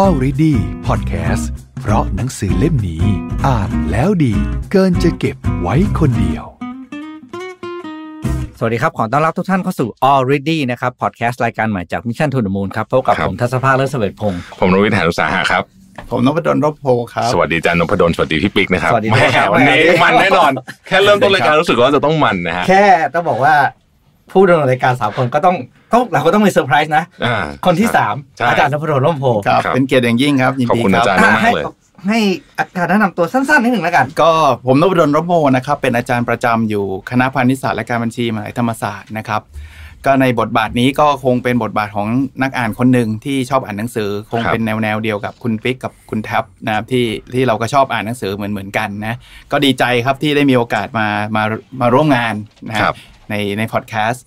Already Podcast เพราะหนังสือเล่มนี้ อ่านแล้วดีเกินจะเก็บไว้คนเดียว สวัสดีครับ ขอต้อนรับทุกท่านเข้าสู่ Already นะครับพอดแคสต์รายการใหม่จาก Mission to the Moon ครับพบกับครับผมทัศภาคเลิศเสวตพงศ์ผมนวิทยานุสาหะครับ ผมนพดลรบโพครับ สวัสดีอาจารย์นพดลสวัสดีพี่ปิ๊กนะครับสวัสดีแม่ครับ วันนี้มันแน่นอน แค่เริ่มต้นรายการรู้สึกว่าจะต้องมันนะฮะแค่ต้องบอกว่า ผู้ดำเนินรายการสามคนก็ต้องต้องเราก็ต้องมีเซอร์ไพรส์นะอ่าคนที่สามใช่อาจารย์นพดลร่มโพธิ์ครับครับเป็นเกียรติอย่างยิ่งครับยินขอบดีคุณครัอาบจารย์อะมากให้เลยให้อาจารย์แนะนำตัวสั้นๆนิดหนึ่งแล้วกัน ก็ผมนพดลร่มโพธิ์นะครับเป็นอาจารย์ประจำอยู่คณะพาณิชยศาสตร์และการบัญชีมหาวิทยาลัยธรรมศาสตร์นะครับก็ในบทบาทนี้ก็คงเป็นบทบาทของนักอ่านคนหนึ่งที่ชอบอ่านหนังสือ คงครับเป็นแนวแนวๆเดียวกับคุณปิ๊กกับคุณแท็บนะครับที่ที่เราก็ชอบอ่านหนังสือเหมือนเหมือนกันนะก็ดีใจครับที่ได้มีโอกาสมามามาร่วมงานนะครับครับ ในในพอดแคสต์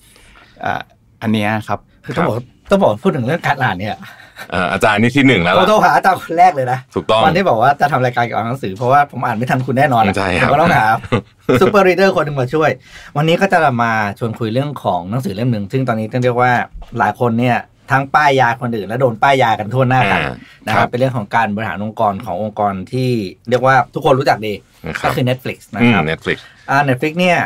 อ่าอันเนี้ยครับคือต้องบอกต้องบอกพูดถึงเรื่องการอ่านเนี่ยเอ่ออาจารย์นี่ที่หนึ่งแล้วเราล่ะโทรหาอาจารย์คนแรกเลยนะถูกต้องวันที่บอกว่าจะทำรายการเกี่ยวกับหนังสือเพราะว่าผมอ่านไม่ทันคุณแน่นอนอะใช่ครับผมก็ต้องหา super reader คนหนึ่งมาช่วย วันนี้ก็จะมาชวนคุยเรื่องของหนังสือเล่มหนึ่งซึ่งตอนนี้ต้องเรียกว่าหลายคนเนี่ยทั้งป้ายยาคนอื่นและโดนป้ายยากันทั่วหน้ากันอ่านะครับครับเป็นเรื่องของการบริหารองค์กรขององค์กรที่เรียกว่าทุกคนรู้จักดีนะคก็รับคือ Netflix นะอืมครับเน็ตฟลิกอ่า Netflix เนี่ย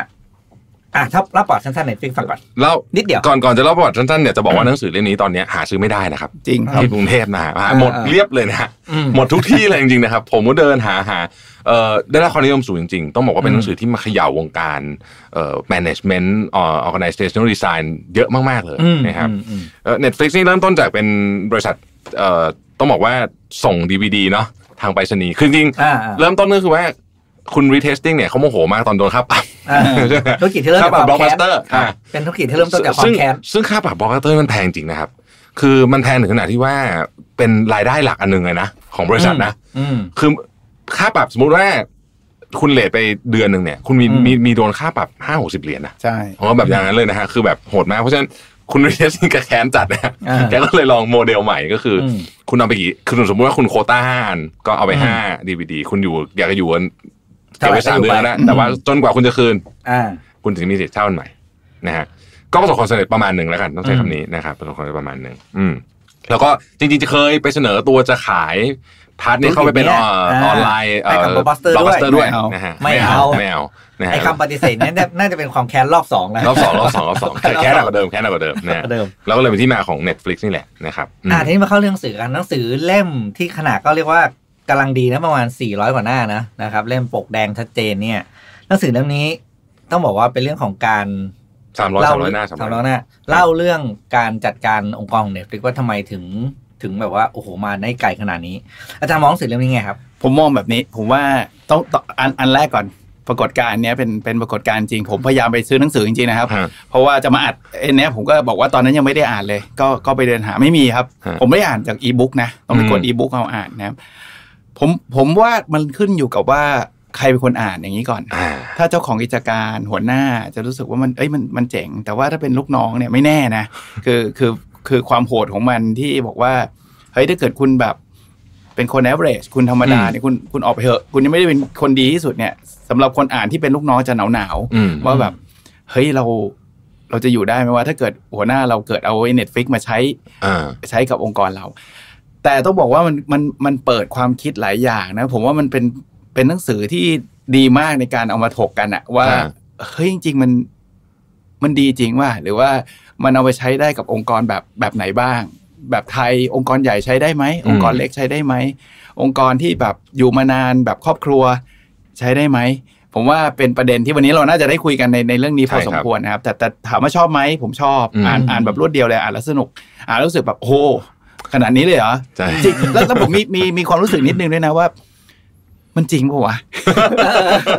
อะถ้าเล่าประวัติสั้นๆ Netflix ฟังก่อนเล่านิดเดียวก่อนก่อนจะเล่าประวัติสั้นๆเนี่ยจะบอกว่าหนังสือเล่มนี้ตอนเนี้ยหาซื้อไม่ได้นะครับจริงครับที่กรุงเทพนะฮะอ่าหมดเรียบเลยนะฮะอืมหมดทุกที่เลยจริงๆนะครับ ผมก็เดินหาหาเอ่อได้รับความนิยมสูงจริงๆ ต้องบอกว่าเป็นหนังสือที่มาเขย่าวงการเอ่อ management เอ่อ organizational design เยอะมากๆเลยอืมนะครับอืมอืมเอ่อ Netflix นี่เริ่มต้นจากเป็นบริษัทเอ่อต้องบอกว่าส่ง DVD เนาะทางไปรษณีย์คือจริงๆอ่าอ่าเริ่มต้นก็คือว่า คุณ Reed Hastings เนี่ยเขาโมโหมากตอนโดนค่าปรับอ่าธุรกิจที่เริ่มจากค่าคปรับวามแค้น blockbuster อ่าเป็นธุรกิจที่เริ่มต้นจากความแค้นซึ่งค่าปรับบล็อกเตอร์มันแพงจริงนะครับ คือมันแพงถึงขนาดที่ว่าเป็นรายได้หลักอันหนึ่งเลยนะ ของบริษัทนะอืมคือค่าปรับสมมติว่าคุณ late ไปเดือนหนึ่งเนี่ย คุณมีอืมมีมีโดนค่าปรับห้าหกสิบเหรียญนะใช่เพราะว่าแบบอย่างนั้นเลยนะฮะคือแบบโหดมากเพราะฉะนั้นคุณ Reed Hastings นี่ก็แค้นจัดนะฮะอ่าแกก็เลยลองโมเดลใหม่ก็คืออมคุณเอาไปกี่คือสมมติว่าคุณโควต้าห้าอันก็เอาไปอืมห้าดีวดีคุณอยู่อยากจะอยู่กัน เท่าไหร่เก็บไหร่ไว้สามเดือนก็อยู่แล้วไปนะแต่ว่าจนกว่าคุณจะคืนอ่าคุณถึงมีสิทธิ์เช่าอันใหม่นะฮะก็ประสบความสำเร็จประมาณหนึ่งแล้วกันต้องใช้คำนี้นะครับประสบความสำเร็จประมาณหนึ่งอืมแล้วก็จริงๆจะเคยไปเสนอตัวจะขาย part นี้เข้าไปเป็นออธุรกิจเนี้ยออนไลน์ให้กับ Blockbuster ด้วย Blockbuster ด้วยไม่เอานะฮะไม่เอาไม่เอานะฮะไอ้คำปฏิเสธเนี่ยน่าจะเป็นความแค้นรอบสองแล้วรอบสองรอบสองรอบสองแค่แค่หนักกว่าเดิมแค่หนักกว่าเดิมนะฮะเดิมแล้วก็เลยเป็นที่มาของ Netflix นี่แหละนะครับอืมอ่าทีนี้มาเข้าเรื่องหนังสือกันหนังสือเล่มที่ขนาดก็เรียกว่า กำลังดีนะประมาณ 400 กว่าหน้านะนะครับ เล่มปกแดงชัดเจนเนี่ยหนังสือเล่มนี้ต้องบอกว่าเป็นเรื่องของการสามร้อยสามร้อยหน้าสามสามร้ร้ออยยหน้าเล่าเรื่องการจัดการองค์กรของเน็ตฟลิกว่าทำไมถึงถึงแบบว่าโอ้โหมาได้ไกลขนาดนี้ อาจารย์มองหนังสือเล่มนี้ไงครับ ผมมองแบบนี้ ผมว่าต้องต้องอันอันแรกก่อนปรากฏการณ์เนี้ยเป็นเป็นปรากฏการณ์จริง ผมพยายามไปซื้อหนังสือจริงๆนะครับฮะเพราะว่าจะมาอัดไอ้เนี้ยผมก็บอกว่าตอนนั้นยังไม่ได้อ่านเลย ก็ก็ไปเดินหาไม่มีครับฮะผมไม่ได้อ่านจากอีบุ๊กนะต้องไปกดอืมอีบุ๊กเอาอ่านนะครับ ผมผมว่ามันขึ้นอยู่กับว่าใครเป็นคนอ่านอย่างนี้ก่อนอ่าถ้าเจ้าของกิจการหัวหน้าจะรู้สึกว่ามันเอ้ยมันมันเจ๋ง แต่ว่าถ้าเป็นลูกน้องเนี่ยไม่แน่นะคือคือคือความโหดของมันที่บอกว่าเฮ้ยถ้าเกิดคุณแบบเป็นคน average คุณธรรมดาอืมเนี่ยคุณคุณออกไปเถอะ คุณยังไม่ได้เป็นคนดีที่สุดเนี่ยสำหรับคนอ่านที่เป็นลูกน้องจะหนาวหนาวๆอืมว่าแบบเฮ้ยเราเราจะอยู่ได้ไหมว่าถ้าเกิดหัวหน้าเราเกิดเอาไอ้เน็ตฟิกมาใช้อ่าใช้กับองค์กรเรา แต่ต้องบอกว่ามันมันมันเปิดความคิดหลายอย่างนะ ผมว่ามันเป็นเป็นหนังสือที่ดีมากในการเอามาถกกันอะว่าอ่าเฮ้ยจริง ๆ มันมันดีจริงว่า หรือว่ามันเอาไปใช้ได้กับองค์กรแบบแบบไหนบ้าง แบบไทยองค์กรใหญ่ใช้ได้ไหมองค์กรเล็กใช้ได้ไหมองค์กรที่แบบอยู่มานานแบบครอบครัวใช้ได้ไหมผมว่าเป็นประเด็นที่วันนี้เราน่าจะได้คุยกันในในเรื่องนี้พอใช่ครับสมควรนะครับ แต่แต่ถามว่าชอบไหมผมชอบอืมอ่านอ่านแบบรวดเดียวเลยอ่านแล้วสนุก อ่านแล้วรู้สึกแบบโอ้โห ขนาดนี้เลยเหรอใช่จริงแล้วแล้วผมมีมีมีความรู้สึกนิดนึงด้วยนะว่า มันจริงปะวะ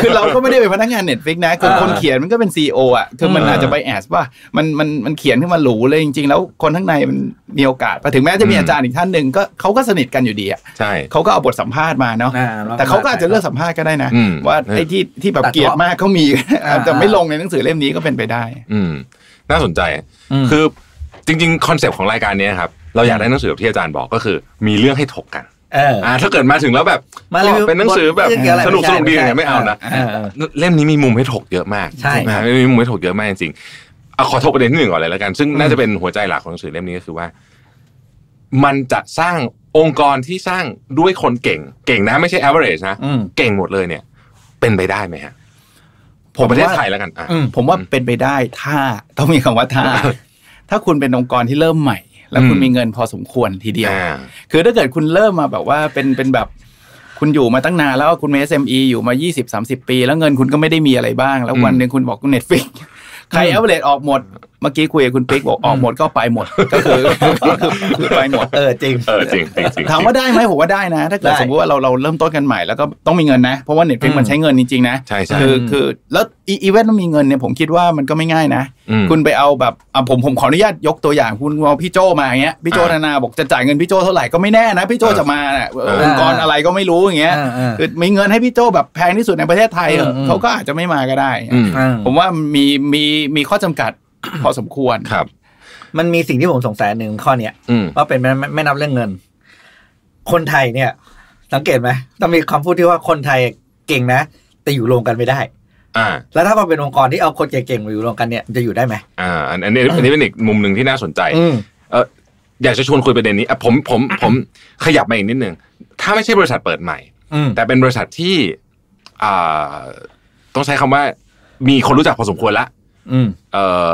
คือเราก็ไม่ได้เป็นพนักงานเน็ตฟิกนะคืออ่าคนเขียนมันก็เป็นซีออะคือมันอืมอาจจะไปแอสว่ามันมันมันเขียนขึ้นมาหรูเลยจริงๆ แล้วคนข้างในมันมีโอกาสถึงแม้จะมีอาจารย์อีกท่านหนึ่งก็เขาก็สนิทกันอยู่ดีอะใช่เขาก็เอาบทสัมภาษณ์มาเนาะอ่แต่เขาก็อาจจะเลือกสัมภาษณ์ก็ได้นะอืมว่าไอ้ที่ที่แบบตัดเกลียดมากเขามีอ่าอาจจะไม่ลงในหนังสือเล่มนี้ก็เป็นไปได้ อืมน่าสนใจอืมคือจริง ๆ concept ของรายการเนี้ยครับ เราอยากได้หนังสือแบบที่อาจารย์บอกก็คือ มีเรื่องให้ถกกันเอออ่าถ้าเกิดมาถึงแล้วแบบมารีวิวเป็นหนังสือแบบบทเรื่องเกี่ยวอะไรสนุกไม่สใช่นุกดีไม่ใช่เนี่ยไม่เอานะเออเออเล่มนี้มีมุมให้ถกเยอะมากใช่นะฮะมีมุมให้ถกเยอะมากจริงๆเอาขอถกประเด็นที่หนึ่งก่อนเลยแล้วกัน ซึ่งน่าจะเป็นหัวใจหลักของหนังสือเล่มนี้ก็คือว่า มันจะสร้างองค์กรที่สร้างด้วยคนเก่ง เก่งนะไม่ใช่ average นะอืมเก่งหมดเลยเนี่ย เป็นไปได้ไหมฮะผมประเทศไทยแล้วกันอะอืมผมว่าเป็นไปได้ถ้าต้องมีคำว่าถ้าถ้าคุณเป็นองค์กรที่เริ่มใหม่ แล้วคุณอืมมีเงินพอสมควรทีเดียวอ่าคือถ้าเกิดคุณเริ่มมาแบบว่าเป็นเป็นแบบคุณอยู่มาตั้งนานแล้วคุณเป็น SME อยู่มา 20-30 ปี แล้วเงินคุณก็ไม่ได้มีอะไรบ้าง แล้ววันอืมหนึ่งคุณบอกคุณ Netflix ใครอืมเอเวอเรออกหมด เมื่อกี้คุยกับคุณปิ๊กบอกออกหมดก็ไปหมด ก็คือคือคือไปหมดเออจริงเออจริงจริงจริงถามว่าได้ไหมผมว่าได้นะ ถ้าเกิดได้สมมติว่าเราเราเริ่มต้นกันใหม่แล้วก็ต้องมีเงินนะ เพราะว่า Netflix อืมมันใช้เงินจริงๆนะใช่ใช่คือคือแล้วอีเวนต์ต้องมีเงินเนี่ยผมคิดว่ามันก็ไม่ง่ายนะอืมคุณไปเอาแบบอะผมผมขออนุญาตยกตัวอย่างคุณเอาพี่โจมาอย่างเงี้ยพี่โจอ่านานาบอกจะจ่ายเงินพี่โจเท่าไหร่ก็ไม่แน่นะพี่โจจะมาน่ะเออองค์กรอะไรก็ไม่รู้อย่างเงี้ยอ่าอ่าคือมีเงินให้พี่โจแบบแพงที่สุดในประเทศไทยเหรออืมอืมเขาก็อาจจะไม่มาก็ได้อืมอืมผมว่ามีมีมีข้อจำกัด พอสมควรครับ มันมีสิ่งที่ผมสงสัยอันหนึ่งข้อเนี้ยอืมว่าเป็นไม่ไม่ไม่นับเรื่องเงิน คนไทยเนี่ย สังเกตไหมต้องมีคำพูดที่ว่าคนไทยเก่งนะแต่อยู่รวมกันไม่ได้อ่าแล้วถ้ามันเป็นองค์กรที่เอาคนเก่งๆมาอยู่รวมกันเนี่ยมันจะอยู่ได้ไหมอ่าอันอันนี้อันนี้เป็นอีกมุมหนึ่งที่น่าสนใจอืมเอออยากจะชวนคุยประเด็นนี้อะผมผมผมขยับมาอีกนิดนึงถ้าไม่ใช่บริษัทเปิดใหม่อืมแต่เป็นบริษัทที่อ่าต้องใช้คำว่ามีคนรู้จักพอสมควรละอืม เออ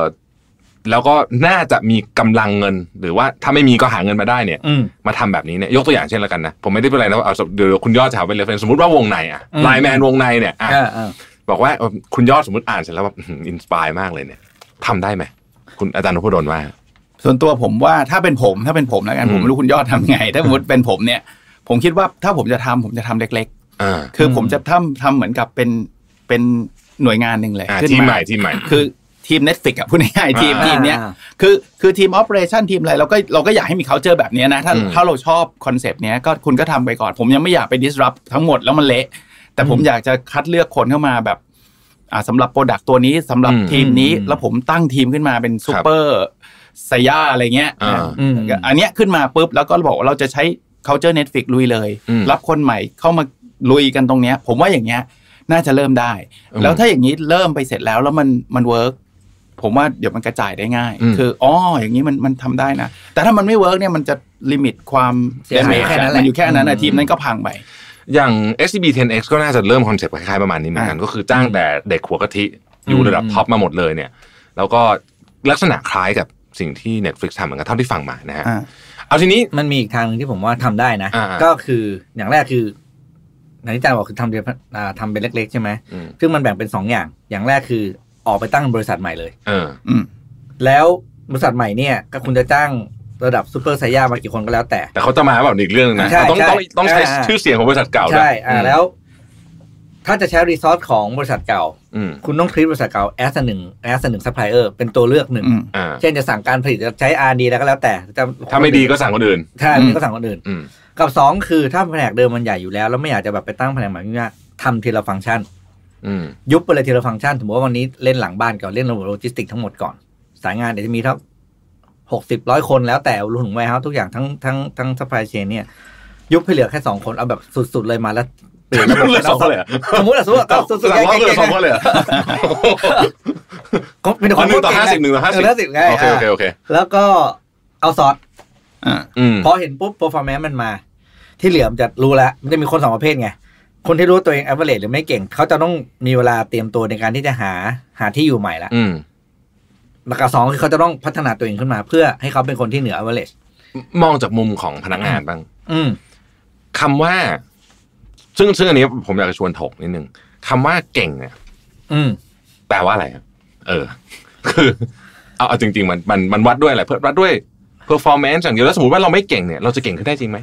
แล้วก็น่าจะมีกำลังเงิน หรือว่าถ้าไม่มีก็หาเงินมาได้เนี่ยอืมมาทำแบบนี้เนี่ยยกตัวอย่างเช่นแล้วกันนะผมไม่ได้เป็นอะไรนะเอาเดี๋ยวคุณยอดจะหาเป็น reference สมมติว่าวงในอะอืม LINE MAN วงในเนี่ยอะอ่าอ่าบอกว่าเออคุณยอดสมมติอ่านเสร็จแล้วแบบ inspire มากเลยเนี่ยทำได้ไหมคุณอาจารย์นพดลว่า ส่วนตัวผมว่าถ้าเป็นผมถ้าเป็นผมแล้วกันอืมผมไม่รู้คุณยอดทำไง ถ้าสมมติเป็นผมเนี่ย ผมคิดว่าถ้าผมจะทำผมจะทำเล็กอ่าๆคืออมผมจะทำทำเหมือนกับเป็นเป็น หน่วยงานหนึ่งเลยอ่าขึ้นทีมมาใหม่ทีมใหม่คือทีม Netflix อะพูดง่ายๆทีมอ่าทีมเนี้ยอ่าคือคือทีม operation ทีมอะไรเราก็เราก็อยากให้มี culture แบบเนี้ยนะ ถ้าอืมถ้าเราชอบ concept เนี้ยก็คุณก็ทำไปก่อน ผมยังไม่อยากไป disrupt ทั้งหมดแล้วมันเละ แต่ผมอยากจะคัดเลือกคนเข้ามาแบบอ่าสำหรับ product ตัวนี้สำหรับอืมทีมนี้อืมแล้วผมตั้งทีมขึ้นมาเป็นซูเปอร์ไซย่าอะไรเงี้ยอ่าอืมอันเนี้ยขึ้นมาปุ๊บแล้วก็บอกว่าเราจะใช้ culture Netflix ลุยเลยอืมรับคนใหม่เข้ามาลุยกันตรงเนี้ย ผมว่าอย่างเงี้ย น่าจะเริ่มได้อืมแล้วถ้าอย่างนี้เริ่มไปเสร็จแล้วแล้วมันมัน work ผมว่าเดี๋ยวมันกระจายได้ง่ายอืมคืออ๋ออย่างนี้มันมันทำได้นะ แต่ถ้ามันไม่ work เนี่ยมันจะ limit ความเสียหาย damage แค่นั้นแหละมันอยู่แค่นั้นนะอืมทีมนั้นก็พังไปอย่าง SCB 10X ก็น่าจะเริ่ม concept คล้ายๆประมาณนี้เหมือนกันอ่าก็คือจ้างแต่เด็กหัวกะทิอยู่ระดับอืมท็อปมาหมดเลยเนี่ย แล้วก็ลักษณะคล้ายกับสิ่งที่ Netflix ทำเหมือนกันเท่าที่ฟังมานะฮะอ่าเอาทีนี้มันมีอีกทางหนึ่งที่ผมว่าทำได้นะอ่าก็คืออย่างแรกคือ อย่างที่อาจารย์บอกคือทำเดียวอ่าทำเป็นเล็ก ๆ ใช่ไหมอืมซึ่งมันแบ่งเป็นสองอย่าง อย่างแรกคือออกไปตั้งบริษัทใหม่เลย เอออืมแล้วบริษัทใหม่เนี่ยก็คุณจะจ้างระดับซูเปอร์ไซย่ามากี่คนก็แล้วแต่ แต่เขาจะมาแบบอีกเรื่องหนึงนะใช่ต้องใช่ต้องต้องใช้อ่าชื่อเสียงของบริษัทเก่าด้วยใช่อ่าแล้ว ถ้าจะใช้ resource ของบริษัทเก่าอืมคุณต้อง treat บริษัทเก่า as หนึ่ง as หนึ่งซัพพลายเออร์เป็นตัวเลือกหนึ่งอืมอ่าเช่นจะสั่งการผลิตจะใช้ R&D แล้วก็แล้วแต่จะถ้าไม่ดีก็สั่งคนอื่นถ้าอืมไม่ดีก็สั่งคนอื่นอืม กับสองคือถ้าแผนกเดิมมันใหญ่อยู่แล้ว แล้วไม่อยากจะแบบไปตั้งแผนกใหม่ยุ่งยากทำทีละฟังก์ชันอืมยุบไปเลยทีละฟังก์ชันสมมติว่าวันนี้เล่นหลังบ้านก่อนเล่นระบบโลจิสติกทั้งหมดก่อน สายงานเดี๋ยวจะมีเท่าหกสิบร้อยคนแล้วแต่รวมถึง warehouse ทุกอย่างทั้งทั้งทั้ง supply chain เนี่ย ยุบให้เหลือแค่สองคนเอาแบบสุด ๆ เลยมาแล้วเปลี่ยนระบบเหลือสองคนเลยเหรอสมมติอะสมมติอะก็สุดๆสั่งร้อยคนเหลือสองคนเลยเหรอก็เป็นอ๋อหนึ่งต่อห้าสิบหนึ่งต่อห้าสิบห้าสิบไงโอเคโอเคโอเคแล้วก็เอาซอสอ่าอืมพอเห็นปุ๊บ performance มันมา ที่เหลือมันจะรู้แล้วมันจะมีคนสองประเภทไงคนที่รู้ตัวเอง average หรือไม่เก่ง เขาจะต้องมีเวลาเตรียมตัวในการที่จะหาหาที่อยู่ใหม่ละอืมแล้วก็สองคือเขาจะต้องพัฒนาตัวเองขึ้นมา เพื่อให้เขาเป็นคนที่เหนือ average มองจากมุมของพนักงานบ้างอืมคำว่า ซึ่งซึ่งอันนี้ผมอยากจะชวนถกนิดนึงคำว่าเก่งเนี่ย อืมแปลว่าอะไรครับเออ คือเอาเอาจริง ๆ มันมันมันวัดด้วยอะไรเพื่อวัดด้วย performance อย่างเดียวแล้วสมมติว่าเราไม่เก่งเนี่ยเราจะเก่งขึ้นได้จริงไหม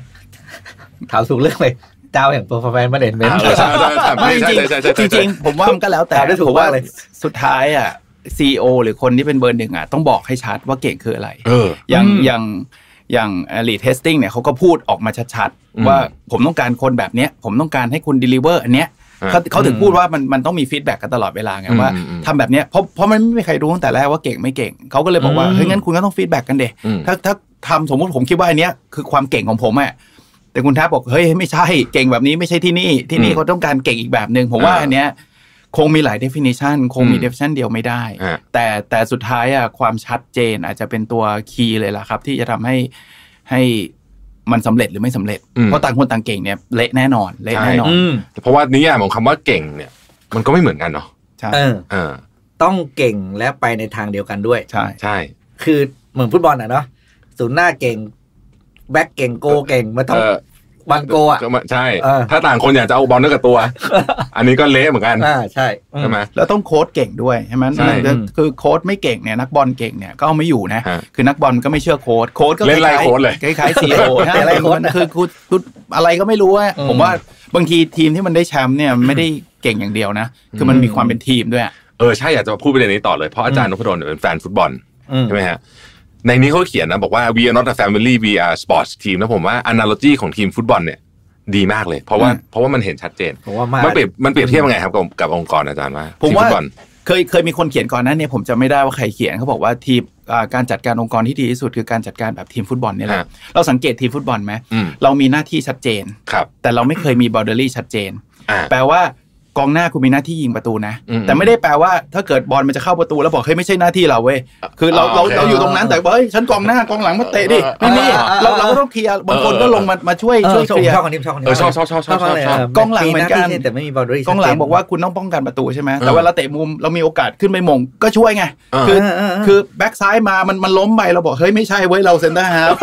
ถามถูกเรื่องเลยเจ้าอย่าง performance management อ่าเออใช่ใช่ใช่ไม่จใช่ริงใช่ใช่ใช่ๆจริงๆผมว่ามันก็แล้วแต่ถามได้ถูกผมว่ามากเลยสุดท้ายอะซีอหรือคนที่เป็นเบอร์หนึ่งอะต้องบอกให้ชัดว่าเก่งคืออะไรเอออย่างอืมอย่างอย่าง Reed Hastings เนี่ยเขาก็พูดออกมาชัดอืมๆว่าผมต้องการคนแบบเนี้ย ผมต้องการให้คุณ deliver อันเนี้ยอ่าเขาเขาถึงพูดว่ามันมันต้องมี feedback กันตลอดเวลาไงอืมว่าอืมอืมทำแบบเนี้ยเพราะเพราะมันไม่มีใครรู้ตั้งแต่แรกว่าเก่งไม่เก่งเขาก็เลยบอกว่าอืมเฮ้ยงั้นคุณก็ต้อง feedback กันเดอืมถ้าถ้าทำสมมติผมคิดว่าอันเนี้ยคือความเก่งของผมอะ แต่คุณแทบบอกเฮ้ยไม่ใช่เก่งแบบนี้ไม่ใช่ที่นี่ที่นี่อืมเขาต้องการเก่งอีกแบบหนึ่งผมว่าอ่าอันเนี้ยคงมีหลาย definition คงมีอืม definition เดียวไม่ได้อ่าแต่แต่สุดท้ายอะความชัดเจนอาจจะเป็นตัวคีย์เลยล่ะครับ ที่จะทำให้ให้มันสำเร็จหรือไม่สำเร็จอืมเพราะต่างคนต่างเก่งเนี่ยเละแน่นอนเละแน่นอนอืมเพราะว่านิยามของคำว่าเก่งเนี่ย มันก็ไม่เหมือนกันเนาะใช่เออเออต้องเก่งและไปในทางเดียวกันด้วย ใช่ใช่ คือเหมือนฟุตบอลอะเนาะศูนย์หน้าเก่ง แบ็คเก่งโกเก่งมันต้องเออวันโกอะก็มาใช่เออถ้าต่างคนอยากจะเอาบอลด้วยกับตัว อันนี้ก็เละเหมือนกันอ่าใช่อืใช่ไหมแล้วต้องโค้ดเก่งด้วยใช่ไหมใช่แล้วคือโค้ดไม่เก่งเนี่ยนักบอลเก่งเนี่ยก็เอาไม่อยู่นะฮะคือนักบอลก็ไม่เชื่อโค้ดโค้ดก็เล่นไล่คายๆโค้ดเลยคล้ายๆซีโอเล่นไล่โค้ดนะคือคือคืออะไรก็ไม่รู้อะอืมผมว่าบางทีทีมที่มันได้แชมป์เนี่ยไม่ได้เก่งอย่างเดียวนะ คือมันมีความเป็นทีมด้วยอะเออใช่อยากจะพูดประเด็นนี้ต่อเลยเพราะอาจารย์นพดลเนี่ยเป็นแฟนฟุตบอลอืมใช่ไหมฮะ ในนี้เขาเขียนนะบอกว่า we are not a family we are sports team แล้วผมว่า analogy ของทีมฟุตบอลเนี่ยดีมากเลย เพราะว่าอืมเพราะว่ามันเห็นชัดเจนผมว่ามากมันเปรียบมันเปรียบเทียบยังไงครับกับกับองค์กรอาจารย์ว่าผมทีว่าฟุตบอลเคยเคยมีคนเขียนก่อนหน้านั้นเนี่ยผมจะไม่ได้ว่าใครเขียนเขาบอกว่าทีมอ่าการจัดการองค์กรที่ดีที่สุดคือการจัดการแบบทีมฟุตบอลเนี่ยแหละฮะเราสังเกตทีมฟุตบอลไหมอืมเรามีหน้าที่ชัดเจนครับแต่เราไม่เคยมี boundary ชัดเจนอ่าแปลว่า กองหน้าคุณมีหน้าที่ยิงประตูนะอืมแต่ไม่ได้แปลว่าถ้าเกิดบอลมันจะเข้าประตูแล้วบอกเฮ้ยไม่ใช่หน้าที่เราเว้ยคือเราอ๋อเราโอเคเราอยู่ตรงนั้นแต่ว่าเฮ้ยฉันกองหน้ากองหลังมาเตะดิไม่มีอ่าอ่าเราเราก็ต้องเคลียร์บางคนเออก็ลงมามาช่วยเอช่วอยชเคลียร์อบคนนี้ชอบคนนี้เออชอบชอบชอบชอบชอบมากเลยชอบกองหลังเหมือนกันหาที่แต่ไม่มีบอลด้วยกองหลังบอกว่าคุณต้องป้องกันประตูใช่ไหมแต่เวลาเตะมุมเรามีโอกาสขึ้นไปมงก็ช่วยไงเออคือคือแบ็กซ้ายมามันมันล้มไปเราบอกเฮ้ยไม่ใช่เว้ยเราเซนเตอร์ฮาล์ฟ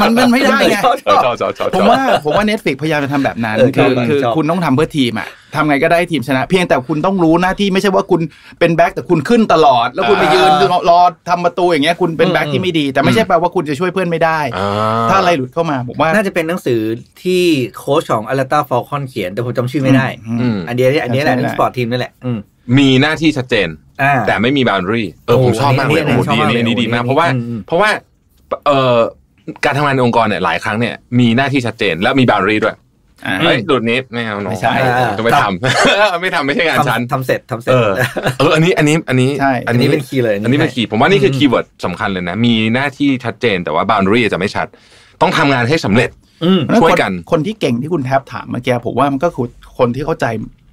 มันมันไม่ได้ไงชอบชอบชอบชอบชอบผมว่าผมว่าเน็ตฟิกพยายามจะทำแบบนั้นเออชคือบอมากคือชอบคุณต้องทำเพื่อทีมอะทำไงก็ได้ให้ทีมชนะ เพียงแต่คุณต้องรู้หน้าที่ไม่ใช่ว่าคุณเป็นแบ็คแต่คุณขึ้นตลอด แล้วคุณไปยืนรอรอทำประตูอย่างเงี้ยคุณเป็นแบ็คที่ไม่ดี แต่ไม่ใช่แปลว่าคุณจะช่วยเพื่อนไม่ได้อ่ถ้าอะไรหลุดเข้ามาผมว่า น่าจะเป็นหนังสือที่โค้ชของอ l ลต a าฟอลคอนเขียน แต่ผมจำชื่อไม่ได้อืมอันเดียวอันเนี้ยแหละจำชื่อไม่นัได้ก sport team นี่แหละอืมมีหน้าที่ชัดเจนอ่าแต่ไม่มี boundary เออโอ้ผมชอบมากเลยอันนี้โอ้โหอันนี้ดีอันนี้ชอบมากเลยอันนี้ดีมากโอ้โหเพราะว่าอืมอืมเพราะว่าเอ่อการทำงานในองค์กรเนี่ยหลายครั้งเนี่ยมีหน้าที่ชัดเจน แล้วมี boundary ด้วยอ่าเฮ้ยหลุดนี้ไม่เอาน้องไม่ใช่จะไม่ทำไม่ทำไม่ใช่งานฉันทำทำเสร็จทำเสร็จเออเอออันนี้อันนี้อันนี้ใช่อัอันนนี้นี้เป็น key เลย อันนี้เป็น key ผมว่านี่คือ keyword สำคัญเลยนะ มีหน้าที่ชัดเจนแต่ว่า boundary จะไม่ชัด ต้องทำงานให้สำเร็จอืมช่วยกันคคนที่เก่งที่คุณแทบถามเมื่อกี้ผมว่ามันก็คือคนที่เข้าใจ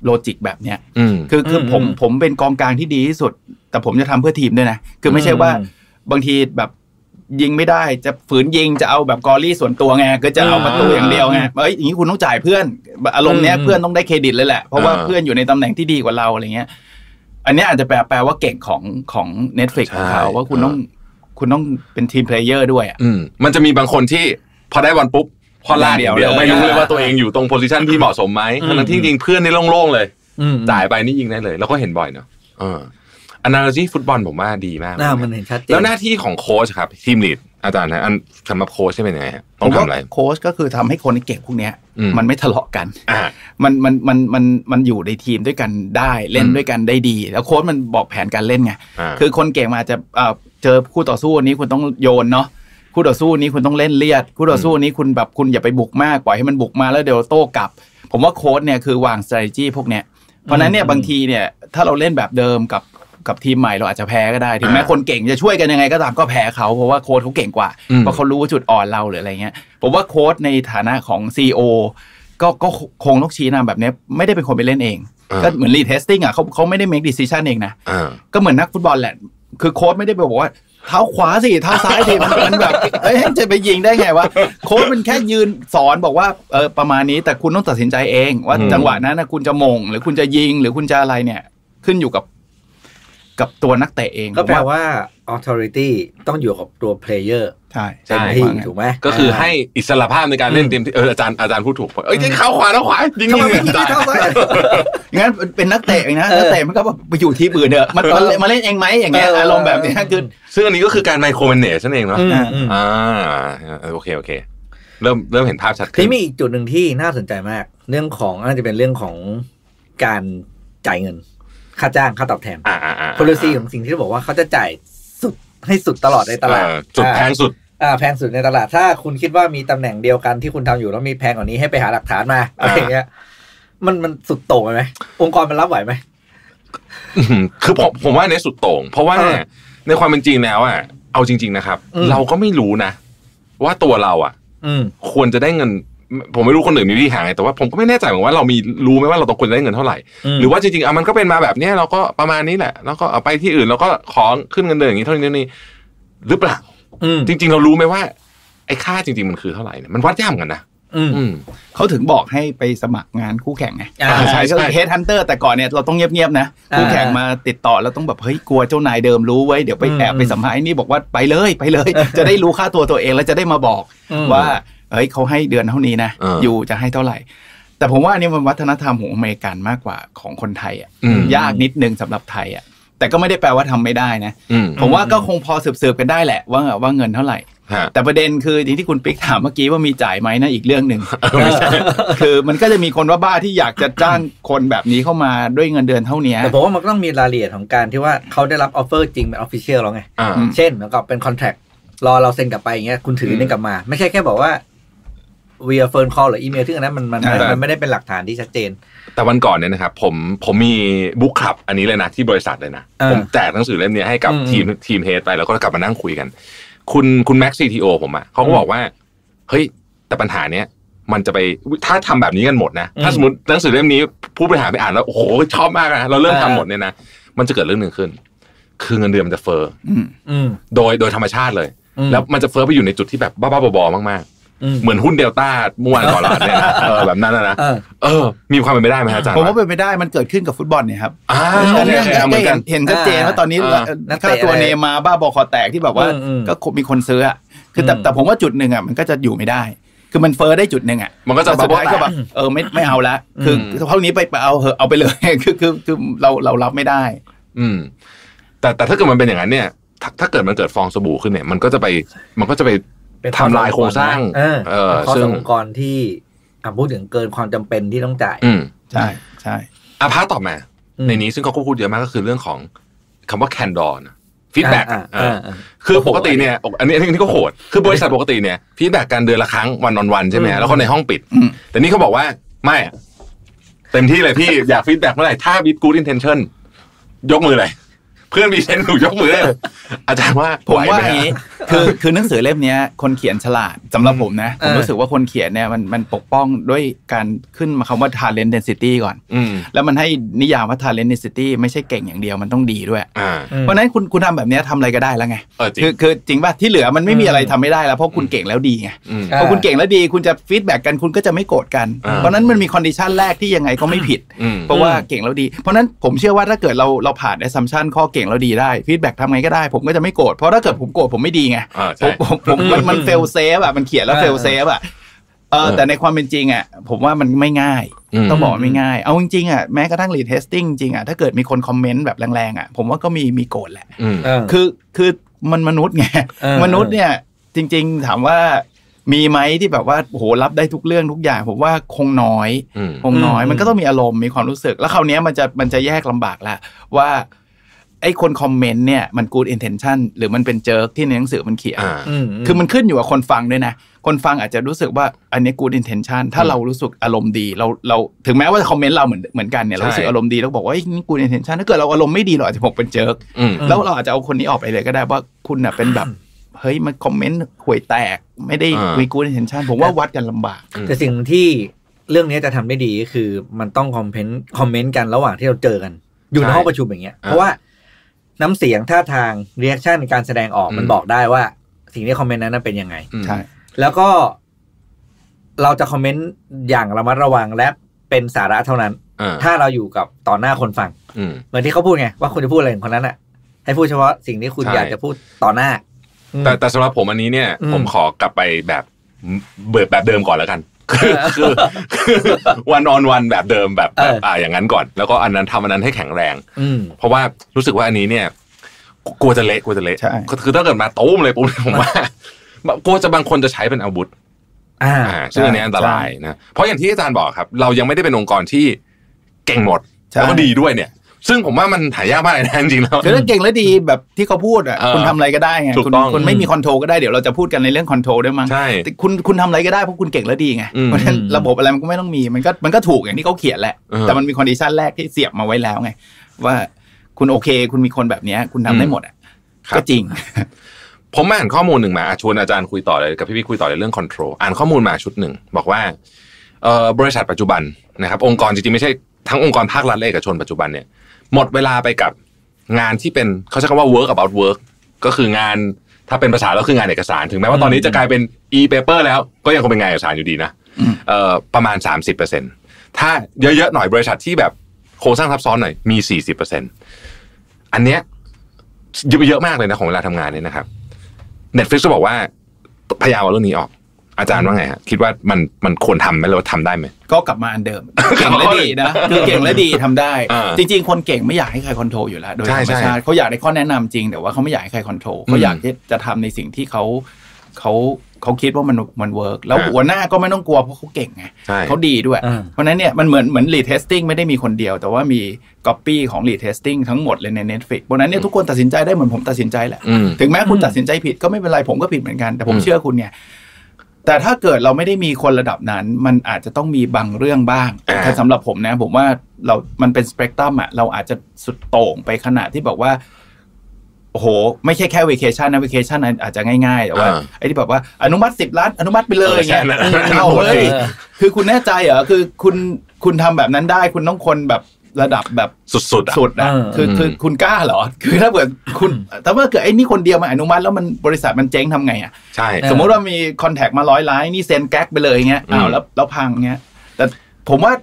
logic แบบเนี้ยอืมคือคือผมผมเป็นกองกลางที่ดีที่สุด แต่ผมจะทำเพื่อทีมด้วยนะ คือไม่ใช่ว่าบางทีแบบ ยิงไม่ได้จะฝืนยิงจะเอาแบบ glory ส่วนตัวไงก็จะเอาประตูอย่างเดียวไงเอ้ยอย่างนี้คุณต้องจ่ายเพื่อนอารมณ์เนี้ยเพื่อนต้องได้เครดิตเลยแหละเพราะว่าอ่าเพื่อนอยู่ในตำแหน่งที่ดีกว่าเราอะไรเงี้ย อันเนี้ยอาจจะแปลแปลว่าเก่งของของ Netflix ของเขาว่าคุณต้องคุณต้องเป็น team player ด้วยอะอืมมันจะมีบางคนที่พอได้บอลปุ๊บพอลากอย่างเดียวเดียวเลยไม่รู้เลยว่าตัวเองอยู่ตรง position ที่เหมาะสมไหมอืมทั้งๆที่จริงๆเพื่อนนี่โล่งๆเลยอืมจ่ายไปนี่ยิงได้เลย แล้วก็เห็นบ่อยเนอะ เออ analogy ฟุตบอลผมว่าดีมากหน้ามันเห็นชัดเจนแล้วหน้าที่ของโค้ชครับ team lead อาจารย์นะอันสำหรับโค้ชใช่เป็นยังไงฮะผต้องมทำว่าอะไรโค้ชก็คือทำให้คนที่เก่งพวกเนี้ยอืมมันไม่ทะเลาะกันอ่ามันมันมันมันมันอยู่ในทีมด้วยกันได้เล่นอืมด้วยกันได้ดี แล้วโค้ชมันบอกแผนการเล่นไงอ่าคือคนเก่งมาอาจจะเอ่อเจอคู่ต่อสู้นี้คุณต้องโยนเนาะคู่ต่อสู้นี้คุณต้องเล่นเลียด คู่ต่อสู้นี้คุณแบบคุณอย่าไปบุกมากปล่อยให้มันบุกมาแล้วเดี๋ยวโต้กลับ ผมว่าโค้ชเนี่ยคือวาง strategy พวกเนี้ยเพราะฉะนั้นเนี่ยบางทีเนี่ยถ้าเราเล่นแบบเดิมกับ กับทีมใหม่เราอาจจะแพ้ก็ได้ถึงแม้อ่าคนเก่งจะช่วยกันยังไงก็ตามก็แพ้เขาเพราะว่าโค้ชเขาเก่งกว่าอืมเพราะเขารู้ว่าจุดอ่อนเราหรืออะไรเงี้ยผมว่าโค้ชในฐานะของ CEO ก็ก็คงต้องชี้นำแบบเนี้ยไม่ได้เป็นคนไปเล่นเองอ่าก็เหมือน Reed Hastings อะเขาเขาไม่ได้ make decision เองนะอ่าก็เหมือนนักฟุตบอลแหละ คือโค้ชไม่ได้ไปบอกว่าเท้าขวาสิเท้าซ้ายสิมันมันแบบเอ้ยจะไปยิงได้ไงวะโค้ชมันแค่ยืนสอนบอกว่าเออประมาณนี้แต่คุณต้องตัดสินใจเอง ว่าอืมจังหวะนั้นนะคุณจะส่ง หรือคุณจะยิงหรือคุณจะอะไรเนี่ย ขึ้นอยู่กับ กับตัวนักเตะเองก็แปลผมว่า authority ต้องอยู่กับตัว player ใช่เต็มใช่ที่ว่างั้นถูกไหมก็คือให้อิสระภาพในการเล่นเต็มที่เอออาจารย์อาจารย์พูดถูกเอ้ยยิงเข้าขวาแล้วขวายิงทำไมไม่ยิงยิงเข้าซ้ายงั้นเป็นนักเตะเองนะเออนักเตะมันก็แบบไปอยู่ทีมอื่นเนอะมันมันมาเล่นเองไหมอย่างเงี้ยเออออารมณ์แบบเนี้ยคือซึ่งอันนี้ก็คือการไมโครแมเนจนั่นเองเนาะอืมอืมอ่าโอเคโอเค เริ่มเริ่มเห็นภาพชัดทีขึ้นนี้มีอีกจุดหนึ่งที่น่าสนใจมาก เรื่องของน่าจะเป็นเรื่องของการจ่ายเงิน ค่าจ้างค่าตอบแทนอ่าอ่าอ่า policy ของสิ่งที่เขาบอกว่าเขาจะจ่ายสุดให้สุดตลอดในตลาดเออจุดแพงสุดอ่าแพงสุดในตลาดถ้าคุณคิดว่ามีตำแหน่งเดียวกันที่คุณทำอยู่แล้วมีแพงกว่านี้ให้ไปหาหลักฐานมาอะไรอย่างเงี้ยมันมันสุดโต่งไปไหมองค์กรมันรับไหวไหมอื้อหือคือผมผมว่าในสุดโต่งเพราะว่าเออในความเป็นจริงแล้วอะเอาจริง ๆนะครับอืมเราก็ไม่รู้นะ ว่าตัวเราอะอืมควรจะได้เงิน ผมไม่รู้คนอื่นมีวิธีหาไงแต่ว่าผมก็ไม่แน่ใจเหมือนกันว่าเรามีรู้ไหมว่าเราต้องควรจะได้เงินเท่าไหร่อืมหรือว่าจริงๆอะมันก็เป็นมาแบบเนี้ยเราก็ประมาณนี้แหละ แล้วก็เอาไปที่อื่นเราก็ขอขึ้นเงินเดือนอย่างนี้เท่านี้เท่านี้หรือเปล่าอืมจริง ๆ เรารู้ไหมว่า ไอ้ค่าจริง ๆ มันคือเท่าไหร่เนี่ยมันวัดยากเหมือนกันนะอืมอืมเขาถึงบอกให้ไปสมัครงานคู่แข่งไงอ่าใช่ก็ใช่ head hunter แต่ก่อนเนี่ยเราต้องเงียบๆนะอ่าคู่แข่งมาติดต่อแล้วต้องแบบเฮ้ยกลัวเจ้านายเดิมรู้ไว้เดี๋ยวไปอืมแอบไปสัมภาษณ์ไอ้นี่บอกว่าไปเลยไปเลย จะได้รู้ค่าตัวตัวเองแล้วจะได้มาบอกอืมว่า เฮ้ยเขาให้เดือนเท่านี้นะเอออยู่จะให้เท่าไหร่ แต่ผมว่าอันนี่มันวัฒนธรรมของอเมริกันมากกว่าของคนไทยอะอืมยากนิดนึงสำหรับไทยอะแต่ก็ไม่ได้แปลว่าทำไม่ได้นะอืมผมว่าก็คงพอสืบๆกันได้แหละว่าว่าเงินเท่าไหร่ฮะแต่ประเด็นคือที่ที่คุณปิ๊กถามเมื่อกี้ว่ามีจ่ายไหมนะอีกเรื่องหนึ่งเออไม่ใช่คือมันก็จะมีคนว่าบ้าที่อยากจะจ้างคนแบบนี้เข้ามาด้วยเงินเดือนเท่านี้แต่ผมว่ามันก็ต้องมีรายละเอียดของการที่ว่าเขาได้รับ offer จริงเป็น official แล้วไงอ่าอืมเช่นแล้วก็เป็น contractรอเราเซ็นกลับไปอย่างเงี้ยคุณถืออืมนี่กลับมา ไม่ใช่แค่บอกว่า via phone call หรืออีเมลที่อันนั้นมันมันอ่ามันไม่ได้เป็นหลักฐานที่ชัดเจน แต่วันก่อนเนี่ยนะครับผมผมมีบุ๊กคลับอันนี้เลยนะที่บริษัทเลยนะอ่าผมแจกหนังสือเล่มนี้ให้กับอืมทีมทีมเฮดไปแล้วก็กลับมานั่งคุยกัน คุณคุณแม็กซีทีโอผมอะเขาก็อืมบอกว่าเฮ้ยแต่ปัญหาเนี้ยมันจะไปถ้าทำแบบนี้กันหมดนะ ถ้าอืมสมมติหนังสือเล่มนี้ผู้บริหารไปอ่านแล้วโอ้โหชอบมากนะเราเริ่มทำอ่าหมดเนี่ยนะมันจะเกิดเรื่องหนึ่งขึ้น คือเงินเดือนมันจะเฟ้ออืมอืมโดยโดยธรรมชาติเลยอืมแล้วมันจะเฟ้อไปอยู่ในจุดที่แบบบ้าๆบอๆมากอืมๆ เหมือนหุ้นเดลต้าเมื่อวานก่อนเราอ่านเนี่ยนะเออแบบนั้นนะนะเออเออ มีความเป็นไปได้ไหมฮะอาจารย์ผมว่าเป็นไปได้มันเกิดขึ้นกับฟุตบอลเนี่ยครับอ่าตอนนี้โอเคเหมือนกันเห็นชัดเจนว่าตอนนี้อ่านักเตะค่าตัวเนย์มาร์บ้าบอคอแตกที่แบบว่าอืมอืมก็มีคนซื้ออะคือแต่อืมแต่ผมว่าจุดหนึ่งอะมันก็จะอยู่ไม่ได้คือมันเฟ้อได้จุดหนึ่งอะ มันก็จะแต่สุดท้ายก็ bubble แบบเออไม่ไม่เอาละ คืออืมเท่านี้ไปไปเอาเหอะเอาไปเลย คือคือคือเราเรารับไม่ได้ อืม แต่แต่ถ้าเกิดมันเป็นอย่างนั้นเนี่ย ถ้าถ้าเกิดมันเกิดฟองสบู่ขึ้นเนี่ย มันก็จะไปมันก็จะไปเป็น ทำลายโครงสร้างเออเออเป็นข้อซึ่สงองกรที่อะพูดถึงเกินความจำเป็นที่ต้องจ่ายอืมใช่ใช่อา part ต่อมาอืมในนี้ซึ่งเขาก็พูดเยอะมากก็คือเรื่องของคำว่า candor feedback อ่าอ่าอ่าคือปกติเนี่ย อันนี้อันนี้ก็โหด คือบริษัทปกติเนี่ย feedback กันเดือนละครั้ง one on one ใช่ไหมอืมแล้วก็ในห้องปิดอืมแต่นี่เขาบอกว่าไม่อะเต็มที่เลยพี่อยาก feedback เมื่อไหร่ถ้า with good intention ยกมือเลย เพื่อนมีเซนถูกยกมือเลยอาจารย์ว่าผมว่าไหอย่างนี้นี้คือคือหนังสือเล่มเนี้ยคนเขียนฉลาดสำหรับผมนะผมเออรู้สึกว่าคนเขียนเนี่ยมันมันปกป้องด้วยการขึ้นมาคำว่า talent density ก่อนอืมแล้วมันให้นิยามว่า talent density ไม่ใช่เก่งอย่างเดียวมันต้องดีด้วยอ่าอืมเพราะฉะนั้นคุณคุณทำแบบเนี้ยทำอะไรก็ได้แล้วไงเออจริงคือคือจริงป่ะที่เหลือมันไม่มีอะไรอืมทำไม่ได้แล้วเพราะคุณเก่งแล้วดีไงอืมอ่าพอคุณเก่งแล้วดีคุณจะ feedback กันคุณก็จะไม่โกรธกันอ่าเพราะฉะนั้นมันมี condition แรกที่ยังไงก็ไม่ผิดอืมเพราะว่าเก่งแล้วดี เพราะฉะนั้นผมเชื่อว่าถ้าเกิดเราเราผ่าน assumption ข้อเก่งแล้วดีได้ feedback ทำไงก็ได้ ผมก็จะไม่โกรธเพราะถ้าเกิดผมโกรธผมไม่ดีไงอ่าผใช่มผมผมมันมัน fail safe อะมันเขียนแล้วเออ fail safe อะเออเออแต่ในความเป็นจริงอะผมว่ามันไม่ง่ายอืมต้องบอกว่าไม่ง่าย เอาจริงๆอะแม้กระทั่ง Reed Hastings จริงอะถ้าเกิดมีคนคอมเมนต์แบบแรงๆอะผมว่าก็มีมีโกรธแหละอืมเออคือคือมันมนุษย์ไงเออมนุษย์เนี่ยจริง ๆ ถามว่ามีไหมที่แบบว่าโอ้โหรับได้ทุกเรื่องทุกอย่างผมว่าคงน้อยอืมคงน้อยอืมมันก็ต้องมีอารมณ์มีความรู้สึก แล้วคราวเนี้ยมันจะมันจะแยกลำบากละว่า ไอ้คนคอมเมนต์เนี่ยมัน good intention หรือมันเป็นเจิร์กที่ในหนังสือมันเขียนอ่าอืมคือมันขึ้นอยู่กับคนฟังด้วยนะ คนฟังอาจจะรู้สึกว่าอันนี้ good intention ถ้าอืมเรารู้สึกอารมณ์ดีเราเราถึงแม้ว่าคอมเมนต์เราเหมือนเหมือนกันเนี่ยเรารู้สึกใช่อารมณ์ดีเราบอกว่าเอ้ยนี่ good intention ถ้าเกิดเราอารมณ์ไม่ดีเราอาจจะบอกเป็นเจิร์กอืมแล้วเราอาจจะเอาคนนี้ออกไปเลยก็ได้ว่าคุณน่ะเป็นแบบเฮ้ยมันคอมเมนต์ห่วยแตกไม่ได้อ่ามีมีกูดเห็นชันผมว่าวัดกันลำบาก แต่สิ่งที่เรื่องนี้จะทำได้ดีก็คือมันต้องคอมเมนต์คอมเมนต์กันระหว่างที่เราเจอกัน อยู่ในใช่ห้องประชุมอย่างเงี้ยอ่าเพราะว่า น้ำเสียงท่าทาง reaction การแสดงออกอืมมันบอกได้ว่า สิ่งที่คอมเมนต์นั้นนะเป็นยังไงอืมใช่แล้วก็ เราจะคอมเมนต์อย่างระมัดระวังและเป็นสาระเท่านั้นอ่าถ้าเราอยู่กับต่อหน้าคนฟังอืมเหมือนที่เขาพูดไงว่าคุณจะพูดอะไรถึงคนนั้นอะ ให้พูดเฉพาะสิ่งที่คุณใช่อยากจะพูดต่อหน้าอืมแต่แต่สำหรับผมอันนี้เนี่ยอืมผมขอกลับไปแบบเบิดแบบเดิมก่อนแล้วกัน คือคือวันออนวันแบบเดิมแบบแบบเอออ่อ่าอย่างนั้นก่อน แล้วก็อันนั้นทำอันนั้นให้แข็งแรงอืมเพราะว่ารู้สึกว่าอันนี้เนี่ย กลัวจะเละกลัวจะเละใช่คือคือถ้าเกิดมาตุ้มเลยปุ๊บผมว่ากลัวจะบางคนจะใช้เป็นอาวุธอ่าอ่าซึ่งอันนี้อันตรายนะเพราะอย่างที่อาจารย์บอกครับ เรายังไม่ได้เป็นองค์กรที่เก่งหมดใช่แล้วก็ดีด้วยเนี่ย ซึ่งผมว่ามันหายากมากเลยนะจริงๆแล้วคือถ้าเก่งและดีแบบที่เขาพูดอะเออคุณทำอะไรก็ได้ไงถูกคุณต้องคุณไม่มี control ก็ได้เดี๋ยวเราจะพูดกันในเรื่อง control ด้วยมั้งใช่แต่คุณคุณทำอะไรก็ได้เพราะคุณเก่งและดีไงอืมเพราะฉะนั้นระบบอะไรมันก็ไม่ต้องมีมันก็มันก็ถูกอย่างที่เขาเขียนแหละเออแต่มันมี condition แรกที่เสียบมาไว้แล้วไง ว่าคุณโอเค คุณมีคนแบบเนี้ยคุณทำได้หมดอะครับก็จริงผมอ่านข้อมูลหนึ่งมาอะชวนอาจารย์คุยต่อเลยกับพี่พี่คุยต่อเลยเรื่อง control อ่านข้อมูลมาชุดหนึ่งบอกว่าเอ่อบริษัทปัจจุบันนะครับองค์กรจริงๆไม่ใช่ทั้งองค์กรภาครัฐและเอกชนปัจจุบันเนี่ย หมดเวลาไปกับงานที่เป็นเขาใช้คำว่า work about work ก็คืองานถ้าเป็นภาษาเราคืองานเอกสาร ถึงแม้ว่าตอนนี้จะกลายเป็น e-paper แล้วก็ยังคงเป็นงานเอกสารอยู่ดีนะอืมเอ่อประมาณ 30%ถ้าเยอะๆหน่อยบริษัทที่แบบโครงสร้างซับซ้อนหน่อยมี 40%อันเนี้ยเยอะเยอะมากเลยนะของเวลาทำงานเนี่ยนะครับ Netflix ก็บอกว่าพยายามเอาเรื่องนี้ออก อาจารย์ว่าไงฮะคิดว่ามันมันควรทำไหมหรือว่าทำได้ไหม ก็กลับมาอันเดิม เก่งและดีนะคือเก่งและดีทำได้ อ่าจริง ๆ คนเก่งไม่อยากให้ใคร control อยู่แล้วโดยใช่ธรรมใช่ชาติเขาอยากได้ข้อแนะนำจริงแต่ว่าเขาไม่อยากให้ใคร control เขาอยากที่จะทำในสิ่งที่เขาเขาเขาคิดว่ามันมัน work แล้วอ่า หัวหน้าก็ไม่ต้องกลัวเพราะเขาเก่งไง ใช่ เขาดีด้วย อ่า เพราะฉะนั้นเนี่ยมันเหมือนเหมือน Reed Hastings ไม่ได้มีคนเดียว แต่ว่ามีก๊อปปี้ของ Reed Hastings ทั้งหมดเลยใน Netflix เพราะฉะนั้นเนี่ยทุกคนตัดสินใจได้เหมือนผมตัดสินใจแหละ อืม ถึงแม้คุณตัดสินใจผิดก็ไม่เป็นไรผมก็ผิดเหมือนกัน แต่ผมอืม เชื่อคุณเนี่ย แต่ถ้าเกิดเราไม่ได้มีคนระดับนั้น มันอาจจะต้องมีบางเรื่องบ้างอ่าแต่สำหรับผมนะ ผมว่าเรา มันเป็นสเปกตรัมอะเราอาจจะสุดโต่งไปขนาดที่บอกว่าโอ้โห ไม่ใช่แค่เวเคชันนะเวเคชันอาจจะง่ายๆแต่ว่าอ่าไอ้ที่แบบว่าอนุมัติสิบล้านอนุมัติไปเลยเออใช่เงี้ยนั่นนั่นเอาเฮ้ยเออคือคุณแน่ใจเหรอคือคุณคุณทำแบบนั้นได้ คุณต้องคนแบบ ระดับแบบสุดๆอะสุดอะเออคือคือคุณกล้าเหรอ คือถ้าเกิดคุณแต่ว่าเกิดไอ้นี่คนเดียวมาอนุมัติแล้วมันบริษัทมันเจ๊งทำไงอะใช่เออสมมติว่ามี contract มาร้อยล้านนี่เซ็นแก๊กไปเลยเงี้ยอืมอ้าวแล้วแล้วพังเงี้ยแต่ผมว่า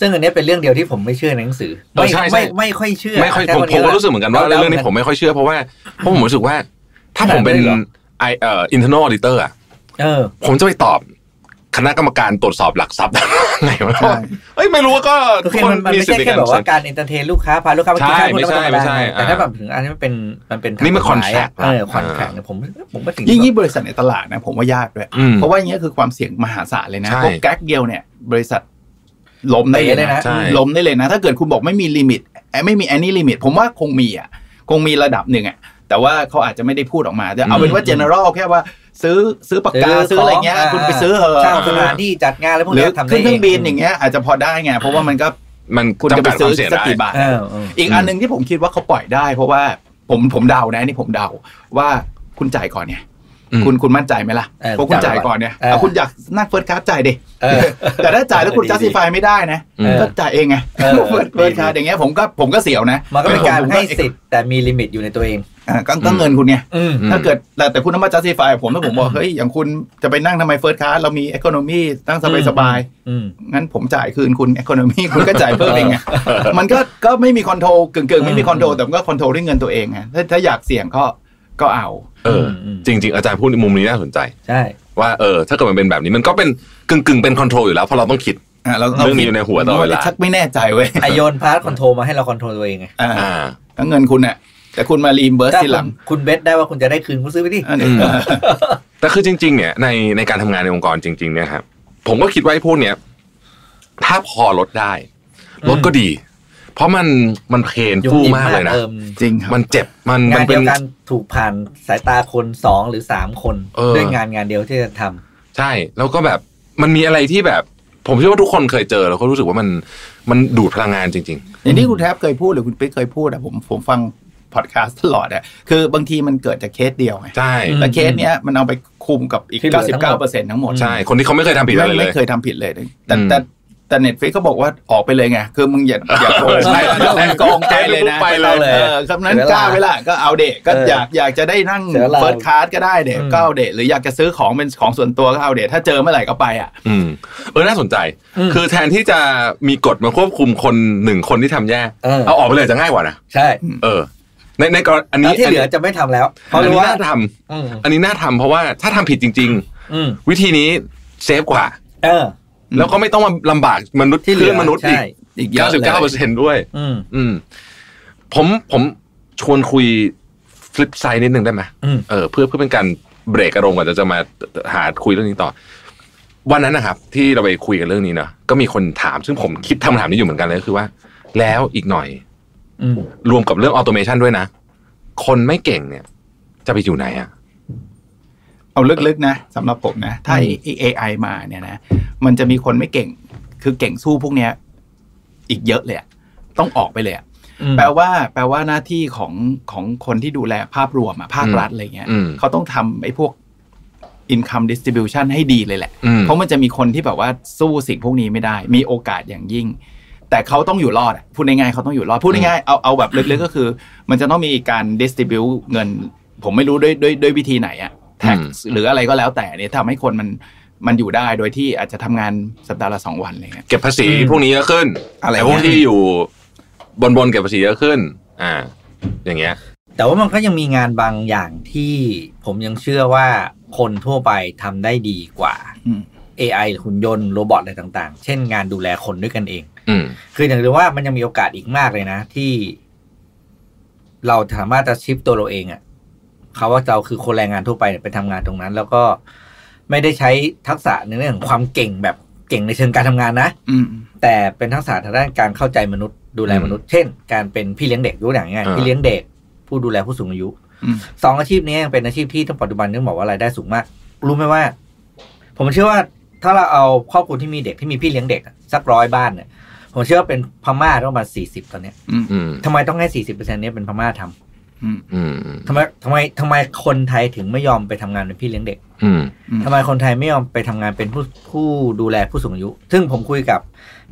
ซึ่งอันเนี้ยเป็นเรื่องเดียวที่ผมไม่เชื่อในหนังสือเออไม่ใช่ใช่ไม่ไม่ค่อยเชื่อไม่ค่อยแค่ผมวันผมนี้ก็ละรู้สึกเหมือนกันว่าแล้วเรื่องนี้ผมไม่ค่อยเชื่อเพราะว่าเพราะผมรู้สึกว่า ถ้าผมเป็นได้เหรอไอเอ่อ internal auditor อะเออผมจะไปตอบ คณะกรรมการตรวจสอบหลักทรัพย์ไงวะใช่เอ้ยไม่รู้ว่าก็โอเคมันมันไม่ใช่แค่แบบว่าการ entertain ลูกค้าพาลูกค้าไปกินข้าวใช่ไม่ใช่ธรรมดาไม่ใช่แต่ถ้าอ่าแบบถึงอันนี้มันเป็นมันเป็นนี่มันทางกฎหมายอะ contract ละเออ contract อ่าเนี่ยผมผมก็ถึงยิ่งยิ่งบริษัทในตลาดนะผมว่ายากด้วยอืมเพราะว่าอย่างเงี้ยคือความเสี่ยงมหาศาลเลยนะใช่พวกแก๊กเดียวเนี่ย บริษัทล้มได้เลยเตะเลยนะนะใช่ล้มได้เลยนะ ถ้าเกิดคุณบอกไม่มี limit เอ้ยไม่มี any limit ผมว่าคงมีอะคงมีระดับหนึ่งอะแต่ว่าเขาอาจจะไม่ได้พูดออกมาแต่เอาเป็นว่า general แค่ว่า ซื้อซื้อปากกาซื้ออะไรเงี้ยคุณไปซื้อเหอะเช่าสถานที่จัดงานอะไรพวกหรือเนี้ยทำได้ขึ้นเครื่องบินอย่างเงี้ยอาจจะพอได้ไงเพราะว่ามันก็มันคุณจะจำไปกัดคซื้วาอมเสี่ยงสักได้กี่บาทเออเอออีกอันหนึ่งที่ผมคิดว่าเขาปล่อยได้ เพราะว่าผมผมเดานะนี่ผมเดาว่าคุณจ่ายก่อนเนี่ยอืม คุณคุณมั่นใจไหมล่ะเออเพราะคุณจ่ายก่อนเนี่ยเออเอาคุณอยากนั่ง first class จ่ายดิเออแต่ถ้าจ่ายแล้วคุณดี justify ไม่ได้นะอืมก็จ่ายเองไงเออ first first class อย่างเงี้ยผมก็ผมก็เสียวนะมันก็เป็นการผมให้สิทธิ์แต่มี limit อยู่ในตัวเองอ่าก็ก็เงินคุณเนี่ยอืมอืมถ้าเกิดแต่แต่คุณต้องมา justify ผมถ้าผมบอกเฮ้ยอย่างคุณจะไปนั่งทำไม first class เรามี economy นั่งสบายสบายๆอืมงั้นผมจ่ายคืนคุณ economy คุณก็จ่ายเพิ่มเองไงมันก็ก็ไม่มี control กึ่งกึ่งๆไม่มี control แต่มันก็ control ด้วยเงินตัวเองไงถ้าถ้าอยากเสี่ยงก็ ก็เอา เอออมจริง ๆ อาจารย์พูดในมุมนี้น่าสนใจ ใช่ ว่าเออถ้าเกิดมันเป็นแบบนี้มันก็เป็นกึ่งกึ่งๆเป็น control อยู่แล้วเพราะเราต้องคิดอะเราเรื่องนี้อยู่ในหัวตลอดเวลาชักไม่แน่ใจเว้ยไอโยน part control มาให้เรา control ตัวเองไงอ่าอ่าทั้งเงินคุณน่ะแต่คุณมา reimburse ถ้าทีคุหลัณงคุณเบสได้ว่าคุณจะได้คืนคุณซื้อไปดิอันนี้อืมแต่คือจริง ๆ เนี่ยในในการทำงานในองค์กรจริง ๆ เนี่ยครับผมก็คิดว่าไอ้พวกเนี้ยถ้าพอลดได้ลดก็ดี เพราะมันมันเพนฟู่มากเลยนะออจริงครับมันเจ็บมันงามันนเป็เดีนยวกันถูกผ่านสายตาคนสองหรือสามคนเออด้วยงานงานเดียวที่จะทำใช่แล้วก็แบบมันมีอะไรที่แบบ ผมเชื่อว่าทุกคนเคยเจอแล้วก็รู้สึกว่ามันมันดูดพลังงานจริงอย่างที่คุณแทบเคยพูดหรือคุณปิ๊กเคยพูดอะผมผมฟังพอดแคสต์ตลอดอะคือบางทีมันเกิดจากเคสเดียวไงๆใช่อืมแล้วเคสเนี้ยมันเอาไปคุมกับอีกที่เหลือทั้งหมด99%ทั้งหมดใช่คนที่เขาไม่เคยทำผิดอะไรไม่เลยไม่เคยทำผิดเลยแต่อืมแต่ แต่ Netflix เขาบอกว่าออกไปเลยไงคือมึงอย่าอย่าโกงใช่อย่าโกงใจเลยนะไปเลยเออคำนั้นเสียเวลากล้าเวลาก็เอาเด็กก็เออออยากอยากจะได้นั่งเสียเวลา first class ก็ได้ดิอืมก็เอาเด็กหรืออยากจะซื้อของเป็นของส่วนตัวก็เอาเด็กถ้าเจอเมื่อไหร่ก็ไปอะอืมเออน่าสนใจอืมคือแทนที่จะมีกฎมาควบคุมคนหนึ่งคนที่ทำแย่เออเอาออกไปเลยจะง่ายกว่านะใช่ เออในในกรณีอันแล้นี้วที่เหลือจะไม่ทำแล้ว เพอัราะนรู้นี้ว่าน่าทอืมำอันนี้น่าทำเพราะว่าถ้าทำผิดจริงอืมๆวิธีนี้เซฟกว่า เออ แล้วก็ไม่ต้องมาลำบากมนุษย์ที่เหลืเพื่ออนมนุษย์อีกใช่อีกเยเก้าอะสิบเลเก้าเปอยร์เซ็นด้วยอืมอืมผมผมชวนคุยฟลิปไซด์นิดนึงได้ไหมอืมเออเพื่อเพื่อเป็นการเบรกอารมณ์ก่อนจะจะมาหาคุยเรื่องนี้ต่อ วันนั้นนะครับ ที่เราไปคุยกันเรื่องนี้เนอะก็มีคนถาม ซึ่งผมคิดทำคำถามนี้อยู่เหมือนกันเลยก็คือว่า แล้วอีกหน่อยอืมรวมกับเรื่องออโตเมชันด้วยนะ คนไม่เก่งเนี่ย จะไปอยู่ไหนอะ เอาลึกๆนะสำหรับผมนะ ถ้า AI มาเนี่ยนะมันจะมีคนไม่เก่ง คือเก่งสู้พวกเนี้ย อีกเยอะเลยอะต้องออกไปเลยอะอืมแปลว่า แปลว่าหน้าที่ของของคนที่ดูแลภาพรวมอะภาครัฐอะไรเงี้ยอืมเขาต้องทำไอ้พวก income distribution ให้ดีเลยแหละอืมเพราะมันจะมีคนที่แบบว่าสู้สิ่งพวกนี้ไม่ได้ มีโอกาสอย่างยิ่ง แต่เขาต้องอยู่รอดอะพูดง่ายๆเขาต้องอยู่รอดพูดง่ายๆเอาเอาแบบลึกๆก็คือ มันจะต้องมีการ distribute เงิน ผมไม่รู้ด้วยด้วยด้วยวิธีไหนอะ แท็กอืมหรืออะไรก็แล้วแต่เนี่ยทำให้คนมันมันอยู่ได้โดยที่อาจจะทำงานสัปดาห์ละสองวันอะไรเงี้ยเก็บภาษีอืมพวกนี้เยอะขึ้น อะไรไอ้พวกเงี้ยที่อยู่บนบนๆเก็บภาษีเยอะขึ้น อ่า อย่างเงี้ย แต่ว่ามันก็ยังมีงานบางอย่างที่ผมยังเชื่อว่าคนทั่วไปทำได้ดีกว่าอืม AI หรือหุ่นยนต์โรบอทอะไรต่าง ๆ เช่นงานดูแลคนด้วยกันเองอืมคืออย่างที่ว่ามันยังมีโอกาสอีกมากเลยนะ ที่ เราสามารถจะชิปตัวเราเองอะ่ะ เขาว่าเราคือคนแรงงานทั่วไปเนี่ยไปทำงานตรงนั้น แล้วก็ไม่ได้ใช้ทักษะในเรื่องของความเก่งแบบเก่งในเชิงการทำงานนะอืมแต่เป็นทักษะทางด้านการเข้าใจมนุษย์ดูแลมนุษย์เช่น การเป็นพี่เลี้ยงเด็กยกตัวอย่างง่ายอ่าๆพี่เลี้ยงเด็ก ผู้ดูแลผู้สูงอายุอืมสองอาชีพนี้ยังเป็นอาชีพที่ต้องปัจจุบันต้องบอกว่ารายได้สูงมาก รู้ไหมว่า ผมเชื่อว่าถ้าเราเอาครอบครัวที่มีเด็กที่มีพี่เลี้ยงเด็กอะสักร้อยบ้านเนี่ยผมเชื่อว่าเป็นพม่าต้องประมาณสี่สิบตอนเนี้ยอืมอืมทำไมต้องให้สี่สิบเปอร์เซ็นต์นี้ยเป็นพม่าทำอืมอืม ทำไมทำไมทำไมคนไทยถึงไม่ยอมไปทำงานเป็นพี่เลี้ยงเด็กอืมอืมทำไมคนไทยไม่ยอมไปทำงานเป็นผู้ผู้ดูแลผู้สูงอายุ ซึ่งผมคุยกับ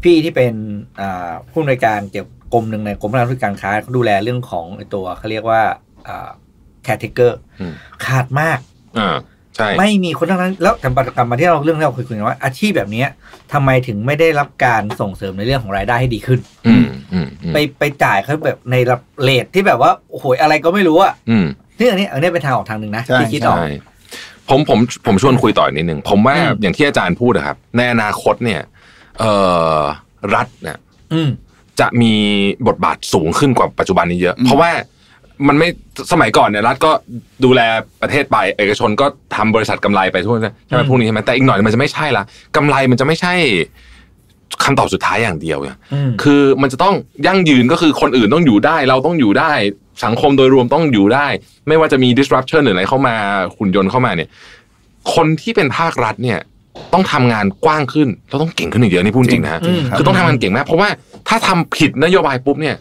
พี่ที่เป็นอ่าผู้อำนวยการเกี่ยวกับกรมหนึ่งในกรมพัฒนาธุรกิจการค้าเขาดูแลเรื่องของไอ้ตัวเขาเรียกว่าแคทเกอร์อืมขาดมากอ่า ใช่ไม่มีคนทั้งนั้น แล้วกลับมากลับมาที่เราเรื่องที่เราคุยกันว่า อาชีพแบบเนี้ยทำไมถึงไม่ได้รับการส่งเสริมในเรื่องของรายได้ให้ดีขึ้น อืมอืมอืมไปไปจ่ายเขาแบบในระเลทที่แบบว่าโอ้โหอะไรก็ไม่รู้อะอืมซึ่งอันนี้อันนี้เป็นทางออกทางหนึ่งนะใช่ที่คิดออกใช่ผมผมผมชวนคุยต่ออีกนิดหนึ่งผมว่าอืมอย่างที่อาจารย์พูดนะครับ ในอนาคตเนี่ย เอ่อรัฐเนี่ยอืมจะมีบทบาทสูงขึ้นกว่าปัจจุบันนี้เยอะอืมเพราะว่า มันไม่สมัยก่อนเนี่ยรัฐก็ดูแลประเทศไป เอกชนก็ทำบริษัทกำไรไปทั่วใช่ไหมอืมพวกนี้ใช่ไหมแต่อีกหน่อยมันจะไม่ใช่ละกำไรมันจะไม่ใช่คำตอบสุดท้ายอย่างเดียวอะอืมคือมันจะต้องยั่งยืนก็คือคนอื่นต้องอยู่ได้ เราต้องอยู่ได้ สังคมโดยรวมต้องอยู่ได้ ไม่ว่าจะมี disruption หรืออะไรเข้ามาหุ่นยนต์เข้ามาเนี่ย คนที่เป็นภาครัฐเนี่ย ต้องทำงานกว้างขึ้นแล้วต้องเก่งขึ้นอีกเยอะนี่พูดจริงนะฮะอืมคือต้องทำงานเก่งมากเพราะว่าถ้าทำผิดนโยบายปุ๊บเนี่ย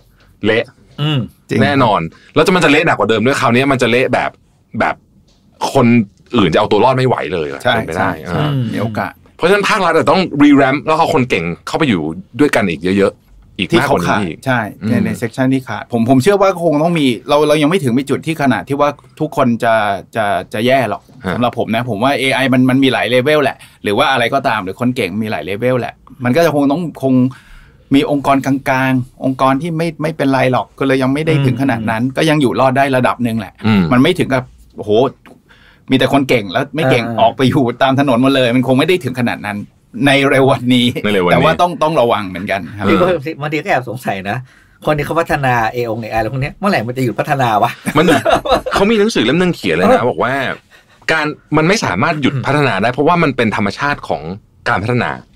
เละอืมจริง แน่นอน แล้วจะมันจะเละหนักกว่าเดิมด้วยคราวนี้มันจะเละแบบแบบคนอื่นจะเอาตัวรอดไม่ไหวเลยอะใช่เป็นไปได้ใช่อ่าอืมมีโอกาสเพราะฉะนั้นภาครัฐอาจจะต้องรีแรมแล้วเอาคนเก่งเข้าไปอยู่ด้วยกันอีกเยอะๆอีกที่มากกเขาว่าขาดนี้อีกใช่อืมในใน section ที่ขาดผมผมเชื่อว่าคงต้องมีเราเรายังไม่ถึงไปจุดที่ขนาดที่ว่าทุกคนจะจะจะแย่หรอกสำหรับผมนะผมว่า AI มันมันมีหลายเลเวลแหละ หรือว่าอะไรก็ตามหรือคนเก่งมีหลายเลเวลแหละ มันก็จะคงต้องคง มีองค์กรกลางๆ องค์กรที่ไม่ไม่เป็นไรหรอกก็เลยยังไม่ได้ถึงขนาดนั้น ก็ยังอยู่รอดได้ระดับหนึ่งแหละอืมมันไม่ถึงกับโอ้โห มีแต่คนเก่งแล้วไม่เก่งอ่าออกไปอยู่ตามถนนหมดเลย มันคงไม่ได้ถึงขนาดนั้นในเร็ววันนี้ในเร็ววันนี้ แต่ว่าต้องต้องระวังเหมือนกันครับพี่ก็บางทีก็แอบสงสัยนะคนที่เขาพัฒนาเอองเอไออะไรพวกเนี้ยเมื่อไหร่มันจะหยุดพัฒนาวะมันเขามีหนังสือเล่มหนึงเขียนเลยนะบอกว่า การมันไม่สามารถหยุดพัฒนาได้ เพราะว่ามันเป็นธรรมชาติของการพัฒนาอ่า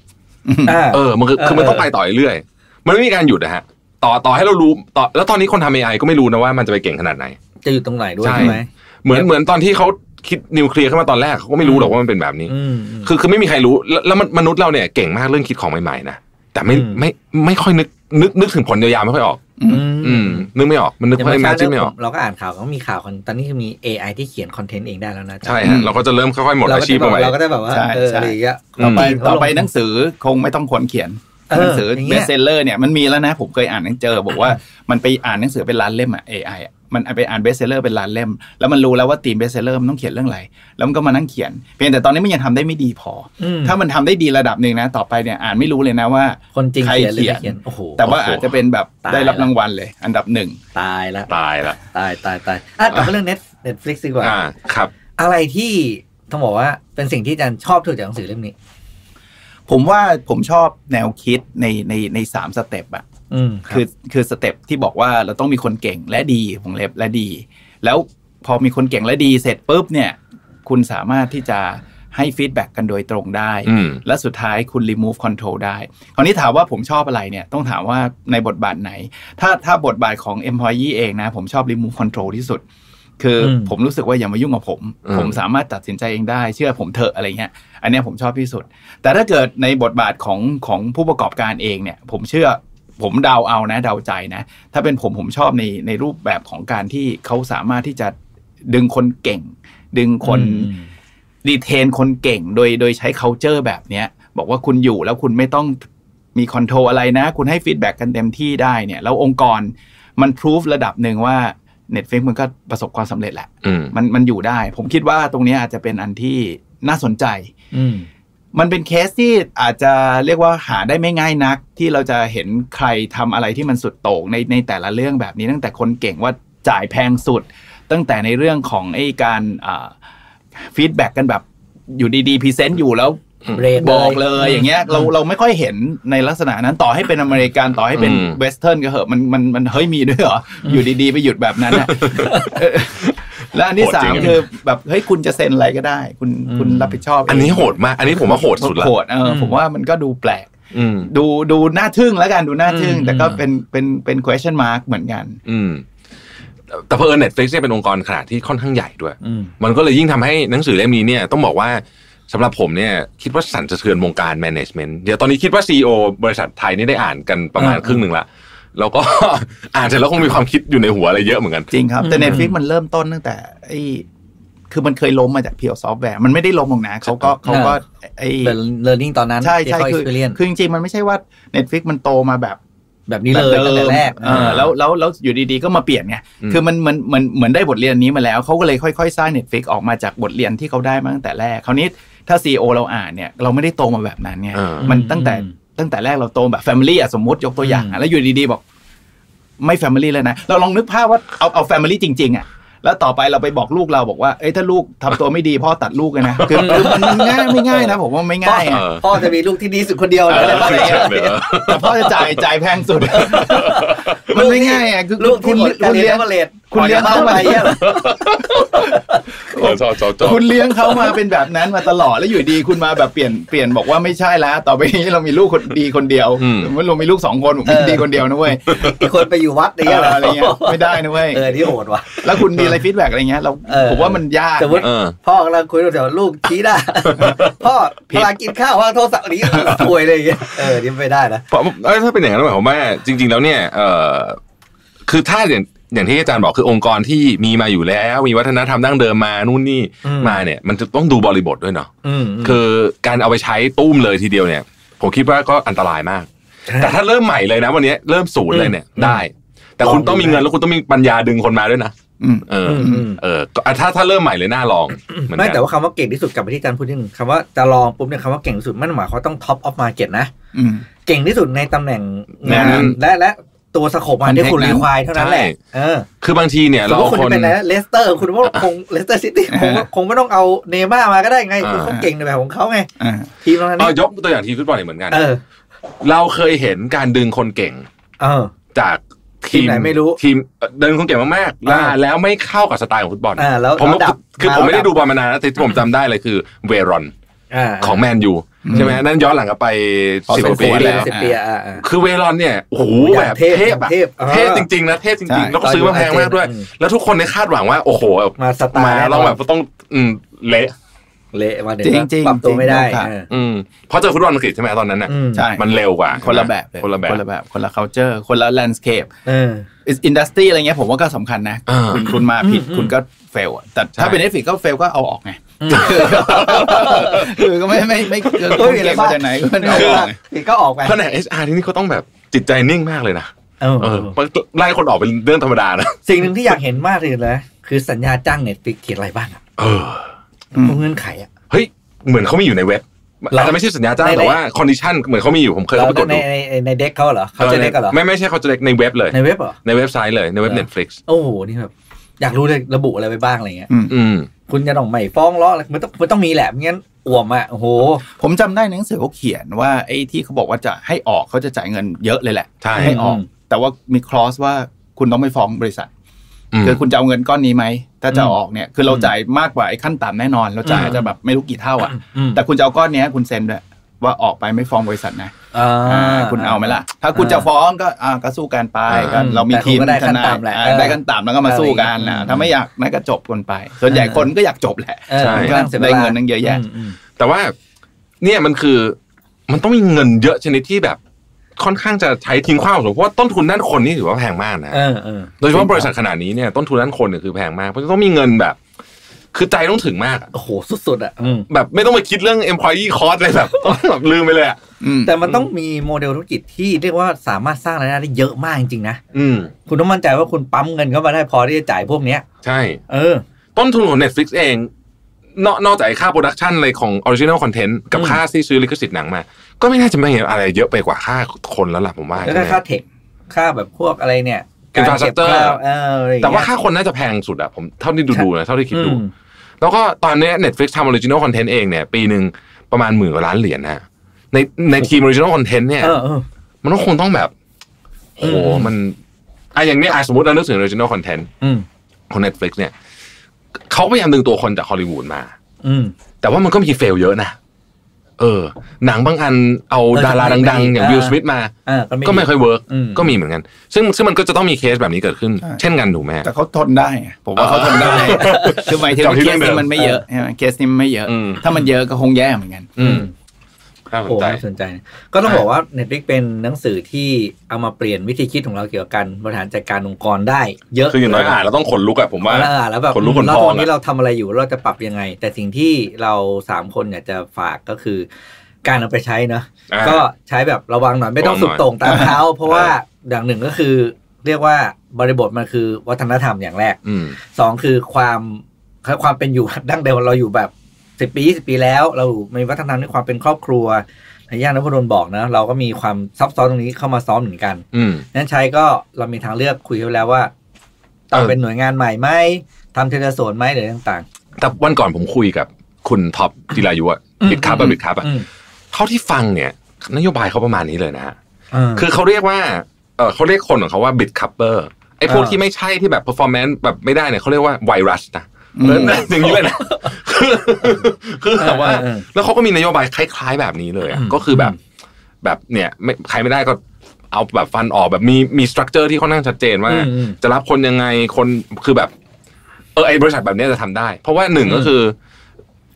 เออมันคือคือมันเออต้องไปต่อเรื่อยๆมันไม่มีการหยุดนะฮะ ต่อต่อให้เรารู้ต่อแล้วตอนนี้คนทำ AI ก็ไม่รู้นะว่ามันจะไปเก่งขนาดไหน จะอยู่ตรงไหนด้วยใช่ใช่ไหมเหมือนเหมือนตอนที่เขาคิดนิวเคลียร์ขึ้นมาตอนแรกเขาก็ไม่รู้หรอกว่ามันเป็นแบบนี้อืมอืมคือคือไม่มีใครรู้แล้วแล้วมนุษย์เราเนี่ยเก่งมากเรื่องคิดของใหม่ๆนะแต่ไม่อืมไม่ไม่ค่อยนึกนึกนึกถึงผลยาวๆไม่ค่อยออก อืมนึกไม่ออกมันนึกอย่างไม่เมื่อแมเช้าจิเนี่ยไม่อผอกมเราก็อ่านข่าวก็มีข่าวคนตอนนี้คือมี AI ที่เขียนคอนเทนต์เองได้แล้วนะใช่ฮะเราก็จะเริ่มค่อยๆหมดเราอาก็ชีพจะลงไปเราก็ได้แบบว่าใช่เออใช่อะไรอย่างเงี้ยต่อไปจีนเขาต่อไปลงหนังสือคงไม่ต้องคนเขียนเออหนังสืออย่างเบเงี้ยสเซลเลอร์เนี่ยมันมีแล้วนะผมเคยอ่านหนังเจอ บอกว่ามันไปอ่านหนังสือเป็นล้านเล่มอะ AI อะ มันไปอ่านเบสเซลเลอร์เป็นล้านเล่ม แล้วมันรู้แล้วว่า theme best seller มันต้องเขียนเรื่องอะไร แล้วมันก็มานั่งเขียน เพียงแต่ตอนนี้มันยังทำได้ไม่ดีพออมถ้ามันทำได้ดีระดับหนึ่งนะ ต่อไปเนี่ยอ่านไม่รู้เลยนะว่า คนจริงใครเขียนหรือเขียนไม่เขียนโอ้โหแต่ว่าโอ้โหอาจจะเป็นแบบตายได้รับละรางวัลเลย อันดับหนึ่งตายละตายละตายตายตายอะกลับมาเรื่อง Net Netflix ดีกว่าอ่าครับ อะไรที่ต้องบอกว่าเป็นสิ่งที่อาจารย์ชอบที่สุดจากหนังสือเล่มนี้ ผมว่าผมชอบแนวคิดในในในสาม step อะอืม คือคือ step ที่บอกว่าเราต้องมีคนเก่งและดีของเล็บและดี แล้วพอมีคนเก่งและดีเสร็จปุ๊บเนี่ย คุณสามารถที่จะให้ feedback กันโดยตรงได้อืมและสุดท้ายคุณ remove control ได้ คราวนี้ถามว่าผมชอบอะไรเนี่ย ต้องถามว่าในบทบาทไหน ถ้าถ้าบทบาทของ employee เองนะ ผมชอบ remove control ที่สุด คืออมผมรู้สึกว่าอย่ามายุ่งกับผมอืมผมสามารถตัดสินใจเองได้ เชื่อผมเถอะอะไรเงี้ย อันเนี้ยผมชอบที่สุด แต่ถ้าเกิดในบทบาทของของผู้ประกอบการเองเนี่ย ผมเชื่อ ผมเดาเอานะเดาใจนะ ถ้าเป็นผมผมชอบในในรูปแบบของการที่เขาสามารถที่จะดึงคนเก่ง ดึงคนอืม retain คนเก่งโดยโดยใช้ culture แบบเนี้ย บอกว่าคุณอยู่แล้วคุณไม่ต้องมี control อะไรนะ คุณให้ feedback กันเต็มที่ได้เนี่ย แล้วองค์กรมันพิสูจน์ระดับหนึ่งว่า Netflix มันก็ประสบความสำเร็จแหละอืมมันมันอยู่ได้ ผมคิดว่าตรงเนี้ยอาจจะเป็นอันที่น่าสนใจอื มมันเป็นเคสที่อาจจะเรียกว่าหาได้ไม่ง่ายนัก ที่เราจะเห็นใครทำอะไรที่มันสุดโต่งในในแต่ละเรื่องแบบนี้ ตั้งแต่คนเก่งว่าจ่ายแพงสุด ตั้งแต่ในเรื่องของไอ้การ feedback กันแบบอยู่ดีๆ present อยู่แล้วเรทบอกเลยอืมอย่างเงี้ยเราเราไม่ค่อยเห็นในลักษณะนั้นต่อให้เป็นอเมริกันต่อให้เป็นอืม western ก็เหอะมันมันมันเฮ้ยมีด้วยเหรออยู่ดีๆ ไปหยุดแบบนั้นอะเออ และอันที่สามคือแบบเฮ้ยคุณจะเซ็นอะไรก็ได้ คุณคุณรับผิดชอบ อันนี้โหดมากอันนี้ผมว่าโหดสุดละโหดเออผมว่ามันก็ดูแปลกอืมดูดูน่าทึ่งแล้วกันดูน่าทึ่งอืมแต่ก็เป็นเป็นเป็น question mark เหมือนกัน อืมแต่เผอิญ Netflix เนี่ยเป็นองค์กรขนาดที่ค่อนข้างใหญ่ด้วยอืมมันก็เลยยิ่งทำให้หนังสือเล่มนี้เนี่ยต้องบอกว่าสำหรับผมเนี่ยคิดว่าสั่นสะเทือนวงการ management เดี๋ยวตอนนี้คิดว่า CEO บริษัทไทยนี่ได้อ่านกันประมาณอ่าครึ่งหนึ่งละ แล้วก็อ่านเสร็จแล้วคงมีความคิดอยู่ในหัวอะไรเยอะเหมือนกัน จริงครับ แต่อืม Netflix มันเริ่มต้นตั้งแต่ไอ้คือมันเคยล้มมาจากเพียวซอฟต์แวร์มันไม่ได้ล้มหรอกนะเขาก็เขาก็ไอ้เป็น learning ตอนนั้นใช่ที่ใช่เขาคือ experience คือจริงๆ มันไม่ใช่ว่า Netflix มันโตมาแบบแบบนี้เลยตั้งแต่แรกเออแล้วแล้วแล้วอยู่ดีๆ ก็มาเปลี่ยนไงอืมคือมันมันมันเหมือนได้บทเรียนนี้มาแล้ว เขาก็เลยค่อยๆ สร้าง Netflix ออกมาจากบทเรียนที่เขาได้มาตั้งแต่แรก คราวนี้ถ้า CEO เราอ่านเนี่ย เราไม่ได้โตมาแบบนั้นไงเออมันตั้งแต่อืม ตั้งแต่แรกเราโตแบบ Family อะสมมติยกตัวอย่างอือะมแล้วอยู่ดีๆบอก ไม่ Family เลยนะเราลองนึกภาพว่าเอาเอา Family จริงๆอะแล้วต่อไปเราไปบอกลูกเราบอกว่า เอ้ยถ้าลูกทำตัวไม่ดีพ่อตัดลูกเลยนะ คือคือมันมันง่ายไม่ง่ายนะผมว่าไม่ง่ายอะเออพ่อจะมีลูกที่ดีสุดคนเดียวเลยอะไรบ้างเออเนี่ยเลยเหรอแต่พ่อจะจ่ายจ่ายแพงสุด มันไม่ง่ายอะคือลูกที่คุณหมดการคุณเรีเลี้ยยนงมาเลด คุณเลี้ยงเขามาเนี่ยหรอคุณเลี้ยงเขามาเเป็นแบบนั้นมาตลอดแล้วอยู่ดีคุณมาแบบเปลี่ยนเปลี่ยนบอกว่าไม่ใช่แล้วต่อไปนี้เรามีลูกคนดีคนเดียวสมมติเรามีลูกสองคนผมดีคนเดียวนะเว้ยอีกคนไปอยู่วัดอย่างเงี้ยอะไรเงี้ยไม่ได้นะเว้ยเออที่โหดว่ะแล้วคุณมีอะไร feedback อะไรเงี้ยเราผมว่ามันยากสมมติพ่อกำลังคุยเดี๋ยวลูกชี้หน้าพ่อเวลากินข้าวว่างโทรศัพท์นี้ป่วยเลยอย่างเงี้ยเออนี่ไม่ได้นะเพราะถ้าเป็นอย่างนั้นหมายความว่าจริง ๆ แล้วเนี่ยเออคือถ้าอย่าง อย่างที่อาจารย์บอกคือองค์กรที่มีมาอยู่แล้ว มีวัฒนธรรมดั้งเดิมมานู่นนี่อืมมาเนี่ย มันจะต้องดูบริบทด้วยเนาะอืมคือการเอาไปใช้ตุ้มเลยทีเดียวเนี่ย ผมคิดว่าก็อันตรายมาก แต่ถ้าเริ่มใหม่เลยนะ วันนี้เริ่มศูนย์เลยเนี่ยอืมได้ แต่คุณต้องมีเงินแล้วคุณต้องมีปัญญาดึงคนมาด้วยนะอืมเอออืมอืมเออก็ถ้าถ้าเริ่มใหม่เลยน่าลองเหมือนไม่กันแต่ว่าคำว่าเก่งที่สุดกลับไปที่อาจารย์พูดนิดนึงคำว่าจะลองปุ๊บเนี่ยคำว่าเก่งที่สุดมันหมายความว่าต้องท็อปออฟมาเก็ตนะอืมเก่งที่สุดในตำแหน่งงานงานและและ ตัวสโคปงานที่คุณ Context รีควายเท่านั้นแหละเออคือบางทีเนี่ยสมเรามติคุณคจะนเป็นอะไรนะเลสเตอร์ คุณว่าคงเลสเตอร์ซิตี้คงคงไม่ต้องเอาเนม่ามาก็ได้ไงอ่าคือเขาเก่งในแบบของเขาไงอ่าทีมตรงนั้นเอานี่ยกตัวอย่างทีมฟุตบอลเนี่ยเหมือนกันเออเราเคยเห็นการดึงคนเก่ง เออ จากทีมไหนไม่รู้ทีมเอ่อเดินคนเก่งมากๆแล้วอ่าแล้วไม่เข้ากับสไตล์ของฟุตบอลอ่าแล้วผมแล้วดับคือมาผมไม่ได้แล้วดับดูบอลมานานนะแต่ที่ผมจำได้เลยคือเวรอนอ่าของแมนยู ใช่ไหมนั่นย้อนหลังกลับไปพอสิบสกมว่าควปีรปีแล้ละวสิบปีอะอ่าอ่าคือเวรอนเนี่ยโอ้โหอแบย่างบเทพเทพอะเทพอ่าเทพจริงๆนะเทพจใช่ริงๆแล้วก็ซื้อมาแพงมากด้วยอืมแล้วทุกคนในยคาดหวังว่า โอ้โหมาสไตล์มาแน่นอนเราแบบต้องอืมเละเละมาเดี๋ยวจริงๆปรับตัวไม่ได้จริงๆครับเอออืมเพราะเจอฟุตบอลอังกฤษใช่ไหมตอนนั้นน่ะอืมใช่มันเร็วกว่า คนละแบบเลยคนละแบบคนละแบบ คนละ culture คนละ landscape เออ industry อะไรเงี้ยผมว่าก็สำคัญนะอ่าคุณคุณมาผิดอืมคุณก็ fail แต่ใช่ถ้าเป็น Netflix ก็ fail ก็เอาออกไงอืม คือก็ไม่ไม่ไม่คือเฮ้คุยณเก่งมาจากไหนก็ไม่เออออกไงก็ออกไปแผนก HR ที่นี่เขาต้องแบบจิตใจนิ่งมากเลยนะเออไล่คนออกเป็นเรื่องธรรมดานะสิ่งหนึ่งที่อยากเห็นมากเลยนะคือสัญญาจ้าง Netflix เขียนอะไรบ้างอะเออเงื่อนไขอะเฮ้ยเหมือนเขามีอยู่ในเว็บอาจจะไม่ใช่สัญญาจ้างแต่ว่าคอ condition เหมือนเขามีอยู่ผมเคยเข้าไปกดในดูในใน deck เขาเหรอเขาจะ deck กันเหรอไม่ไม่ใช่เขาจะเล็กในเว็บเลยในเว็บเหรอในเว็บไซต์เลยในเว็บเหรอ Netflix โอ้โหนี่แบบอยากรู้เลยระบุอะไรไปบ้างอะไรเงี้ยอืม คุณจะต้องไม่ฟ้องร้องอะไรมันต้องมันต้องมีแหละไม่งั้นอ่วมอะโอ้โห ผมจำได้ในหนังสือเขาเขียนว่าไอ้ที่เขาบอกว่าจะให้ออกเขาจะจ่ายเงินเยอะเลยแหละใช่ให้ออกอืมแต่ว่ามีคลอสว่าคุณต้องไม่ฟ้องบริษัทมคือคุณจะเอาเงินก้อนนี้ไหมถ้าจะอืมออกเนี่ยคือเราจ่ายมากกว่าไอ้ขั้นต่ำแน่นอน เราจ่ายอืมจะแบบไม่รู้กี่เท่าอะอืมแต่คุณจะเอาก้อนเนี้ยคุณเซ็นด้วย ว่าออกไปไม่ฟ้องบริษัทนะอ่าอ่าคุณเอาไหมล่ะ ถ้าคุณจะฟ้องก็อ่าก็สู้กันไปอ่าก็เรามีแต่คุณทีมก็ได้ขั้นทายต่ำแหละอ่าเออได้ขั้นต่ำแล้วก็มาสู้กันเออนะอืมถ้าไม่อยากนั่นก็จบกันไป ส่วนใหญ่เออคนก็อยากจบแหละเออใช่ก็สียวลาได้เงินตั้งเยอะแยะมมแต่ว่าเนี่ยมันคือมันต้องมีเงินเยอะชนิดที่แบบค่อนข้างจะใช้ทิ้งขว้างสูงเพราะว่าต้นทุนด้านคนนี่ถือว่าแพงมากนะเออเออโดยเฉพาะบริษัทขนาดนี้เนี่ยต้นทุนด้านคนเนี่ยคือแพงมากเพราะฉะนั้นต้องมีเงินแบบ คือใจต้องถึงมากอะโอ้โหสุดๆอะอืมแบบไม่ต้องมาคิดเรื่อง employee cost อะไรแบบต้องแบบลืมไปเลยอะอืมแต่มันต้องมีโมเดลธุรกิจที่เรียกว่าสามารถสร้างรายได้ได้เยอะมากจริงๆนะอืมคุณต้องมั่นใจว่าคุณปั๊มเงินเข้ามาได้พอที่จะจ่ายพวกเนี้ย ใช่ เออ ต้นทุนของ Netflix เองนอกนอกจากไอ้ค่า production อะไรของ Original Content กับอืมค่าที่ซื้อลิขสิทธิ์หนังมา ก็ไม่น่าจะไม่เห็นอะไรเยอะไปกว่าค่าคนแล้วล่ะผมว่าแล้วก็ค่าเทคค่าแบบพวกอะไรเนี่ย Infrastructure การเก็บค่าเอออะไรอย่งแต่เงี้ยว่าค่าคนน่าจะแพงสุดอะผมเท่าที่ดูดูนะเท่าที่คิดดูอืม แล้วก็ตอนเนี้ย Netflix ทำ Original Content เองเนี่ยปีหนึ่งประมาณหมื่นกว่าล้านเหรียญนะในในทีม Original Content เนี่ยเออเออมันก็คงต้องแบบโหอืมมันอะอย่างนี้อะสมมติเรานึกถึง Original Content อืมของ Netflix เนี่ยเขาพยายามดึงตัวคนจากฮอลลีวูดมาอืมแต่ว่ามันก็มี fail เยอะนะ เออ หนังบางอันเอาเออดาราไม่ดังไม่ๆอย่างอ่าวิลสมิธมาอ่าก็ไม่ก็ไม่ค่อยเวิร์กอืมก็มีเหมือนกัน ซึ่งซึ่งมันก็จะต้องมีเคสแบบนี้เกิดขึ้นใช่เช่นกันถูกไหมแต่เขาทนได้ไงผมว่าเขาทนได้คือหมายถึงกลับว่าที่เคเรื่อสงเดิมนี้มันไม่เยอะใช่ไหมเคสนี้มันไม่เยอะอืมถ้ามันเยอะก็คงแย่เหมือนกันอืม น่าสนโอ้ใจน่าสนใจนะก็ต้องบอกว่า Netflix เป็นหนังสือที่เอามาเปลี่ยนวิธีคิดของเราเกี่ยวกับการบริหารจัดการองค์กรได้ เยอะคืออย่างน้อยอ่านแล้วต้องขนลุกอะผมว่าแล้วอ่านแล้วแบบขนลุกขนแล้วพอตงอนนี้อะเราทำอะไรอยู่เราจะปรับยังไง แต่สิ่งที่เราสามคนอยากจะฝากก็คือ การเอาไปใช้เนอะอ่าก็ใช้แบบระวังหน่อยไม่ต้องระวังหน่สุอยดโต่งตามเขาเพราะว่าอ่าอย่างหนึ่งก็คือ เรียกว่าบริบทมันคือวัฒนธรรมอย่างแรกอืมสองคือความความเป็นอยู่ดั้งเดิมเราอยู่แบบ สิบปียี่สิบปีแล้ว เรามีวัฒนธรรมในความเป็นครอบครัวในย่านนพดลบอกนะเราก็มีความซับซ้อนตรงนี้เข้ามาซ้อนเหมือนกันอืมนั้นใช้ก็เรามีทางเลือกคุยกันไว้แล้วว่าต้องเออเป็นหน่วยงานใหม่ไหมทำเทเลโซนไหมหรือต่างแต่วันก่อนผมคุยกับคุณท็อปจิรายุอะอืมบิดคับอือะมบิดคับอะอืมเท่าที่ฟังเนี่ย นโยบายเขาประมาณนี้เลยนะฮะๆคือเขาเรียกว่าเออเขาเรียกคนของเขาว่าบิดคัพเปอร์ไอ้พวกอ่าที่ไม่ใช่ที่แบบ performance แบบไม่ได้เนี่ยเขาเรียกว่าไวรัสนะ อืมเอออย่างนี้เลยนะคือคือแบบว่าเออเออแล้วเขาก็มีนโยบายคล้ายๆแบบนี้เลยอะอืมก็คือแบบ แบบเนี่ยไม่ใครไม่ได้ก็เอาแบบฟันออกแบบมีมี structure ที่ค่อนข้างชัดเจนว่าอืมอืมจะรับคนยังไงคนคือแบบ เออไอ้บริษัทแบบเนี้ยจะทำได้ เพราะว่าหนึ่งอืมก็คือ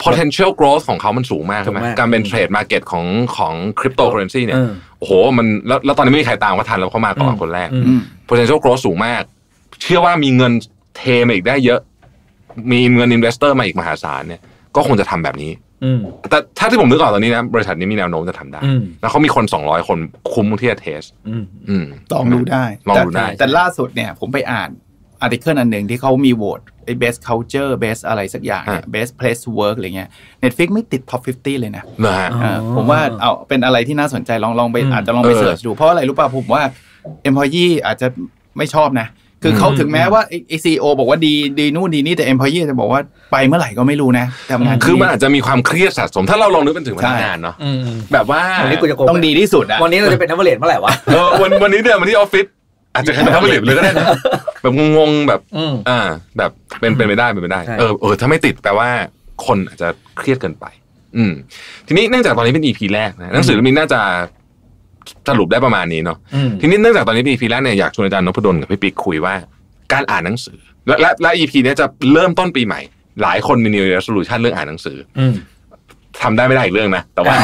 potential growth ของเขามันสูงมากใช่ไหมสูงมากการเป็น trade market ของของคริปโตเคอเรนซีเนี่ยเออโอ้โหมันแล้วแล้วตอนนี้ไม่มีใครตามเขาทันแล้วเขามาก่อนอืมคนแรกอืมอืม potential growth สูงมาก เชื่อว่ามีเงินเทมาอีกได้เยอะ มีเงิน investor มาอีกมหาศาลเนี่ยก็คงจะทำแบบนี้อืมแต่ถ้าที่ผมนึกออกตอนนี้นะบริษัทนี้มีแนวโน้มจะทำได้อืมแล้วเขามีคน 200 คนคุ้มที่จะเทสอืมอืมลองดูได้ลองดูได้แต่แต่ล่าสุดเนี่ยผมไปอ่านอาร์ติเคิลอันหนึ่งที่เขามีโหวตไอ้ best culture best อะไรสักอย่างเนี่ย best place to work อะไรเงี้ย Netflix ไม่ติด top 50 เลยนะเหรอฮะอ๋อเออผมว่าเอาเป็นอะไรที่น่าสนใจลองลองไปอืมอาจจะลองไปเออเสิร์ชดูเพราะอะไรรู้ป่ะผมว่า employee อาจจะไม่ชอบนะ คือเขาอืมถึงแม้ว่าไอซีโอบอกว่าดีดีนู่นดีนี่แต่ employee จะบอกว่าไปเมื่อไหร่ก็ไม่รู้นะทำงานคือที่มันอาจจะมีความเครียดสะสม ถ้าเราลองนึกเป็นถึงพนักงานเนาะอืมแบบว่าวันนี้กูจะโกงต้องดีที่สุดอะวันนี้เราจะเป็นนักเรียนเมื่อไหร่วะเออวันวันนี้เดินมาที่ออฟฟิศอาจจะทำไม่เหลือเลยก็ได้นะแบบงงๆแบบอืมอ่า แบบเป็นเป็นไปได้เป็นไปได้ใช่เออเออถ้าไม่ติดแปลว่าคนอาจจะเครียดเกินไป อืมทีนี้เนื่องจากตอนนี้เป็น EP แรกนะหนังสือเล่มนี้น่าจะ สรุปได้ประมาณนี้เนาะอืมทีนี้เนื่องจากตอนนี้เป็น EP แรกเนี่ยอยากชวนอาจารย์นพดลกับพี่ปิ๊กคุยว่าการอ่านหนังสือ และและและ EP เนี้ยจะเริ่มต้นปีใหม่ หลายคนมี New Year Resolution เรื่องอ่านหนังสืออืมทำได้ไม่ได้อีกเรื่องนะ แต่ว่า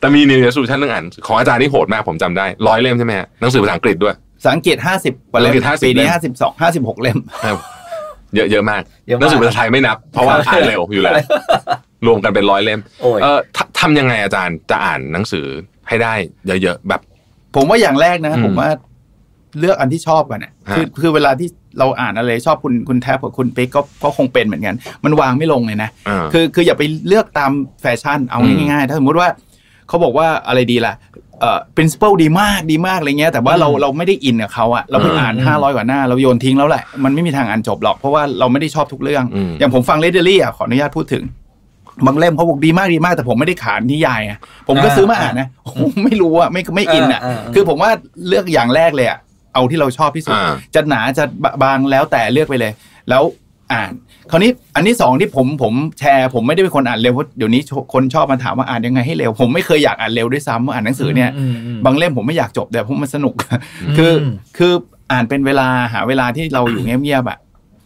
แต่มี New Year Resolution เรื่องอ่านหนังสือของอาจารย์นี่โหดมากผมจำได้ร้อยเล่มใช่ไหมฮะหนังสือภาษาอังกฤษด้วยสังเกตห้าสิบกว่าเล่มสังเกต50ปีนี้เล่มห้าสิบสองห้าสิบหกเล่มครับเยอะเยอะมากเยอะมากหนังสือภาษาไทยไม่นับ เพราะว่าอ่านเร็วอยู่แล้วรวมกันเป็นร้อยเล่มโอ้ยเออททำยังไงอาจารย์จะอ่านหนังสือ ให้ได้เยอะๆแบบ ผมว่าอย่างแรกนะอืมผมว่าเลือกอันที่ชอบก่อนนะฮะคือคือเวลาที่เราอ่านอะไรชอบคุณคุณแทบกับคุณปิ๊กก็ก็คงเป็นเหมือนกัน มันวางไม่ลงเลยนะอ่าคือคืออย่าไปเลือกตามแฟชั่นเอาอืมง่ายๆ ถ้าสมมติว่าเขาบอกว่าอะไรดีล่ะเอ่อ principle ดีมากดีมากอะไรเงี้ย แต่ว่าเราอืมเราไม่ได้อินกับเขาอะเราไปอืมอ่าน 500 กว่าหน้า เราโยนทิ้งแล้วแหละ มันไม่มีทางอ่านจบหรอก เพราะว่าเราไม่ได้ชอบทุกเรื่องอืมอย่างผมฟังเลเดอรี่อะขออนุญาตพูดถึง บางเล่มเขาบอกดีมากดีมากแต่ผมไม่ได้ขานนิยายอะผมก็อ่าซื้อมาอ่านนะโอ้โหไม่รู้อะไม่ไม่อินอะอ่าอ่าอ่าคือผมว่าเลือกอย่างแรกเลยอะเอาที่เราชอบที่สุดอ่าจะหนาจะบางแล้วแต่เลือกไปเลย แล้วอ่าน คราวนี้อันที่สองที่ผมผมแชร์ ผมไม่ได้เป็นคนอ่านเร็วเพราะเดี๋ยวนี้คนชอบมาถามว่าอ่านยังไงให้เร็ว ผมไม่เคยอยากอ่านเร็วด้วยซ้ำอ่านหนังสือเนี่ยอืมอืมบางเล่มผมไม่อยากจบแต่เพราะมันสนุก คือคืออ่านเป็นเวลาหาเวลาที่เราอยู่เงียบๆอะ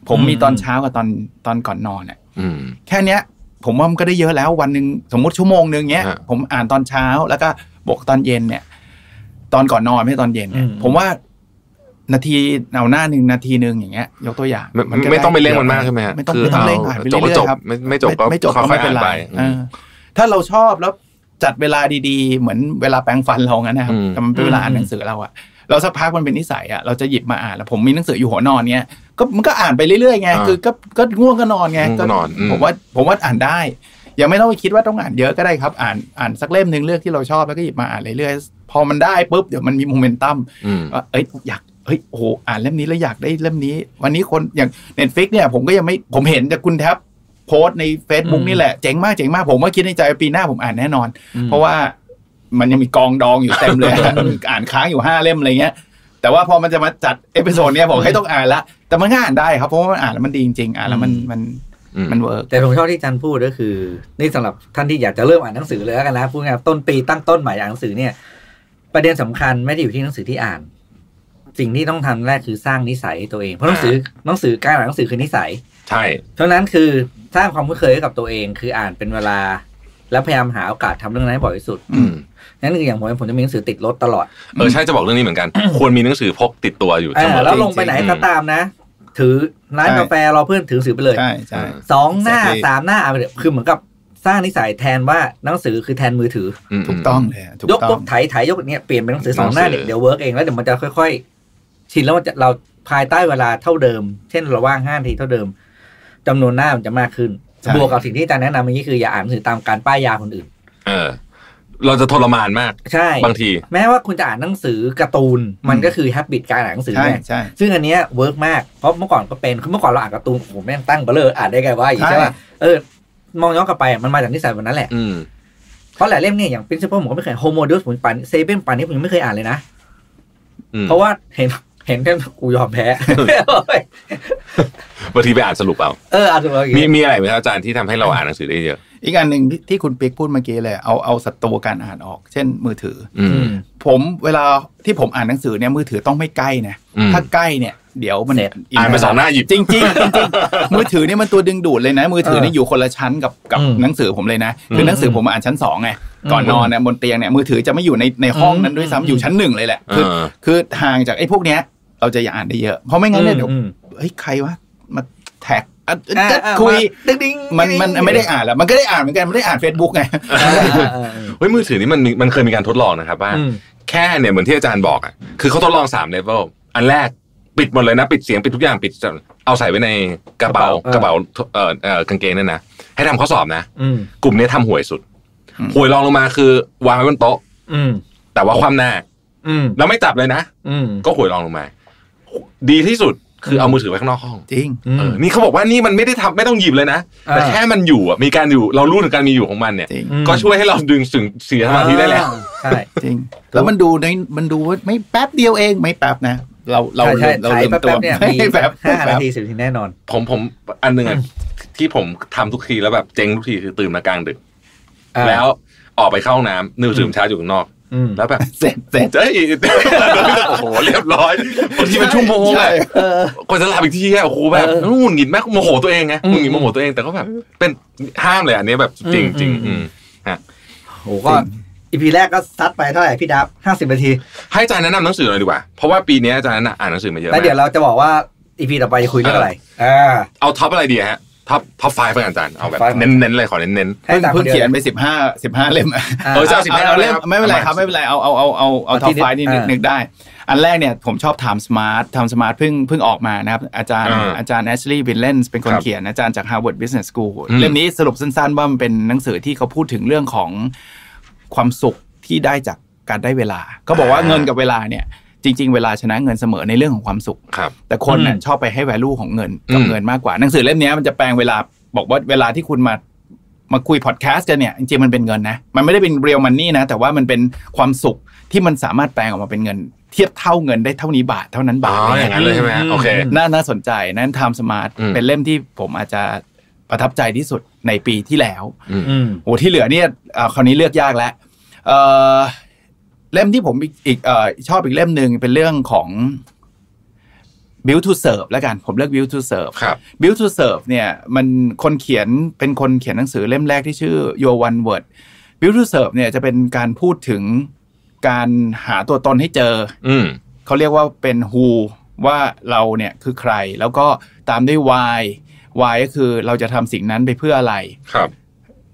ผมมีตอนเช้ากับตอนตอนก่อนนอนอะอืมแค่เนี้ย ผมว่ามันก็ได้เยอะแล้ววันหนึ่งสมมติชั่วโมงหนึ่งเงี้ยฮะผมอ่านตอนเช้าแล้วก็บวกตอนเย็นเนี่ย ตอนก่อนนอนไม่ใช่ตอนเย็นเนี่ยอืมผมว่านาทีเอาหน้าหนึ่งนาทีหนึ่งอย่างเงี้ย ยกตัวอย่างไม่นก็ไม่ต้องไปเร่งด้มันมากใช่ไหมฮะไม่ต้องคือไม่ต้องเร่งเอาอ่านไปจบก็เรื่อยจบๆครับไม่ไม่จบก็ไม่จบค่ก็อยๆไม่เป็นไรอ่านไปเออถ้าเราชอบแล้วจัดเวลาดีๆ เหมือนเวลาแปรงฟันเรางั้นนะครับอืมแต่มันเป็นเวลาอ่านหนังสือเราอะ เราสักพักมันเป็นนิสัยอะเราจะหยิบมาอ่านแล้วผมมีหนังสืออยู่หัวนอนเนี้ยก็มันก็อ่านไปเรื่อยๆไงอ่าคือก็ก็ง่วงก็นอนไงง่วงก็นอนอืมผมว่าผมว่าอ่านได้ยังไม่ต้องไปคิดว่าต้องอ่านเยอะก็ได้ครับ อ่านอ่านสักเล่มหนึ่งเลือกที่เราชอบแล้วก็หยิบมาอ่านเรื่อยๆพอมันได้ปุ๊บเดี๋ยวมันมีโมเมนตัมอืมว่าเอ้ยอยากเฮ้ยโอ้โหอ่านเล่มนี้แล้วอยากได้เล่มนี้ วันนี้คนอย่างNetflix เนี่ยผมก็ยังไม่ผมเห็นแต่คุณแท็บโพสต์ใน Facebook อืมนี่แหละ เจ๋งมากเจ๋งมากผมก็คิดในใจว่าปีหน้าผมอ่านแน่นอนอืมเพราะว่า มันยังมีกองดองอยู่เต็มเลย อ่านค้างอยู่ห้าเล่มอะไรเงี้ย แต่ว่าพอมันจะมาจัด episode เนี้ยผมให้ต้องอ่านละ แต่มันก็อ่านได้ครับเพราะว่ามันอ่านแล้วมันดีจริงๆอ่านแล้วมันมันอืมมันเวิร์กแต่ผมชอบที่จันพูดก็คือ นี่สำหรับท่านที่อยากจะเริ่มอ่านหนังสือเลยแล้วกันนะพูดง่ายๆต้นปีตั้งต้นใหม่อ่านหนังสือเนี่ย ประเด็นสำคัญไม่ได้อยู่ที่หนังสือที่อ่าน สิ่งที่ต้องทำแรกคือสร้างนิสัยให้ตัวเองเพราะหนังสือหนังสือการอ่านหนังสือคือนิสัย ใช่เพราะฉะนั้นคือสร้างความคุ้นเคยให้กับตัวเอง คืออ่านเป็นเวลา แล้วพยายามหาโอกาสทำเรื่องนั้นให้บ่อยที่สุด อืม นั่นคืออย่างผมผมจะมีหนังสือติดรถตลอดเออใช่จะบอกเรื่องนี้เหมือนกัน ควรมีหนังสือพกติดตัวอยู่เอเสมออแล้วลงไปไหนก็ตามนะ ถือร้านกาแฟรอเพื่อนถือหนังสือไปเลยใช่ใช่สองหน้า Exactly สามหน้าอ่านไปเลยคือเหมือนกับสร้างนิสัยแทนว่าหนังสือคือแทนมือถือมถูกต้องเลยอะถูกยกต้ปุ๊อบงไถไถยกเนี่ยเปลี่ยนเป็นหนังสือสองหน้าหนังสืเนี่ยอเดี๋ยวเวิร์กเองแล้วเดี๋ยวมันจะค่อย ๆ ชินแล้วมันจะเราภายใต้เวลาเท่าเดิม เช่นเราว่างห้านาทีเท่าเดิมจำนวนหน้ามันจะมากขึ้นใช่บวกกับสิ่งที่อาจารย์แนะนำเมื่อกี้คืออย่าอ่านหนังสือตามการป้ายยาคนอื่น เออเราจะทรมานมาก ใช่บางที แม้ว่าคุณจะอ่านหนังสือการ์ตูนมันก็คือ habit การอ่านหนังสือใช่ไงใช่ซึ่งอันเนี้ยเวิร์กมากเพราะเมื่อก่อนก็เป็นคือเมื่อก่อนเราอ่านการ์ตูนโอ้โหแม่งตั้งเบลเลอร์อ่านได้ไงวะอย่างนี้ใช่ใช่ป่ะเออมองย้อนกลับไปอะมันมาจากนิสัยวันนั้นแหละอืมเพราะหลายเล่มเนี่ยอย่าง principle ผมก็ไม่เคยโฮโมเดลผมปันเซเ n นปันนี้ผมยังไม่เคยอ่านเลยนะอืมเพราะว่าเห็นเห็นแค่กูยอมแพ้บางทีไปอ่านสรุปเอาเอออ่านถูกอย่างมีงี้มีอะไรไหมครับอาจารย์ที่ทำให้เราอ่านหนังสือได้เยอะ อีกอันหนึ่งที่ที่คุณปิ๊กพูดเมื่อกี้เลยเอาเอาศัตรูการอ่านออก เช่น มือถือ อือืมมผมเวลาที่ผมอ่านหนังสือเนี่ยมือถือต้องไม่ใกล้นะอืมถ้าใกล้เนี่ยเดี๋ยวมันเสร็จอ่านไปสองหน้าหยิบจริงๆจริงๆมือถือเนี่ยมันตัวดึงดูดเลยนะ มือถือเนี่ยอยู่คนละชั้นกับกับอืมหนังสือผมเลยนะคือหนังสือผมอ่านชั้นสองไงก่อนนอนเนี่ยบนเตียงเนี่ยมือถือจะไม่อยู่ในในห้องนั้นด้วยอืมซ้ำอยู่ชั้นหนึ่งเลยแหละคือเออคือห่างจากไอ้พวกเนี้ยเราจะอย่าอ่านได้เยอะเพราะไม่งั้นเนี่ยเดี๋ยวอืมเฮ้ยใครวะ มาแท็กอะอ่าจะอ่าคุยมาดิ้งดิ้งมันมันไม่ได้อ่านแล้วมันก็ได้อ่านเหมือนกันมันได้อ่านเฟซบุ๊กไงอ่าอ่าอ่าอ่าเฮ้ยมือถือนี่มันมีมันเคยมีการทดลองนะครับว่าอืมแค่เนี่ยเหมือนที่อาจารย์บอกอะคือเขาทดลองสามเลเวลอันแรกปิดหมดเลยนะปิดเสียงปิดทุกอย่างปิดเอาใส่ไว้ในกระเป๋ากระระเป๋าเป๋าเอ่อเอ่อกางเกงนั่นนะให้ทำข้อสอบนะอืมกลุ่มนี้ทำห่วยสุดอืมห่วยรองลงมาคือวางไว้บนโต๊ะ อืมแต่ว่าคว่ำหน้าอืมแล้วไม่จับเลยนะอืมก็ห่วยรองลงมา ดีที่สุด คือเอามือถือไว้ข้างนอกห้องจริงเออนี่เขาบอกว่านี่มันไม่ได้ทำไม่ต้องหยิบเลยนะแต่อ่าแค่มันอยู่อะมีการอยู่เรารู้ถึงการมีอยู่ของมันเนี่ยจริงอืมก็ช่วยให้เราดึงสึงเสียสมาธิได้แล้วใช่จริง แล้วมันดูในมันดูว่าไม่แป๊บเดียวเองไม่แป๊บนะเราเราใช่ลืมเราใช่ลืมแป๊บตัวๆเนี่ยมีไม่แป๊บห้าแป๊นาบทีสิบนาทีแน่นอน ผมผมอันหนึ่งอะที่ผมทำทุกทีแล้วแบบเจ๊งทุกทีคือตื่นมากลางดึกอ่าแล้วออกไปเข้าห้องน้ำนิวดื่มชาอยู่ข้างนอกอืม แล้วแบบเสร็จเสร็จเอ้ยโอ้โหเรียบร้อยบางทีเป็นชั่วโมงใช่อะเออกว่าจะหลับอีกทีอะโอ้โหแบบเออหงุดหงิดแม่โมโหตัวเองไงอืมหงุดหงิดโมโหตัวเองแต่ก็แบบเป็นห้ามเลยอันนี้แบบจริงจริงอืมอืมโหก็ EP แรกก็ซัดไปเท่าไหร่พี่ดับห้าสิบนาที ให้อาจารย์แนะนำหนังสือหน่อยดีกว่า เพราะว่าปีนี้อาจารย์อ่านหนังสือมาเยอะแล้วมากเดี๋ยวเราจะบอกว่า EP ต่อไปจะคุยเรื่องอะไรอ่าเอา top อะไรดีฮะ top top five อาจารย์เอาแบบ Top five เน้นๆเลยขอเน้นให้เพิ่งต่างเพิ่งดีวเขียนไปสิบห้าสิบห้าเล่มอ่าเออจะสิบห้าเอาเล่มครับไม่เป็นไรครับไม่เป็นไรเอาเอาเอาเอาเอาเอา top ที่ five นี่นึกอ่านึนึกได้ อันแรกเนี่ยผมชอบ Time Smart Time Smart เพิ่งเพิ่งออกมานะครับ อาจารย์อ่าอาจารย์แอชลีย์วิลเลนส์เป็นคนครับเขียนอาจารย์จาก Harvard Business School อืมเล่มนี้สรุปสั้นๆว่ามันเป็นหนังสือที่เขาพูดถึงเรื่องของความสุขที่ได้จากการได้เวลาก็บอกว่าเงินกับเวลาเนี่ย จริง ๆ เวลาชนะเงินเสมอในเรื่องของความสุขๆครับแต่คนน่ะอืมชอบไปให้ value ของเงินกับอืมเงินมากกว่าหนังสือเล่มเนี้ยมันจะแปลงเวลาบอกว่าเวลาที่คุณมามาคุยพอดแคสต์กันเนี่ยจริงๆมันเป็นเงินนะ มันไม่ได้เป็นเรียลมันนี่นะ แต่ว่ามันเป็นความสุขที่มันสามารถแปลงออกมาเป็นเงิน เทียบเท่าเงินได้เท่านี้บาทเท่านั้นอ๋บาอทอย่างนั้นเลยใช่ไหมฮะโอเคน่าน่าสนใจนั่น Time Smart อืมเป็นเล่มที่ผมอาจจะประทับใจที่สุดในปีที่แล้วอืมอืมโอ้ที่เหลือเนี่ยเอ่อคราวนี้เลือกยากแล้ว เอ่อเล่มที่ผมอีกอีกเอ่อชอบอีกเล่มหนึ่งเป็นเรื่องของ build to serve แล้วกันผมเลือก build to serve ครับ build to serve เนี่ยมันคนเขียนเป็นคนเขียนหนังสือเล่มแรกที่ชื่อ your one word build to serve เนี่ยจะเป็นการพูดถึงการหาตัวตนให้เจอ อืมเขาเรียกว่าเป็น who ว่าเราเนี่ยคือใคร แล้วก็ตามด้วย why why ก็คือเราจะทำสิ่งนั้นไปเพื่ออะไรครับ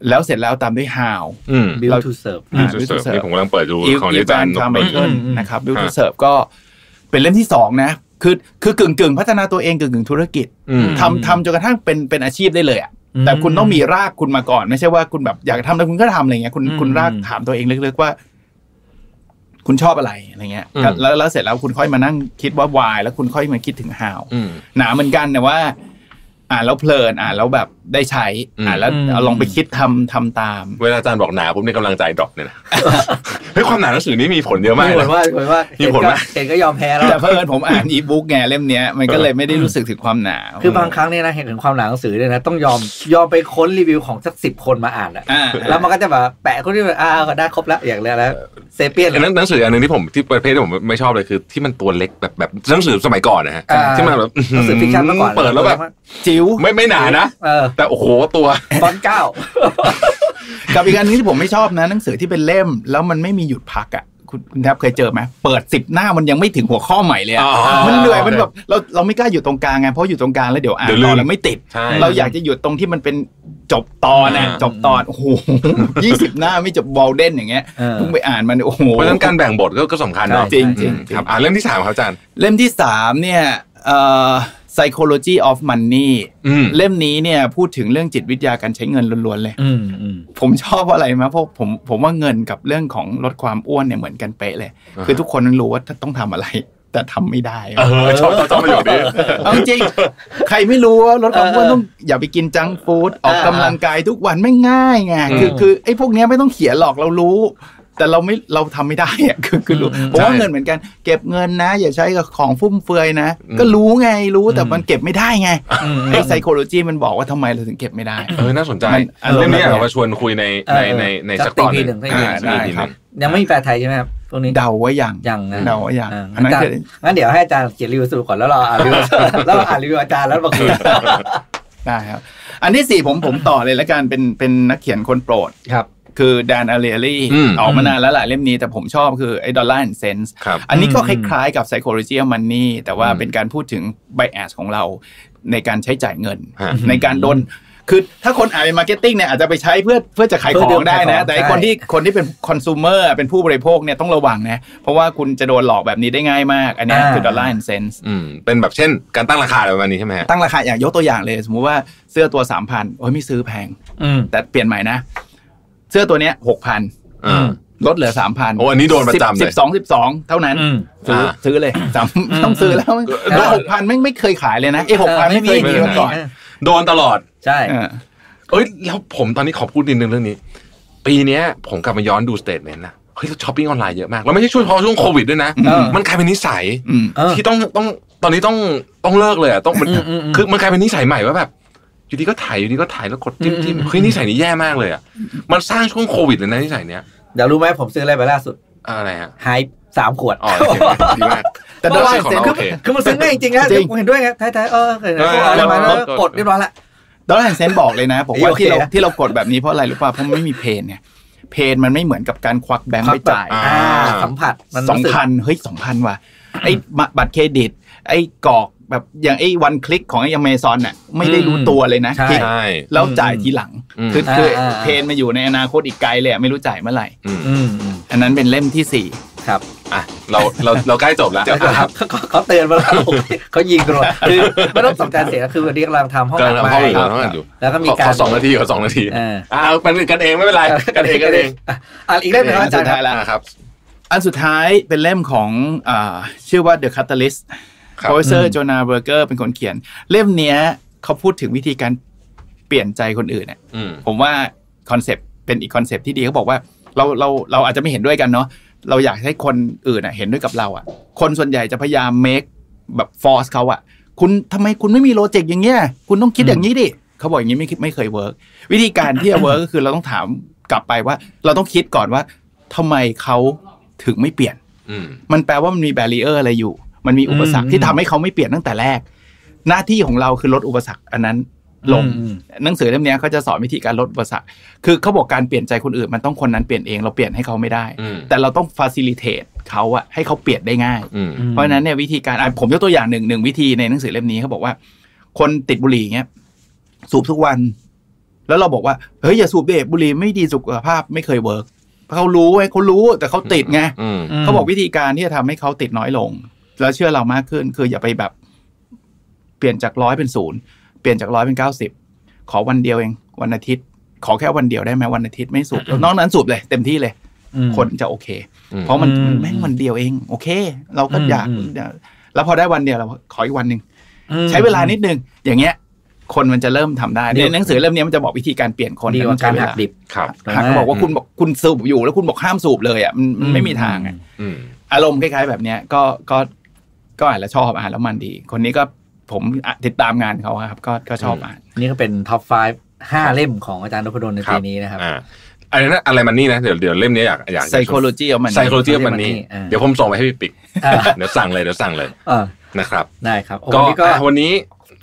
แล้วเสร็จแล้วตามด้วย how อืม build เรา to serve อ่า Build to Build to Serve Serve นี่ผมกำลังเปิดดูอีฟของอีอาจารฟานย์คาร์นเมพเคิลอืมนะครับบิวฮะทูเซิร์ฟก็เป็นเล่มที่สองนะ คือคือกึ่งกึ่งๆพัฒนาตัวเองกึ่งกึ่งๆธุรกิจอืมทำทำจนกระทั่งเป็นเป็นอาชีพได้เลยอะอืมแต่คุณต้องมีรากคุณมาก่อน ไม่ใช่ว่าคุณแบบอยากทำแล้วคุณก็ทำอะไรเงี้ยคุณอืมคุณรากถามตัวเองลึกๆว่า คุณชอบอะไรอะไรเงี้ยอืมแล้วแล้วเสร็จแล้วคุณค่อยมานั่งคิดว่า why แล้วคุณค่อยมาคิดถึง how อืมหนาเหมือนกันแต่ว่า อ่านแล้วเพลินอ่านแล้วแบบได้ใช้อืมอ่านแล้วอืมเอาลองไปคิดทำทำตาม เวลาอาจารย์บอกหนาผมในกำลังใจดรอปเนี่ยนะเฮ้ยความหนาหนังสือนี่มีผลเยอะมากมีผลนะว่ามีผลว่ามีผลไหมเห็นก็ยอมแพ้แล้วแต่เพิ่นผมอ่านอีบุ๊กไงเล่มเนี้ยมันก็เลยไม่ได้รู้สึกถึงความหนาคือบางครั้งเนี่ยนะเห็นถึงความหนาหนังสือเนี่ยนะต้องยอมยอมไปค้นรีวิวของสักสิบคนมาอ่านอะอ่าแล้วมันก็จะแบบแปะคนที่แบบอ่าก็ได้ครบแล้วอย่างแรกแล้วSapiens อันนั้นหนังสืออันหนึงที่ผมที่ประเภทที่ผมไม่ชอบเลยคือที่มันตัวเล็กแบบแบบหนังสือสมัยก่อนนะฮะอ่าที่มันแบบหนังสือ fiction เมื่อก่อนเปิดแล้วแบบจิ๋วไม่ไม่หนานะเออแต่โอ้โหตัวฟอนต์เก้ากับอีกอันนึงที่ผมไม่ชอบนะหนังสือที่เป็นเล่ม แล้วมันไม่มีหยุดพักอะคุณคุณแท็บเคยเจอไหมเปิดสิบหน้ามันยังไม่ถึงหัวข้อใหม่เลยอะอ๋อมันเหนื่อยมันแบบเราเราไม่กล้าหยุดตรงกลางไงเพราะอยู่ตรงกลางแล้วเดี๋ยวอ่านเดี๋ยวลืมแล้วต่อไม่ติดใช่เราอยากจะหยุดตรงที่มันเป็นจบตอนนะอ่าจบตอนโอ้โหยี่สิบหน้าไม่จบบอลเดนอย่างเงี้ยเออเพิ่งไปอ่านมันโอ้โหเพราะฉะนั้นการแบ่งบทก็ก็สำคัญเนาะจริงจริงอืมครับอ่าเล่มที่สามครับอาจารย์เล่มที่สามเนี่ยเอ่อ psychology of money อืมเล่มนี้เนี่ยพูดถึงเรื่องจิตวิทยาการใช้เงินล้วนๆเลยอืมอืมผมชอบเพราะอะไรมาเพราะผมผมว่าเงินกับเรื่องของลดความอ้วนเนี่ยเหมือนกันเป๊ะเลยอ่าฮะคือทุกคนรู้ว่าต้องทำอะไรแต่ทำไม่ได้เออชอบชอบชอบประโยคนี้เอาจริง ใครไม่รู้ว่าลดความอ้วนต้องอย่าไปกินจังก์ฟู้ดออกกำลังกายทุกวันไม่ง่ายไงคือคือไอ้พวกเนี้ยไม่ต้องเขียนหรอกเรารู้ แต่เราไม่เราทำไม่ได้อะคือคือรู้ผมว่าใช่เงินเหมือนกัน เก็บเงินนะ อย่าใช้กับของฟุ่มเฟือยนะ ก็รู้ไงรู้แต่มันเก็บไม่ได้ไงอืมไอ้ psychology มันบอกว่าทำไมเราถึงเก็บไม่ได้เออน่าสนใจมันอารมณ์เล่มนี้แบบเนี้ยเรามาชวนคุยในในในในสักตอนหปีนึ่งหนึ่งให้อ่าหนึ่งได้อีกทีหครันึ่บงยังไม่มีแปลไทยใช่ไหมครับพวกนี้เดาว่าอย่างยังนะเดาว่าอย่างอ่าอันนั้นอาจารคือย์งั้นเดี๋ยวให้อาจารย์เขียนรีวิวสรุปก่อนแล้วเราอ่านรีวิวแล้วเราอ่านรีวิวอาจารย์แล้วมาคุยได้ครับ อันที่สี่ผมผมต่อเลยแล้วกันเป็นเป็นนักเขียนคนโปรดครับ คือ Dan Ariely อืมออกมานานแล้วแหละเล่มนี้แต่ผมชอบคือไอ้ Dollar and Cents ครับอันนี้ก็อืมล้ายๆกับ Psychology of Money แต่ว่าอืมเป็นการพูดถึง bias ของเราในการใช้จ่ายเงินฮะในการโดนคือถ้าคนอ่านเป็น marketing เนี่ยอาจจะไปใช้เพื่อเพื่อจะขายเพื่ขออดึงงได้ขายนะของแต่ไอ้ใช่คนที่คนที่เป็นคอน sumer เป็นผู้บริโภคเนี่ยต้องระวังนะ เพราะว่าคุณจะโดนหลอกแบบนี้ได้ง่ายมาก อันเนี้ยคือ Dollar and Cents อืมเป็นแบบเช่น การตั้งราคาอะไรประมาณนี้ใช่ไหมฮะตั้งราคาอย่างยกตัวอย่างเลย สมมุติว่าเสื้อตัวสามพันโอ้ยไม่ซื้อแพงอืมแต่เปลี่ยนใหม่นะ เสื้อตัวเนี้ยหกพันอ่าลดเหลือสามพันโอ้อันนี้โดนประจำเลยสิบสองสิบสองเท่านั้นอืมซื้ออ่าซื้อเลยสามอืมต้องซื้อแล้วอืมแล้วหกพันไม่ไม่เคยขายเลยนะไอ้หกพันไม่เคยมีมาก่อนโดนตลอดใช่เออเอ้ยแล้วผมตอนนี้ขอพูดนิดนึงเรื่องนี้ ปีเนี้ยผมกลับมาย้อนดู statement นะเฮ้ยเราช้อปปิ้งออนไลน์เยอะมากแล้วไม่ใช่ช่วยเพราะช่วงโควิดด้วยนะเออมันกลายเป็นนิสัยอืมเออที่ต้องต้องตอนนี้ต้องต้องเลิกเลยอะต้องมันอืมอืมอืมคือมันกลายเป็นนิสัยใหม่ว่าแบบ อยู่ดีก็ถ่ายอยู่ดีก็ถ่ายแล้วกดจิ้มจิ้มอืมอืมเฮ้ยนิสัยนี้แย่มากเลยอะมันสร้างช่วงโควิดเลยนะนิสัยเนี้ยเดี๋ยวรู้ไหมผมซื้ออะไรไปล่าสุดอะไรฮะไฮสามขวดอ๋อโอเคดีมากแต่เพราะว่าของเราคือโอเคคือมันซื้อง่ายจริงๆนะจริงผมเห็นด้วยไงท้ายๆเออเห็นเอออะไรมาแล้วกดกดเรียบร้อยละดอลลาร์เซนบอกเลยนะบอกว่าโอเคที่เรานะที่เรากดแบบนี้เพราะอะไรหรือเปล่าเพราะมันไม่มีเพนเนี่ยเพนมันไม่เหมือนกับการควักแบงค์ไปจ่ายอ่าอ่าสัมผัสมันสองรู้สึกพันเฮ้ยสองพันว่ะไอ้บัตรเครดิต ไอ้กรอก แบบอย่างไอ้วันคลิกของไอ้อเมซอนน่ะไม่ได้รู้ตัวเลยนะใช่คลิกใช่แล้วจ่ายทีหลังอืมคือคืออาอ่าเพนมาอยู่ในอนาคตอีกไกลเลยอะไม่รู้จ่ายเมื่อไหร่อืมอืมอืมอันนั้นเป็นเล่มที่สี่ครับอะเราเราเราใกล้จบแล้วครับเขาเขาเตือนมาแล้วเขายิงตัวคือไม่ต้องสนใจเสียคือวันนี้กำลังทำห้องกำลังใหม่ทำห้องอยู่กำลังทำห้องอยู่แล้วก็มีขอการขอสองนาทีขอสองนาทีเอออ่าเป็นกันเองไม่เป็นไรกันเองกันเองอะอะอีกเล่มหนึงครับอาจารย์ครับแล้วอ่าครับอันสุดท้ายเป็นเล่มของอ่าชื่อว่า The Catalyst ครับ Professor อืม Jonah Berger เป็นคนเขียน เล่มเนี้ยเขาพูดถึงวิธีการเปลี่ยนใจคนอื่นเนี่ยอืมผมว่า concept เป็นอีก concept ที่ดีเขาบอกว่าเราเราเราอาจจะไม่เห็นด้วยกันเนาะเราอยากให้คนอื่นอะเห็นด้วยกับเราอะคนส่วนใหญ่จะพยายาม make แบบ force เขาอะคุณทำไมคุณไม่มี logic อย่างเงี้ยคุณต้องคิดอย่างนี้ดิเขาบอกอย่างนี้ไม่คิดไม่เคย work วิธีการที่จะ work ก็คือเราต้องถามกลับไปว่า เราต้องคิดก่อนว่าทำไมเขาถึงไม่เปลี่ยนอืมมันแปลว่ามันมี barrier อะไรอยู่ มันมีอุปสรรคอืมที่ทำให้เขาไม่เปลี่ยนตั้งแต่แรก หน้าที่ของเราคือลดอุปสรรคอันนั้นลงอืมหนังสือเล่มเนี้ยเขาจะสอนวิธีการลดอุปสรรคคือเขาบอกการเปลี่ยนใจคนอื่น มันต้องคนนั้นเปลี่ยนเองเราเปลี่ยนให้เขาไม่ได้อืมแต่เราต้อง facilitate เขาอะให้เขาเปลี่ยนได้ง่ายอืมเพราะฉะนั้นเนี่ยวิธีการอะผมยกตัวอย่างหนึ่งหนึ่งวิธีในหนังสือเล่มนี้เขาบอกว่า คนติดบุหรี่เงี้ยสูบทุกวัน แล้วเราบอกว่าเฮ้ยอย่าสูบดิบุหรี่ไม่ดีสุขภาพไม่เคย work เขารู้ไอ้เขารู้แต่เขาติดไงอืมอืมเขาบอกวิธีการที่จะทำให้เขาติดน้อยลง แล้วเชื่อเรามากขึ้น คืออย่าไปแบบ เปลี่ยนจากร้อยเป็นศูนย์เปลี่ยนจากร้อยเป็นเก้าสิบขอวันเดียวเอง วันอาทิตย์ ขอแค่วันเดียวได้ไหมวันอาทิตย์ไม่สูบแล้วนอกนั้นสูบเลย เต็มที่เลยอืมคนจะโอเคอืมเพราะมันอืมมันแม่งวันเดียวเอง โอเค เราก็อืมอยากอืมแล้วพอได้วันเดียวเราขออีกวันหนึ่งอืมใช้เวลานิดนึงอย่างเงี้ย คนมันจะเริ่มทำได้ดีในหนังสือเล่มนี้มันจะบอกวิธีการเปลี่ยนคนดีกว่าแต่การมันใช้หักเวลดิบครับหักเขาบอกว่าคุณบอกคุณสูบอยู่แล้วคุณบอกห้ามสูบเลยอะมันมันไม่มีทางอะอืมอารมณ์คล้ายๆแบบเนี้ยก็ก็ ก็อ่านแล้วชอบอ่านแล้วมันดี คนนี้ก็ผมอะติดตามงานเขาครับ ก็ก็ชอบอ่าน นี่ก็เป็น top 5 เล่มของอาจารย์นพดลในครัปีบนี้นะครับอ่าอะไรนะอะไร money นะเดี๋ยวเดี๋ยวเล่มนี้อยากอยาก psychology of money psychology money อ่าเดี๋ยวผมส่งไปให้พี่ปิ๊กอ่าเดี๋ยวสั่งเลยเดี๋ยวสั่งเลยเออนะครับได้ครับโอ้ก็วันนี้ก็อะวันนี้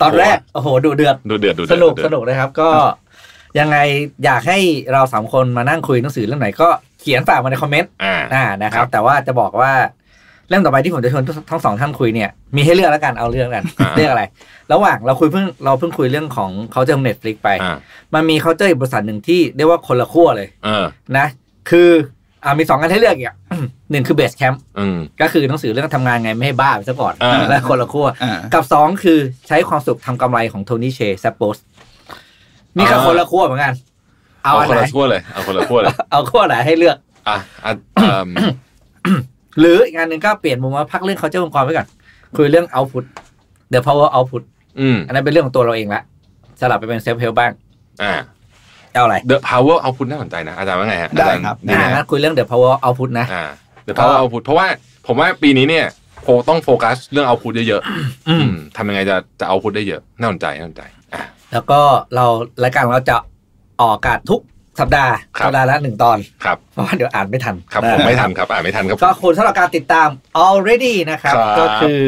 ตอนแรกโอ้โหดูเดือดดูเดือดดูเดืสอดนุกดูเดือสดนุกนะครับก็ยังไงอยากให้เราสามคนมานั่งคุยหนังสือเรื่องไหนก็เขียนฝากมาในคอมเมนต์อ่าอ่านะครัครับบแต่ว่าจะบอกว่า เรื่องต่อไปที่ผมจะชวนทั้งสองท่านคุยเนี่ยมีให้เลือกแล้วกันเอาเรื่องกันอ่าเรื่องอะไร ระหว่างเราคุยเพิ่งเราเพิ่งคุยเรื่องของเขาจะเน็ตฟลิกไปอ่ามันมีเขาเจออีกบริษัทหนึ่งที่เรียกว่าคนละขั้วเลยเออนะ คืออ่ามีสองกันให้เลือกอีกอะหนึ่งคือเบสแคมป์อืมก็คือหนังสือเรื่องทำงานไงไม่ให้บ้าไปซะก่อนอ่าและคนละขั้วอ่ากับสองคือใช้ความสุขทำกำไรของโทนี่เชแซปโปสนี่ก็คนละขั้วเหมือนกันเอาอันคนไหนละขั้วเลยเอาคนละขั้วเลยเอาขั้วไหนให้เลือกอะอะเอิ่ม หรืออีกงานหนึ่งก็เปลี่ยนมุมมาพักเรื่องเขาเจ้าองค์กรไว้ก่อนคุยเรื่อง output the power output อืมอันนั้นเป็นเรื่องของตัวเราเองละสลับไปเป็น self help บ้างอ่าเอาอะไร The Power Output น่าสนใจนะอาจารย์ว่าไงฮะได้อาจาย์ครับดีไหมอ่างั้ฮะนคุยเรื่อง the power output นะอ่า The Power Output เพราะว่าผมว่าปีนี้เนี่ยโฟต้องโฟกัสเรื่อง output เยอะๆอืมอืมทำยังไงจะจะ output ได้เยอะ น่าสนใจน่าสนใจอะแล้วก็เรารายการของเราจะออกอากาศทุก สัปดาห์ครับ สัปดาห์ละหนึ่งตอน ครับ เพราะว่าเดี๋ยวอ่านไม่ทันครับผมไม่ทันครับอ่านไม่ทันครับผมก็คุณสำหรับการติดตาม already นะครับ ครับก็คือ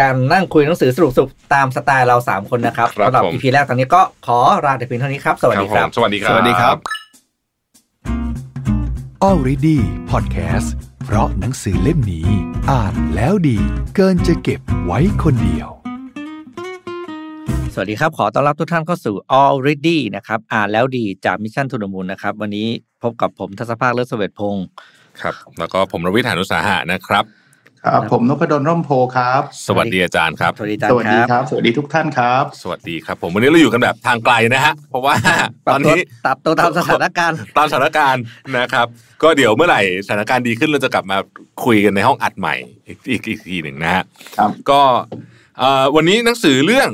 การนั่งคุยหนังสือสรุปๆตามสไตล์เรา 3 คนนะครับครับสำหรับ ผม EP แรกตอนนี้ก็ขอลาแต่เพียงเท่านี้ครับ สวัสดีครับผมสวัสดีครับ สวัสดีครับ Already Podcast เพราะหนังสือเล่มนี้ อ่านแล้วดีเกินจะเก็บไว้คนเดียว สวัสดีครับ ขอต้อนรับทุกท่านเข้าสู่ already นะครับ อ่านแล้วดีจากมิชชั่นทุนมูลนะครับ วันนี้พบกับผมทัศภาคเลิศเสวตพงศ์ครับ แล้วก็ผมรวิทยานุสาหะนะครับครับผมนพดลร่มโพครับ สวัสดีอาจารย์ครับ สวัสดีอาจารสย์วัสคดีรับครับ สวัสดีทุกท่านครับ สวัสดีครับ ผมวันนี้เราอยู่กันแบบทางไกลนะฮะเพราะว่าปตรัอบนตัวนี้ตัดตัวตามสถานการณ์ตามสถานการณ์นะครับ ก็เดี๋ยวเมื่อไหร่สถานการณ์ดีขึ้นเราจะกลับมาคุยกันในห้องอัดใหม่อีกอีกอีกทีหนึ่งนะฮะครับก็เอ่อวันนี้หนังสือเรื่อง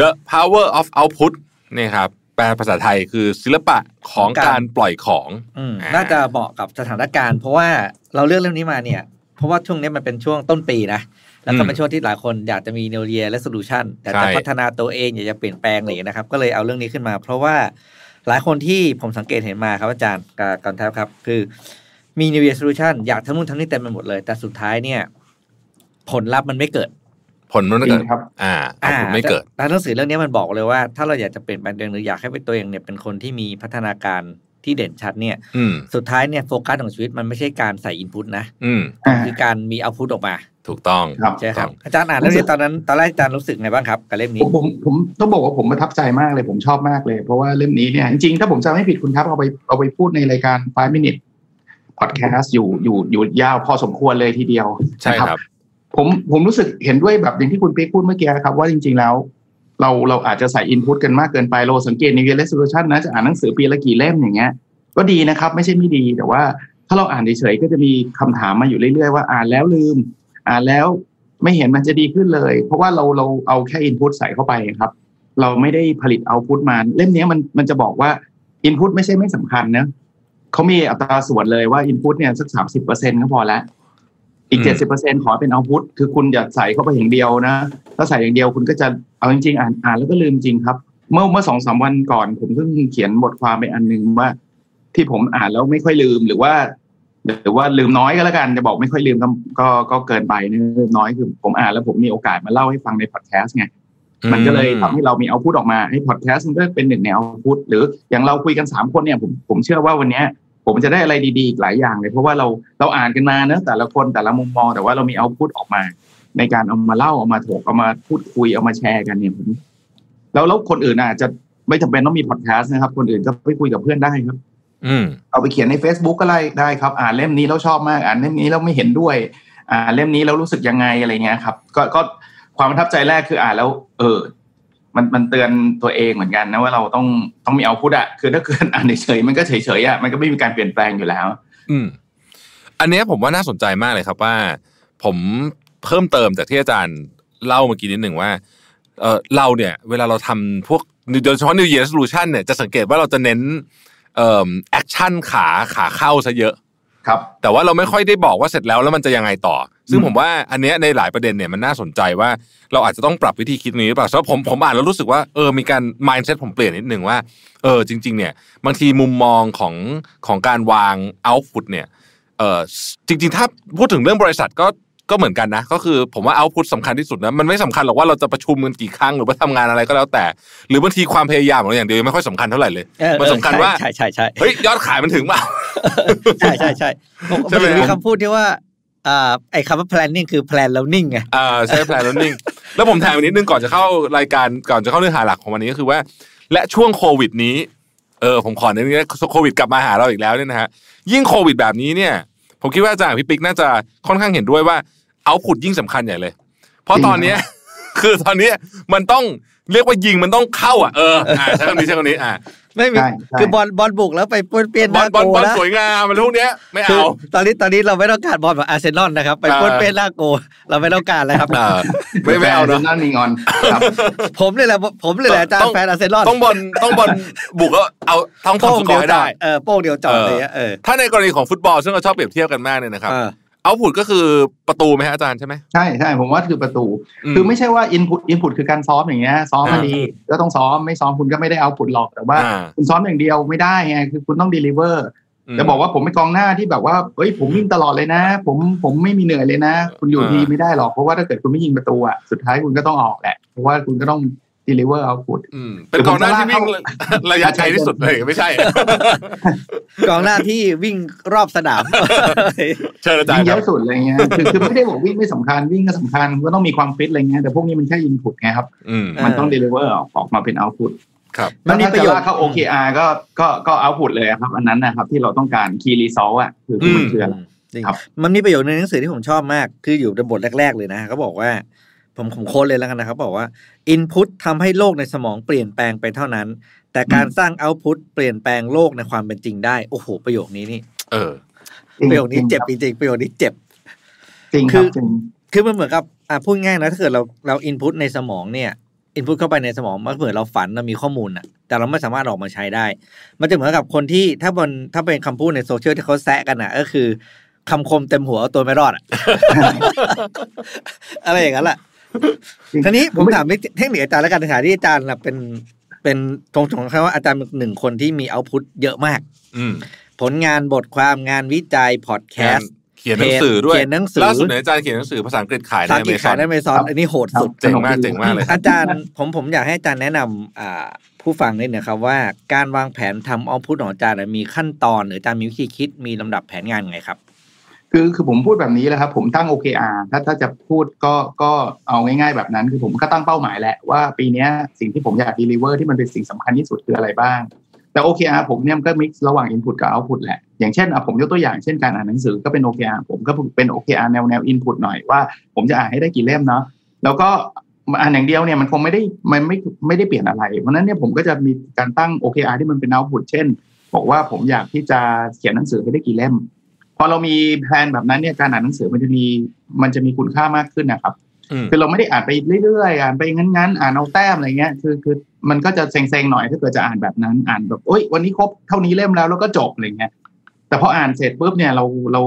The Power of Output นี่ครับแปลภาษาไทยคือศิลปะของการการปล่อยของอืมอ่าน่าจะเหมาะกับสถานการณ์ เพราะว่าเราเลือกเรื่องนี้มาเนี่ย เพราะว่าช่วงนี้มันเป็นช่วงต้นปีนะแล้วก็เป็นช่วงที่หลายคนอยากจะมี New Year Resolution แต่จะใช่พัฒนาตัวเองอยากจะเปลี่ยนแปลงอะไรอย่างเงี้ยนะครับ ก็เลยเอาเรื่องนี้ขึ้นมา เพราะว่าหลายคนที่ผมสังเกตเห็นมาครับอาจารย์กับกันแทบครับ คือมี New Year Resolution อยากทำนู่นทำนี่เต็มไปหมดเลย แต่สุดท้ายเนี่ย ผลลัพธ์มันไม่เกิด ผลมันไม่เกิดจริงครับ อ่าเอาผลไม่เกิดแต่แต่หนังสือเรื่องนี้มันบอกเลยว่า ถ้าเราอยากจะเปลี่ยนแปลงตัวเองหรืออยากให้เป็นตัวเองเนี่ยเป็นคนที่มีพัฒนาการที่เด่นชัดเนี่ยอืมสุดท้ายเนี่ยโฟกัสของชีวิตมันไม่ใช่การใส่อินพุตนะอืมอ่าคือการมีเอาพุตออกมา ถูกต้องครับใช่ครับถูกต้องอาจารย์อ่านเรื่องนี้ตอนนั้นตอนแรกอาจารย์รู้สึกไงบ้างครับกับเล่มผนี้มผมผมต้องบอกว่าผมประทับใจมากเลยผมชอบมากเลย เพราะว่าเล่มนี้เนี่ยจริงๆถ้าผมจำไม่ผิดคุณครับเอาไปเอาไปพูดในรายการ5 minute podcast อยู่อยู่อยู่ยาวพอสมควรเลยทีเดียวใช่นะครับ ผมผมรู้สึกเห็นด้วยแบบอย่างที่คุณเป๊กพูดเมื่อกี้ครับ ว่าจริง ๆ แล้ว เราเราอาจจะใส่อินพุตกันมากเกินไปเราสังเกตใน New Year Resolution นะจะอ่านหนังสือปีละกี่เล่มอย่างเงี้ย ก็ดีนะครับ ไม่ใช่ไม่ดีแต่ว่าถ้าเราอ่านเฉยๆก็จะมีคำถามมาอยู่เรื่อยๆว่าอ่านแล้วลืม อ่านแล้วไม่เห็นมันจะดีขึ้นเลย เพราะว่าเราเราเอาแค่อินพุตใส่เข้าไปครับ เราไม่ได้ผลิตเอาพุตมาเล่มนี้มันมันจะบอกว่าอินพุตไม่ใช่ไม่สำคัญนะเขามีอัตราส่วนเลยว่าอินพุตเนี่ยสักสามสิบเปอร์เซ็นก็พอแล้ว อีกอืเจ็ดมสิบเปอร์เซ็นขอเป็นเอาพุตคือคุณอย่าใส่เข้าไปอย่างเดียวนะ ถ้าใส่อย่างเดียวคุณก็จะเอาจริงๆอ่านอ่านแล้วก็ลืมจริงครับ เมื่อเมื่อสองสามวันก่อนผมเพิ่งเขียนบทความไปอันหนึ่งว่า ที่ผมอ่านแล้วไม่ค่อยลืมหรือว่า หรือว่าลืมน้อยก็แล้วกันจะบอกไม่ค่อยลืมก็ก็ก็เกินไปนะลืมน้อยคือผมอ่านแล้วผมมีโอกาสมาเล่าให้ฟังในพอดแคสต์ไงมันก็เลยทำให้เรามีเอาพุทออกมาให้พอดแคสต์มันก็เป็นหนึ่งในเอาพุทหรืออย่างเราคุยกันสามคนเนี่ยผมผมเชื่อว่าวันเนี้ย ผมจะได้อะไรดีๆอีกหลายอย่างเลย เพราะว่าเราเราอ่านกันมาเนอะแต่ละคนแต่ละมุมมอง แต่ว่าเรามีเอาพุทออกมา ในการเอามาเล่าเอามาถกเอามาพูดคุยเอามาแชร์กันเนี่ยผมแล้วแล้วคนอื่นอาจจะไม่จำเป็นต้องมีพอดแคสต์นะครับ คนอื่นก็ไปคุยกับเพื่อนได้ครับ อืมเอาไปเขียนใน Facebook ก็ได้ได้ครับ อ่านเล่มนี้แล้วชอบมาก อ่านเล่มนี้แล้วไม่เห็นด้วย อ่านเล่มนี้แล้วรู้สึกยังไงอะไรเงี้ยครับ ก็ก็ความประทับใจแรกคืออ่านแล้ว เออ มันมันเตือนตัวเองเหมือนกันนะว่าเราต้องต้องมีเอาพุทอะคือถ้าเกิดอ่านเฉยมันก็เฉยๆอะมันก็ไม่มีการเปลี่ยนแปลงอยู่แล้ว อืม อันนี้ผมว่าน่าสนใจมากเลยครับว่า ผมเพิ่มเติมจากที่อาจารย์เล่าเมื่อกี้นิดหนึ่งว่าเออเราเนี่ย เวลาเราทำพวกโดยเฉพาะ New Year Resolution เนี่ยจะสังเกตว่าเราจะเน้นเอ่อ action ขาขาเข้าซะเยอะ ครับแต่ว่าเราไม่ค่อยได้บอกว่าเสร็จแล้วแล้วมันจะยังไงต่อ ซึ่งอืมผมว่าอันเนี้ยในหลายประเด็นเนี่ยมันน่าสนใจว่าเราอาจจะต้องปรับวิธีคิดนี้หรือเปล่าเพราะผมผมอ่านแล้วรู้สึกว่าเออมีการ mindset ผมเปลี่ยนนิดนึงว่าเออจริง ๆ เนี่ยบางทีมุมมองของของการวาง output เนี่ยเออจริง ๆ ถ้าพูดถึงเรื่องบริษัทก็ก็เหมือนกันนะ ก็คือผมว่า output สำคัญที่สุดนะมันไม่สำคัญหรอกว่าเราจะประชุมกันกี่ครั้งหรือว่าทำงานอะไรก็แล้วแต่ หรือบางทีความพยายามของเราอย่างเดียวยังไม่ค่อยสำคัญเท่าไหร่เลยเออมันสำคัญว่าใช่ใช่ใช่เฮ้ยยอดขายมันถึงเปล่า ใช่ใช่ใช่ผมใช่ไหมมีคำพูดที่ว่าอ่าไอ้คำว่า planning คือ plan แล้วนิ่งไงอ่าใช่แพลนแล้วนิ่ง แล้วผมแถมอีกนิดนึงก่อนจะเข้ารายการก่อนจะเข้าเนื้อหาหลักของวันนี้ก็คือว่า และช่วงโควิดนี้เออผมขอเน้นนี้โควิดกลับมาหาเราอีกแล้วเนี่ยนะฮะยิ่งโควิดแบบนี้เนี่ย ผมคิดว่าอาจารย์กับพี่ปิ๊กน่าจะค่อนข้างเห็นด้วยว่า output ยิ่งสำคัญใหญ่เลย เพราะตอนเนี้ยคือตอนเนี้ยมันต้องเรียกว่ายิงมันต้องเข้าอะเอออ่าใช้คำนี้ใช้คำนี้อ่า ไม่มีใช่ใช่คือบอลบอลบุกแล้วไปป้วนเปี้ยนหบอน้าลบอลโกบอลนะสวยงามมันพวกเนี้ยไม่คือเอาตอนนี้ตอนนี้เราไม่ต้องการบอลแบบอาร์เซนอลนะครับ ไปอ่าป้วนเปี้ยนหน้าโกล เราไม่ต้องการเลยครับอ่าไม่ไม่เอาเนาะนั่นนีงอนครับผมเลยแหละผมเลยแหละอาจารต้อย์งแฟนอาร์เซนอลต้องบอลต้องบอลบุกแล้วเอาต้องโป้ทำงสกเดีอยวร์ให้จอได้ดเออโป้งเดียวจอดเออเลยอะเออถ้าในกรณีของฟุตบอลซึ่งเราชอบเปรียบเทียบกันมากเนี่ยนะครับ เออเอาผุดก็คือประตูไหมฮะอาจารย์ใช่ไหมใช่ใช่ผมว่าคือประตูมคือไม่ใช่ว่าอินพุตอินพุตคือการซ้อมอย่างเงี้ยซ้อมมาอ่าดีก็ต้องซ้อมไม่ซ้อมคุณก็ไม่ได้เอาผลหรอกแต่ว่าอ่า คุณซ้อมอย่างเดียวไม่ได้ไงคือคุณต้องด e ลิเวอร์มจะบอกว่าผมเป็นกองหน้าที่แบบว่าเฮ้ยผมวิ่งตลอดเลยนะ ผมผมไม่มีเหนื่อยเลยนะ คุณอยู่อ่าทีมไม่ได้หรอกเพราะว่าถ้าเกิดคุณไม่ยิงประตูอะสุดท้ายคุณก็ต้องออกแหละเพราะว่าคุณก็ต้อง ด e ลิเวอร์เอาผลอืมเป็นกองหน้าที่วิ่งระยะไกลที่สุดเลยไม่ใช่กองหน้าที่วิ่งรอบสนามเชิญอาจารวิ่งย์เยครับอะสุดอะไรเงี้ยคือคือไม่ได้บอกวิ่งไม่สำคัญวิ่งก็สำคัญก็ต้องมีความฟิตอะไรเงี้ยแต่พวกนี้มันแค่อินพุตไงครับอืมมันต้อง deliver ออกออกมาเป็นเอาพุตครับมันมีถ้าประจะโยชน์ลากเข้า OKR ก็ก็ก็เอาพุตเลยครับ อันนั้นนะครับ ที่เราต้องการ key result อะคือคือมันคืออะไรจริงครับมันมีประโยชน์ในหนังสือที่ผมชอบมาก คืออยู่ในบทแรก ๆ เลยนะเขาบอกว่า ผมผมโค้ดเลยแล้วกันนะครับ บอกว่า Input ทำให้โลกในสมองเปลี่ยนแปลงไปเท่านั้น แต่การสร้าง Output เปลี่ยนแปลงโลกในความเป็นจริงได้ โอ้โห ประโยคนี้นี่ เออ ประโยคนี้เจ็บจริงๆประโยคนี้เจ็บ จริงคคืรับอจริงคือมันเหมือนกับอะพูดง่ายนะถ้าเกิดเราเราอินพุตในสมองเนี่ยอินพุตเข้าไปในสมองมันเหมือนเราฝันเรามีข้อมูลอะแต่เราไม่สามารถออกมาใช้ได้ มันจะเหมือนกับคนที่ถ้าบนถ้าเป็นคำพูดในโซเชียลที่เขาแซะกันอะก็คือคำคมเต็มหัวเอาตัวไม่รอดอะอะไรอย่างนั้นแหละจริง ทีนี้ผมถามเทคนิคอาจารย์แล้วกันในฐานะที่อาจารย์น่ะเป็นเป็นตรงของเขาว่าอาจารย์เป็นหนึ่งคนที่มี output เยอะมาก อืมผลงานบทความงานวิจัยพอดแคสต์เขียนหนังสือด้วยเขียนหนังสือล่าสุดเนี่ยอาจารย์เขียนหนังสือภาษาอังกฤษขายในสา อีกิเมจซอขายใน Ama zon อันนี้โหดสุดเจ๋งมากเจ๋งมากเลยอาจารย์ผมผมอยากให้อาจารย์แนะนำอ่าผู้ฟังนิดหนะครับว่าการวางแผนทำออฟพุตของอาจารย์น่ะมีขั้นตอนหรืออาจารย์มีวิธีคิดมีลำดับแผนงานไงครับ คือคือผมพูดแบบนี้แหละครับ ผมตั้ง OKR ถ้าถ้าจะพูดก็ก็เอาง่าย ๆ แบบนั้น คือผมก็ตั้งเป้าหมายแหละว่าปีนี้สิ่งที่ผมอยาก deliver ที่มันเป็นสิ่งสำคัญที่สุดคืออะไรบ้าง แต่ OKR ผมเนี่ยมันก็ mix ระหว่าง input กับ output แหละ อย่างเช่นผมยกตัวอย่างเช่นการอ่านหนังสือก็เป็น OKR ผมก็เป็น OKR แนวแนว input หน่อยว่าผมจะอ่านให้ได้กี่เล่มเนาะแล้วก็อ่านอย่างเดียวเนี่ยมันคงไม่ได้มันไม่ไม่ได้เปลี่ยนอะไรเพราะฉะนั้นเนี่ยผมก็จะมีการตั้ง OKR ที่มันเป็น output เช่น บอกว่าผมอยากที่จะเขียนหนังสือให้ได้กี่เล่ม พอเรามีแผนแบบนั้นเนี่ยการอ่านหนังสือมันจะมีมันจะมีคุณค่ามากขึ้นนะครับอืมคือเราไม่ได้อ่านไปเรื่อยๆอ่านไปงั้นๆอ่านเอาแต้มอะไรเงี้ยคือคือมันก็จะเซ็งๆหน่อยถ้าเกิดจะอ่านแบบนั้นอ่านแบบโอ๊ยวันนี้ครบเท่านี้เล่มแล้วแล้วก็จบอะไรเงี้ยแต่พออ่านเสร็จปุ๊บเนี่ยเราเรา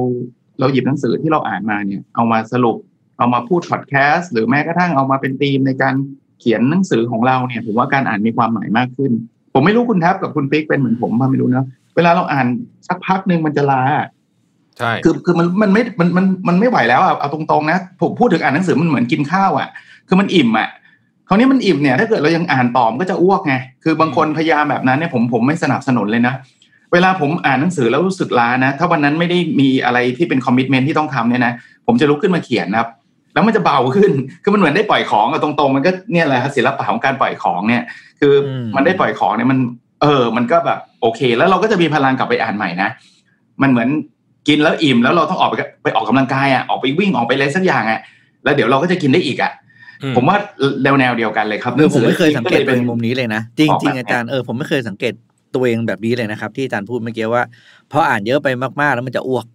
เราหยิบหนังสือที่เราอ่านมาเนี่ย เอามาสรุป เอามาพูดพอดแคสต์หรือแม้กระทั่งเอามาเป็นธีมในการเขียนหนังสือของเราเนี่ยผมว่าการอ่านมีความหมายมากขึ้น ผมไม่รู้คุณแท็บกับคุณปิ๊กเป็นเหมือนผมมาไม่รู้เนอะเวลาเราอ่านสักพักหนึ่งมันจะล้า ใช่คือคือมันมันไม่มันมันมันไม่ไหวแล้วอะเอาตรงๆนะผมพูดถึงอ่านหนังสือมันเหมือนกินข้าวอะ คือมันอิ่มอะคราวนี้มันอิ่มเนี่ยถ้าเกิดเรายังอ่านต่อมนก็จะอ้วกไงคือบางคนพยายามแบบนั้นเนี่ยผมผมไม่สนับสนุนเลยนะเวลาผมอ่านหนังสือแล้วรู้สึกล้านะ ถ้าวันนั้นไม่ได้มีอะไรที่เป็น commitment ที่ต้องทำเนี่ยนะผมจะลุกขึ้นมาเขียนนะครับ แล้วมันจะเบาขึ้นคือมันเหมือนได้ปล่อยของอะตรงๆ มันก็เนี่ยแหละครับศิลปะของการปล่อยของเนี่ย คืออมมันได้ปล่อยของเนี่ยมัน เออ มันก็แบบโอเค แล้วเราก็จะมีพลังกลับไปอ่านใหม่นะมันเหมือน กินแล้วอิ่มแล้วเราต้องออกไปไปออกกำลังกายอะออกไปวิ่งออกไปอะไรสักอย่างอะแล้วเดี๋ยวเราก็จะกินได้อีกอะอืมผมว่าแนวแนวเดียวกันเลยครับเออผมไม่เคยสังเกตป็เป็นมุมนี้เลยนะจออกริงแบบๆอาจารย์เออผมไม่เคยสังเกตตัวเองแบบนี้เลยนะครับ ที่อาจารย์พูดเมื่อกี้ว่าพออ่านเยอะไปมากๆ แล้วมันจะอ้วก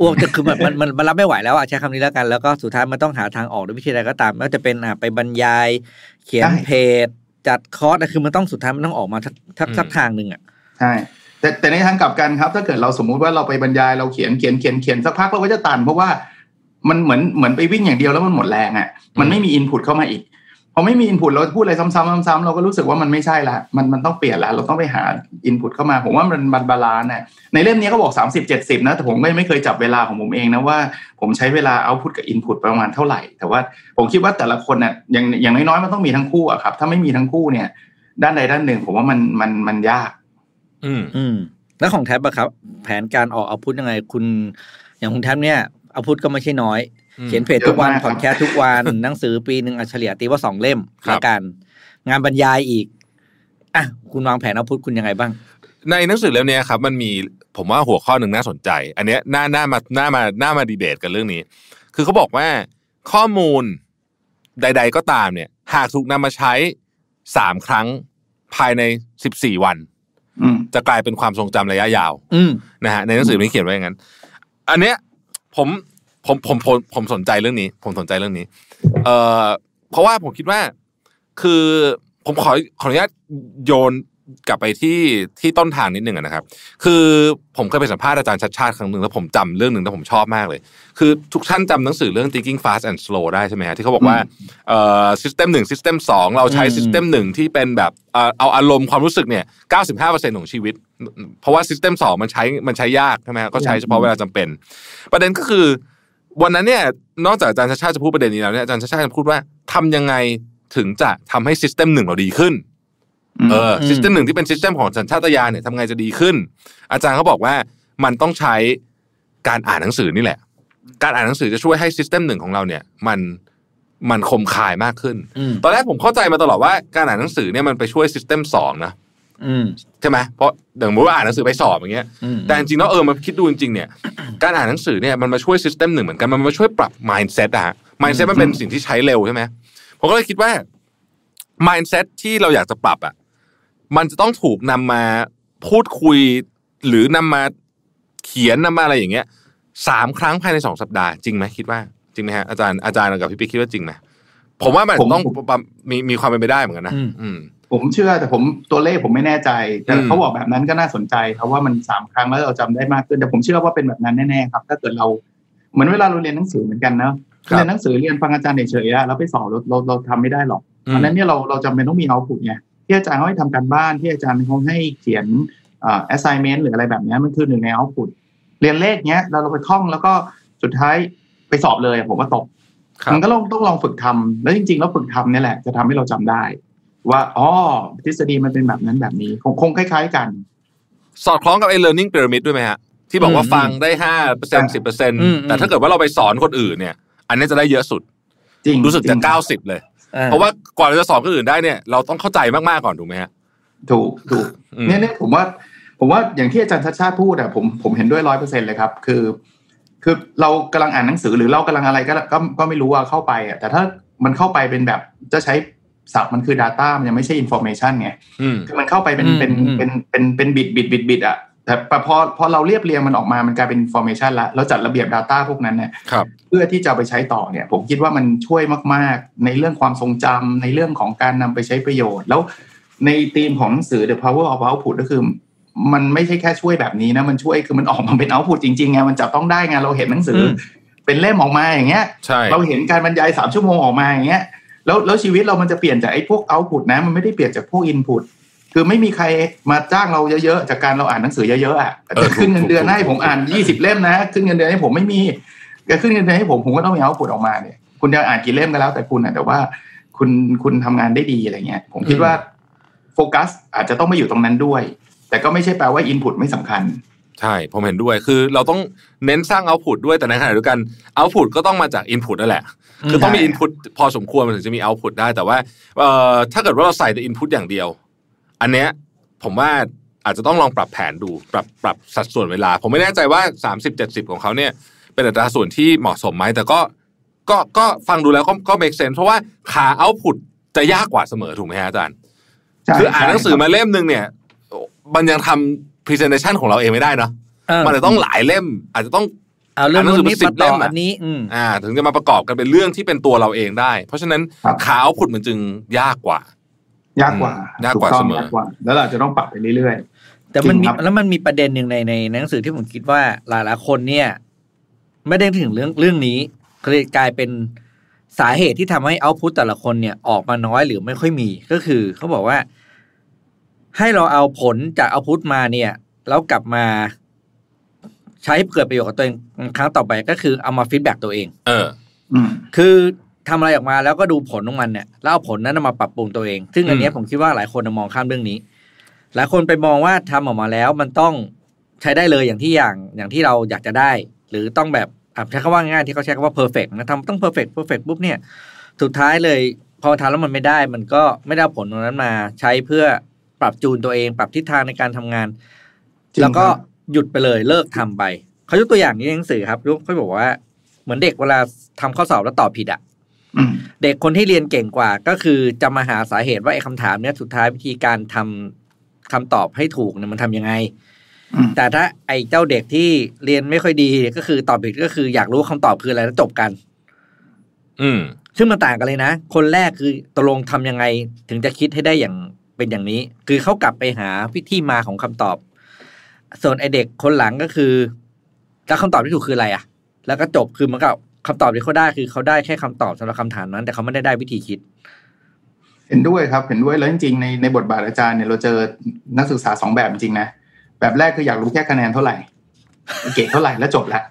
อ้วกจะคือมันมันมันมันรับไม่ไหวแล้วอะใช้คำนี้แล้วกัน แล้วก็สุดท้ายมันต้องหาทางออกด้วยวิธีใดก็ตามไม่ว่าจะเป็นอะไปบรรยาย เขียนเพจจัดคอร์สอะคือมันต้องสุดท้ายมันต้องออกมาทักทักสักทางหนึ่งอะใช่ แต่แต่ในทางกลับกันครับ ถ้าเกิดเราสมมุติว่าเราไปบรรยายเราเขียนเขียนเขียนเขียนสักพักเราก็จะตัน เพราะว่ามันเหมือนเหมือนไปวิ่งอย่างเดียวแล้วมันหมดแรงอะ มันไม่มีอินพุตเข้ามาอีกพอไม่มี input เราพูดอะไรซ้ำๆซ้ำๆเราก็รู้สึกว่ามันไม่ใช่ละมันมันต้องเปลี่ยนละเราต้องไปหา input เข้ามาผมว่ามันมัน balance น่ะในเล่มนี้เขาบอก 30 70 นะ แต่ผมก็ยังไม่เคยจับเวลาของผมเองนะว่าผมใช้เวลา output กับ input ประมาณเท่าไหร่ แต่ว่าผมคิดว่าแต่ละคนน่ะอย่างอย่างน้อยๆมันต้องมีทั้งคู่อะครับ ถ้าไม่มีทั้งคู่เนี่ย ด้านใดด้านหนึ่ง ผมว่ามันมันมันยาก อืมอืมแล้วของแท็บอะครับ แผนการออก output ยังไง คุณ อย่างคุณแท็บเนี่ยเอาพุทก็ไม่ใช่น้อยอืมเขียนเพจทุกวันเยอะมากพอดแคสต์ทุกวันหนังสือปีหนึ่งอัจฉริยะตีว่าสองเล่มครับแล้วกัน งานบรรยายอีกอะคุณวางแผนเอาพุทคุณยังไงบ้าง ในหนังสือเล่มเนี้ยครับ มันมีผมว่าหัวข้อหนึ่งน่าสนใจ อันเนี้ยน่าน่ามาน่ามาน่ามาดีเบตกันเรื่องนี้ คือเขาบอกว่าข้อมูลใด ๆ ก็ตามเนี่ย หากถูกนำมาใช้สามครั้งภายในสิบสี่วันอืม จะกลายเป็นความทรงจำระยะยาวอืมนะฮะในหนังสือนี้เขียนไว้อย่างนั้นอันเนี้ยผมผมผมผมผมสนใจเรื่องนี้ ผมสนใจเรื่องนี้ เอ่อเพราะว่าผมคิดว่า คือผมขอขออนุญาตโยน กลับไปที่ที่ต้นทางนิดหนึ่งอะนะครับ คือผมเคยไปสัมภาษณ์อาจารย์ชัดชาติครั้งหนึ่งแล้วผมจำเรื่องหนึ่งที่ผมชอบมากเลย คือทุกท่านจำหนังสือเรื่อง thinking fast and slow ได้ใช่ไหมฮะที่เขาบอกว่าเอ่อ system หนึ่ง system สองเราใช้อืม system หนึ่งที่เป็นแบบเอ่อเอาอารมณ์ความรู้สึกเนี่ย95%ของชีวิต เพราะว่า system สองมันใช้มันใช้ยากใช่ไหมฮะก็ใช้เฉพาะเวลาจำเป็น ประเด็นก็คือ วันนั้นเนี่ยนอกจากอาจารย์ชาติชาติจะพูดประเด็นนี้แล้วเนี่ยอาจารย์ชาติชาติจะพูดว่าทำยังไงถึงจะทำให้ system หนึ่งเราดีขึ้น เอออืม system หนึ่งที่เป็น system ของสัญชาตญาณเนี่ยทำไงจะดีขึ้น อาจารย์เขาบอกว่ามันต้องใช้การอ่านหนังสือนี่แหละ การอ่านหนังสือจะช่วยให้ system หนึ่งของเราเนี่ย มันมันคมคายมากขึ้นอืมตอนแรกผมเข้าใจมาตลอดว่าการอ่านหนังสือเนี่ยมันไปช่วย system สองนะอืมใช่ไหมเพราะอย่างสมมติว่าอ่านหนังสือไปสอบอย่างเงี้ยอืมแต่จริงๆแล้วเออมาคิดดูจริงๆเนี่ย การอ่านหนังสือเนี่ยมันมาช่วยซิสเต็มหนึ่งเหมือนกัน มันมาช่วยปรับ mindset อะฮะ mindset มันเป็นสิ่งที่ใช้เร็วใช่ไหมผมก็เลยคิดว่า mindset ที่เราอยากจะปรับอะ มันจะต้องถูกนำมาพูดคุย หรือนำมาเขียนนำมาอะไรอย่างเงี้ยสามครั้งภายในสองสัปดาห์จริงไหมคิดว่าจริงไหมฮะอาจารย์อาจารย์กับพี่ปิ๊กคิดว่าจริงไหมผมว่ามันผมต้องผมมีมีความเป็นไปได้เหมือนกันนะอืมอืมผมเชื่อแต่ผมตัวเลขผมไม่แน่ใจ แต่อืมเขาบอกแบบนั้นก็น่าสนใจครับว่ามันสามครั้งแล้วเราจำได้มากขึ้นแต่ผมเชื่อว่าเป็นแบบนั้นแน่ๆครับ ถ้าเกิดเราเหมือนเวลาเราเรียนหนังสือเหมือนกันเนอะครับเรียนหนังสือเรียนฟังอาจารย์เฉยๆอะแล้วไปสอบเราเราเราทำไม่ได้หรอกอืเพมราะฉะนั้นเนี่ยเราเราจำเป็นต้องมีเอาพุตไง ที่อาจารย์เขาให้ทำการบ้านที่อาจารย์เขาให้เขียนอ่า assignment หรืออะไรแบบเนี้ยมันคือหนึ่งในเอาพุตเรียนเลขเนี้ยเราเราไปท่องแล้วก็สุดท้ายไปสอบเลยอะผมว่าตกครับมันก็ต้องต้องลองฝึกทำแล้วจริงๆแล้วฝึกทำเนี่ยแหละ จะทำให้เราจำได้ ว่าอ๋อทฤษฎีมันเป็นแบบนั้นแบบนี้คงคงคล้าย ๆกัน สอดคล้องกับไอ้ learning pyramid ด้วยไหมฮะ ที่บอกว่าอืมฟังได้ห้าเปอร์เซ็นต์สิบเปอร์เซ็นต์อืมแต่ถ้าเกิดว่าเราไปสอนคนอื่นเนี่ย อันนี้จะได้เยอะสุด จริงรู้สึกจะงเก้าสิบเลยอ่ เพราะว่ากว่าเราจะสอนคนอื่นได้เนี่ยเราต้องเข้าใจมากๆก่อนถูกไหมฮะถูกถูกอืมเนี่ยเนี่ยผมว่าผมว่าอย่างที่อาจารย์ชัดชาติพูดอะผมผมเห็นด้วยร้อยเปอร์เซ็นเลยครับ คือ คือเรากำลังอ่านหนังสือหรือเรากำลังอะไรก็ก็ก็ไม่รู้ว่าเข้าไปอะแต่ถ้ามันเข้าไปเป็นแบบจะใช้ศัพท์มันคือ Data มันยังไม่ใช่ Information ไงอืมคือมันเข้าไปเป็นอืมเป็นอืมเป็นเป็นเป็นบิตบิตบิตบิตอะ แต่พอพอเราเรียบเรียงมันออกมามันกลายเป็น information ละแล้วจัดระเบียบ Data พวกนั้นเนี่ยครับเพื่อที่จะเอาไปใช้ต่อเนี่ย ผมคิดว่ามันช่วยมาก ๆ ในเรื่องความทรงจำในเรื่องของการนำไปใช้ประโยชน์ แล้วในธีมของหนังสือ The Power of Output ก็คือ มันไม่ใช่แค่ช่วยแบบนี้นะมันช่วยคือมันออกมาเป็น output จริงๆไงมันจับต้องได้ไงเราเห็นหนังสืออมเป็นเล่มออกมาอย่างเงี้ยใช่เราเห็นการบรรยายสามชั่วโมงออกมาอย่างเงี้ยแล้วแล้วชีวิตเรามันจะเปลี่ยนจากไอ้พวกเอาพุตนะมันไม่ได้เปลี่ยนจากพวกอินพุต คือไม่มีใครมาจ้างเราเยอะๆจากการเราอ่านหนังสือเยอะๆอะจะขึ้นเงินเดือนให้ผมอ่านยี่สิบเล่มนะขึ้นเงินเดือนให้ผมไม่มีจะขึ้นเงินเดือนให้ผมผมก็ต้องมีเอาพุตออกมาเนี่ยคุณจะอ่านกี่เล่มก็แล้วแต่คุณอะแต่ว่าคุณคุณทำงานได้ดีอะไรเงี้ย ผมคิดว่าโฟกัสอาจจะต้องมาอยู่ตรงนั้นด้วย แต่ก็ไม่ใช่แปลว่าอินพุตไม่สำคัญ ใช่ ผมเห็นด้วยคือเราต้องเน้นสร้างเอาพุตด้วยแต่ในขณะเดียวกันเอาพุตก็ต้องมาจากอินพุตนั่นแหละ คือต้องมีใช่อินพุตพอสมควรมันถึงจะมีเอาพุตได้แต่ว่าเอ่อถ้าเกิดว่าเราใส่แต่อินพุตอย่างเดียว อันเนี้ยผมว่าอาจจะต้องลองปรับแผนดูปรับปรับสัดส่วนเวลา ผมไม่แน่ใจว่า 30 70 ของเขาเนี่ยเป็นอัตราส่วนที่เหมาะสมไหมแต่ก็ก็ก็ฟังดูแล้วก็ก็ make sense เพราะว่าขาเอาพุตจะยากกว่าเสมอถูกไหมฮะอาจารย์ใช่คืออ่านหนังสือใช่มาเล่มหนึ่งเนี่ยมันยังทำ presentation ของเราเองไม่ได้เนาะเออมันจะต้องหลายเล่ม อาจจะต้องเอาเรื่องอ่านหนังสืนู้อนนี้เป็นมาต่อ10เล่มอะอันนี้อืมอ่า ถึงจะมาประกอบกันเป็นเรื่องที่เป็นตัวเราเองได้ เพราะฉะนั้นครับขาเอาพุดมันจึงยากกว่า ยากกว่าอืมยากกว่าถูต้องเสมอยากกว่าแล้วเราจะต้องปรับไปเรื่อยแต่มันมีจริงครับแล้วมันมีประเด็นหนึ่งในในในหนังสือที่ผมคิดว่าหลายๆคนเนี่ย ไม่ได้ถึงเรื่องเรื่องนี้ก็เลยกลายเป็นสาเหตุที่ทำให้ output แต่ละคนเนี่ยออกมาน้อยหรือไม่ค่อยมีก็คือเขาบอกว่า ให้เราเอาผลจาก output มาเนี่ยแล้วกลับมาใช้เกิดประโยชน์กับตัวเองครั้งต่อไปก็คือเอามา feedback ตัวเอง เออๆอืมคือ ทำอะไรออกมาแล้วก็ดูผลของมันเนี่ยแล้วเอาผลนั้นมาปรับปรุงตัวเอง ซึ่งอันเนี้ยอืมผมคิดว่าหลายคนมองข้ามเรื่องนี้ หลายคนไปมองว่าทำออกมาแล้วมันต้องใช้ได้เลยอย่างที่อย่างอย่างที่เราอยากจะได้ หรือต้องแบบอะใช้คำว่าง่ายที่เขาใช้คำว่า perfect นะทำต้อง perfect perfect ปุ๊บเนี่ยสุดท้ายเลยพอทำแล้วมันไม่ได้ มันก็ไม่ได้เอาผลตรงนั้นมา ใช้เพื่อปรับจูนตัวเอง ปรับทิศทางในการทำงานจริงแล้วก็ครับหยุดไปเลยเลิกทำไปเขายกตัวอย่างนี้ในหนังสือครับยกเขาบอกว่าเหมือนเด็กเวลาทำข้อสอบแล้วตอบผิดอะอืม เด็กคนที่เรียนเก่งกว่า ก็คือจะมาหาสาเหตุว่าไอ้คำถามเนี้ยสุดท้ายวิธีการทำคำตอบให้ถูกเนี่ยมันทำยังไงอืมแต่ถ้าไอ้เจ้าเด็กที่เรียนไม่ค่อยดีก็คือตอบผิดก็คืออยากรู้คำตอบคืออะไรแล้วจบกัน อืม ซึ่งมันต่างกันเลยนะ คนแรกคือตกลงทำยังไง ถึงจะคิดให้ได้อย่างเป็นอย่างนี้ คือเขากลับไปหาวิธีมาของคำตอบ ส่วนไอเด็กคนหลังก็คือแล้วคำตอบที่ถูกคืออะไรอะ แล้วก็จบคือมันก็ คำตอบที่เขาได้คือเขาได้แค่คำตอบสำหรับคำถามนั้น แต่เขาไม่ได้ได้วิธีคิด เห็นด้วยครับเห็นด้วยแล้วจริงๆในในบทบาทอาจารย์เนี่ยเราเจอนักศึกษาสองแบบจริงๆนะแบบแรกคืออยากรู้แค่คะแนนเท่าไหร่ เกรดเท่าไหร่แล้วจบละ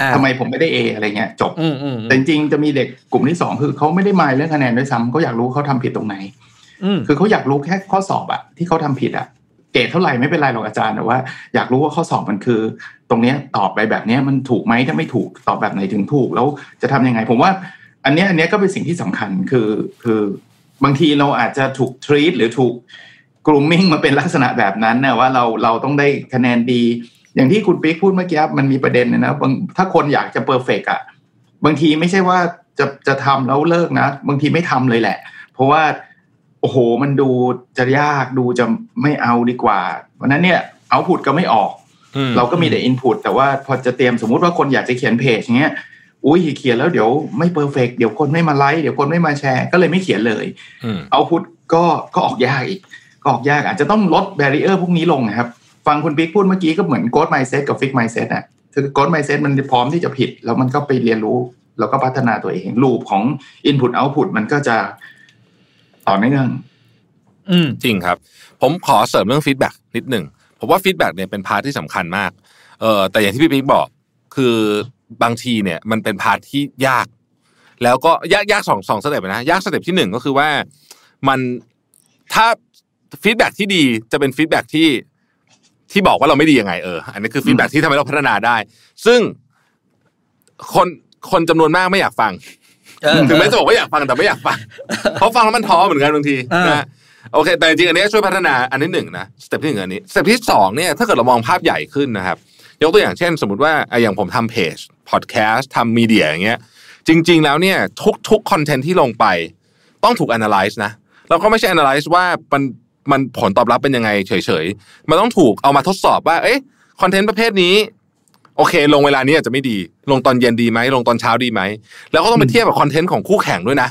อ่าทำไมผมไม่ได้เออะไรเงี้ยจบอืมอืมแต่จริงๆจะมีเด็กกลุ่มที่สองคือเขาไม่ได้มายเรื่องคะแนนด้วยซ้ำเขาอยากรู้เขาทำผิดตรงไหนอืมคือเขาอยากรู้แค่ข้อสอบอะที่เขาทำผิดอะเกรดเท่าไหร่ไม่เป็นไรหรอกอาจารย์แต่ว่า อยากรู้ว่าข้อสอบมันคือ ตรงเนี้ยตอบไปแบบนี้มันถูกไหมถ้าไม่ถูกตอบแบบไหนถึงถูกแล้วจะทำยังไง ผมว่า อันเนี้ยอันเนี้ยก็เป็นสิ่งที่สำคัญคือคือบางทีเราอาจจะถูก treat หรือถูก grooming มาเป็นลักษณะแบบนั้นนะว่าเราเราต้องได้คะแนนดี อย่างที่คุณปิ๊กพูดเมื่อกี้มันมีประเด็นนะนะบางถ้าคนอยากจะ perfect อะบางทีไม่ใช่ว่าจะจะทำแล้วเลิกนะ บางทีไม่ทำเลยแหละ เพราะว่าโอ้โหมันดูจะยากดูจะไม่เอาดีกว่าเพราะฉะนั้นเนี่ย output ก็ไม่ออก เราก็มีแต่ input แต่ว่าพอจะเตรียมสมมุติว่าคนอยากจะเขียนเพจอย่างเงี้ยอุ้ยเขียนแล้วเดี๋ยวไม่ perfect เดี๋ยวคนไม่มาไลค์เดี๋ยวคนไม่มาแชร์ ก็เลยไม่เขียนเลยอืม output ก็ก็ออกยากอีกก็ออกยากอาจจะต้องลด barrier พวกนี้ลงนะครับ ฟังคุณปิ๊กพูดเมื่อกี้ก็เหมือน growth mindset กับ fixed mindset อะคือ growth mindset มันพร้อมที่จะผิด แล้วมันก็ไปเรียนรู้ แล้วก็พัฒนาตัวเอง loop ของ Input Output มันก็จะต่อเนื่องอืมจริงครับ ผมขอเสริมเรื่อง feedback นิดหนึ่ง ผมว่า feedback เนี่ยเป็น part ที่สำคัญมากเออแต่อย่างที่พี่ปิ๊กบอกคือบางทีเนี่ยมันเป็น part ที่ยาก แล้วก็ยากยากสองสอง step นะยาก step ที่หนึ่งก็คือว่ามันถ้า feedback ที่ดีจะเป็น feedback ที่ที่บอกว่าเราไม่ดียังไงเอออันนี้คือ feedback ที่ทำให้เราพัฒนาได้ ซึ่งคนคนจำนวนมากไม่อยากฟังเออถึงแม้จะบอกว่าอยากฟังแต่ไม่อยากฟังเพราะฟังแล้วมันท้อเหมือนกันบางทีเออนะ โอเค แต่จริงอันนี้ช่วยพัฒนาอันที่หนึ่งนะ step ที่หนึ่งอันนี้ step ที่สองเนี่ยถ้าเกิดเรามองภาพใหญ่ขึ้นนะครับ ยกตัวอย่างเช่น สมมติว่าอย่างผมทำเพจพอดแคสต์ทำ media อย่างเงี้ยจริง ๆ แล้วเนี่ยทุกทุกคอนเทนต์ที่ลงไป ต้องถูก analyze นะแล้วก็ไม่ใช่ analyze ว่ามันมันผลตอบรับเป็นยังไงเฉยๆ มันต้องถูกเอามาทดสอบว่า เอ๊ะคอนเทนต์ประเภทนี้ โอเค ลงเวลานี้อาจจะไม่ดี ลงตอนเย็นดีไหมลงตอนเช้าดีไหม แล้วก็ต้องไปเทียบกับคอนเทนต์ของคู่แข่งด้วยนะ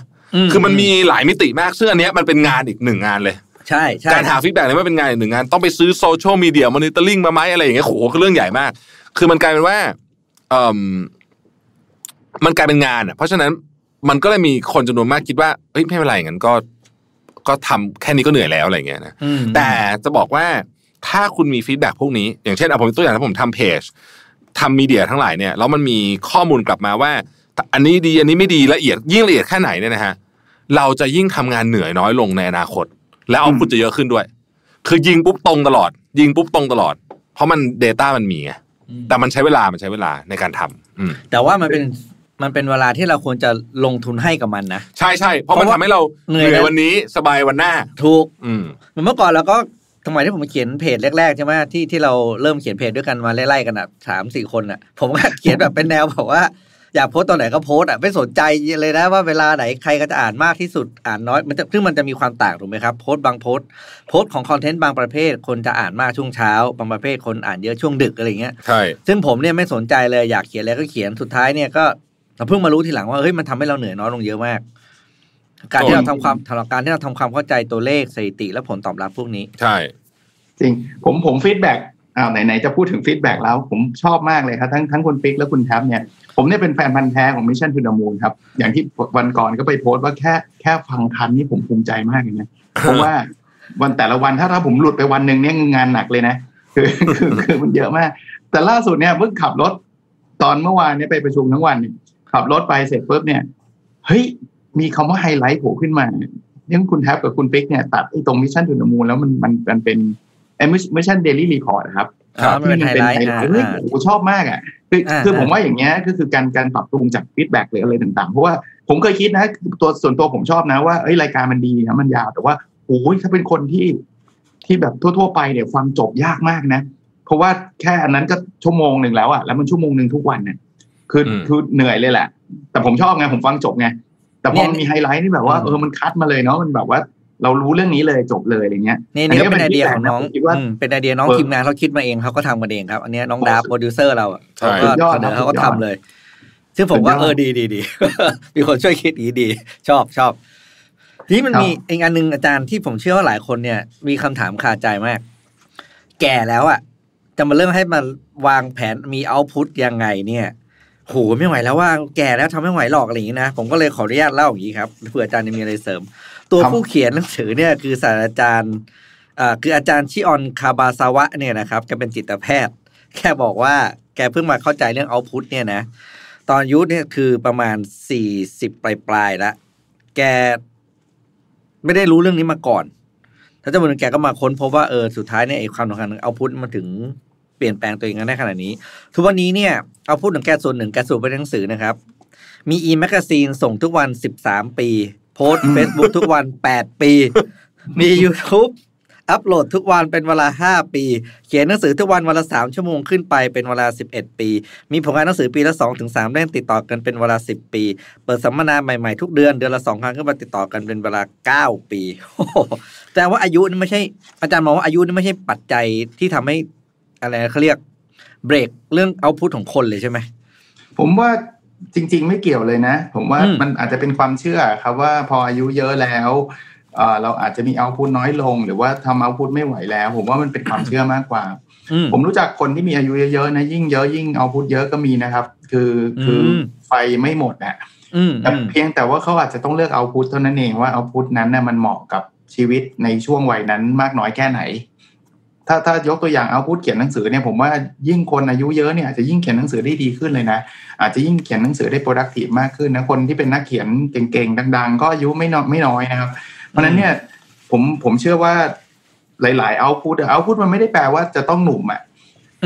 คือมันมีหลายมิติมากซึ่งอันเนี้ยมันเป็นงานอีกหนึ่งงานเลยใช่ใช่การหา feedback เนี่ยไม่เป็นงานอีกหนึ่งงาน ต้องไปซื้อโซเชียลมีเดีย monitoring มาไหมอะไรอย่างเงี้ยโหคือเรื่องใหญ่มาก คือมันกลายเป็นว่าเอ่มมันกลายเป็นงานอะเพราะฉะนั้นมันก็เลยมีคนจำนวนมากคิดว่าเฮ้ยไม่เป็นไรงั้นก็ก็ทำแค่นี้ก็เหนื่อยแล้วอะไรอย่างเงี้ยนะอืมแต่จะบอกว่าถ้าคุณมี feedback พวกนี้ อย่างเช่นเอาผมยกตัวอย่างถ้าผมทำเพจทำ media ทั้งหลายเนี่ยแล้วมันมีข้อมูลกลับมาว่า อันนี้ดีอันนี้ไม่ดีละเอียดยิ่งละเอียดแค่ไหนเนี่ยนะฮะเราจะยิ่งทำงานเหนื่อยน้อยลงในอนาคต แล้ว output จะเยอะขึ้นด้วย คือยิงปุ๊บตรงตลอด ยิงปุ๊บตรงตลอด เพราะมัน Data มันมีไงแต่มันใช้เวลามันใช้เวลาในการทำอืมแต่ว่ามันเป็นมันเป็นเวลาที่เราควรจะลงทุนให้กับมันนะใช่ใช่เพราะมันเพราะว่าทำให้เราเหนื่อยนะวันนี้สบายวันหน้าถูกอืมเมื่อก่อนเราก็สมัยที่ผมเขียนเพจแรกๆใช่ไหมที่ที่เราเริ่มเขียนเพจด้วยกันมาไล่ๆกันอะสามสี่คนอะ ผมก็เขียนแบบเป็นแนวแบบว่า อยากโพสต์ตอนไหนก็โพสต์อะไม่สนใจเลยนะว่าเวลาไหนใครก็จะอ่านมากที่สุดอ่านน้อยมันจะซึ่งมันจะมีความต่างถูกไหมครับโพสต์บางโพสต์โพสต์ของคอนเทนต์บางประเภท คนจะอ่านมากช่วงเช้า บางประเภทคนอ่านเยอะช่วงดึกอะไรอย่างเงี้ยใช่ซึ่งผมเนี่ยไม่สนใจเลยอยากเขียนอะไรก็เขียนสุดท้ายเนี่ยก็เราเพิ่งมารู้ทีหลังว่าเฮ้ยมันทำให้เราเหนื่อยน้อยลงเยอะมาก การที่เราทำความทำการที่เราทำความเข้าใจตัวเลขสถิติและผลตอบรับพวกนี้ ใช่ จริง ผมผม feedback อ้าวไหนๆจะพูดถึง feedback แล้ว ผมชอบมากเลยครับทั้งทั้งคุณปิ๊กและคุณแท็บเนี่ยผมเนี่ยเป็นแฟนพันธ์แท้ของมิชชั่น to the Moon ครับ อย่างที่วันก่อนก็ไปโพสต์ว่าแค่แค่ฟังทันนี่ผมภูมิใจมากเลยนะเพราะว่าวันแต่ละวันถ้าถ้าผมหลุดไปวันหนึ่งเนี่ยงานหนักเลยนะคือคือคือมันเยอะมาก แต่ล่าสุดเนี่ยเพิ่งขับรถ ตอนเมื่อวานเนี่ยไปประชุมทั้งวันขับรถไปเสร็จปุ๊บเนี่ยเฮ้ยมีคำว่าไฮไลท์โผล่ขึ้นมายังคุณแท็บกับคุณปิ๊กเนี่ยตัดไอ้ตรง Mission to the Moon แล้วมันมันมันเป็น ไอ้ Mission Daily Report ครับครับมันเป็นไฮไลท์ที่มันเป็นไฮไลท์อ่าเฮ้ยอ่าโอ้โหชอบมากอะคืออ่าคือผมว่าอย่างเงี้ยก็คือการการปรับปรุงจาก feedback หรืออะไรต่างๆ เพราะว่าผมเคยคิดนะตัวส่วนตัวผมชอบนะว่าเอ้ยรายการมันดีนะมันยาวแต่ว่าโอ้ยถ้าเป็นคนที่ที่แบบทั่ว ๆ ไปเนี่ยฟังจบยากมากนะ เพราะว่าแค่อันนั้นก็ชั่วโมงหนึ่งแล้วอะแล้วมันชั่วโมงหนึ่งทุกวันเนี่ยคืออมคือเหนื่อยเลยแหละ แต่ผมชอบไงผมฟังจบไงแต่พอมันเนี่ยมีไฮไลท์นี่แบบว่าเออมันคัดมาเลยเนาะมันแบบว่า เรารู้เรื่องนี้เลยจบเลยอะไรเงี้ยนี่นี่ก็เป็นไอเดียของน้องผมคิดว่าอืมเป็นไอเดียน้องเออทีมงานเขาคิดมาเองเขาก็ทำกันเองครับอันเนี้ยน้องดาบโปรดิวเซอร์เราอะใช่เขาก็สุดยอดเสนอครับเขาก็สุดยอดเลย ซึ่งผมว่าสุดยอดเออดีดีดีมีคนช่วยคิดดีดี ชอบชอบทีนี้มันครับมีอีกอันหนึ่งอาจารย์ที่ผมเชื่อว่าหลายคนเนี่ย มีคำถามคาใจมาก แก่แล้วอะจะมาเริ่มให้มาวางแผนมีเอาพุตยังไงเนี่ยโหไม่ไหวแล้วว่าแก่แล้วทำไม่ไหวหรอกอะไรอย่างนี้นะผมก็เลยขออนุญาตเล่าอย่างนี้ครับเผื่ออาจารย์จะมีอะไรเสริม ตัวครับผู้เขียนหนังสือเนี่ยคือศาสตราจารย์อ่าคืออาจารย์ชิออนคาบาซาวะเนี่ยนะครับแกเป็นจิตแพทย์ แค่บอกว่าแกเพิ่งมาเข้าใจเรื่องเอาพุตเนี่ยนะตอนอายุเนี่ยคือประมาณสี่สิบปลายปลายๆแล้วแกไม่ได้รู้เรื่องนี้มาก่อนถ้าจะเป็นแกก็มาค้นพบว่าเออสุดท้ายเนี่ยไอ้ความสำคัญของเอาพุตมันถึงเปลี่ยนแปลงตัวเองได้ขนาดนี้ ทุกวันนี้เนี่ยเอาพุตของแกส่วนหนึ่งแกสูบไปในหนังสือนะครับ มีอีแมกซีนส่งทุกวันสิบสามปีโพสเฟซบุ๊กทุกวันแปดปี มี YouTube อัปโหลดทุกวันเป็นเวลาห้าปี เขียนหนังสือทุกวันวันละสามชั่วโมงขึ้นไปเป็นเวลาสิบเอ็ดปี มีผลงานหนังสือปีละสองถึงสามเล่มติดต่อกันเป็นเวลาสิบปี เปิดสัมมนาใหม่ๆทุกเดือนเดือนละสองครั้งขึ้นมาติดต่อกันเป็นเวลาเก้าปีโอ้โหแต่ว่าอายุนี่ไม่ใช่ อาจารย์มองว่าอายุนี่ไม่ใช่ปัจจัยที่ทำให้อะไรนะเขาเรียกเบรกเรื่องเอาพุทของคนเลยใช่ไหมผมว่า จริง ๆ ไม่เกี่ยวเลยนะ ผมว่าอืมมันอาจจะเป็นความเชื่อครับว่าพออายุเยอะแล้วเอ่อเราอาจจะมีเอาพุทน้อยลง หรือว่าทำเอาพุทไม่ไหวแล้ว ผมว่ามันเป็นความเชื่อมากกว่าอืมผมรู้จักคนที่มีอายุเยอะๆนะยิ่งเยอะยิ่งเอาพุทเยอะก็มีนะครับ คือคืออมไฟไม่หมดนะอืมแต่อืมเพียงแต่ว่าเขาอาจจะต้องเลือกเอาพุทเท่านั้นเองว่าเอาพุทนั้นน่ะมันเหมาะกับชีวิตในช่วงวัยนั้นมากน้อยแค่ไหน ถ้าถ้ายกตัวอย่างเอาพุทเขียนหนังสือเนี่ยผมว่ายิ่งคนอายุเยอะเนี่ยอาจจะยิ่งเขียนหนังสือได้ดีขึ้นเลยนะ อาจจะยิ่งเขียนหนังสือได้ productive มากขึ้นนะคนที่เป็นนักเขียนเก่งๆดัง ๆ ก็อายุไม่น้อยไม่น้อยนะครับ เพราะฉะนั้นเนี่ยผมผมเชื่อว่าหลายๆ output output มันไม่ได้แปลว่าจะต้องหนุ่มอะ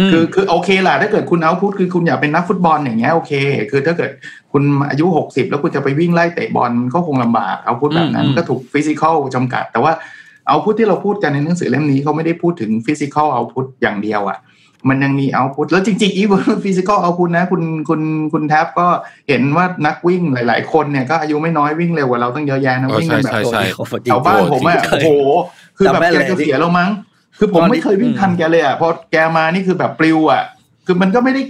มคือคือโอเคล่ะถ้าเกิดคุณ output คือคุณอยากเป็นนักฟุตบอลอย่างเงี้ยโอเค คือถ้าเกิดคุณอายุหกสิบแล้วคุณจะไปวิ่งไล่เตะบอลก็คงลำบาก output แบบนั้นอืมก็ถูก physical จำกัด แต่ว่า output ที่เราพูดกันในหนังสือเล่มนี้เขาไม่ได้พูดถึง physical output อย่างเดียวอะมันยังมี output แล้วจริงๆอีก physical output นะคุณคุณคุณแท็บก็เห็นว่านักวิ่งหลาย ๆ คนเนี่ยก็อายุไม่น้อยวิ่งเร็วกว่าเราตั้งเยอะแยะนะเออวิ่งกันแบบใช่ใช่โอ้โหจริแถงวบ้านผมอะเคโอ้ยโหคือแบบจำแม่นแกเลยจะเสียแล้วมั้ง คือผมตอนนี้ไม่เคยวิ่งทันแกเลยอะพอแกมานี่คือแบบปลิวอะคือมันก็ไม่ได้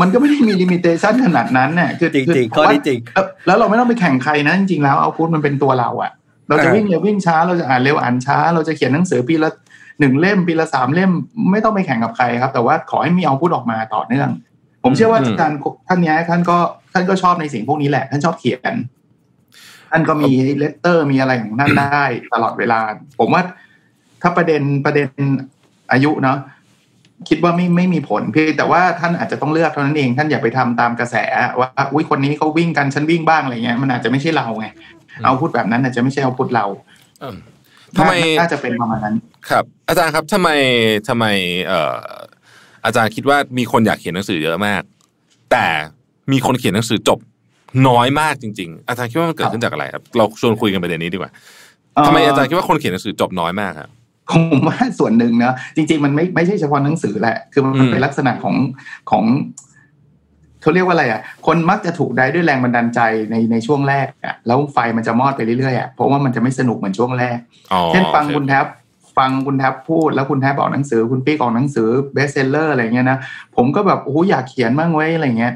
มันก็ไม่ได้มีลิมิเตชันขนาดนั้นเนี่ยคือจริงคือจริงเพข้อราะว่านี้จริงแล้วแล้วเราไม่ต้องไปแข่งใครนะจริงๆแล้วเอาพุทมันเป็นตัวเราอะ เราจะอ่าวิ่งเร็ววิ่งช้าเราจะอ่านเร็วอ่านช้า เราจะเขียนหนังสือปีละหนึ่งเล่มปีละสามเล่มไม่ต้องไปแข่งกับใครครับ แต่ว่าขอให้มีเอาพุทออกมาต่อเนื่อง ผมเชื่อว่าอืมอาจารย์ท่านเนี้ยท่านก็ท่านก็ชอบในสิ่งพวกนี้แหละ ท่านชอบเขียน ท่านก็มีเลตเตอร์มีอะไรของท่านได้ตลอดเวลา ผมว่าถ้าประเด็นประเด็นอายุเนาะ คิดว่าไม่ไม่มีผลเพียงแต่ว่าท่านอาจจะต้องเลือกเท่านั้นเอง ท่านอย่าไปทำตามกระแสว่าอุ้ยคนนี้เขาวิ่งกันฉันวิ่งบ้างอะไรเงี้ยมันอาจจะไม่ใช่เราไงเอาพุทแบบนั้นอาจจะไม่ใช่เอาพุทเราอืมทำไมน่าจะเป็นประมาณนั้น ครับ อาจารย์ครับทำไมทำไม เอ่อ อาจารย์คิดว่ามีคนอยากเขียนหนังสือเยอะมาก แต่มีคนเขียนหนังสือจบน้อยมากจริง ๆ อาจารย์คิดว่ามันเกิดขึ้นจากอะไรครับ เราชวนคุยกันประเด็นนี้ดีกว่าทำไมอาจารย์คิดว่าคนเขียนหนังสือจบน้อยมากครับ ผมว่าส่วนหนึ่งนะจริง ๆ มันไม่ไม่ใช่เฉพาะหนังสือแหละ คือมันอืมเป็นลักษณะของของเขาเรียกว่าอะไรอะ คนมักจะถูกได้ด้วยแรงบันดาลใจในในช่วงแรกอะแล้วไฟมันจะมอดไปเรื่อยๆอะเพราะว่ามันจะไม่สนุกเหมือนช่วงแรกอ๋อเช่นฟังโอเคุณแท็บฟังคุณแท็บพูด แล้วคุณแท็บออกหนังสือ คุณปิ๊กออกหนังสือ best seller อะไรเงี้ยนะผมก็แบบโอ้โหอยากเขียนบ้างไว้ยอะไรเงี้ย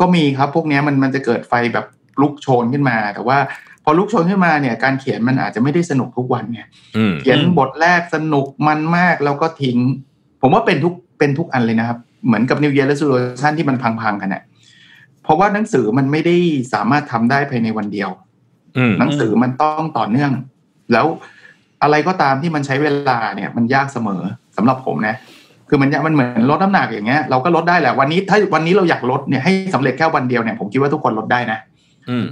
ก็มีครับพวกเนี้ยมันมันจะเกิดไฟแบบลุกโชนขึ้นมา แต่ว่า พอลุกโชนขึ้นมาเนี่ยการเขียนมันอาจจะไม่ได้สนุกทุกวันไงอืมเขียนอืมบทแรกสนุกมันมากแล้วก็ทิ้ง ผมว่าเป็นทุกเป็นทุกอันเลยนะครับ เหมือนกับ New Year Resolution ที่มันพังๆกันน่ะเพราะว่าหนังสือมันไม่ได้สามารถทำได้ภายในวันเดียวอืมหนังสือมันต้องต่อเนื่อง แล้วอะไรก็ตามที่มันใช้เวลาเนี่ย มันยากเสมอสำหรับผมนะคือมันยากมันเหมือนลดน้ำหนักอย่างเงี้ยเราก็ลดได้แหละวันนี้ถ้าวันนี้เราอยากลดเนี่ยให้สำเร็จแค่วันเดียวเนี่ยผมคิดว่าทุกคนลดได้นะอืม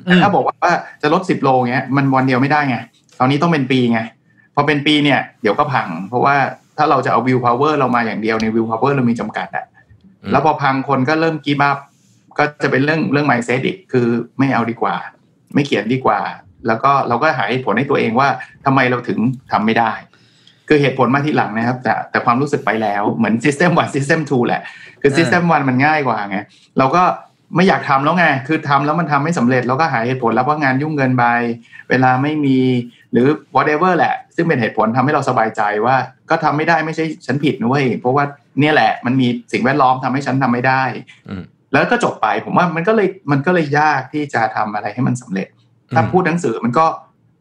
แต่ถ้าบอกว่าจะลดสิบโลเงี้ยมันวันเดียวไม่ได้ไงตอนนี้ต้องเป็นปีไงพอเป็นปีเนี่ยเดี๋ยวก็พัง เพราะว่าถ้าเราจะเอา willpower เรามาอย่างเดียวใน willpower เรามีจำกัดอะอืมแล้วพอพังคนก็เริ่ม give up ก็จะเป็นเรื่องเรื่อง mindset อีกคือไม่เอาดีกว่า ไม่เขียนดีกว่า แล้วก็เราก็หาเหตุผลให้ตัวเองว่าทำไมเราถึงทำไม่ได้ คือเหตุผลมาทีหลังนะครับ แต่แต่ความรู้สึกไปแล้วเหมือน System 1 System 2 แหละ คือ System 1 มันง่ายกว่าไงเราก็ ไม่อยากทำแล้วไง คือทำแล้วมันทำไม่สำเร็จเราก็หาเหตุผลแล้วว่างานยุ่งเกินไป เวลาไม่มีหรือ whatever แหละ ซึ่งเป็นเหตุผลทำให้เราสบายใจว่า ก็ทำไม่ได้ไม่ใช่ฉันผิดนะเว้ยเพราะว่าเนี่ยแหละ มันมีสิ่งแวดล้อมทำให้ฉันทำไม่ได้อืมแล้วก็จบไปผมว่ามันก็เลยมันก็เลยยากที่จะทำอะไรให้มันสำเร็จ ถ้าอืมพูดหนังสือมันก็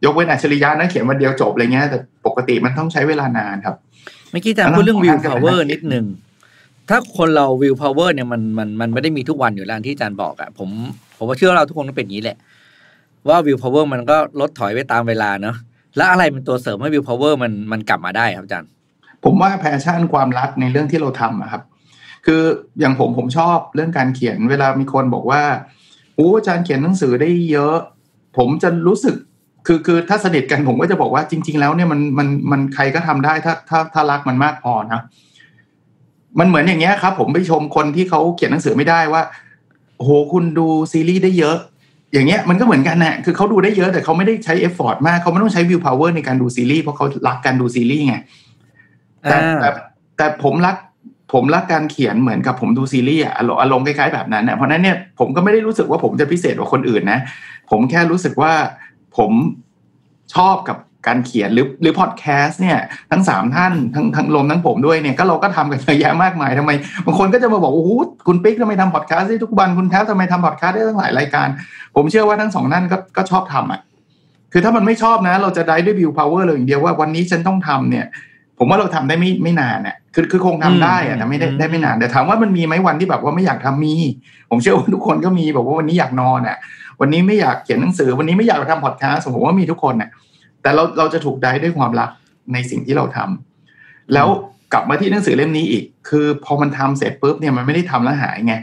ยกเว้นอัจฉริยะนะเขียนวันเดียวจบอะไรเงี้ยแต่ปกติมันต้องใช้เวลานานครับ เมื่อกี้อาจารย์แล้วพูดเรื่องของ willpower ท่านก็เป็นเวอร์นักเขียนนิดหนึ่ง ถ้าคนเรา willpower เนี่ยมันมันมันไม่ได้มีทุกวันอยู่แล้วที่อาจารย์บอกอะผมผมว่าเชื่อเราทุกคนก็เป็นอย่างนี้แหละ ว่า willpower มันก็ลดถอยไปตามเวลาเนอะแล้วอะไรเป็นตัวเสริมให้ willpower มันมันกลับมาได้ครับอาจารย์ ผมว่า passionความรักในเรื่องที่เราทำอะครับ คืออย่างผมผมชอบเรื่องการเขียนเวลามีคนบอกว่าโอ้อาจารย์เขียนหนังสือได้เยอะ ผมจะรู้สึกคือคือถ้าสนิทกันผมก็จะบอกว่าจริง ๆ แล้วเนี่ยมันมันมันใครก็ทำได้ถ้าถ้าถ้ารักมันมากพอนะ มันเหมือนอย่างเงี้ยครับ ผมไปชมคนที่เขาเขียนหนังสือไม่ได้ว่าโอ้โหคุณดูซีรีส์ได้เยอะ อย่างเงี้ยมันก็เหมือนกันนะคือเขาดูได้เยอะแต่เขาไม่ได้ใช้ effort มากเขาไม่ต้องใช้ willpower ในการดูซีรีส์เพราะเขารักการดูซีรีส์ไงแต่อ่าแต่แต่ผมรักผมรักการเขียนเหมือนกับผมดูซีรีส์อะอารมณ์อารมณ์คล้ายๆแบบนั้นนะเพราะฉะนั้นเนี่ยผมก็ไม่ได้รู้สึกว่าผมจะพิเศษกว่าคนอื่นนะ ผมแค่รู้สึกว่าผมชอบกับ การเขียนหรือหรือพอดแคสต์เนี่ยทั้งสามท่านทั้งทั้งรวมทั้งผมด้วยเนี่ยก็เราก็ทำกันเยอะแยะมากมายทำไมบางคนก็จะมาบอกโอ้โหคุณปิ๊กทำไมทำพอดแคสต์ได้ทุกวันคุณแท็บทำไมทำพอดแคสต์ได้ตั้งหลายรายการ ผมเชื่อว่าทั้งสองท่านก็ก็ชอบทำอะคือถ้ามันไม่ชอบนะ เราจะได้ด้วย willpower เลยอย่างเดียวว่าวันนี้ฉันต้องทำเนี่ยผมว่าเราทำได้ไม่ไม่นานน่ะคือคือคงทำได้อะแต่ไม่ได้อืมได้ไม่นาน แต่ถามว่ามันมีไหมวันที่แบบว่าไม่อยากทำมี ผมเชื่อว่าทุกคนก็มีบอกว่าวันนี้อยากนอนอะ วันนี้ไม่อยากเขียนหนังสือ วันนี้ไม่อยากทำพอดแคสต์ผมว่ามีทุกคนน่ะ แต่เราเราจะถูกได้ด้วยความรักในสิ่งที่เราทำแล้วกลับมาที่หนังสือเล่มนี้อีก คือพอมันทำเสร็จปุ๊บเนี่ยมันไม่ได้ทำแล้วหายไง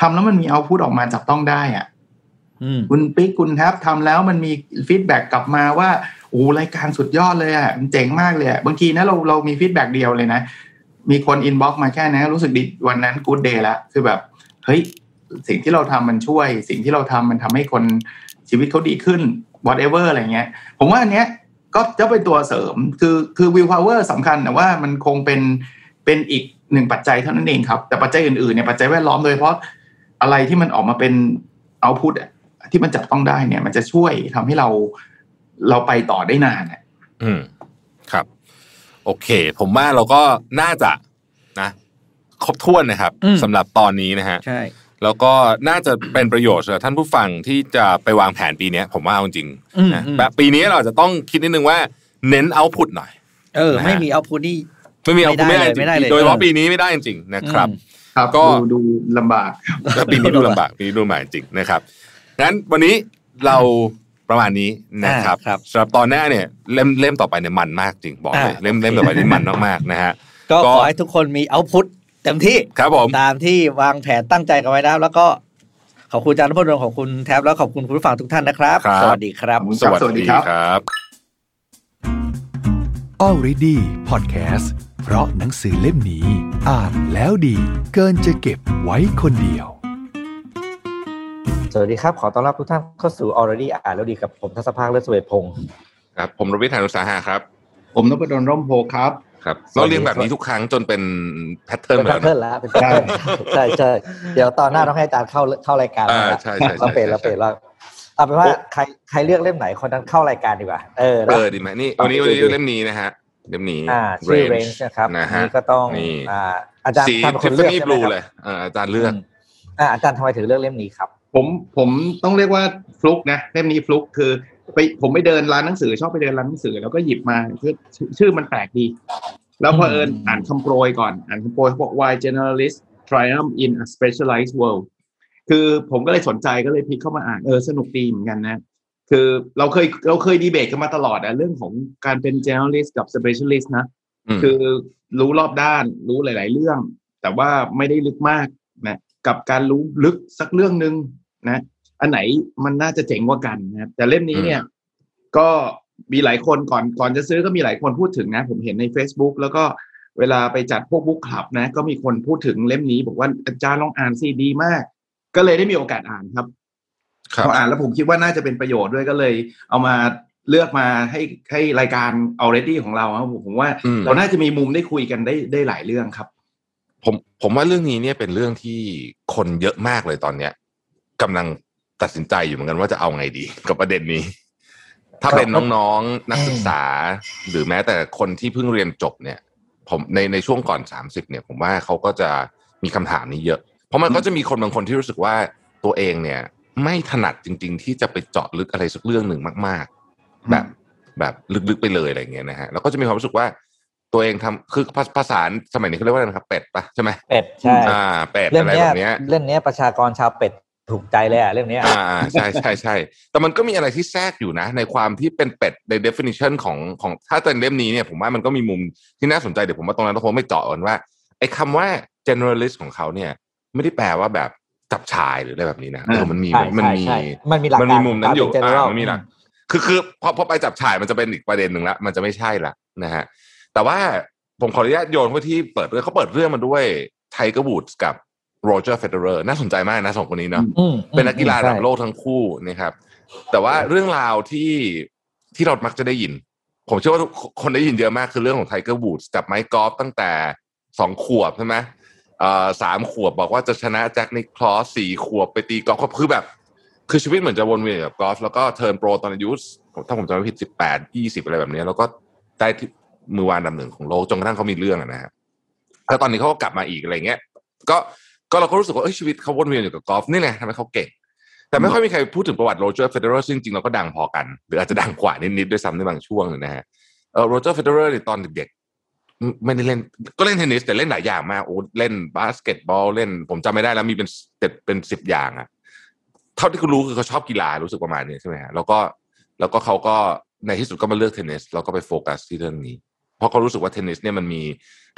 ทำแล้วมันมีเอาพูดออกมาจับต้องได้อะอืมคุณปิ๊กคุณแทบทำแล้วมันมีfeedback กลับมาว่าโอ้รายการสุดยอดเลยอะมันเจ๋งมากเลยอะบางทีนะเราเรามี feedback เดียวเลยนะ มีคน inbox มาแค่นั้นรู้สึกดีวันนั้นกู๊ดเดย์ละคือแบบเฮ้ยสิ่งที่เราทำมันช่วย สิ่งที่เราทำมันทำให้คนชีวิตเขาดีขึ้น whatever อะไรเงี้ย ผมว่าอันเนี้ยก็จะเป็นตัวเสริมคือคือ willpower สำคัญแต่ว่ามันคงเป็นเป็นอีกหนึ่งปัจจัยเท่านั้นเองครับ แต่ปัจจัยอื่นๆเนี่ยปัจจัยแวดล้อมโดยเฉพาะอะไรที่มันออกมาเป็นเอาพุทที่มันจับต้องได้เนี่ย มันจะช่วยทำให้เราเราไปต่อได้นานอะอืมครับ โอเค ผมว่าเราก็น่าจะนะ ครบถ้วนนะครับอืมสำหรับตอนนี้นะฮะใช่ แล้วก็น่าจะเป็นประโยชน์สำหรับท่านผู้ฟังที่จะไปวางแผนปีเนี้ยผมว่าเอาจริงอืมนะอืมแบบปีนี้เราจะต้องคิดนิดนึงว่าเน้นเอาพุตหน่อย เออนะฮะไม่มีเอาพูนี่ไม่มีเอาพุตไม่ไม่ได้ได้จเลยริไม่ได้เลยงโดยเฉพาะปีนี้ไม่ได้จริงๆนะครับอืมครับก็ดูดูลำบากแล้วปีนี้ดูลำบากปีนี้ดูลำบากจริงนะครับงั้นวันนี้เราประมาณนี้นะครับอ่าครับสำหรับตอนหน้าเนี่ยเล่มเล่มต่อไปเนี่ยมันมากจริงบอกเลยอ่าเล่มเล่มต่อไปนี่มันมากๆนะฮะก็ก็ขอให้ทุกคนมีเอาพุท เต็มที่ครับผมตามที่วางแผนตั้งใจกันไว้นะครับแล้วก็ขอบคุณอาจารย์นพดลขอบคุณแท็บแล้วขอบคุณคุณผู้ฟังทุกท่านนะครับครับ สวัสดีครับขอบคุณครับสวัสดีครับครับ Already Podcast เพราะหนังสือเล่มนี้ อ่านแล้วดี เกินจะเก็บไว้คนเดียว สวัสดีครับ ขอต้อนรับทุกท่านเข้าสู่ Alread อ่านแล้วดีกับผมทัศภาคเลิศเสวตพงศ์ครับ ผมรวิศ หาญอุตสาหะครับ ผมนพดลร่มโพธิ์ครับ ครับสวัสดีเราเรียงแบบนี้ทุกครั้งจนเป็น pattern เป็นไปแพทแล้ว pattern นะแล้วเป็น pattern ใช่ใช่เดี๋ยวตอนหน้าต้องให้อาจารย์เข้าเข้ารายการอ่าแล้วใช่ใช่ใช่เราเป็นเราเป็นเราเอาเป็นว่าใครใครเลือกเล่มไหนคนนั้นเข้ารายการดีกว่าเออนะเออดีไหมนี่วันนี้วันนี้เล่มนี้นะฮะเล่มนี้อ่าชื่อ Range range นะครับนะฮะนี่ก็ต้องนี่อ่าอาจารย์สีทำเป็นคทิฟนฟาเลือกนี่ใช่บไหมลูครับเลยเอออาจารย์เลือกมอ่าอาจารย์ทำไมถึงเลือกเล่มนี้ครับ ผมผมต้องเรียกว่าฟลุกนะเล่มนี้ฟลุกคือ ไปผมไปเดินร้านหนังสือชอบไปเดินร้านหนังสือ แล้วก็หยิบมาคือชื่อชื่อมันแปลกดี แล้วพอเผอิญอ่านคำโปรยก่อน อ่านคำโปรยเขาบอก why generalist triumph in a specialized world คือผมก็เลยสนใจก็เลยพลิกเข้ามาอ่านเออสนุกดีเหมือนกันนะ คือเราเคยเราเคยดีเบตกันมาตลอดอะเรื่องของการเป็น generalist กับ specialist นะอืมคือรู้รอบด้านรู้หลาย ๆ เรื่อง แต่ว่าไม่ได้ลึกมากนะกับการรู้ลึกสักเรื่องหนึ่งนะ อันไหนมันน่าจะเจ๋งกว่ากันนะครับแต่เล่มนี้เนี่ย ก็มีหลายคนก่อนก่อนจะซื้อก็มีหลายคนพูดถึงนะ ผมเห็นใน Facebook แล้วก็เวลาไปจัดพวกบุ๊กคลับนะ ก็มีคนพูดถึงเล่มนี้ บอกว่าอาจารย์ลองอ่านซีดีมาก ก็เลยได้มีโอกาสอ่านครับครับพออ่านแล้วผมคิดว่าน่าจะเป็นประโยชน์ด้วยก็เลย เอามาเลือกมาให้ให้รายการ already ของเราครับผมว่าอืมเราน่าจะมีมุมได้คุยกันได้ได้หลายเรื่องครับ ผมผมว่าเรื่องนี้เนี่ยเป็นเรื่องที่คนเยอะมากเลยตอนเนี้ยกำลัง ตัดสินใจอยู่เหมือนกันว่าจะเอาไงดี กับประเด็นนี้ ถ้าเป็นน้องๆนักศึกษา หรือแม้แต่คนที่เพิ่งเรียนจบเนี่ย ผมในในช่วงก่อนสามสิบเนี่ย ผมว่าเขาก็จะมีคำถามนี้เยอะ เพราะมันก็จะมีคนบางคนที่รู้สึกว่าตัวเองเนี่ย ไม่ถนัดจริง ๆ ที่จะไปเจาะลึกอะไรสักเรื่องหนึ่งมาก ๆ แบบแบบลึกๆไปเลยอะไรเงี้ยนะฮะแล้วก็จะมีความรู้สึกว่าตัวเองทำคือภาภาษาสมัยนี้เขาเรียกว่าอะไรนะครับ เป็ดปะใช่ไหมเป็ดใช่อ่าเป็ดเล่มอะไรเนี้แบยบเนี้ยเล่มเนี้ยประชากรชาวเป็ด ถูกใจเลยอะเล่มเนี้ยอ่าอ่าใช่ใช่ใช่แต่มันก็มีอะไรที่แทรกอยู่นะ ในความที่เป็นเป็ดใน definition ของของถ้าเป็นเล่มนี้เนี่ยผมว่ามันก็มีมุมที่น่าสนใจเดี๋ยวผมว่าตรงนั้นเราคงไม่เจาะกันว่าไอ้คำว่า generalist ของเขาเนี่ย ไม่ได้แปลว่าแบบจับฉ่ายหรืออะไรแบบนี้นะเออมันมีใช่มันใช่มีใช่มันมีหลักการมันมีมุมนั้นอยู่เป็น อ่า general มันมีหลักคือคือพอพอไปจับฉ่ายมันจะเป็นอีกประเด็นหนึ่งละมันจะไม่ใช่ละนะฮะแต่ว่าผมขออนุญาตโยนเข้าที่เปิดเรื่องเขาเปิดเรื่องมาด้วยไทเกอร์ วูดส์กับ โรเจอร์เฟเดอเรอร์น่าสนใจมากนะสองคนนี้เนาะอืมเป็นนักกีฬาระดับใช่โลกทั้งคู่นะครับ แต่ว่าเรื่องราวที่ที่เรามักจะได้ยิน ผมเชื่อว่าทุกคนได้ยินเยอะมากคือเรื่องของไทเกอร์ วูดส์จับไม้กอล์ฟตั้งแต่สองขวบใช่ไหมเอ่อสามขวบบอกว่าจะชนะแจ็คนิคลอสสี่ขวบไปตีกอล์ฟคือแบบ คือชีวิตเหมือนจะวนเวียนกับกอล์ฟแล้วก็ turn pro ตอนอายุถ้าผมจำไม่ผิดสิบแปดยี่สิบอะไรแบบเนี้ยแล้วก็ได้ที่มือวางอันดับหนึ่งของโลกจนกระทั่งเขามีเรื่องอะนะฮะแล้วตอนนี้เขาก็กลับมาอีกอะไรเงี้ย ก็ ก็เราก็รู้สึกว่าเอ้ยชีวิตเขาวนเวียนอยู่กับกอล์ฟนี่แหละทำให้เขาเก่ง แต่ไม่ค่อยมีใครพูดถึงประวัติโรเจอร์เฟเดอเรอร์ซึ่งจริงๆเราก็ดังพอกัน หรืออาจจะดังกว่านิดๆด้วยซ้ำในบางช่วงนะฮะเออโรเจอร์เฟเดอเรอร์ตอนเด็กๆไม่ได้เล่น ก็เล่นเทนนิสแต่เล่นหลายอย่างมากโอ้เล่นบาสเกตบอลเล่น ผมจำไม่ได้แล้วมีเป็นเป็นเป็นสิบอย่างอะเท่าที่คุณรู้คือเขาชอบกีฬารู้สึกประมาณนี้ใช่ไหมฮะแล้วก็แล้วก็เขาก็ในที่สุดก็มาเลือกเทนนิสแล้วก็ไปโฟกัสที่เรื่องนี้ เพราะเขารู้สึกว่าเทนนิสเนี่ยมันมี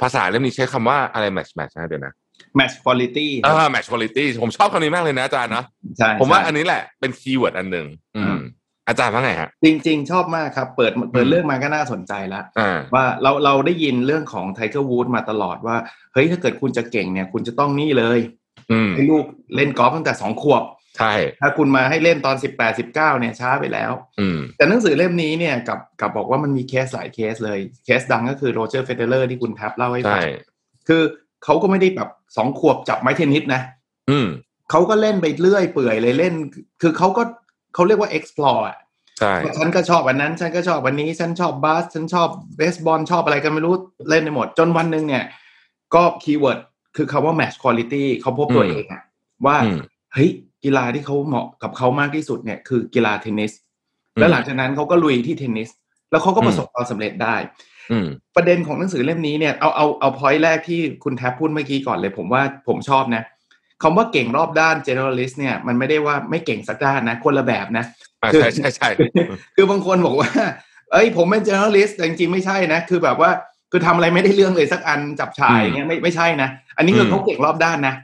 ภาษาเล่มนี้ใช้คำว่าอะไร match match นะเดี๋ยวนะ match quality อ่า match quality ผมชอบคำนี้มากเลยนะอาจารย์นะใช่ผมว่าใช่อันนี้แหละเป็น keyword อันหนึ่งอืมอาจารย์ว่าไงฮะจริง ๆ ชอบมากครับ เปิดเปิดเรื่องมาก็น่าสนใจแล้วอ่าว่าเราเราได้ยินเรื่องของไทเกอร์วูดส์มาตลอดว่าเฮ้ยถ้าเกิดคุณจะเก่งเนี่ยคุณจะต้องนี่เลยอืมให้ลูกเล่นกอล์ฟตั้งแต่สองขวบใช่ถ้าคุณมาให้เล่นตอนสิบแปดสิบเก้าเนี่ยช้าไปแล้วอืมแต่หนังสือเล่มนี้เนี่ยกลับกลับบอกว่ามันมีเคสหลายเคสเลยเคสดังก็คือโรเจอร์เฟเดอเรอร์ที่คุณแท็บเล่าให้ฟัใช่งคือเขาก็ไม่ได้แบบ สองขวบจับไม้เทนนิสนะ อืมเขาก็เล่นไปเรื่อยเปื่อยเลยเล่น คือเขาก็เขาเรียกว่า explore อะใช่ฉันก็ชอบอันนั้น ฉันก็ชอบอันนี้ ฉันชอบบาส ฉันชอบเบสบอลชอบอะไรกันไม่รู้เล่นไปหมด จนวันหนึ่งเนี่ย ก็ keyword คือคำว่า match quality เขาพบตัวเองอะว่าอืมเฮ้ยกีฬาที่เขาเหมาะกับเขามากที่สุดเนี่ยคือกีฬาเทนนิส แล้วหลังจากนั้นเขาก็ลุยที่เทนนิส แล้วเขาก็ประสบความสำเร็จได้อืม ประเด็นของหนังสือเล่มนี้เนี่ยเอาเอาเอาพอยต์แรกที่คุณแท็บพูดเมื่อกี้ก่อนเลย ผมว่าผมชอบนะคำว่าเก่งรอบด้าน generalist เนี่ยมันไม่ได้ว่าไม่เก่งสักด้านนะ คนละแบบนะอ่าคือใช่ใช่ใช่คือบางคนบอกว่า เอ้ยผมเป็น journalist แต่จริงๆไม่ใช่นะ คือแบบว่าคือทำอะไรไม่ได้เรื่องเลยสักอันจับฉายอืมเนี่ยไม่ไม่ใช่นะ อันนี้คืออมเขาเก่งรอบด้านนะ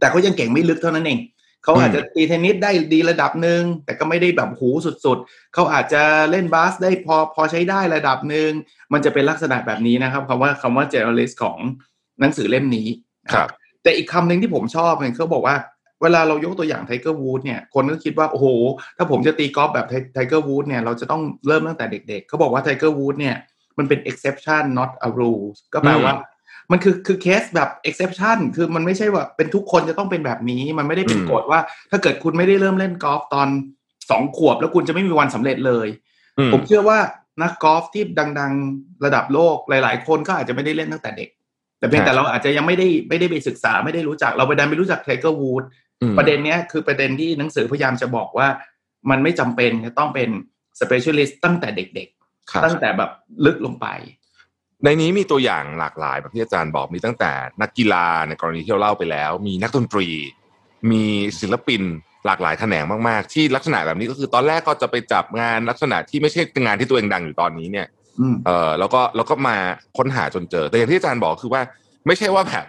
แต่เขายังเก่งไม่ลึกเท่านั้นเองเข เขาอาจจะตีเทนนิสได้ดีระดับหนึ่งแต่ก็ไม่ได้แบบโหสุดๆ เขาอาจจะเล่นบาสได้พอพอใช้ได้ระดับหนึ่งมันจะเป็นลักษณะแบบนี้นะครับคำว่าคำว่า generalist ของหนังสือเล่มนี้ครับ แต่อีกคำหนึ่งที่ผมชอบเนี่ยเขาบอกว่าเวลาเรายกตัวอย่างไทเกอร์วูดส์เนี่ยคนก็คิดว่าโอ้โห ถ้าผมจะตีกอล์ฟแบบไทเกอร์วูดส์เนี่ยเราจะต้องเริ่มตั้งแต่เด็กๆ เขาบอกว่าไทเกอร์วูดส์เนี่ยมันเป็น exception not a rule ก็แปลว่า มันคือคือเคสแบบ exception คือมันไม่ใช่ว่าเป็นทุกคนจะต้องเป็นแบบนี้ มันไม่ได้เป็นอืมกฎว่า ถ้าเกิดคุณไม่ได้เริ่มเล่นกอล์ฟตอนสองขวบ แล้วคุณจะไม่มีวันสำเร็จเลยอืมผมเชื่อว่านักกอล์ฟที่ดัง ๆระดับโลกหลาย ๆ คนก็อาจจะไม่ได้เล่นตั้งแต่เด็ก แต่เพียงแต่เราอาจจะยังไม่ได้ไม่ได้ไปศึกษาไม่ได้รู้จักเราไปดันไปรู้จักไทเกอร์วูดอืมประเด็นเนี้ยคือประเด็นที่หนังสือพยายามจะบอกว่า มันไม่จำเป็นจะต้องเป็น specialist ตั้งแต่เด็กครับๆตั้งแต่แบบลึกลงไป ในนี้มีตัวอย่างหลากหลายแบบที่อาจารย์บอกมีตั้งแต่นักกีฬาในกรณีที่เราเล่าไปแล้ว มีนักดนตรี มีศิลปินหลากหลายแขนงมากๆ ที่ลักษณะแบบนี้ก็คือตอนแรกก็จะไปจับงานลักษณะที่ไม่ใช่งานที่ตัวเองดังอยู่ตอนนี้เนี่ยอืมเออแล้วก็แล้วก็มาค้นหาจนเจอ แต่อย่างที่อาจารย์บอกคือว่า ไม่ใช่ว่าแบบ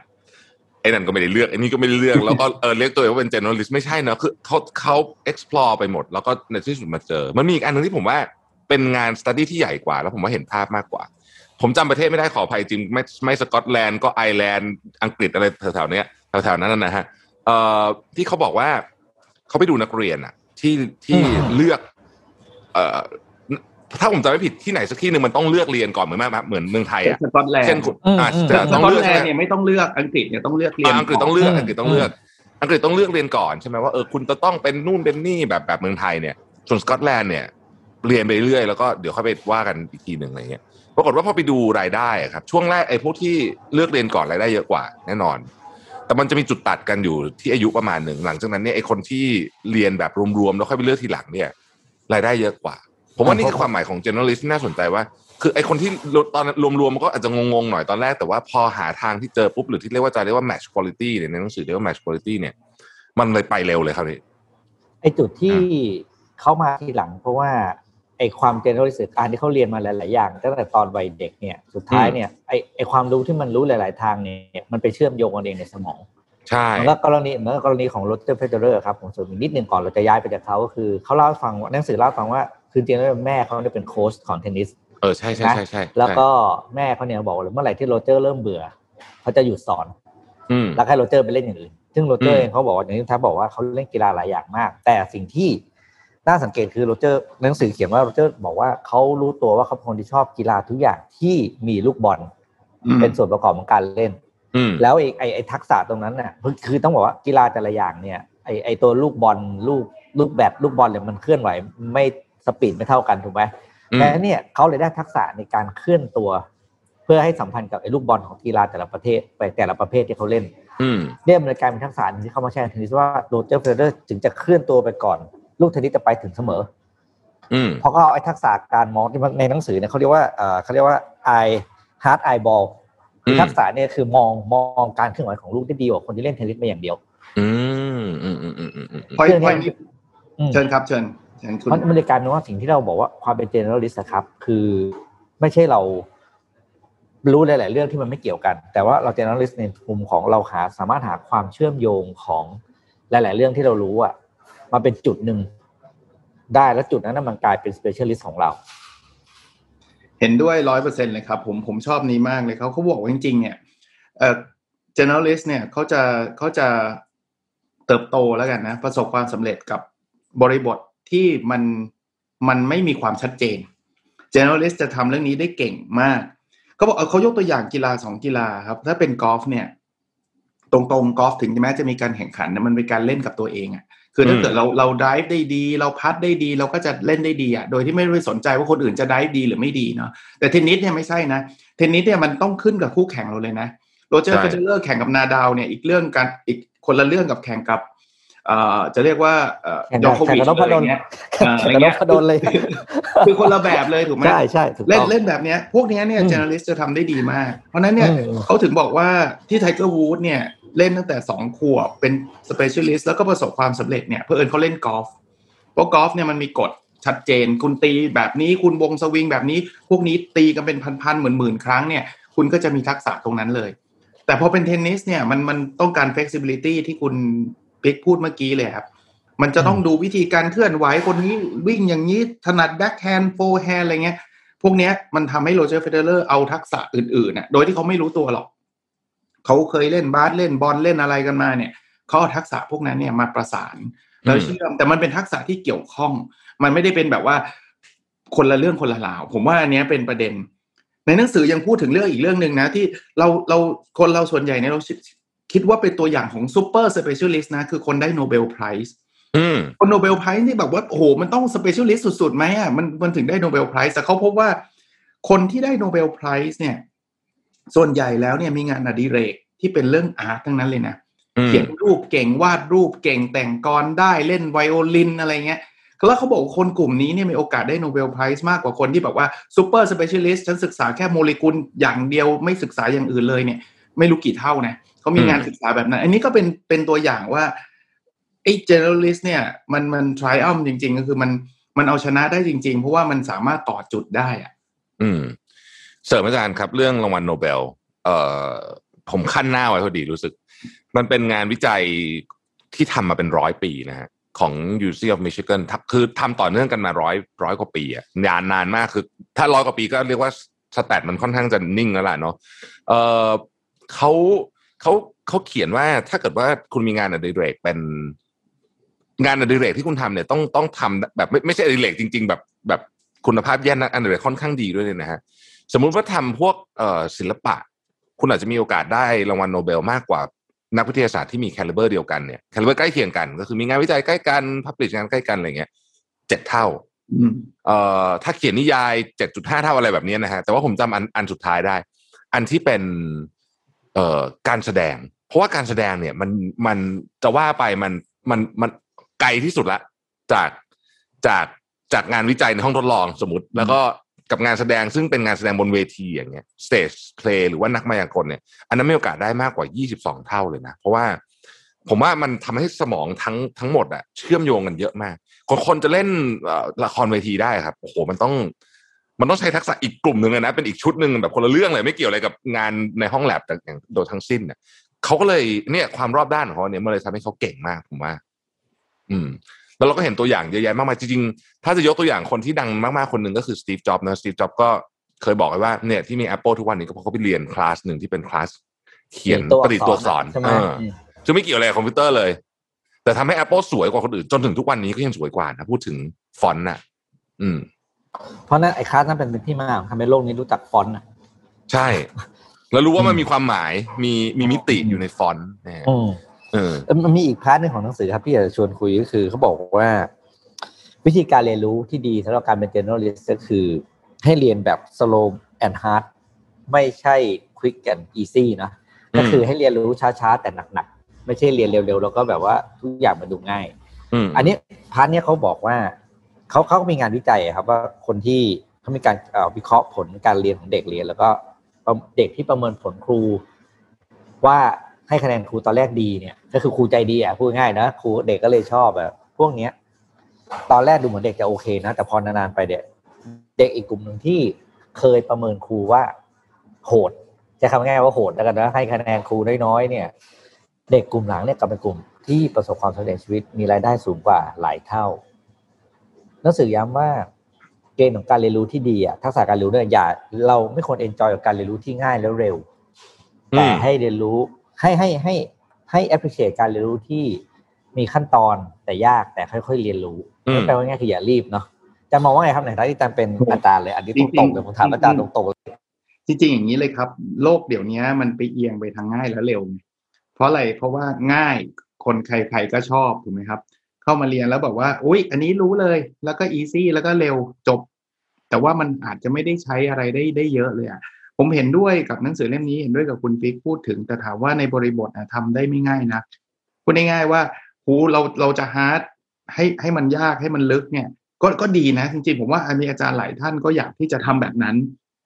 ไอ้นั่นก็ไม่ได้เลือกไอ้นี่ก็ไม่ได้เลือกแล้วก็เออเรียกตัวเองว่าเป็น generalist ไม่ใช่เนอะคือเขาเขา explore ไปหมด แล้วก็ในที่สุดมาเจอ มันมีอีกอันหนึ่งที่ผมว่าเป็นงาน study ที่ใหญ่กว่า แล้วผมว่าเห็นภาพมากกว่า ผมจำประเทศไม่ได้ขออภัยจริงไม่ไม่สกอตแลนด์ก็ไอร์แลนด์อังกฤษอะไรแถวๆเนี้ยแถวๆนั้นนะฮะเอ่อที่เขาบอกว่าเขาไปดูนักเรียนอะที่ที่อืมเลือก เอ่อถ้าผมจำไม่ผิดที่ไหนสักที่หนึ่งมันต้องเลือกเรียนก่อนเหมือนมากเหมือนเมืองไทยอะสกอตแลนด์เช่นคุณอืมอ่าอืมแต่สต้องกอตเลือกแลใช่นไหมด์เนี่ยไม่ต้องเลือกอังกฤษเนี่ยต้องเลือกเรียนอ่าอังกฤษต้องเลือกอืมอังกฤษต้องเลือก อังกฤษต้องเลือกเรียนก่อนใช่ไหมว่าเออคุณจะต้องเป็นนู่นเป็นนี่แบบแบบเมืองไทยเนี่ย ส่วนสกอตแลนด์เนี่ยเรียนไปเรื่อยแล้วก็เดี๋ยวค่อยไปว่ากันอีกทีหนึ่งอะไรเงี้ย ปรากฏว่าพอไปดูรายได้อะครับช่วงแรกไอ้พวกที่เลือกเรียนก่อนรายได้เยอะกว่า แน่นอน แต่มันจะมีจุดตัดกันอยู่ที่อายุประมาณหนึ่งหลังจากนั้นเนี่ยไอ้คนที่เรียนแบบรวมๆแล้วค่อยไปเลือกทีหลังเนี่ย รายได้เยอะกว่า ผมว่านี่คือความหมายของ generalist ที่น่าสนใจว่า คือไอคนที่ตอนรวมๆมันก็อาจจะงงๆหน่อยตอนแรกแต่ว่าพอหาทางที่เจอปุ๊บหรือที่เรียกว่าจะเรียกว่า match quality เนี่ยในหนังสือเรียกว่า match quality เนี่ย มันเลยไปเร็วเลยครับนี่ไอจุดที่เข้ามาทีหลังเพราะว่า ไอความ generalist การที่เขาเรียนมาหลาย ๆ อย่าง ตั้งแต่ตอนวัยเด็กเนี่ยสุดท้ายเนี่ยไอไอความรู้ที่มันรู้หลาย ๆ ทางเนี่ยมันไปเชื่อมโยงกันเองในสมองใช่เหมือนกับกรณีเหมือนกับกรณีของโรเจอร์เฟเดอเรอร์ครับผมเสริมอีกนิดนึงก่อนเราจะย้ายไปจากเขาก็คือเขาเล่าให้ฟังว่าหนังสือเล่าให้ฟังว่าคือจริงๆแล้วแม่เขาเนี่ยเป็นโค้ชของเทนนิสเออใช่ใช่ใช่ใช่แล้วก็แม่เขาเนี่ยบอกว่าเมื่อไหร่ที่โรเจอร์เริ่มเบื่อเขาจะหยุดสอนอืมแล้วให้โรเจอร์ไปเล่นอย่างอื่นซึ่งโรเจออืร์มเองเขาบอกว่าอย่างที่ท่านบอกว่าเขาเล่นกีฬาหลายอย่างมาก แต่สิ่งที่ น่าสังเกตคือโรเจอร์หนังสือเขียนว่าโรเจอร์บอกว่าเขารู้ตัวว่าเขาเป็นคนที่ชอบกีฬาทุกอย่างที่มีลูกบอลอืมเป็นส่วนประกอบของการเล่นอืมแล้วไอ้ไอ้ไอ้ทักษะตรงนั้นน่ะคือคือต้องบอกว่ากีฬาแต่ละอย่างเนี่ยไอ้ไอ้ตัวลูกบอลลูกลูกแบบลูกบอลเนี่ยมันเคลื่อนไหวไม่ speed ไม่เท่ากันถูกไหมอืมแต่เนี่ยเขาเลยได้ทักษะในการเคลื่อนตัว เพื่อให้สัมพันธ์กับไอ้ลูกบอลของกีฬาแต่ละประเทศไปแต่ละประเภทที่เขาเล่นอืมเนี่ยมันเลยกลายเป็นทักษะหนึ่งที่เขามาใช้เทนนิสว่าโรเจอร์เฟเดอเรอร์ถึงจะเคลื่อนตัวไปก่อน ลูกเทนนิสจะไปถึงเสมออืมเพราะเขาเอาไอ้ทักษะการมองที่มันในหนังสือเนี่ยเขาเรียกว่าเอ่อเขาเรียกว่า eye hand eye ball คือมทักษะเนี่ยคือมองมองการเคลื่อนไหวของลูกได้ดีกว่าคนที่เล่นเทนนิสมาอย่างเดียว อืมอืมอืมอืมอืมอืมพอยเรื่องพอยเนี้ยอืมเชิญครับเชิญเชิญคุณมันมันเลยกลายเป็นว่าสิ่งที่เราบอกว่าความเป็น generalist อะครับ คือไม่ใช่เรารู้หลาย ๆ เรื่องที่มันไม่เกี่ยวกัน แต่ว่าเรา generalist ในมุมของเราหาสามารถหาความเชื่อมโยงของหลาย ๆ เรื่องที่เรารู้อะ มาเป็นจุดหนึ่งได้แล้วจุดนั้นนะมันกลายเป็น specialist ของเรา เห็นด้วยร้อยเปอร์เซ็นเลยครับ ผมผมชอบนี้มากเลยเขาเขาบอกว่าจริง ๆ เนี่ยเอ่อ generalist เนี่ยเขาจะเขาจะเติบโตแล้วกันนะ ประสบความสำเร็จกับบริบทที่มันมันไม่มีความชัดเจน generalist จะทำเรื่องนี้ได้เก่งมากเขาบอกเออเขายกตัวอย่างกีฬาสองกีฬาครับ ถ้าเป็นกอล์ฟเนี่ย ตรงๆกอล์ฟถึงแม้จะมีการแข่งขันนะมันเป็นการเล่นกับตัวเองอะ คือถ้าเกิดเราเรา drive ได้ดี เรา putt ได้ดี เราก็จะเล่นได้ดีอะโดยที่ไม่ได้สนใจว่าคนอื่นจะ drive ดีหรือไม่ดีเนาะแต่เทนนิสเนี่ยไม่ใช่นะ เทนนิสเนี่ยมันต้องขึ้นกับคู่แข่งเราเลยนะโรเจอร์ใช่เฟเดอร์แข่งกับนาดาลเนี่ยอีกเรื่องกันอีกคนละเรื่องกับแข่งกับเอ่อจะเรียกว่าเอ่อแข่งโยกับโคแข่งวิชกับนพอะไรดลเงี้ยแข่งเออกับนพดลเลย คือคนละแบบเลยถูกไหมใช่ใช่ถูกเล่นต้องเล่นแบบเนี้ยพวกเนี้ยเนี่ยอืมเจเนอเรสจะทำได้ดีมาก เพราะฉะนั้นเนี่ยอืมเขาถึงบอกว่าที่ไทเกอร์วูดเนี่ย เล่นตั้งแต่สองขวบเป็นสเปเชียลิสต์แล้วก็ประสบความสำเร็จเนี่ยเพราะเอิญเขาเล่นกอล์ฟเพราะกอล์ฟเนี่ยมันมีกฎชัดเจน คุณตีแบบนี้คุณวงสวิงแบบนี้ พวกนี้ตีกันเป็นพันๆหมื่นๆครั้งเนี่ย คุณก็จะมีทักษะตรงนั้นเลย แต่พอเป็นเทนนิสเนี่ยมันมันต้องการ flexibility ที่คุณปิ๊กพูดเมื่อกี้เลยครับ มันจะต้องดูวิธีการเคลื่อนไหวคนนี้วิ่งอย่างนี้ถนัด backhand forehand อะไรเงี้ย พวกเนี้ยมันทำให้โรเจอร์เฟเดอเรอร์เอาทักษะอื่นๆน่ะโดยที่เขาไม่รู้ตัวหรอก เขาเคยเล่นบาสเล่นบอลเล่นอะไรกันมาเนี่ยเขาเอาทักษะพวกนั้นเนี่ยมาประสานแล้วเชื่อมแต่มันเป็นทักษะที่เกี่ยวข้อง มันไม่ได้เป็นแบบว่าคนละเรื่องคนละราว ผมว่าอันเนี้ยเป็นประเด็น ในหนังสือยังพูดถึงเรื่องอีกเรื่องหนึ่งนะ ที่เราเราคนเราส่วนใหญ่เนี่ยเราคิดว่าเป็นตัวอย่างของ super specialist นะ คือคนได้ Nobel Prize อืมคน Nobel Prize นี่แบบว่าโอ้โหมันต้อง specialist สุดๆไหมอะมันมันถึงได้ Nobel Prize แต่เขาพบว่าคนที่ได้ Nobel Prize เนี่ย ส่วนใหญ่แล้วเนี่ยมีงานอดิเรกที่เป็นเรื่อง art ทั้งนั้นเลยนะอืมเขียนรูปเก่งวาดรูปเก่งแต่งกลอนได้เล่นไวโอลินอะไรเงี้ยแล้วเขาบอกว่าคนกลุ่มนี้เนี่ยมีโอกาสได้ Nobel Prize มากกว่าคนที่แบบว่า super specialist ฉันศึกษาแค่โมเลกุลอย่างเดียวไม่ศึกษาอย่างอื่นเลยเนี่ย ไม่รู้กี่เท่านะเขามีงานศึกษาแบบนั้น อันนี้ก็เป็นเป็นตัวอย่างว่าไอ้ generalist เนี่ยมันมัน triumph จริง ๆ ก็คือมันมันเอาชนะได้จริง ๆ เพราะว่ามันสามารถต่อจุดได้อะอืม เสริมอาจารย์ครับ เรื่องรางวัลโนเบล เอ่อผมคั่นหน้าไว้พอดีรู้สึก มันเป็นงานวิจัยที่ทำมาเป็นร้อยปีนะฮะของ University of Michigan คือทำต่อเนื่องกันมาร้อยร้อยกว่าปีอะนานนานมากคือ ถ้าร้อยกว่าปีก็เรียกว่าสแตทมันค่อนข้างจะนิ่งแล้วล่ะเนาะเออเขาเขาเขาเขียนว่าถ้าเกิดว่าคุณมีงานอดิเรกเป็นงานอดิเรกที่คุณทำเนี่ยต้องต้องทำแบบไม่ไม่ใช่อดิเรกจริง ๆ แบบแบบคุณภาพแย่นะอดิเรกค่อนข้างดีด้วยเนี่ยนะฮะ สมมุติว่าทำพวกเอ่อศิลปะ คุณอาจจะมีโอกาสได้รางวัลโนเบลมากกว่านักวิทยาศาสตร์ที่มีแคลิเบอร์เดียวกันเนี่ยแคลิเบอร์ใกล้เคียงกัน ก็คือมีงานวิจัยใกล้กันพับลิชงานใกล้กันอะไรเงี้ยเจ็ดเท่าอืมเอ่อถ้าเขียนนิยาย7.5เท่าอะไรแบบนี้นะฮะแต่ว่าผมจำอันอันสุดท้ายได้ อันที่เป็นเอ่อการแสดง เพราะว่าการแสดงเนี่ยมันมันจะว่าไปมันมันมันไกลที่สุดละจากจากจากงานวิจัยในห้องทดลองสมมติ แล้วก็ กับงานแสดงซึ่งเป็นงานแสดงบนเวทีอย่างเงี้ย stage play หรือว่านักมายากลเนี่ย อันนั้นมีโอกาสได้มากกว่า 22 เท่าเลยนะ เพราะว่าผมว่ามันทำให้สมองทั้งทั้งหมดอะเชื่อมโยงกันเยอะมาก คนคนจะเล่นละครเวทีได้ครับโอ้โหมันต้อง มันต้องใช้ทักษะอีกกลุ่มหนึ่งนะเป็นอีกชุดหนึ่งแบบคนละเรื่องเลยไม่เกี่ยวอะไรกับงานในห้องแลบแต่อย่างโดยทั้งสิ้นเนี่ยเขาก็เลยเนี่ยความรอบด้านของเขาเนี่ยมันเลยทำให้เขาเก่งมากผมว่า อืม แล้วเราก็เห็นตัวอย่างเยอะแยะมากมายจริงๆ ถ้าจะยกตัวอย่างคนที่ดังมากๆคนหนึ่งก็คือสตีฟจ็อบส์นะสตีฟจ็อบส์ก็เคยบอกไว้ว่าเนี่ยที่มี Apple ทุกวันนี้ก็เพราะเขาไปเรียนคลาสหนึ่งที่เป็นคลาสเขียนประดิษฐ์ตัวอักษรใช่ไหมเออซึ่งไม่เกี่ยวอะไรกับคอมพิวเตอร์เลย แต่ทำให้ Apple สวยกว่าคนอื่น จนถึงทุกวันนี้ก็ยังสวยกว่านะพูดถึงฟอนต์น่ะ อืม เพราะนั้นไอ้คลาสนั้นเป็นที่มาของทำให้โลกนี้รู้จักฟอนต์อะ ใช่ แล้วรู้ว่ามันมีความหมายมีมีมิติอยู่ในฟอนต์นะฮะอื มเออเอ่อมันมีอีก part หนึ่งของหนังสือครับที่อยากจะชวนคุยก็คือเขาบอกว่า วิธีการเรียนรู้ที่ดีสำหรับการเป็น generalist ก็คือ ให้เรียนแบบ slow and hard ไม่ใช่ quick and easy นะอืมก็คือให้เรียนรู้ช้าๆ แต่หนักๆ ไม่ใช่เรียนเร็วๆ แล้วก็แบบว่าทุกอย่างมันดูง่ายอืมอันนี้ part เนี้ยเขาบอกว่าเขาเขาก็มีงานวิจัยอะครับว่าคนที่เขามีการเอ่อวิเคราะห์ผลการเรียนของเด็กเรียน แล้วก็ประเด็กที่ประเมินผลครูว่า ให้คะแนนครูตอนแรกดีเนี่ย ก็คือครูใจดีอะพูดง่ายนะครูเด็กก็เลยชอบแบบพวกเนี้ย ตอนแรกดูเหมือนเด็กจะโอเคนะ แต่พอนานๆไปเด็กเด็กอีกกลุ่มหนึ่งที่เคยประเมินครูว่า โหด จะคำง่ายๆว่าโหดแล้วกันนะให้คะแนนครูน้อยๆเนี่ย เด็กกลุ่มหลังเนี่ยกลับเป็นกลุ่มที่ประสบความสำเร็จในชีวิตมีรายได้สูงกว่าหลายเท่าหนังสือย้ำว่าเกณฑ์ของการเรียนรู้ที่ดีอะทักษะการเรียนรู้เนี่ยอย่าเราไม่ควร enjoy กับการเรียนรู้ที่ง่ายแล้วเร็วแต่ให้เรียนรู้ ให้ให้ให้ให้ appreciate การเรียนรู้ที่มีขั้นตอนแต่ยากแต่ค่อยๆเรียนรู้อืมแปลว่าง่ายคืออย่ารีบเนาะจะมองว่าไงครับในฐานะที่อาจารย์เป็นอาจารย์เลย อันนี้ตรงๆเลยผมถามอาจารย์ตรงๆเลยจริงๆอย่างนี้เลยครับ โลกเดี๋ยวนี้มันไปเอียงไปทางง่ายและเร็ว เพราะอะไรเพราะว่าง่ายคนใครๆก็ชอบถูกไหมครับ เข้ามาเรียนแล้วบอกว่าอุ้ยอันนี้รู้เลย แล้วก็ easy แล้วก็เร็วจบ แต่ว่ามันอาจจะไม่ได้ใช้อะไรได้ได้เยอะเลยอะ ผมเห็นด้วยกับหนังสือเล่มนี้เห็นด้วยกับคุณฟิกพูดถึง แต่ถามว่าในบริบทนะทำได้ไม่ง่ายนะพูดง่ายๆว่าหูเราเราจะ hard ให้ให้มันยากให้มันลึกเนี่ย ก็ก็ดีนะ จริงๆ ผมว่ามีอาจารย์หลายท่านก็อยากที่จะทำแบบนั้น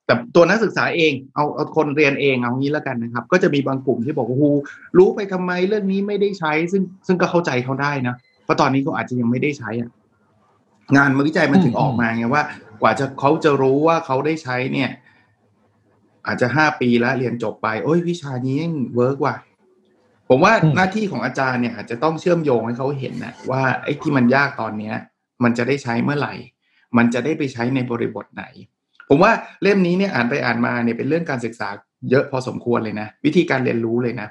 แต่ตัวนักศึกษาเองเอาเอาคนเรียนเองเอางี้แล้วกันนะครับ ก็จะมีบางกลุ่มที่บอกว่าฮูรู้ไปทำไมเรื่องนี้ไม่ได้ใช้ ซึ่งซึ่งก็เข้าใจเขาได้นะเพราะตอนนี้เขาอาจจะยังไม่ได้ใช้อะงานวิจัยมันถึงออกมาไงว่า กว่าจะเขาจะรู้ว่าเขาได้ใช้เนี่ย อาจจะห้าปีแล้วเรียนจบไป โอ้ยวิชานี้ยังเวิร์กว่ะผผมว่าอืมหน้าที่ของอาจารย์เนี่ยอาจจะต้องเชื่อมโยงให้เขาเห็นนะว่าไอ้ที่มันยากตอนเนี้ย มันจะได้ใช้เมื่อไหร่ มันจะได้ไปใช้ในบริบทไหน ผมว่าเล่มนี้เนี่ยอ่านไปอ่านมาเนี่ยเป็นเรื่องการศึกษาเยอะพอสมควรเลยนะ วิธีการเรียนรู้เลยนะ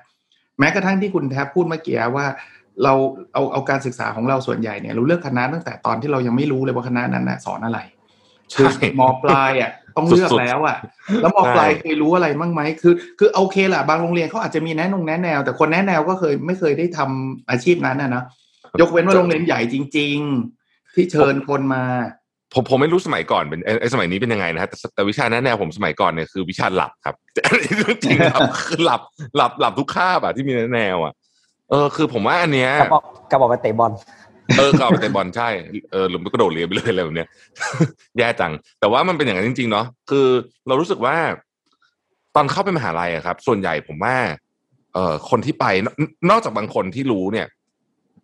แม้กระทั่งที่คุณแทบพูดเมื่อกี้ว่าเราเอาเอาการศึกษาของเราส่วนใหญ่เนี่ยเราเลือกคณะตั้งแต่ตอนที่เรายังไม่รู้เลยว่าคณะนั้นนะสอนอะไรใช่คือมปลายอะ ต้องเลือกสุดๆแล้วอะ แล้วมปลายใช่เคยรู้อะไรบ้างไหมคือ คือโอเคแหละบางโรงเรียนเขาอาจจะมีแนะนงแนะแนว แต่คนแนะแนวก็เคยไม่เคยได้ทำอาชีพนั้นนะนะยกเว้นว่าโรงเรียนใหญ่จริง ๆ ที่เชิญคนมาผมผมไม่รู้สมัยก่อนเป็นไอ้ไอ้สมัยนี้เป็นยังไงนะฮะแต่แต่วิชาแนะแนวผมสมัยก่อนเนี่ยคือวิชาหลับครับจริงครับคือหลับหลับหลับทุกคาบอะที่มีแนะแนวอะเออคือผมว่าอันเนี้ยกระบอกกระบอกไปเตะบอล เออก็เอาไปเตะบอลใช่เออหรือไม่กระโดดเรียนไปเลยอะไรแบบเนี้ยแย่จัง แต่ว่ามันเป็นอย่างนั้นจริง ๆ เนาะคือเรารู้สึกว่า ตอนเข้าไปมหาลัยอะครับ ส่วนใหญ่ผมว่า เอ่อคนที่ไปนนอกจากบางคนที่รู้เนี่ย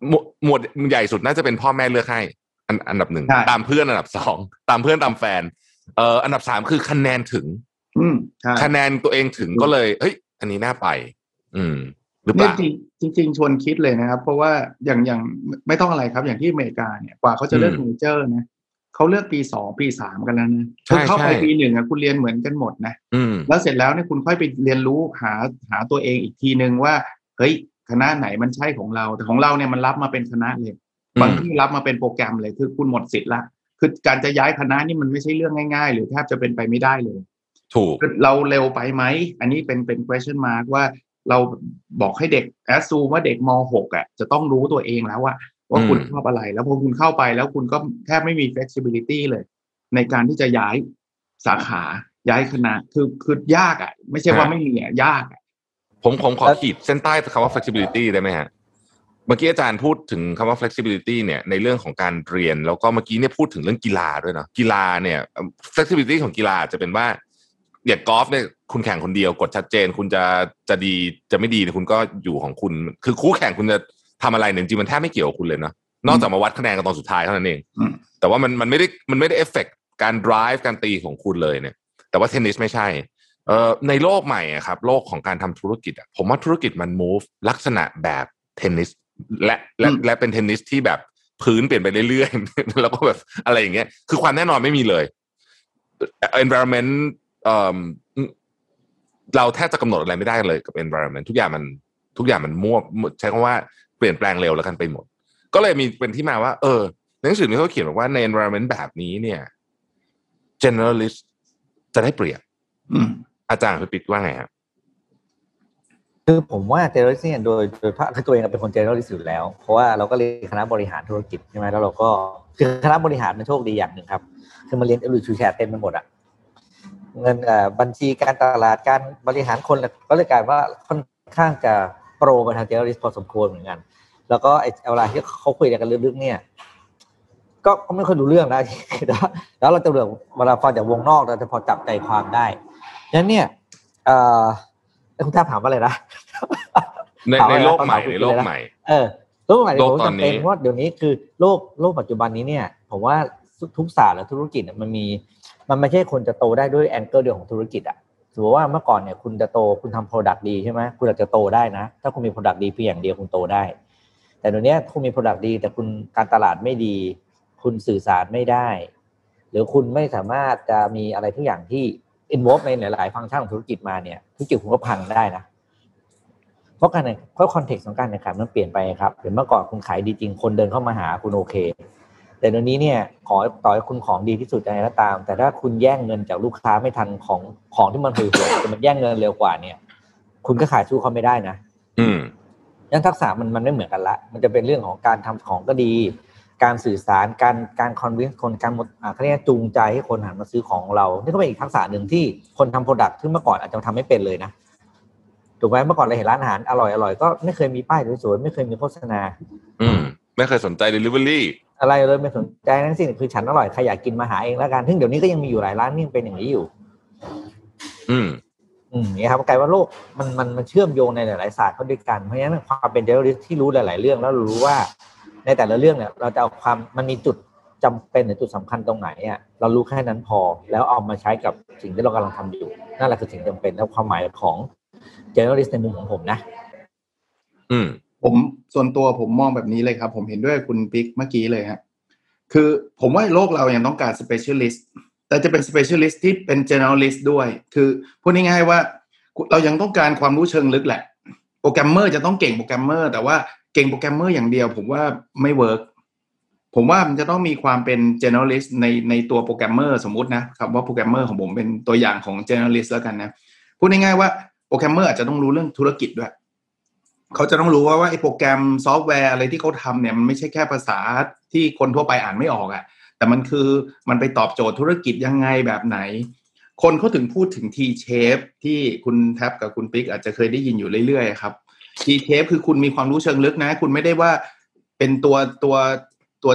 หมวดหมวดใหญ่สุดน่าจะเป็นพ่อแม่เลือกให้อันอันดับหนึ่งใช่ตามเพื่อนอันดับสองตามเพื่อนตามแฟน เอ่ออันดับสามคือคะแนนถึงอืมใช่คะแนนตัวเองถึงก็เลยเฮ้ย อันนี้น่าไป อืมห รือเปเนี่ยล่าจริงจริงๆชวนคิดเลยนะครับ เพราะว่าอย่างอย่างไม่ต้องอะไรครับ อย่างที่อเมริกาเนี่ยกว่าเขาจะเลือกอืมเมเจอร์นะเขาเลือกปีสองปีสามกันแล้วนะใช่คือเข้าไปใช่ปีหนึ่งอะคุณเรียนเหมือนกันหมดนะอืมแล้วเสร็จแล้วเนี่ยคุณค่อยไปเรียนรู้หาหาตัวเองอีกทีนึงว่าเฮ้ยคณะไหนมันใช่ของเรา แต่ของเราเนี่ยมันรับมาเป็นคณะเลยอืมบางที่รับมาเป็นโปรแกรมเลยคือคุณหมดสิทธิ์ละคือการจะย้ายคณะนี่มันไม่ใช่เรื่องง่าย ๆ หรือแทบจะเป็นไปไม่ได้เลย ถูกคือเราเร็วไปไหม อันนี้เป็นเป็น question mark ว่า เราบอกให้เด็กแอสซูว่าเด็กม .6 อะจะต้องรู้ตัวเองแล้วว่าว่าคุณอืมชอบอะไร แล้วพอคุณเข้าไปแล้วคุณก็แทบไม่มี flexibility เลย ในการที่จะย้ายสาขาย้ายคณะคือคือยากอะ ไม่ใช่ว่าไม่มีอะยากอะผมผมขอแล้วขีดเส้นใต้คำว่า flexibility ได้ไหมฮะเมื่อกี้อาจารย์พูดถึงคำว่า flexibility เนี่ยในเรื่องของการเรียน แล้วก็เมื่อกี้เนี่ยพูดถึงเรื่องกีฬาด้วยเนาะกีฬาเนี่ยเอ่อ flexibility ของกีฬาจะเป็นว่าอย่างกอล์ฟเนี่ย คุณแข่งคนเดียวกดชัดเจน คุณจะจะดีจะไม่ดีเนี่ยคุณก็อยู่ของคุณ คือคู่แข่งคุณจะทำอะไรเนี่ยจริงๆมันแทบไม่เกี่ยวกับคุณเลยเนาะนอกจากมาวัดคะแนนกันตอนสุดท้ายเท่านั้นเองอืมแต่ว่ามันมันไม่ได้มันไม่ได้เอฟเฟกการ drive การตีของคุณเลยเนี่ย แต่ว่าเทนนิสไม่ใช่เอ่อในโลกใหม่อะครับ โลกของการทำธุรกิจอะผมว่าธุรกิจมัน move ลักษณะแบบเทนนิสและและอืมและเป็นเทนนิสที่แบบพื้นเปลี่ยนไปเรื่อยๆ แล้วก็แบบอะไรอย่างเงี้ย คือความแน่นอนไม่มีเลย environment เอ่อ เราแทบจะกำหนดอะไรไม่ได้เลยกับ environment ทุกอย่างมันทุกอย่างมันมั่วใช้คำว่าเปลี่ยนแปลงเร็วแล้วกันไปหมด ก็เลยมีเป็นที่มาว่า เออในหนังสือนี้เขาเขียนบอกว่าใน environment แบบนี้เนี่ย generalist จะได้เปรียบอืมอาจารย์พิปิดว่าไงครับคือผมว่าเจเนอเรชันโดยโดยพระคือตัวเองเป็นคนเจเนอเรชันอยู่แล้ว เพราะว่าเราก็เรียนคณะบริหารธุรกิจใช่ไหมแล้วเราก็คือคณะบริหารมันโชคดีอย่างหนึ่งครับ คือมาเรียนเอลูชูแชร์เต็มไปหมดอะ เงินเอ่อบัญชีการตลาดการบริหารคนก็เลยกลายว่าค่อนข้างจะโปรไปทางเจเนอเรชันพอสมควรเหมือนกัน แล้วก็ไอ้เวลาที่เขาคุยกันลึกๆเนี่ยก็ก็ไม่ค่อยรู้เรื่องนะแล้วเราจะเรื่องเวลาฟังจากวงนอกเราจะพอจับใจความได้ฉะนั้นเนี่ยเอ่อเอ้ยคุณท่าถามว่าอะไรนะในถามในอะไรนะโลกใหม่ตอนถามในโลกคุณเลยนะใหม่ เออโลกใหม่โลกผมตอนจำเป็นนี้เพราะว่าเดี๋ยวนี้คือโลกโลกปัจจุบันนี้เนี่ย ผมว่าทุกศาสตร์และธุรกิจเนี่ยมันมี มันไม่ใช่คนจะโตได้ด้วย angle เดียวของธุรกิจอะสมมติว่าเมื่อก่อนเนี่ยคุณจะโตคุณทำ product ดีใช่ไหมคุณอาจจะโตได้นะ ถ้าคุณมี product ดีเพียงอย่างเดียวคุณโตได้ แต่เดี๋ยวนี้คุณมี product ดี แต่คุณการตลาดไม่ดี คุณสื่อสารไม่ได้ หรือคุณไม่สามารถจะมีอะไรทุกอย่างที่ involve ในหลาย ๆ ฟังก์ชันของธุรกิจมาเนี่ยธุรกิจคุณก็พังได้นะเพราะการเนี่ยเพราะคอนเท็กซ์ของการแข่งขันมันเปลี่ยนไปครับเดี๋ยวเมื่อก่อนคุณขายดีจริงคนเดินเข้ามาหาคุณโอเค แต่เดี๋ยวนี้เนี่ยขอต่อให้คุณของดีที่สุดยังไงก็ตาม แต่ถ้าคุณแย่งเงินจากลูกค้าไม่ทันของของที่มันห่วยๆแต่มันแย่งเงินเร็วกว่าเนี่ย คุณก็ขายสู้เขาไม่ได้นะ อืมยังทักษะมันมันไม่เหมือนกันละ มันจะเป็นเรื่องของการทำของก็ดี การสื่อสารการการ convince คนการมดอ่าเขาเรียกว่าจูงใจให้คนหันมาซื้อของเรา นี่ก็เป็นอีกทักษะหนึ่งที่คนทำ product ที่เมื่อก่อนอาจจะทำไม่เป็นเลยนะถูกไหมเมื่อก่อนเราเห็นร้านอาหารอร่อยอร่อยก็ไม่เคยมีป้ายสวยๆไม่เคยมีโฆษณา อืม ไม่เคยสนใจ delivery อะไรเลยไม่สนใจทั้งสิ้นคือฉันอร่อยใครอยากกินมาหาเองแล้วกันซึ่งเดี๋ยวนี้ก็ยังมีอยู่หลายร้านที่ยังเป็นอย่างนี้อยู่ อืมอืมเนี่ยครับกลายว่าโลกมันมันมันเชื่อมโยงในหลายๆศาสตร์เข้าด้วยกันเพราะฉะนั้นความเป็นเจเนอเรที่รู้หลาย ๆ เรื่องแล้วรู้ว่า ในแต่ละเรื่องเนี่ย เราจะเอาความมันมีจุดจำเป็นหรือจุดสำคัญตรงไหนอะเรารู้แค่นั้นพอ แล้วเอามาใช้กับสิ่งที่เรากำลังทำอยู่นั่นแหละคือสิ่งจำเป็นและความหมายของเจเนอเรในมุมของผมนะ อืม ผมส่วนตัวผมมองแบบนี้เลยครับ ผมเห็นด้วยคุณปิ๊กเมื่อกี้เลยฮะคือผมว่าโลกเรายังต้องการ specialist แต่จะเป็น specialist ที่เป็น generalist ด้วย คือพูดง่ายๆว่าเรายังต้องการความรู้เชิงลึกแหละ โปรแกรมเมอร์จะต้องเก่งโปรแกรมเมอร์ แต่ว่าเก่งโปรแกรมเมอร์อย่างเดียว ผมว่าไม่ work ผมว่ามันจะต้องมีความเป็น generalist ในในตัวโปรแกรมเมอร์สมมตินะครับว่าโปรแกรมเมอร์ของผมเป็นตัวอย่างของ generalist แล้วกันนะ พูดง่ายๆว่าโปรแกรมเมอร์อาจจะต้องรู้เรื่องธุรกิจด้วย เขาจะต้องรู้ว่าว่าไอ้โปรแกรมซอฟต์แวร์อะไรที่เขาทำเนี่ยมันไม่ใช่แค่ภาษาที่คนทั่วไปอ่านไม่ออกอะ่ะ แต่มันคือมันไปตอบโจทย์ธุรกิจยังไงแบบไหน คนเขาถึงพูดถึง T-shape ที่คุณแท็บกับคุณปิ๊กอาจจะเคยได้ยินอยู่เรื่อยๆครับ T-shape คือคุณมีความรู้เชิงลึกนะ คุณไม่ได้ว่าเป็นตัวตัวตัว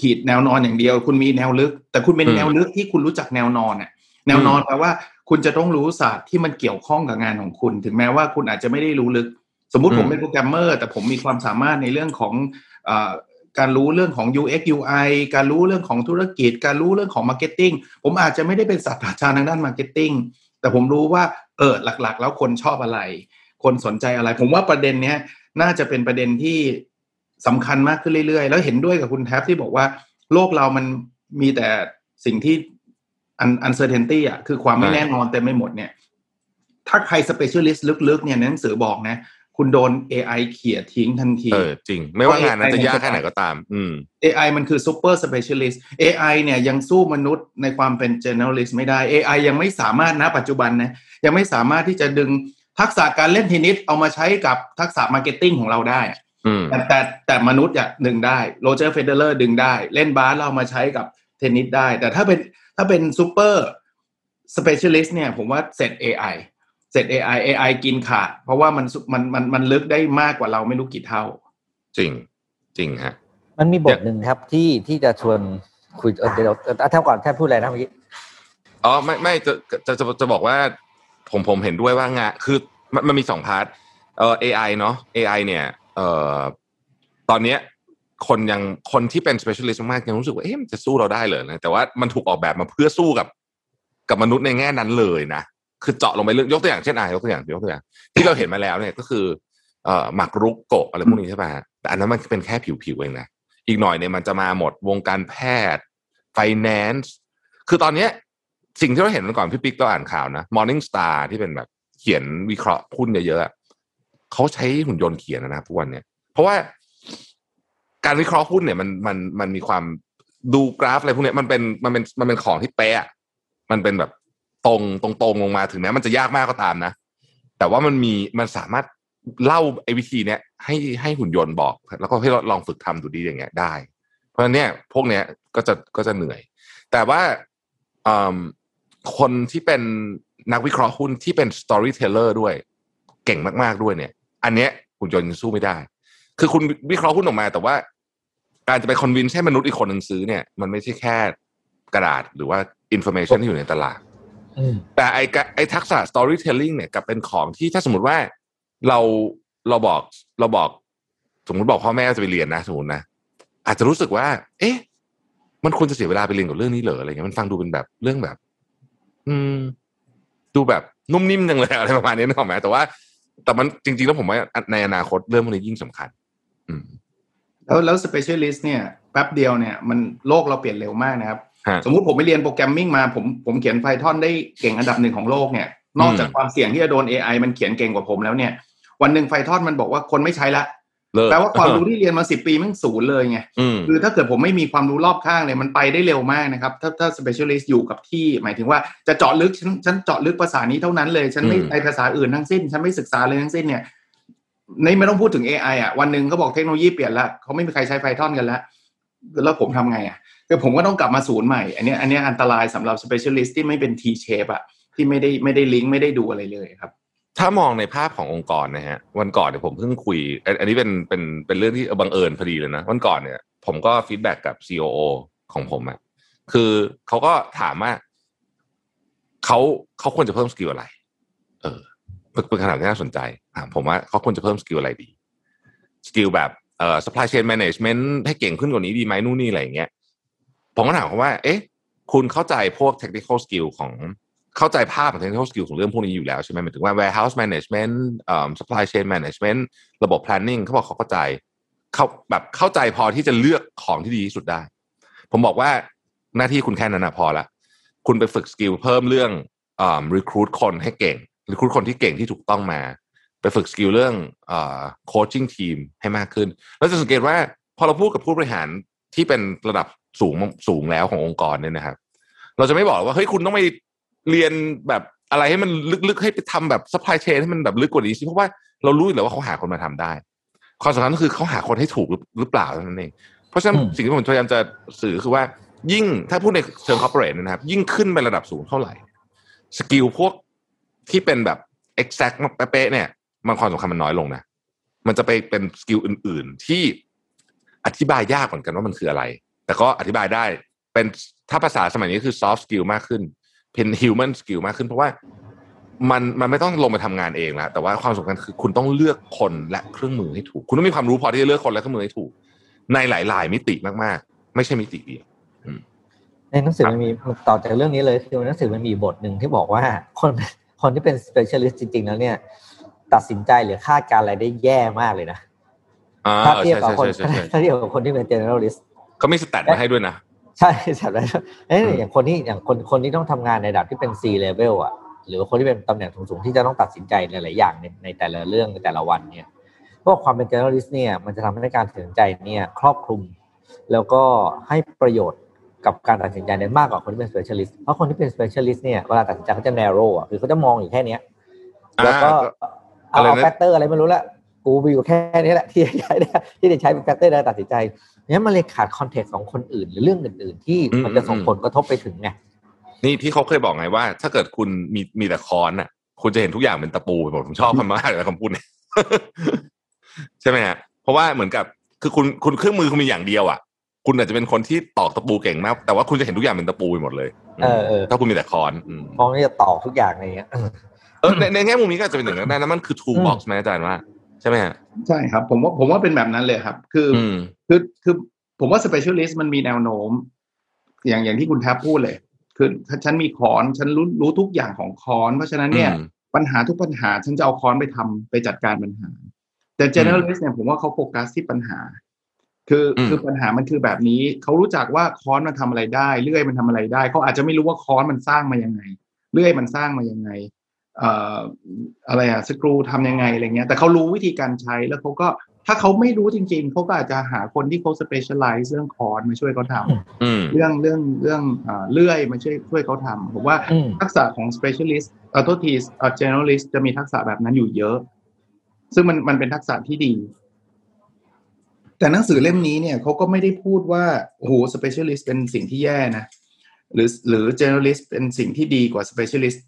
ขีดแนวนอนอย่างเดียว คุณมีแนวลึก แต่คุณเป็นอืมแนวลึกที่คุณรู้จักแนวนอนอะแนวนอนแปลว่าคุณจะต้องรู้ศาสตร์ที่มันเกี่ยวข้องกับงานของคุณ ถึงแม้ว่าคุณอาจจะไม่ได้รู้ลึก สมมุติอืมผมเป็นโปรแกรมเมอร์ แต่ผมมีความสามารถในเรื่องของเออการรู้เรื่องของ UX UI การรู้เรื่องของธุรกิจ การรู้เรื่องของ Marketing ผมอาจจะไม่ได้เป็นศาสตราจารย์ทางด้าน Marketing แต่ผมรู้ว่าเออหลักๆ แล้วคนชอบอะไร คนสนใจอะไร ผมว่าประเด็นเนี้ยน่าจะเป็นประเด็นที่สำคัญมากขึ้นเรื่อยๆ แล้วเห็นด้วยกับคุณแท็บที่บอกว่า โลกเรามันมีแต่สิ่งที่ un- uncertainty อะคือความไม่ใช่แน่นอนเต็มไปหมดเนี่ย ถ้าใคร specialist ลึกๆเนี่ยในหนังสือบอกนะ คุณโดน AI เขี่ยทิ้งทันทีเออจริง ไม่ว่างานนั้นจะยากแค่ไหนก็ตาม อืม AI มันคือ super specialist AI เนี่ยยังสู้มนุษย์ในความเป็น generalist ไม่ได้ AI ยังไม่สามารถนะปัจจุบันนะยังไม่สามารถที่จะดึงทักษะการเล่นเทนนิสเอามาใช้กับทักษะ marketing ของเราได้อะอืมแต่แต่แต่มนุษย์อะดึงได้โรเจอร์เฟเดอเรอร์ดึงได้ เล่นบาสเราเอามาใช้กับเทนนิสได้ แต่ถ้าเป็นถ้าเป็น super specialist เนี่ยผมว่าเสร็จ AI เสร็จ AI AI กินขาด เพราะว่ามันมันมันมันลึกได้มากกว่าเราไม่รู้กี่เท่า จริงจริงฮะมันมีบทหนึ่งครับที่ที่จะชวนคุยเออเดี๋ยวเราเอ่อแทบก่อนแทบพูดอะไรนะเมื่อกี้อ๋อไม่ไม่จะจะจะจะบอกว่าผมผมเห็นด้วยว่างานคือมันมันมีสอง part เอ่อ AI เนาะ AI เนี่ยเอ่อตอนเนี้ยคนยังคนที่เป็น specialist มากๆยังรู้สึกว่าเอ๊ะมันจะสู้เราได้เลยนะแต่ว่ามันถูกออกแบบมาเพื่อสู้กับกับมนุษย์ในแง่นั้นเลยนะ คือเจาะลงไปลึกยกตัวอย่างเช่นอะยกตัวอย่างยกตัวอย่าง ที่เราเห็นมาแล้วเนี่ยก็คือเอ่อหมากรุกโกะอะไรพวกนี้ใช่ป่ะแต่อันนั้นมันเป็นแค่ผิวๆเองนะอีกหน่อยเนี่ยมันจะมาหมดวงการแพทย์ finance คือตอนเนี้ยสิ่งที่เราเห็นเมื่อก่อนพี่ปิ๊กเราอ่านข่าวนะ Morning Star ที่เป็นแบบเขียนวิเคราะห์หุ้นเยอะๆเขาใช้หุ่นยนต์เขียนนะทุกวันเนี่ย เพราะว่าการวิเคราะห์หุ้นเนี่ยมันมันมันมีความดูกราฟอะไรพวกนี้มันเป็นมันเป็นมันเป็นของที่เป๊ะอะมันเป็นแบบ ตรงตรงตรงลงมาถึงแม้มันจะยากมากก็ตามนะ แต่ว่ามันมีมันสามารถเล่าไอ้วิธีเนี้ยให้ให้หุ่นยนต์บอก แล้วก็ให้ลองฝึกทำดูดีอย่างเงี้ยได้ เพราะฉะนั้นเนี่ยพวกเนี้ยก็จะก็จะเหนื่อย แต่ว่าอืมคนที่เป็นนักวิเคราะห์หุ้นที่เป็น storyteller ด้วย เก่งมากๆด้วยเนี่ย อันเนี้ยหุ่นยนต์ยังสู้ไม่ได้ คือคุณวิเคราะห์หุ้นออกมา แต่ว่าการจะไปคอนวินให้มนุษย์อีกคนหนึ่งซื้อเนี่ย มันไม่ใช่แค่กระดาษหรือว่า information ที่อยู่ในตลาด แต่ไอ้กะไอ้ทักษะ storytelling เนี่ยกลับเป็นของที่ถ้าสมมติว่าเราเราบอกเราบอก สมมติบอกพ่อแม่จะไปเรียนนะสมมตินะอาจจะรู้สึกว่า เอ๊ะ มันควรจะเสียเวลาไปเรียนกับเรื่องนี้เหรออะไรเงี้ยมันฟังดูเป็นแบบเรื่องแบบ อืม ดูแบบนุ่มนิ่มจังเลยอะไรประมาณนี้นึกออกไหมแต่ว่า แต่มันจริง ๆ แล้วผมว่าในอนาคตเรื่องพวกนี้ยิ่งสำคัญ อืมแล้วแล้ว specialist เนี่ยแป๊บเดียวเนี่ยมันโลกเราเปลี่ยนเร็วมากนะครับฮะ สมมุติผมไปเรียนโปรแกรมมิ่งมาผมผมเขียน Python ได้เก่งอันดับหนึ่งของโลกเนี่ย นอกจากความเสี่ยงที่จะโดน AI มันเขียนเก่งกว่าผมแล้วเนี่ย วันหนึ่ง Python มันบอกว่าคนไม่ใช้ละเลิกแปลว่าความรู้ที่เรียนมาสิบปีมันศูนย์เลยไงอืมคือถ้าเกิดผมไม่มีความรู้รอบข้างเลยมันไปได้เร็วมากนะครับ ถ้าถ้า specialist อยู่กับที่ หมายถึงว่าจะเจาะลึกฉันฉันเจาะลึกภาษานี้เท่านั้นเลย ฉันไม่อืมไปภาษาอื่นทั้งสิ้น ฉันไม่ศึกษาเลยทั้งสิ้นเนี่ยในไม่ต้องพูดถึง AI อะวันหนึ่งเขาบอกเทคโนโลยีเปลี่ยนละเขาไม่มีใครใช้ Python กันแล้วแล้วผมทำไงอะ คือผมก็ต้องกลับมาศูนย์ใหม่ อันนี้อันนี้อันตรายสำหรับ specialist ที่ไม่เป็น T shape อะที่ไม่ได้ไม่ได้ลิงก์ไม่ได้ดูอะไรเลยครับ ถ้ามองในภาพขององค์กรนะฮะวันก่อนเนี่ยผมเพิ่งคุย อันนี้เป็นเป็นเป็นเรื่องที่บังเอิญพอดีเลยนะ วันก่อนเนี่ย ผมก็ feedback กับ COO ของผมอะคือเขาก็ถามว่าเขาเขาควรจะเพิ่ม skill อะไร เออเป็นเป็นคำถามที่น่าสนใจถามผมว่าเขาควรจะเพิ่ม skill อะไรดี skill แบบเอ่อ supply chain management ให้เก่งขึ้นกว่านี้ดีไหมนู่นนี่อะไรอย่างเงี้ย ผมก็ถามเขาว่า เอ๊ะ คุณเข้าใจพวก technical skill ของเข้าใจภาพของ technical skill ของเรื่องพวกนี้อยู่แล้วใช่ไหมหมายถึงว่า warehouse management supply chain management ระบบ planning เขาบอกเขาเข้าใจเขาแบบเข้าใจพอที่จะเลือกของที่ดีที่สุดได้ ผมบอกว่าหน้าที่คุณแค่นั้นนะพอละคุณไปฝึก skill เพิ่มเรื่องอ่อ recruit คนให้เก่ง recruit คนที่เก่งที่ถูกต้องมา ไปฝึก skill เรื่องอ่อ coaching team ให้มากขึ้น แล้วจะสังเกตว่าพอเราพูดกับผู้บริหารที่เป็นระดับ สูงสูงแล้วขององค์กรเนี่ยนะครับ เราจะไม่บอกว่าเฮ้ยคุณต้องไปเรียนแบบอะไรให้มันลึกๆให้ไปทำแบบ supply chain ให้มันแบบลึกกว่านี้สิเพราะว่าเรารู้อยู่แล้วว่าเขาหาคนมาทำได้ความสำคัญก็คือเขาหาคนให้ถูกหรือหรือเปล่าเท่านั้นเองเพราะฉะนั้นอืมสิ่งที่ผมพยายามจะสื่อคือว่า ยิ่งถ้าพูดในเชิง corporate นะครับ ยิ่งขึ้นไประดับสูงเท่าไหร่ สกิลพวกที่เป็นแบบ exact เป๊ะๆเนี่ย มันความสำคัญมันน้อยลงนะมันจะไปเป็นสกิลอื่น ๆ ที่อธิบายยากเหมือนกันว่ามันคืออะไร แต่ก็อธิบายได้เป็นถ้าภาษาสมัยนี้คือ soft skill มากขึ้น เป็น human skill มากขึ้น เพราะว่ามันมันไม่ต้องลงไปทำงานเองแล้วแต่ว่าความสำคัญคือคุณต้องเลือกคนและเครื่องมือให้ถูก คุณต้องมีความรู้พอที่จะเลือกคนและเครื่องมือให้ถูก ในหลาย ๆ มิติมากๆ ไม่ใช่มิติเดียวในหนังสือมันมีต่อจากเรื่องนี้เลยคือในหนังสือมันมีบทหนึ่งที่บอกว่าคนคนที่เป็น specialist จริง ๆ แล้วเนี่ย ตัดสินใจหรือคาดการณ์อะไรได้แย่มากเลยนะอ่าถ้าเทียบใช่กับคนใช่ใช่ใช่ถ้าเทียบกับคนที่เป็น generalist เขามีสแตทมาให้ด้วยนะ ใช่ใช่ไหมเอ้ยอืมอย่างคนที่อย่างคนคนที่ต้องทำงานในระดับที่เป็น C level อะ หรือว่าคนที่เป็นตำแหน่งสูงๆที่จะต้องตัดสินใจหลายๆอย่างในในแต่ละเรื่องในแต่ละวันเนี่ยเพราะความเป็น generalist เนี่ย มันจะทำให้การตัดสินใจเนี่ย ครอบคลุม แล้วก็ให้ประโยชน์กับการตัดสินใจได้มากกว่าคนที่เป็น specialist เพราะคนที่เป็น specialist เนี่ยเวลาตัดสินใจเขาจะ narrow อะคือเขาจะมองอยู่แค่เนี้ยแล้วก็อ่าก็เอาอะไรนะ factor อะไรไม่รู้ละกูมีอยู่แค่นี้แหละที่จะใช้ได้ที่จะใช้เป็น factor ในการตัดสินใจ เนี่ยมันเลยขาด context ของคนอื่นหรือเรื่องอื่น ๆ ที่มันจะส่งผลกระทบไปถึงไงนี่ที่เขาเคยบอกไงว่า ถ้าเกิดคุณมีมีแต่ค้อนอะ คุณจะเห็นทุกอย่างเป็นตะปูไปหมดผมชอบคำมากเลยคำพูดเนี่ยใช่ไหมฮะเพราะว่าเหมือนกับคือคุณคุณเครื่องมือคุณมีอย่างเดียวอะคุณอาจจะเป็นคนที่ตอกตะปูเก่งมาก แต่ว่าคุณจะเห็นทุกอย่างเป็นตะปูไปหมดเลยเออเออถ้าคุณมีแต่ค้อนอืมมองที่จะตอกทุกอย่างอะไรอย่างเงี้ยเออในในแง่มุมนี้ก็อาจจะเป็นอย่างนั้นได้นะมันคือ tool box ไหมอาจารย์ว่า ใช่ไหมฮะใช่ครับ ผมว่าผมว่าเป็นแบบนั้นเลยครับ คืออืมคือคือผมว่า specialist มันมีแนวโน้ม อย่างอย่างที่คุณแทบพูดเลย คือถ้าฉันมีคอนฉันรู้รู้ทุกอย่างของคอน เพราะฉะนั้นเนี่ยอืมปัญหาทุกปัญหา ฉันจะเอาคอนไปทำไปจัดการปัญหา แต่ generalist เนี่ยผมว่าเขาโฟกัสที่ปัญหา คืออมคือปัญหามันคือแบบนี้ เขารู้จักว่าคอนมันทำอะไรได้เลื่อยมันทำอะไรได้ เขาอาจจะไม่รู้ว่าคอนมันสร้างมายังไงเลื่อยมันสร้างมายังไงเอ่ออะไรอะสกรูทำยังไงอะไรเงี้ยแต่เขารู้วิธีการใช้แล้วเขาก็ถ้าเขาไม่รู้จริง ๆเขาก็อาจจะหาคนที่เขา specialize เรื่องคอนมาช่วยเขาทำอืมเรื่องเรื่องเรื่องเอ่อเลื่อยมาช่วยช่วยเขาทำผมว่าอืมทักษะของ specialist เอ่อโทษทีเอ่อ generalist จะมีทักษะแบบนั้นอยู่เยอะ ซึ่งมันมันเป็นทักษะที่ดี แต่หนังสือเล่มนี้เนี่ยเขาก็ไม่ได้พูดว่าโอ้โห specialist เป็นสิ่งที่แย่นะหรือหรือ generalist เป็นสิ่งที่ดีกว่า specialist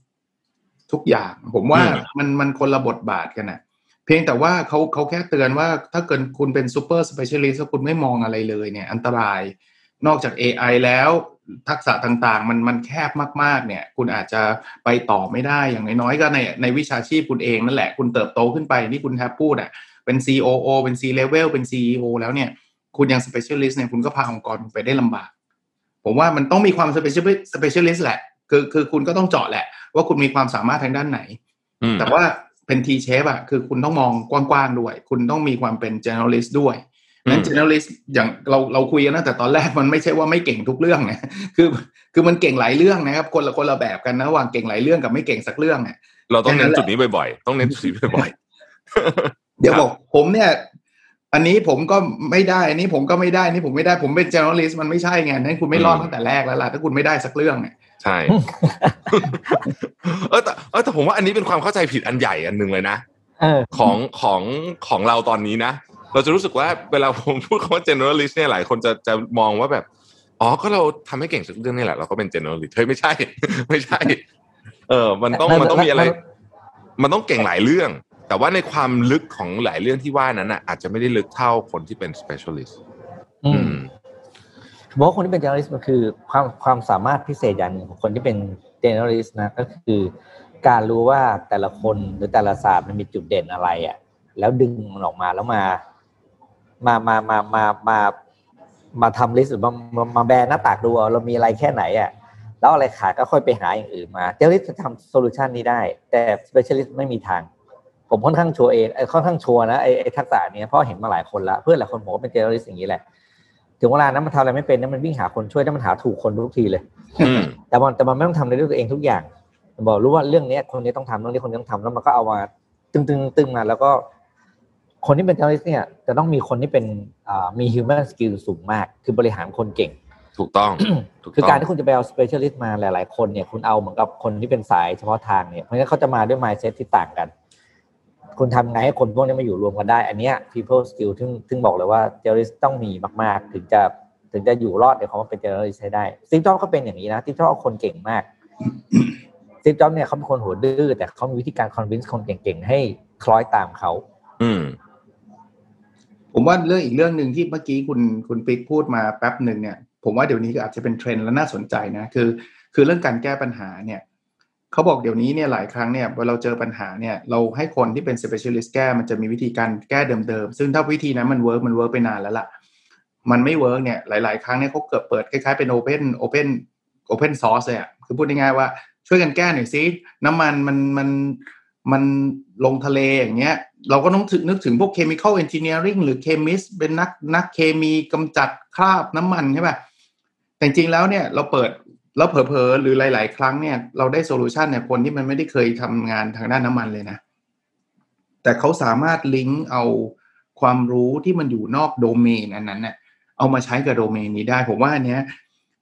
ทุกอย่าง ผมว่าอืมมันมันคนละบทบาทกันนะเพียงแต่ว่าเขาเขาแค่เตือนว่าถ้าเกิดคุณเป็น super specialist แล้วคุณไม่มองอะไรเลยเนี่ย อันตรายนอกจาก AI แล้วทักษะต่างๆ มันมันแคบมากๆ เนี่ย คุณอาจจะไปต่อไม่ได้อย่างน้อยๆก็ในในวิชาชีพคุณเองนั่นแหละ คุณเติบโตขึ้นไปที่คุณแทบพูดอะเป็น COO เป็น C level เป็น CEO แล้วเนี่ย คุณยัง specialist เนี่ยคุณก็พาองค์กรไปได้ลำบาก ผมว่ามันต้องมีความ specialist specialist แหละ คือคือคุณก็ต้องเจาะแหละ ว่าคุณมีความสามารถทางด้านไหนอืมแต่ว่าเป็น T shape อะคือคุณต้องมองกว้างๆด้วย คุณต้องมีความเป็น generalist ด้วยนั้นอืม generalist อย่างเราเราคุยกันตั้งแต่ตอนแรกมันไม่ใช่ว่าไม่เก่งทุกเรื่องนะคือคือมันเก่งหลายเรื่องนะครับ คนละคนละแบบกันนะระหว่างเก่งหลายเรื่องกับไม่เก่งสักเรื่องเนี่ยเราต้องเน้นแค่นั้นแหละจุดนี้บ่อยๆ ต้องเน้นจุดนี้บ่อยๆ เดี๋ยวครับบอกผมเนี่ย อันนี้ผมก็ไม่ได้ อันนี้ผมก็ไม่ได้ อันนี้ผมไม่ได้ ผมเป็น generalist มันไม่ใช่ไง นั้นคุณไม่รอดตั้งแต่แรกแล้วล่ะ ถ้าคุณไม่ได้สักเรื่องเนี่ย ใช่เออแต่เออแต่ผมว่าอันนี้เป็นความเข้าใจผิดอันใหญ่อันหนึ่งเลยนะเออของของของเราตอนนี้นะ เราจะรู้สึกว่าเวลาผมพูดคำว่า generalist เนี่ยหลายคนจะจะมองว่าแบบ อ๋อก็เราทำให้เก่งสักเรื่องนี่แหละ เราก็เป็น generalist เฮ้ยไม่ใช่ ไม่ใช่ เออ มันต้องมันต้องมีอะไร มันต้องเก่งหลายเรื่อง แต่ว่าในความลึกของหลายเรื่องที่ว่านั้นอะ อาจจะไม่ได้ลึกเท่าคนที่เป็น specialist อือืมม ผมว่าคนที่เป็น generalist มันคือความความสามารถพิเศษอย่างหนึ่งของคนที่เป็น generalist นะก็คือการรู้ว่าแต่ละคนหรือแต่ละศาสตร์มันมีจุดเด่นอะไรอะ แล้วดึงมันออกมาแล้วมา มามามามามามาทำ list หรือมามามาแบหน้าตักดูเอาเรามีอะไรแค่ไหนอะแล้วอะไรขาดก็ค่อยไปหาอย่างอื่นมา generalist จะทำ solution นี้ได้ แต่ specialist ไม่มีทาง ผมค่อนข้างชัวร์เองไอ้ค่อนข้างชัวร์นะไอ้ทักษะนี้เพราะเห็นมาหลายคนละเพื่อนหลายคนผมก็เป็น generalist อย่างนี้แหละ ถึงเวลานั้นมันทำอะไรไม่เป็นนะมันวิ่งหาคนช่วยแล้วมันหาถูกคนทุกทีเลยอืมแต่มันแต่มันไม่ต้องทำอะไรด้วยตัวเองทุกอย่างมันบอกรู้ว่าเรื่องเนี้ยคนนี้ต้องทำเรื่องนี้คนนี้ต้องทำแล้วมันก็เอามาตึงตึงตึงมาแล้วก็ คนที่เป็น journalist เนี่ยจะต้องมีคนที่เป็นอ่ามี human skill สูงมาก คือบริหารคนเก่ง ถูกต้องถูกคือต้องการที่คุณจะไปเอา specialist มาหลาย ๆ คนเนี่ย คุณเอาเหมือนกับคนที่เป็นสายเฉพาะทางเนี่ยเพราะฉะนั้นเขาจะมาด้วย mindset ที่ต่างกัน คุณทำไงให้คนพวกนี้มาอยู่รวมกันได้ อันเนี้ย people skill ซึ่งซึ่งบอกเลยว่า journalist ต้องมีมาก ๆ ถึงจะถึงจะอยู่รอดในคำว่าเป็น journalist ให้ได้ซิงจอบก็เป็นอย่างนี้นะซิงจอบเอาคนเก่งมากซิงจอบเนี่ยเขาเป็นคนหัวดื้อแต่เขามีวิธีการ convince คนเก่ง ๆ ให้คล้อยตามเขาอืม ผมว่าเรื่องอีกเรื่องหนึ่งที่เมื่อกี้คุณคุณปิ๊กพูดมาแป๊บหนึ่งเนี่ย ผมว่าเดี๋ยวนี้ก็อาจจะเป็นเทรนด์และน่าสนใจนะคือ คือเรื่องการแก้ปัญหาเนี่ย เขาบอกเดี๋ยวนี้เนี่ยหลายครั้งเนี่ยเวลาเราเจอปัญหาเนี่ยเราให้คนที่เป็น specialist แก้มันจะมีวิธีการแก้เดิมๆ ซึ่งถ้าวิธีนั้นมัน work มัน work ไปนานแล้วล่ะ มันไม่ work เนี่ยหลาย ๆ ครั้งเนี่ยเขาเกิดเปิดคล้ายๆเป็น open open open source เลยอะคือพูดง่ายๆว่าช่วยกันแก้หน่อยซิน้ำมันมันมันมันลงทะเลอย่างเงี้ยเราก็ต้องถึงนึกถึงพวก chemical engineering หรือ chemist เป็นนักนักเคมีกำจัดคราบน้ำมันใช่ป่ะแต่จริงแล้วเนี่ยเราเปิด แล้วเผลอๆหรือหลาย ๆ ครั้งเนี่ยเราได้ solution เนี่ยคนที่มันไม่ได้เคยทำงานทางด้านน้ำมันเลยนะ แต่เขาสามารถลิงก์เอาความรู้ที่มันอยู่นอกโดเมนอันนั้นเนี่ยเอามาใช้กับโดเมนนี้ได้ ผมว่าอันเนี้ย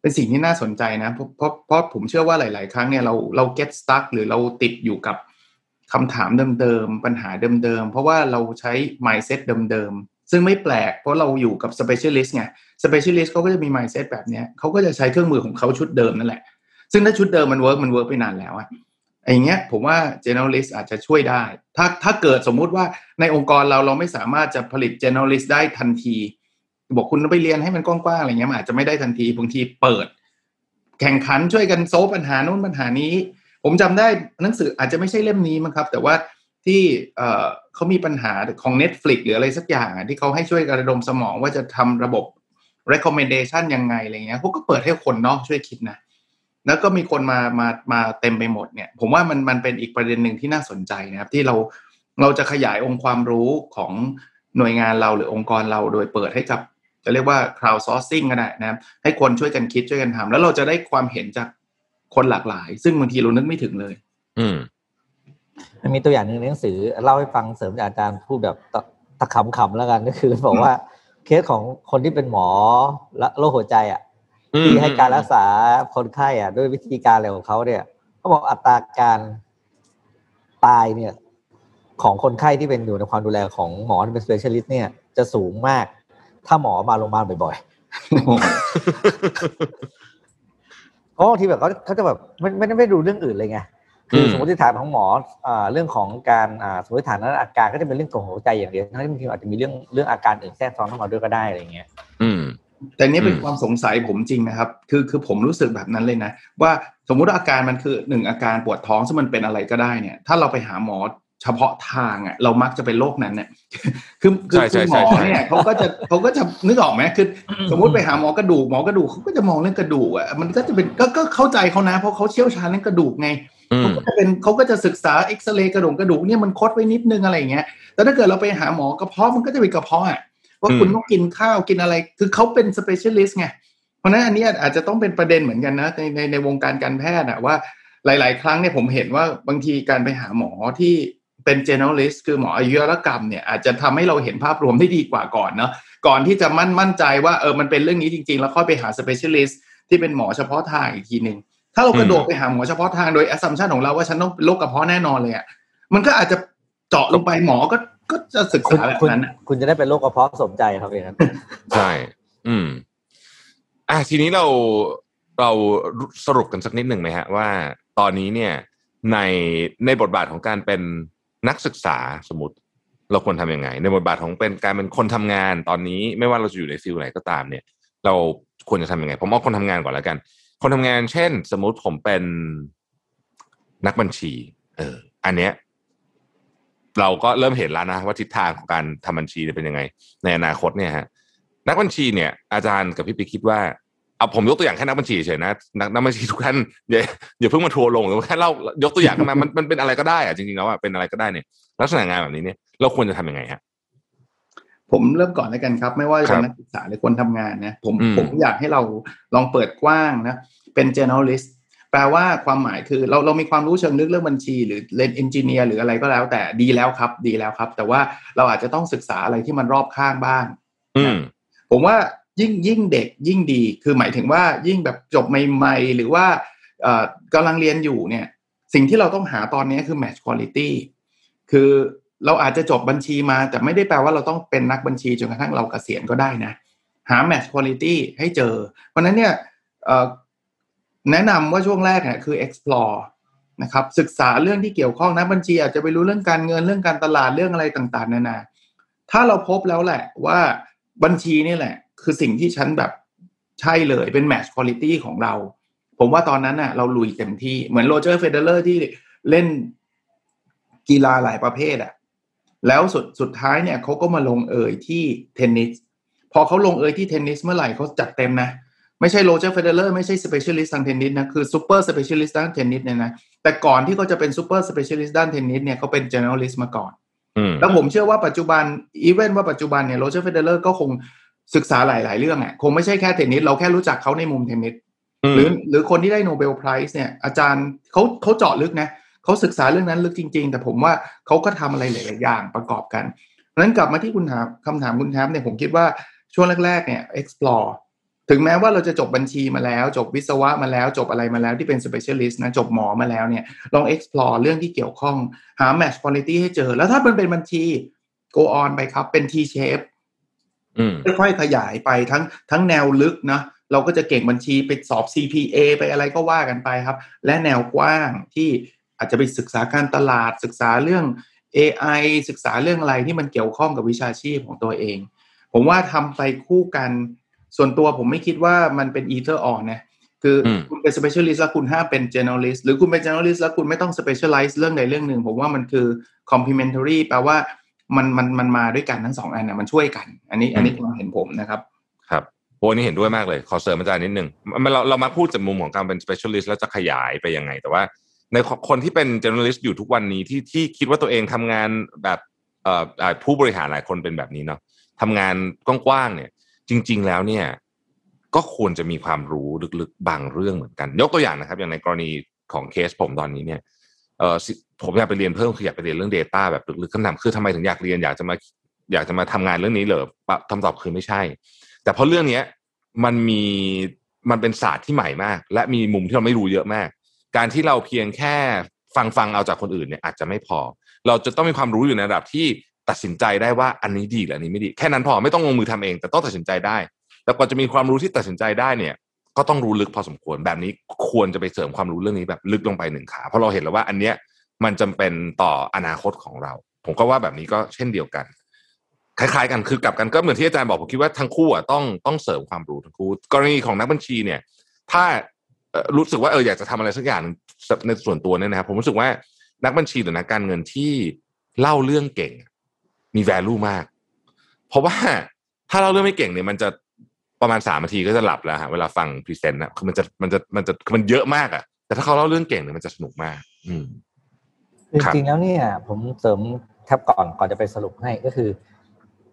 เป็นสิ่งที่น่าสนใจนะ เพราะเพราะเพราะผมเชื่อว่าหลาย ๆ ครั้งเนี่ยเราเรา get stuck หรือเราติดอยู่กับคำถามเดิม ๆ ปัญหาเดิม ๆ เพราะว่าเราใช้ mindset เดิม ๆ ซึ่งไม่แปลกเพราะเราอยู่กับ specialist ไง specialist เขาก็จะมี mindset แบบนี้เขาก็จะใช้เครื่องมือของเขาชุดเดิมนั่นแหละ ซึ่งถ้าชุดเดิมมัน work มัน work ไปนานแล้วอะอย่างเงี้ยผมว่า generalist อาจจะช่วยได้ ถ้าถ้าเกิดสมมุติว่าในองค์กรเราเราไม่สามารถจะผลิต generalist ได้ทันที บอกคุณต้องไปเรียนให้มันกว้างๆอะไรเงี้ยมันอาจจะไม่ได้ทันทีบางทีเปิด แข่งขันช่วยกันโซฟปัญหานู้นปัญหานี้ ผมจำได้หนังสืออาจจะไม่ใช่เล่มนี้มั้งครับ แต่ว่า ที่เขามีปัญหาของ Netflix หรืออะไรสักอย่างอะที่เขาให้ช่วยกระดมสมองว่าจะทำระบบ recommendation ยังไงอะไรเงี้ยพวกก็เปิดให้คนนอกช่วยคิดนะ แล้วก็มีคนมามามาเต็มไปหมดเนี่ย ผมว่ามันมันเป็นอีกประเด็นหนึ่งที่น่าสนใจนะครับ ที่เราเราจะขยายองค์ความรู้ของหน่วยงานเราหรือองค์กรเราโดยเปิดให้กับ จะเรียกว่า crowd sourcing ก็ได้นะครับ ให้คนช่วยกันคิดช่วยกันทำแล้วเราจะได้ความเห็นจากคนหลากหลาย ซึ่งบางทีเรานึกไม่ถึงเลย อืม มันมีตัวอย่างหนึ่งในหนังสือเล่าให้ฟังเสริมจากอาจารย์พูดแบบตะตะขำๆแล้วกันก็คือบอกว่าเคสของคนที่เป็นหมอและโรคหัวใจอะอืมที่ให้การรักษาคนไข้อะ ด้วยวิธีการอะไรของเขาเนี่ยเขาบอกอัตราการตายเนี่ย ของคนไข้ที่เป็นอยู่ในความดูแลของหมอที่เป็น specialist เนี่ย จะสูงมาก ถ้าหมอมาโรงพยาบาลบ่อยๆเพราะบางทีแบบเขาเขาจะแบบไม่ไม่ได้ไม่ดูเรื่องอื่นเลยไง คือมสมมติฐานของหมออ่าเรื่องของการอ่าสมมติฐานนั้นอาการก็จะเป็นเรื่องของหัวใจอย่างเดียวทั้งที่บางทีอาจจะมีเรื่องเรื่องอาการอื่นแทรกซ้อนเข้ามาด้วยก็ได้อะไรเงี้ยอืมแต่เนี้ยเป็นอืมความสงสัยผมจริงนะครับ คือคือผมรู้สึกแบบนั้นเลยนะ ว่าสมมุติว่าอาการมันคือหนึ่งอาการปวดท้องซึ่งมันเป็นอะไรก็ได้เนี่ย ถ้าเราไปหาหมอเฉพาะทางอะเรามักจะเป็นโรคนั้นเนี่ยคือคือใช่ใช่คือหมอใช่ใช่เนี่ยเขาก็จะเขาก็จะนึกออกไหมคือ สมมติไปหาหมอกระดูกหมอกระดูกเขาก็จะมองเรื่องกระดูกอะมันก็จะเป็นก็ก็เข้าใจเขานะเพราะเขาเชี่ยวชาญเรื่องกระดูกไงอื เขาก็จะเป็นเขาก็จะศึกษาเอ็กซเรย์กระดูกกระดูกเนี่ยมันคดไว้นิดนึงอะไรอย่างเงี้ยแต่ถ้าเกิดเราไปหาหมอกระเพาะมันก็จะเป็นกระเพาะอะว่าคุณต้องกินข้าวกินอะไร คือเขาเป็น specialist ไง เพราะนั้นอันนี้อาจจะต้องเป็นประเด็นเหมือนกันนะในในในวงการการแพทย์อะว่าหลาย ๆ ครั้งเนี่ยผมเห็นว่าบางทีการไปหาหมอที่เป็น generalist คือหมออายุรกรรมเนี่ยอาจจะทำให้เราเห็นภาพรวมได้ดีกว่าก่อนเนาะก่อนที่จะมั่นมั่นใจว่าเออมันเป็นเรื่องนี้จริง ๆ แล้วค่อยไปหา specialist ที่เป็นหมอเฉพาะทางอีกทีหนึ่ง ถ้าเรากระโดดไปหาหมอเฉพาะทางโดย assumption ของเราว่าฉันต้องเป็นโรคกระเพาะแน่นอนเลยอะมันก็อาจจะเจาะลงไปหมอก็ก็จะศึกคุณษาแบบคุณนั้นอะคุณจะได้เป็นโรคกระเพาะสมใจครับอย่างนั้นใช่ อืม อะทีนี้เราเราสรุปกันสักนิดหนึ่งไหมฮะ ว่าตอนนี้เนี่ย ในในบทบาทของการเป็นนักศึกษาสมมติ เราควรทำยังไง ในบทบาทของเป็นการเป็นคนทำงานตอนนี้ ไม่ว่าเราจะอยู่ในฟิลไหนก็ตามเนี่ย เราควรจะทำยังไง ผมเอาคนทำงานก่อนแล้วกัน คนทำงานเช่น สมมุติผมเป็นนักบัญชี เออ อันเนี้ยเราก็เริ่มเห็นแล้วนะว่าทิศทางของการทำบัญชีจะเป็นยังไง ในอนาคตเนี่ยฮะนักบัญชีเนี่ย อาจารย์กับพี่ปิ๊กคิดว่าเอาผมยกตัวอย่างแค่นักบัญชีเฉยนะนักนักบัญชีทุกท่านอย่าอย่าเพิ่งมาทัวร์ลงหรือว่าแค่เล่ายกตัวอย่างขึ้นมามันมันเป็นอะไรก็ได้อะจริงๆแล้วอะเป็นอะไรก็ได้เนี่ย ลักษณะงานแบบนี้เนี่ยเราควรจะทำยังไงฮะ ผมเริ่มก่อนแล้วกันครับ ไม่ว่าจะครัเป็นบนักศึกษาหรือคนทำงานนะผมอืมผมอยากให้เราลองเปิดกว้างนะเป็น generalist แปลว่าความหมายคือเราเรามีความรู้เชิงลึกเรื่องบัญชี หรือเรียนเอนจิเนียร์หรืออะไรก็แล้วแต่ดีแล้วครับ ดีแล้วครับ แต่ว่าเราอาจจะต้องศึกษาอะไรที่มันรอบข้างบ้างอืมผมว่ายิ่งยิ่งเด็กยิ่งดี คือหมายถึงว่ายิ่งแบบจบใหม่ๆ หรือว่าเอ่อกำลังเรียนอยู่เนี่ย สิ่งที่เราต้องหาตอนนี้คือ match quality คือ เราอาจจะจบบัญชีมา แต่ไม่ได้แปลว่าเราต้องเป็นนักบัญชีจนกระทั่งเราเกษียณก็ได้นะ หา match quality ให้เจอ เพราะนั้นเนี่ยแนะนำว่าช่วงแรกเนี่ยคือ explore นะครับศึกษาเรื่องที่เกี่ยวข้องนักบัญชี อาจจะไปรู้เรื่องการเงินเรื่องการตลาดเรื่องอะไรต่างๆนานาถ้าเราพบแล้วแหละว่าบัญชีนี่แหละ คือสิ่งที่ฉันแบบใช่เลยเป็น match quality ของเรา ผมว่าตอนนั้นน่ะ เราลุยเต็มที่เหมือนโรเจอร์เฟเดอเรอร์ที่เล่นกีฬาหลายประเภทอะ แล้วสุดสุดท้ายเนี่ยเขาก็มาลงเอยที่เทนนิสพอเขาลงเอยที่เทนนิสเมื่อไหร่เขาจัดเต็มนะ ไม่ใช่โรเจอร์เฟเดอเรอร์ไม่ใช่ specialist ทางเทนนิสนะ คือ super specialist ด้านเทนนิสเนี่ยนะ แต่ก่อนที่เขาจะเป็น super specialist ด้านเทนนิสเนี่ยเขาเป็น generalist มาก่อนอืมแล้วผมเชื่อว่าปัจจุบัน even ว่าปัจจุบันเนี่ยโรเจอร์เฟเดอเรอร์ก็คงศึกษาหลาย ๆ เรื่องอะคงไม่ใช่แค่เทนนิสเราแค่รู้จักเขาในมุมเทนนิสหรือหรือคนที่ได้ Nobel Prize เนี่ยอาจารย์เขาเขาเจาะลึกนะเขาศึกษาเรื่องนั้นลึกจริง ๆ แต่ผมว่าเขาก็ทำอะไรหลายๆอย่างประกอบกันเพราะฉะนั้นกลับมาที่คุณถามคำถามคุณแทมเนี่ยผมคิดว่าช่วงแรก ๆ เนี่ย explore ถึงแม้ว่าเราจะจบบัญชีมาแล้ว จบวิศวะมาแล้ว จบอะไรมาแล้วที่เป็น specialist นะ จบหมอมาแล้วเนี่ย ลอง explore เรื่องที่เกี่ยวข้อง หา match quality ให้เจอ แล้วถ้ามันเป็นบัญชี go on ไปครับ เป็น T shape อืมค่อยๆขยายไปทั้งทั้งแนวลึกนะเราก็จะเก่งบัญชีไปสอบ CPA ไปอะไรก็ว่ากันไปครับ และแนวกว้างที่ อาจจะไปศึกษาการตลาดศึกษาเรื่อง AI ศึกษาเรื่องอะไรที่มันเกี่ยวข้องกับวิชาชีพของตัวเอง ผมว่าทำไปคู่กัน ส่วนตัวผมไม่คิดว่ามันเป็น either or นะคืออมคุณเป็น specialist แล้วคุณห้ามเป็น generalist หรือคุณเป็น generalist แล้วคุณไม่ต้อง specialize เรื่องใดเรื่องหนึ่ง ผมว่ามันคือ complementary แปลว่ามันมันมันมาด้วยกันทั้งสองอันนะมันช่วยกัน อันนี้อันนี้ความเห็นผมนะครับครับโอ้นี่เห็นด้วยมากเลย ขอเสริมอาจารย์นิดนึงมันเราเรามาพูดจากมุมของการเป็น specialist แล้วจะขยายไปยังไง แต่ว่า ในคนที่เป็น generalist อยู่ทุกวันนี้ที่ที่คิดว่าตัวเองทำงานแบบเอ่อผู้บริหารหลายคนเป็นแบบนี้เนาะทำงานกว้างๆเนี่ย จริง ๆ แล้วเนี่ย ก็ควรจะมีความรู้ลึกๆบางเรื่องเหมือนกัน ยกตัวอย่างนะครับ อย่างในกรณีของเคสผมตอนนี้เนี่ยเออผมอยากไปเรียนเพิ่มคืออยากไปเรียนเรื่อง Data แบบลึกๆคำถามคือทำไมถึงอยากเรียนอยากจะมาอยากจะมาทำงานเรื่องนี้เหรอคำตอบคือไม่ใช่ แต่เพราะเรื่องเนี้ยมันมีมันเป็นศาสตร์ที่ใหม่มาก และมีมุมที่เราไม่รู้เยอะมาก การที่เราเพียงแค่ฟังฟังเอาจากคนอื่นเนี่ยอาจจะไม่พอ เราจะต้องมีความรู้อยู่ในระดับที่ตัดสินใจได้ว่าอันนี้ดีหรืออันนี้ไม่ดี แค่นั้นพอไม่ต้องลงมือทำเอง แต่ต้องตัดสินใจได้ แต่กว่าจะมีความรู้ที่ตัดสินใจได้เนี่ย ก็ต้องรู้ลึกพอสมควรแบบนี้ควรจะไปเสริมความรู้เรื่องนี้แบบลึกลงไปหนึ่งขา เพราะเราเห็นแล้วว่าอันเนี้ยมันจำเป็นต่ออนาคตของเรา ผมก็ว่าแบบนี้ก็เช่นเดียวกัน คล้ายๆ กันคือกลับกันก็เหมือนที่อาจารย์บอกผมคิดว่าทั้งคู่อะต้องต้องเสริมความรู้ทั้งคู่กรณีของนักบัญชีเนี่ย ถ้า รู้สึกว่าเอออยากจะทำอะไรสักอย่างหนึ่งในส่วนตัวเนี่ยนะครับผมรู้สึกว่านักบัญชีหรือนักการเงินที่เล่าเรื่องเก่ง มี value มาก เพราะว่าถ้าเล่าเรื่องไม่เก่งเนี่ยมันจะประมาณสามนาทีก็จะหลับแล้วฮะเวลาฟังพรีเซนต์นะคือมันจะมันจะมันจะคือมันเยอะมากอะแต่ถ้าเขาเล่าเรื่องเก่งเนี่ยมันจะสนุกมาก อืมคือครับจริงๆแล้วเนี่ย ผมเสริมแทบก่อนก่อนจะไปสรุปให้ก็คือ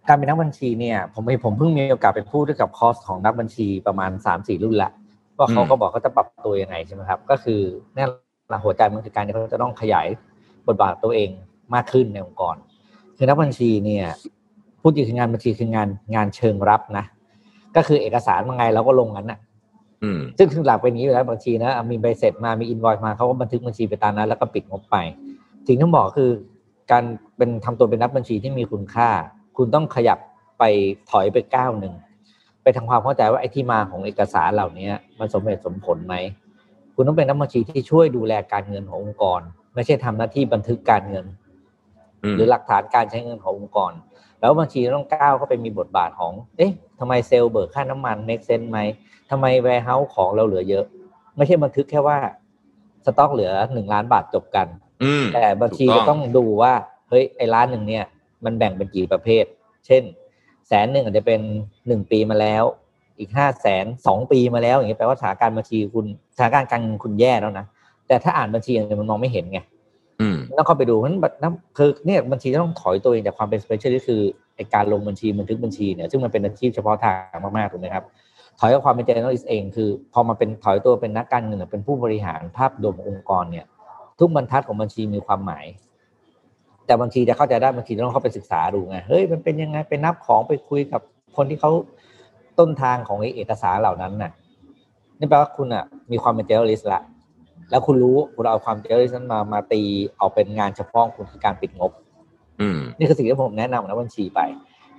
การเป็นนักบัญชีเนี่ย ผมผมเพิ่งมีโอกาสไปพูดด้วยกับคอร์สของนักบัญชีประมาณสามสี่รุ่นละ ว่าเขาก็บอกเขาจะปรับตัวยังไงใช่ไหมครับ ก็คือแน่หลักหัวใจมันคือการที่เขาจะต้องขยายบทบาทตัวเองมากขึ้นในองค์กร คือนักบัญชีเนี่ยพูดจริงคืองานบัญชีคืองานงานเชิงรับนะ ก็คือเอกสารมาไงเราก็ลงนั้นน่ะอืมซึ่งถึงหลักเป็นอย่างนี้อยู่แล้วบางทีนะอะมีใบเสร็จมามีอินวอยมาเขาก็บันทึกบัญชีไปตามนั้นแล้วก็ปิดงบไปสิ่งที่บอกคือการเป็นทำตัวเป็นนักบัญชีที่มีคุณค่า คุณต้องขยับไปถอยไปก้าวหนึ่ง ไปทำความเข้าใจว่าไอ้ที่มาของเอกสารเหล่านี้มันสมเหตุสมผลไหมคุณต้องเป็นนักบัญชีที่ช่วยดูแลการเงินขององค์กร ไม่ใช่ทำหน้าที่บันทึกการเงินอืมหรือหลักฐานการใช้เงินขององค์กร แล้วบัญชีต้องก้าวเข้าไปมีบทบาทของ เอ๊ะทำไมเซลล์เบิกค่าน้ำมัน make sense ไหมทำไม warehouse ของเราเหลือเยอะ ไม่ใช่บันทึกแค่ว่าสต็อกเหลือหนึ่งล้านบาทจบกันอืมแต่บัญชีถูกต้ก็องต้องดูว่าเฮ้ยไอ้ล้านหนึ่งเนี่ย มันแบ่งเป็นกี่ประเภท เช่น แสนหนึ่งอาจจะเป็นหนึ่งปีมาแล้ว อีกห้าแสนสองปีมาแล้วอย่างเงี้ยแปลว่าสถานการณ์บัญชีคุณสถานการณ์การเงินคุณแย่แล้วนะแต่ถ้าอ่านบัญชีเนี่ยมันมองไม่เห็นไงอืมต้องเข้าไปดูเพราะฉะนั้นบัตรคือเนี่ยบัญชีต้องถอยตัวเองจากความเป็น specialist คือไอการลงบัญชีบันทึกบัญชีเนี่ยซึ่งมันเป็นอาชีพเฉพาะทางมากๆถูกไหมครับ ถอยกับความเป็น generalist เองคือ พอมาเป็นถอยตัวเป็นนักการเงินหรือเป็นผู้บริหารภาพรวมขององค์กรเนี่ย ทุกบรรทัดของบัญชีมีความหมาย แต่บางทีจะเข้าใจได้บางทีต้องเข้าไปศึกษาดูไงเฮ้ยมันเป็นยังไงไปนับของไปคุยกับคนที่เขาต้นทางของไอ้เอกสารเหล่านั้นน่ะนี่แปลว่าคุณอะ มีความเป็น generalist ละแล้วคุณรู้คุณเอาความ generalist นั้นมามาตีเอาเป็นงานเฉพาะของคุณคือการปิดงบ อืมนี่คือสิ่งที่ผมแนะนำนักบัญชีไป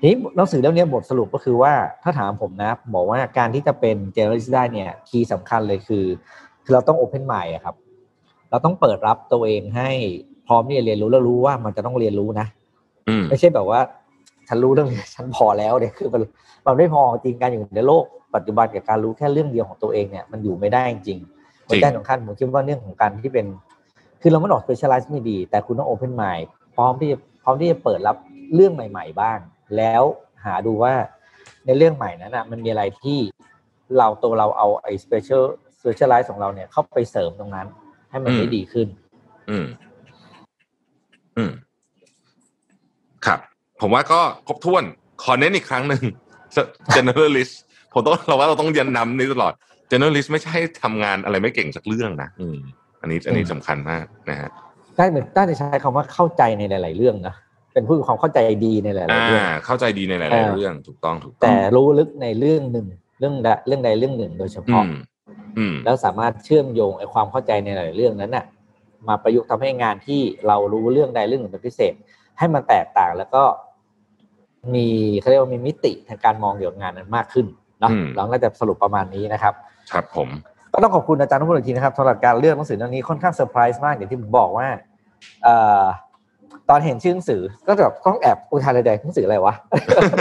ทีนี้หนังสือเล่มนี้บทสรุปก็คือว่าถ้าถามผมนะผมบอกว่าการที่จะเป็น generalist ได้เนี่ยคีย์สำคัญเลยคือ คือเราต้อง open mind อะครับ เราต้องเปิดรับตัวเองให้ พร้อมที่จะเรียนรู้แล้วรู้ว่ามันจะต้องเรียนรู้นะอืมไม่ใช่แบบว่า ฉันรู้เรื่องนี้ฉันพอแล้วเนี่ยคือมันมันไม่พอจริงการอยู่ในโลกปัจจุบันกับการรู้แค่เรื่องเดียวของตัวเองเนี่ยมันอยู่ไม่ได้จริงหัวใจสำคัญผมคิดว่าเรื่องของการที่เป็น คือเราไม่หลอก specialize ไม่ดี แต่คุณต้อง open mind พร้อมที่จะพร้อมที่จะเปิดรับเรื่องใหม่ ๆ บ้าง แล้วหาดูว่าในเรื่องใหม่นั้นนะมันมีอะไรที่เราตัวเราเอาไอ้ special specialize ของเราเนี่ยเข้าไปเสริมตรงนั้น ให้มันได้ดีขึ้น อืม อืมครับ ผมว่าก็ครบถ้วนขอเน้นอีกครั้งหนึ่ง generalist ผมต้องเราว่าเราต้องยันนำนี้ตลอด generalist ไม่ใช่ทำงานอะไรไม่เก่งสักเรื่องนะอืม อันนี้อันนี้สำคัญมากนะฮะได้เหมือนได้จะใช้คำว่าเข้าใจในหลาย ๆ เรื่องนะเป็นผู้มีความเข้าใจดีในหลายอ่าๆเรื่องเข้าใจดีในหลายเออๆเรื่องถูกต้องถูกต้องแต่รู้ลึกในเรื่องหนึ่งเรื่องใดเรื่องใดเรื่องหนึ่งโดยเฉอืพาะมอืมแล้วสามารถเชื่อมโยงไอ้ความเข้าใจในหลายๆเรื่องนั้นน่ะ มาประยุกต์ทำให้งานที่เรารู้เรื่องใดเรื่องหนึ่งเป็นพิเศษ ให้มันแตกต่างแล้วก็มีเขาเรียกว่ามีมิติทางการมองเกี่ยวกับงานนั้นมากขึ้นเนาะอืมเราก็จะสรุปประมาณนี้นะครับ ครับผมก็ต้องขอบคุณอาจารย์นุพลอีกทีนะครับสำหรับการเลือกหนังสือเรื่องนี้ค่อนข้างเซอร์ไพรส์มากอย่างที่ผมบอกว่าเอ่อตอนเห็นชื่อหนังสือก็แบบต้องแอบอุทานเลยๆหนังสืออะไรวะ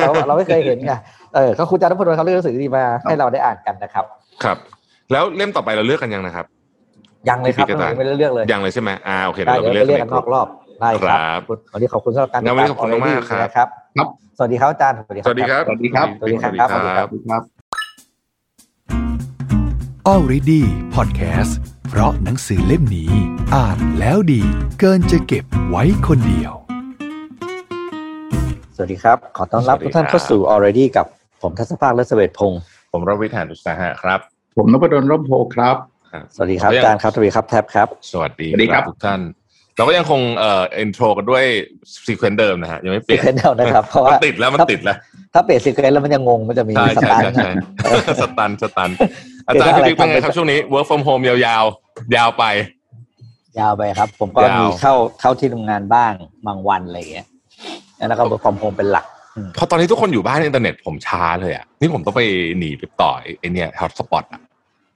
เราเราไม่เคยเห็นไงเออก็คุณอาจารย์นุพลเขาเลือกหนังสือดีมาให้เราได้อ่านกันนะครับ ครับ แล้วเล่มต่อไปเราเลือกกันยังนะครับ ยังเลยครับพี่กระต่ายไม่ได้เลือกเลยยังเลยใช่ไหมอ่าโอเคได้เดี๋ยวเดี๋ยวเราไปไปเลืเรีอยกกกันนอกรอบได้คครัรับบวันนี้ขอบคุณสำหรับการงั้นวันนี้ขอบคุณมากๆครับนะครับครับ สวัสดีครับอาจารย์สวัสดีสวัสดีครับสวัสดีครับสวัสดีครับสวัสดีครับครับ Already Podcast เพราะหนังสือเล่มนี้ อ่านแล้วดี เกินจะเก็บไว้คนเดียว สวัสดีครับ ขอต้อนรับสวัสดีทุกท่านครับเข้าสู่ already กับผมทัศภาคและเสเวตพงศ์ผมรวิศ หาญอุตสาหะครับ ผมนพดลร่มโพครับ สวัสดีครับอาจารย์ครับสวัสดีครับแท็บครับสวัสดีสวัสดีครับทุกท่าน เราก็ยังคงเอ่อ intro กันด้วย sequence เดิมนะฮะยังไม่เปลี่ยน sequence เดิมนะครับเพราะว่ามันติดแล้วมันติดแล้ว ถ้าเปลี่ยน sequence แล้วมันจะงงมันจะมีใช่ใช่ตาร์ใช่ใช่ stun stunอาจารย์พี่บิ๊กเป็นไงครับช่วงนี้ work from home ยาวๆ ยาวไป ยาวไปครับ ผมก็ยาวมีเข้าเข้าที่ทำงานบ้างบางวันอะไรอย่างเงี้ยแล้วก็ work from home เป็นหลักเพราะตอนนี้ทุกคนอยู่บ้านอินเทอร์เน็ตผมช้าเลยอะนี่ผมต้องไปหนีไปต่อไอ้เนี่ย hotspot อะ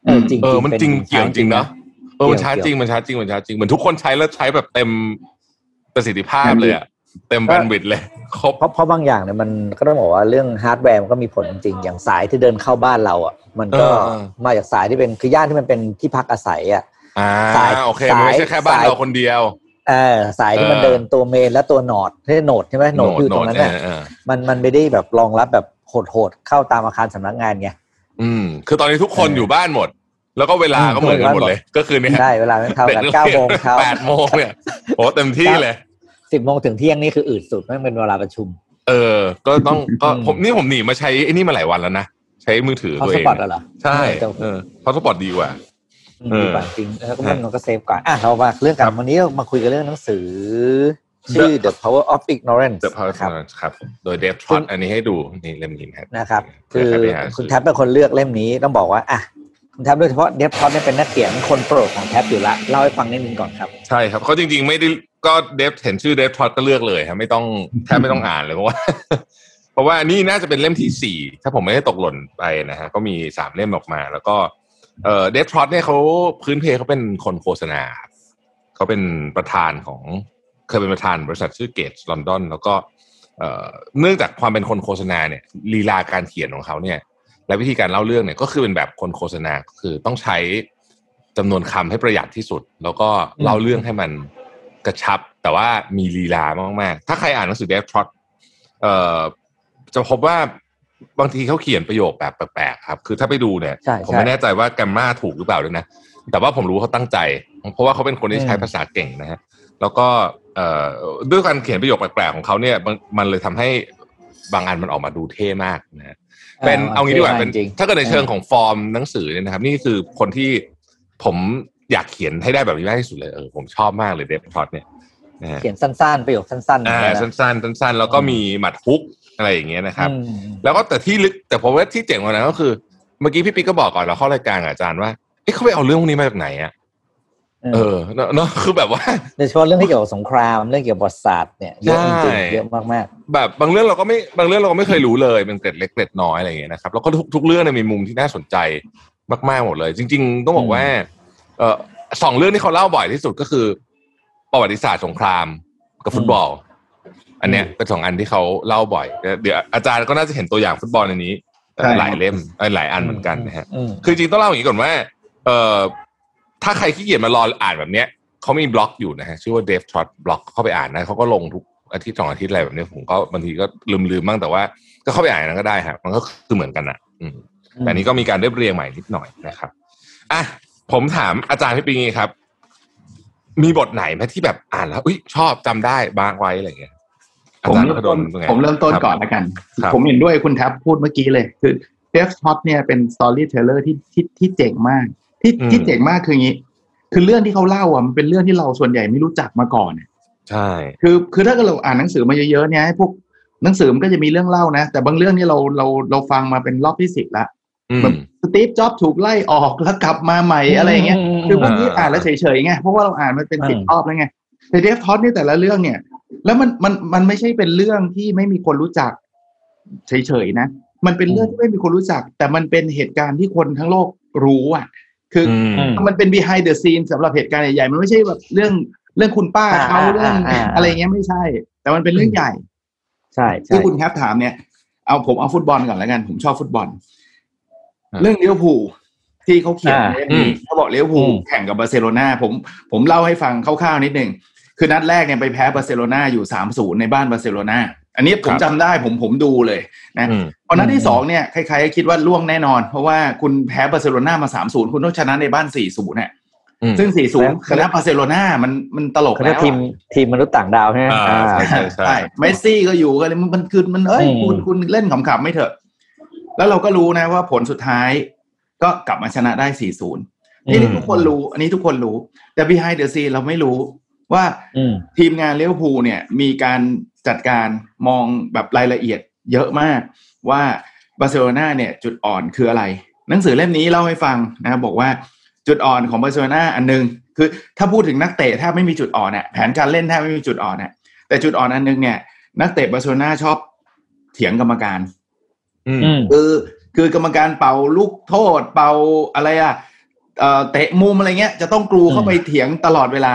เออจริงเออมันจริงป็เกี่ยวจริงเนาะเออมันช้าเกี่ยวจริงมันช้าจริงมันช้าจริงเหมือนทุกคนใช้แล้วใช้แบบเต็มประสิทธิภาพเลยอะเต็ม bandwidth เลยครบเพราะเพราะบางอย่างเนี่ยมันก็ต้องบอกว่าเรื่องฮาร์ดแวร์มันก็มีผลจริงๆอย่างสายที่เดินเข้าบ้านเราอะมันก็เออเออมาจากสายที่เป็นคือย่านที่มันเป็นที่พักอาศัยอะอ่าสายโอเคมันไม่ใช่แค่บ้านสายเราคนเดียวเออสายที่มันเออเดินตัวเมนและตัวโหนดที่โหนดใช่ไหมโหนดอยู่ตรงนั้นเอเนี่ยอเออมันมันไม่ได้แบบรองรับแบบโหดๆเข้าตามอาคารสำนักงานไง อืม คือตอนนี้ทุกคนเออออยู่บ้านหมด แล้วก็เวลาก็เหมือนกันหมดเลย ก็คือเนี่ยได้เวลาไม่เท่ากันด็เก้าโมงเช้าแปดโมงเนี่ยโอ้เต็มที่เลยสิบโมงถึงเที่ยงนี่คืออืดสุดไม่งเป็นเวลาประชุม เออ ก็ต้องก็อืมผมนี่ผมหนีมาใช้ไอ้นี่มาหลายวันแล้วนะใช้มือถือฮอตัวสเองปอตเหรอใช่แต่เออเพราะสปอตดีกว่าเออดีกว่าจริงแล้วก็มันก็ safe กว่าอะเรามาเรื่องกันครับวันนี้เรามาคุยกันเรื่องหนังสือ ชื่อ The Power of Ignorance The Power ครับครับ โดยเดฟทรอตต์อันนี้ให้ดูนี่เล่มนี้นะครับนะครับเผื่อใครไปหาซื้อคือคุณแท็บเป็นคนเลือกเล่มนี้ต้องบอกว่าอะคุณแท็บโดยเฉพาะเดฟทรอตต์เนี่ยเป็นนักเขียนคนโปรดของแท็บอยู่ละเล่าให้ฟังนิดนึงก่อนครับ ใช่ครับเขาจริงๆไม่ได้ก็เดฟเห็นชื่อเดฟทรอตต์ก็เลือกเลยครับไม่ต้องแทบไม่ต้องอ่านเลยเพราะว่าเพราะว่านี่น่าจะเป็นเล่มที่สี่ถ้าผมไม่ได้ตกหล่นไปนะฮะก็มีสามเล่มออกมา แล้วก็เอ่อเดฟทรอตเนี่ยเขาพื้นเพเขาเป็นคนโฆษณาครับเขาเป็นประธานของ เคยเป็นประธานบริษัทชื่อเกตลอนดอนแล้วก็เอ่อเนื่องจากความเป็นคนโฆษณาเนี่ยลีลาการเขียนของเขาเนี่ย และวิธีการเล่าเรื่องเนี่ยก็คือเป็นแบบคนโฆษณาคือต้องใช้จำนวนคำให้ประหยัดที่สุด แล้วก็เล่าเรื่องให้มันกระชับ แต่ว่ามีลีลามากๆ ถ้าใครอ่านหนังสือเดฟทรอตเอ่อจะพบว่าบางทีเขาเขียนประโยคแบบแปลกๆครับ คือถ้าไปดูเนี่ยใช่ผมใช่ไม่แน่ใจว่าแกรมมาถูกหรือเปล่าด้วยนะ แต่ว่าผมรู้ว่าเขาตั้งใจ เพราะว่าเขาเป็นคนที่ใช้อืมภาษาเก่งนะฮะ แล้วก็เอ่อ ด้วยการเขียนประโยคแปลกๆของเขาเนี่ยมันมันเลยทำให้บางอันมันออกมาดูเท่มากนะฮะเป็นเอางี้ดีกว่าเป็นจริงถ้าเกิดในเชิงของฟอร์มหนังสือเนี่ยนะครับ นี่คือคนที่ผมอยากเขียนให้ได้แบบนี้มากที่สุดเลยเออผมชอบมากเลยเดฟพอตเนี่ยนะฮะเขียนสั้นๆ ประโยคสั้นๆอ่าอย่างเงี้ยนะสั้นๆสั้นๆ แล้วก็มีหมัดฮุกอะไรอย่างเงี้ยนะครับอืมแล้วก็แต่ที่ลึกแต่ผมว่าที่เจ๋งกว่านั้นก็คือ เมื่อกี้พี่ปิ๊กก็บอกก่อนเราเข้ารายการกับอาจารย์ว่าเอ๊ะเขาไปเอาเรื่องพวกนี้มาจากไหนอะ เออเนอะเนอะคือแบบว่าโดยเฉพาะเรื่องที่เกี่ยวกับสงครามเรื่องเกี่ยวกับประวัติศาสตร์เนี่ยเยอะจริงใช่ๆเยอะมากแบบบางเรื่องเราก็ไม่บางเรื่องเราก็ไม่เคยรู้เลยเป็นเกร็ดเล็กเกร็ดน้อยอะไรอย่างเงี้ยนะครับแล้วก็ทุกทุกเรื่องเนี่ยมีมุมที่น่าสนใจมากๆหมดเลย จริง ๆ ต้องบอกว่า เออสองเรื่องที่เขาเล่าบ่อยที่สุดก็คือ ประวัติศาสตร์สงครามกับฟุตบอล อันเนี้ยเป็นสองอันที่เขาเล่าบ่อย เดี๋ยวอาจารย์ก็น่าจะเห็นตัวอย่างฟุตบอลในนี้ใช่หลายเล่มเอ้ยหลายอันเหมือนกันนะฮะๆอืมคือจริงต้องเล่าอย่างนี้ก่อนว่า เอ่อ ถ้าใครขี้เกียจมารออ่านแบบเนี้ยเขามีบล็อกอยู่นะฮะชื่อว่า Dave Trot บล็อกเข้าไปอ่านนะเขาก็ลงทุกอาทิตย์สองอาทิตย์อะไรแบบเนี้ยผมก็บางทีก็ลืมลืมๆบ้างแต่ว่า ก็เข้าไปอ่านนั้นก็ได้ครับมันก็คือเหมือนกันนะอืมแต่อันนี้ก็มีการเรียบเรียงใหม่นิดหน่อยนะครับอะผมถามอาจารย์พี่ปิงงี้ครับ มีบทไหนไหมที่แบบอ่านแล้วอุ้ยชอบจำได้บางไว้อะไรอย่างเงี้ยอาผมจารย์เริ่มพดต้นลป็นไงผมเริ่มต้นครับก่อนละกันครับผมเห็นด้วยคุณแท็บพูดเมื่อกี้เลย คือเ e ฟท็อตเนี่ยเป็นสตอรี่เทเลอร์ที่ที่ที่เจ๋งมาก ที่อืมที่เจ๋งมากคืออย่างนี้ คือเรื่องที่เขาเล่าอะมันเป็นเรื่องที่เราส่วนใหญ่ไม่รู้จักมาก่อนเนี่ยใช่ คือคือถ้าเกิดเราอ่านหนังสือมาเยอะๆเนี่ยให้พวกหนังสือมันก็จะมีเรื่องเล่านะ แต่บางเรื่องนี่เราเราเราฟังมาเป็นรอบที่สิบละอืมแบบสตีฟจ็อบถูกไล่ออกแล้วกลับมาใหม่อะไรอย่างเงี้ยคือพวกนี้อ่าอ่านแล้วเฉยๆไงเพราะว่าเราอ่านมันเป็นสิบอืมรอบแล้วไงแต่เดฟท็อตนี่แต่ละเรื่องเนี่ย แล้วมันมันมันไม่ใช่เป็นเรื่องที่ไม่มีคนรู้จัก เฉยๆนะ มันเป็นเรื่องที่ไม่มีคนรู้จัก แต่มันเป็นเหตุการณ์ที่คนทั้งโลกรู้อะ คือออืมมันเป็น behind the scene สำหรับเหตุการณ์ใหญ่ๆ มันไม่ใช่แบบเรื่องเรื่องคุณป้าเขาอ่าเรื่องอ่าอ่าอะไรเงี้ยไม่ใช่ แต่มันเป็นเรื่องใหญ่ใช่ใช่ที่คุณแท็บถามเนี่ย เอาผมเอาฟุตบอลก่อนแล้วกัน ผมชอบฟุตบอลอ่าเรื่องลิเวอร์พูลที่เขาเขียนอ่าในเล่มนี้เขาบอกลิเวอร์พูลอืมแข่งกับบาร์เซโลนาผมผมเล่าให้ฟังคร่าวๆนิดหนึ่งคือนัดแรกเนี่ยไปแพ้บาร์เซโลนาอยู่สามศูนย์ในบ้านบาร์เซโลนา อันนี้ผมจำได้ผมผมดูเลยนะอืมพอนัดที่สองเนี่ยใครๆก็คิดว่าร่วงแน่นอน เพราะว่าคุณแพ้บาร์เซโลนามาสามศูนย์คุณต้องชนะในบ้านสี่ศูนย์เนี่ยอืมซึ่งสี่ศูนย์ชนะบาร์เซโลนามันมันตลกแล้วเขาแล้เรียกทีมอะทีมมนุษย์ต่างดาวใช่ไหมอ่าอ่าใช่ใช่ใช่เมสซี่ก็อยู่กันเลยมันมันคือมันเอ้ยอืมคุณคุณเล่นขำๆไม่เถอะ แล้วเราก็รู้นะว่าผลสุดท้ายก็กลับมาชนะได้4-0นี่นี่ทุกคนรู้ อันนี้ทุกคนรู้ แต่ behind the scene เราไม่รู้ว่าอืมทีมงานลิเวอร์พูลเนี่ย มีการ จัดการมองแบบรายละเอียดเยอะมากว่าบาร์เซโลนาเนี่ยจุดอ่อนคืออะไร หนังสือเล่มนี้เล่าให้ฟังนะครับบอกว่าจุดอ่อนของบาร์เซโลนาอันหนึ่ง คือถ้าพูดถึงนักเตะแทบไม่มีจุดอ่อนเนี่ยแผนการเล่นแทบไม่มีจุดอ่อนเนี่ยแต่จุดอ่อนอันหนึ่งเนี่ย นักเตะบาร์เซโลนาชอบเถียงกรรมการอืมอืมคือคือกรรมการเป่าลูกโทษ เป่าอะไรอะเอ่อเตะมุมอะไรเงี้ยจะต้องกรูเข้าไปเถียงตลอดเวลา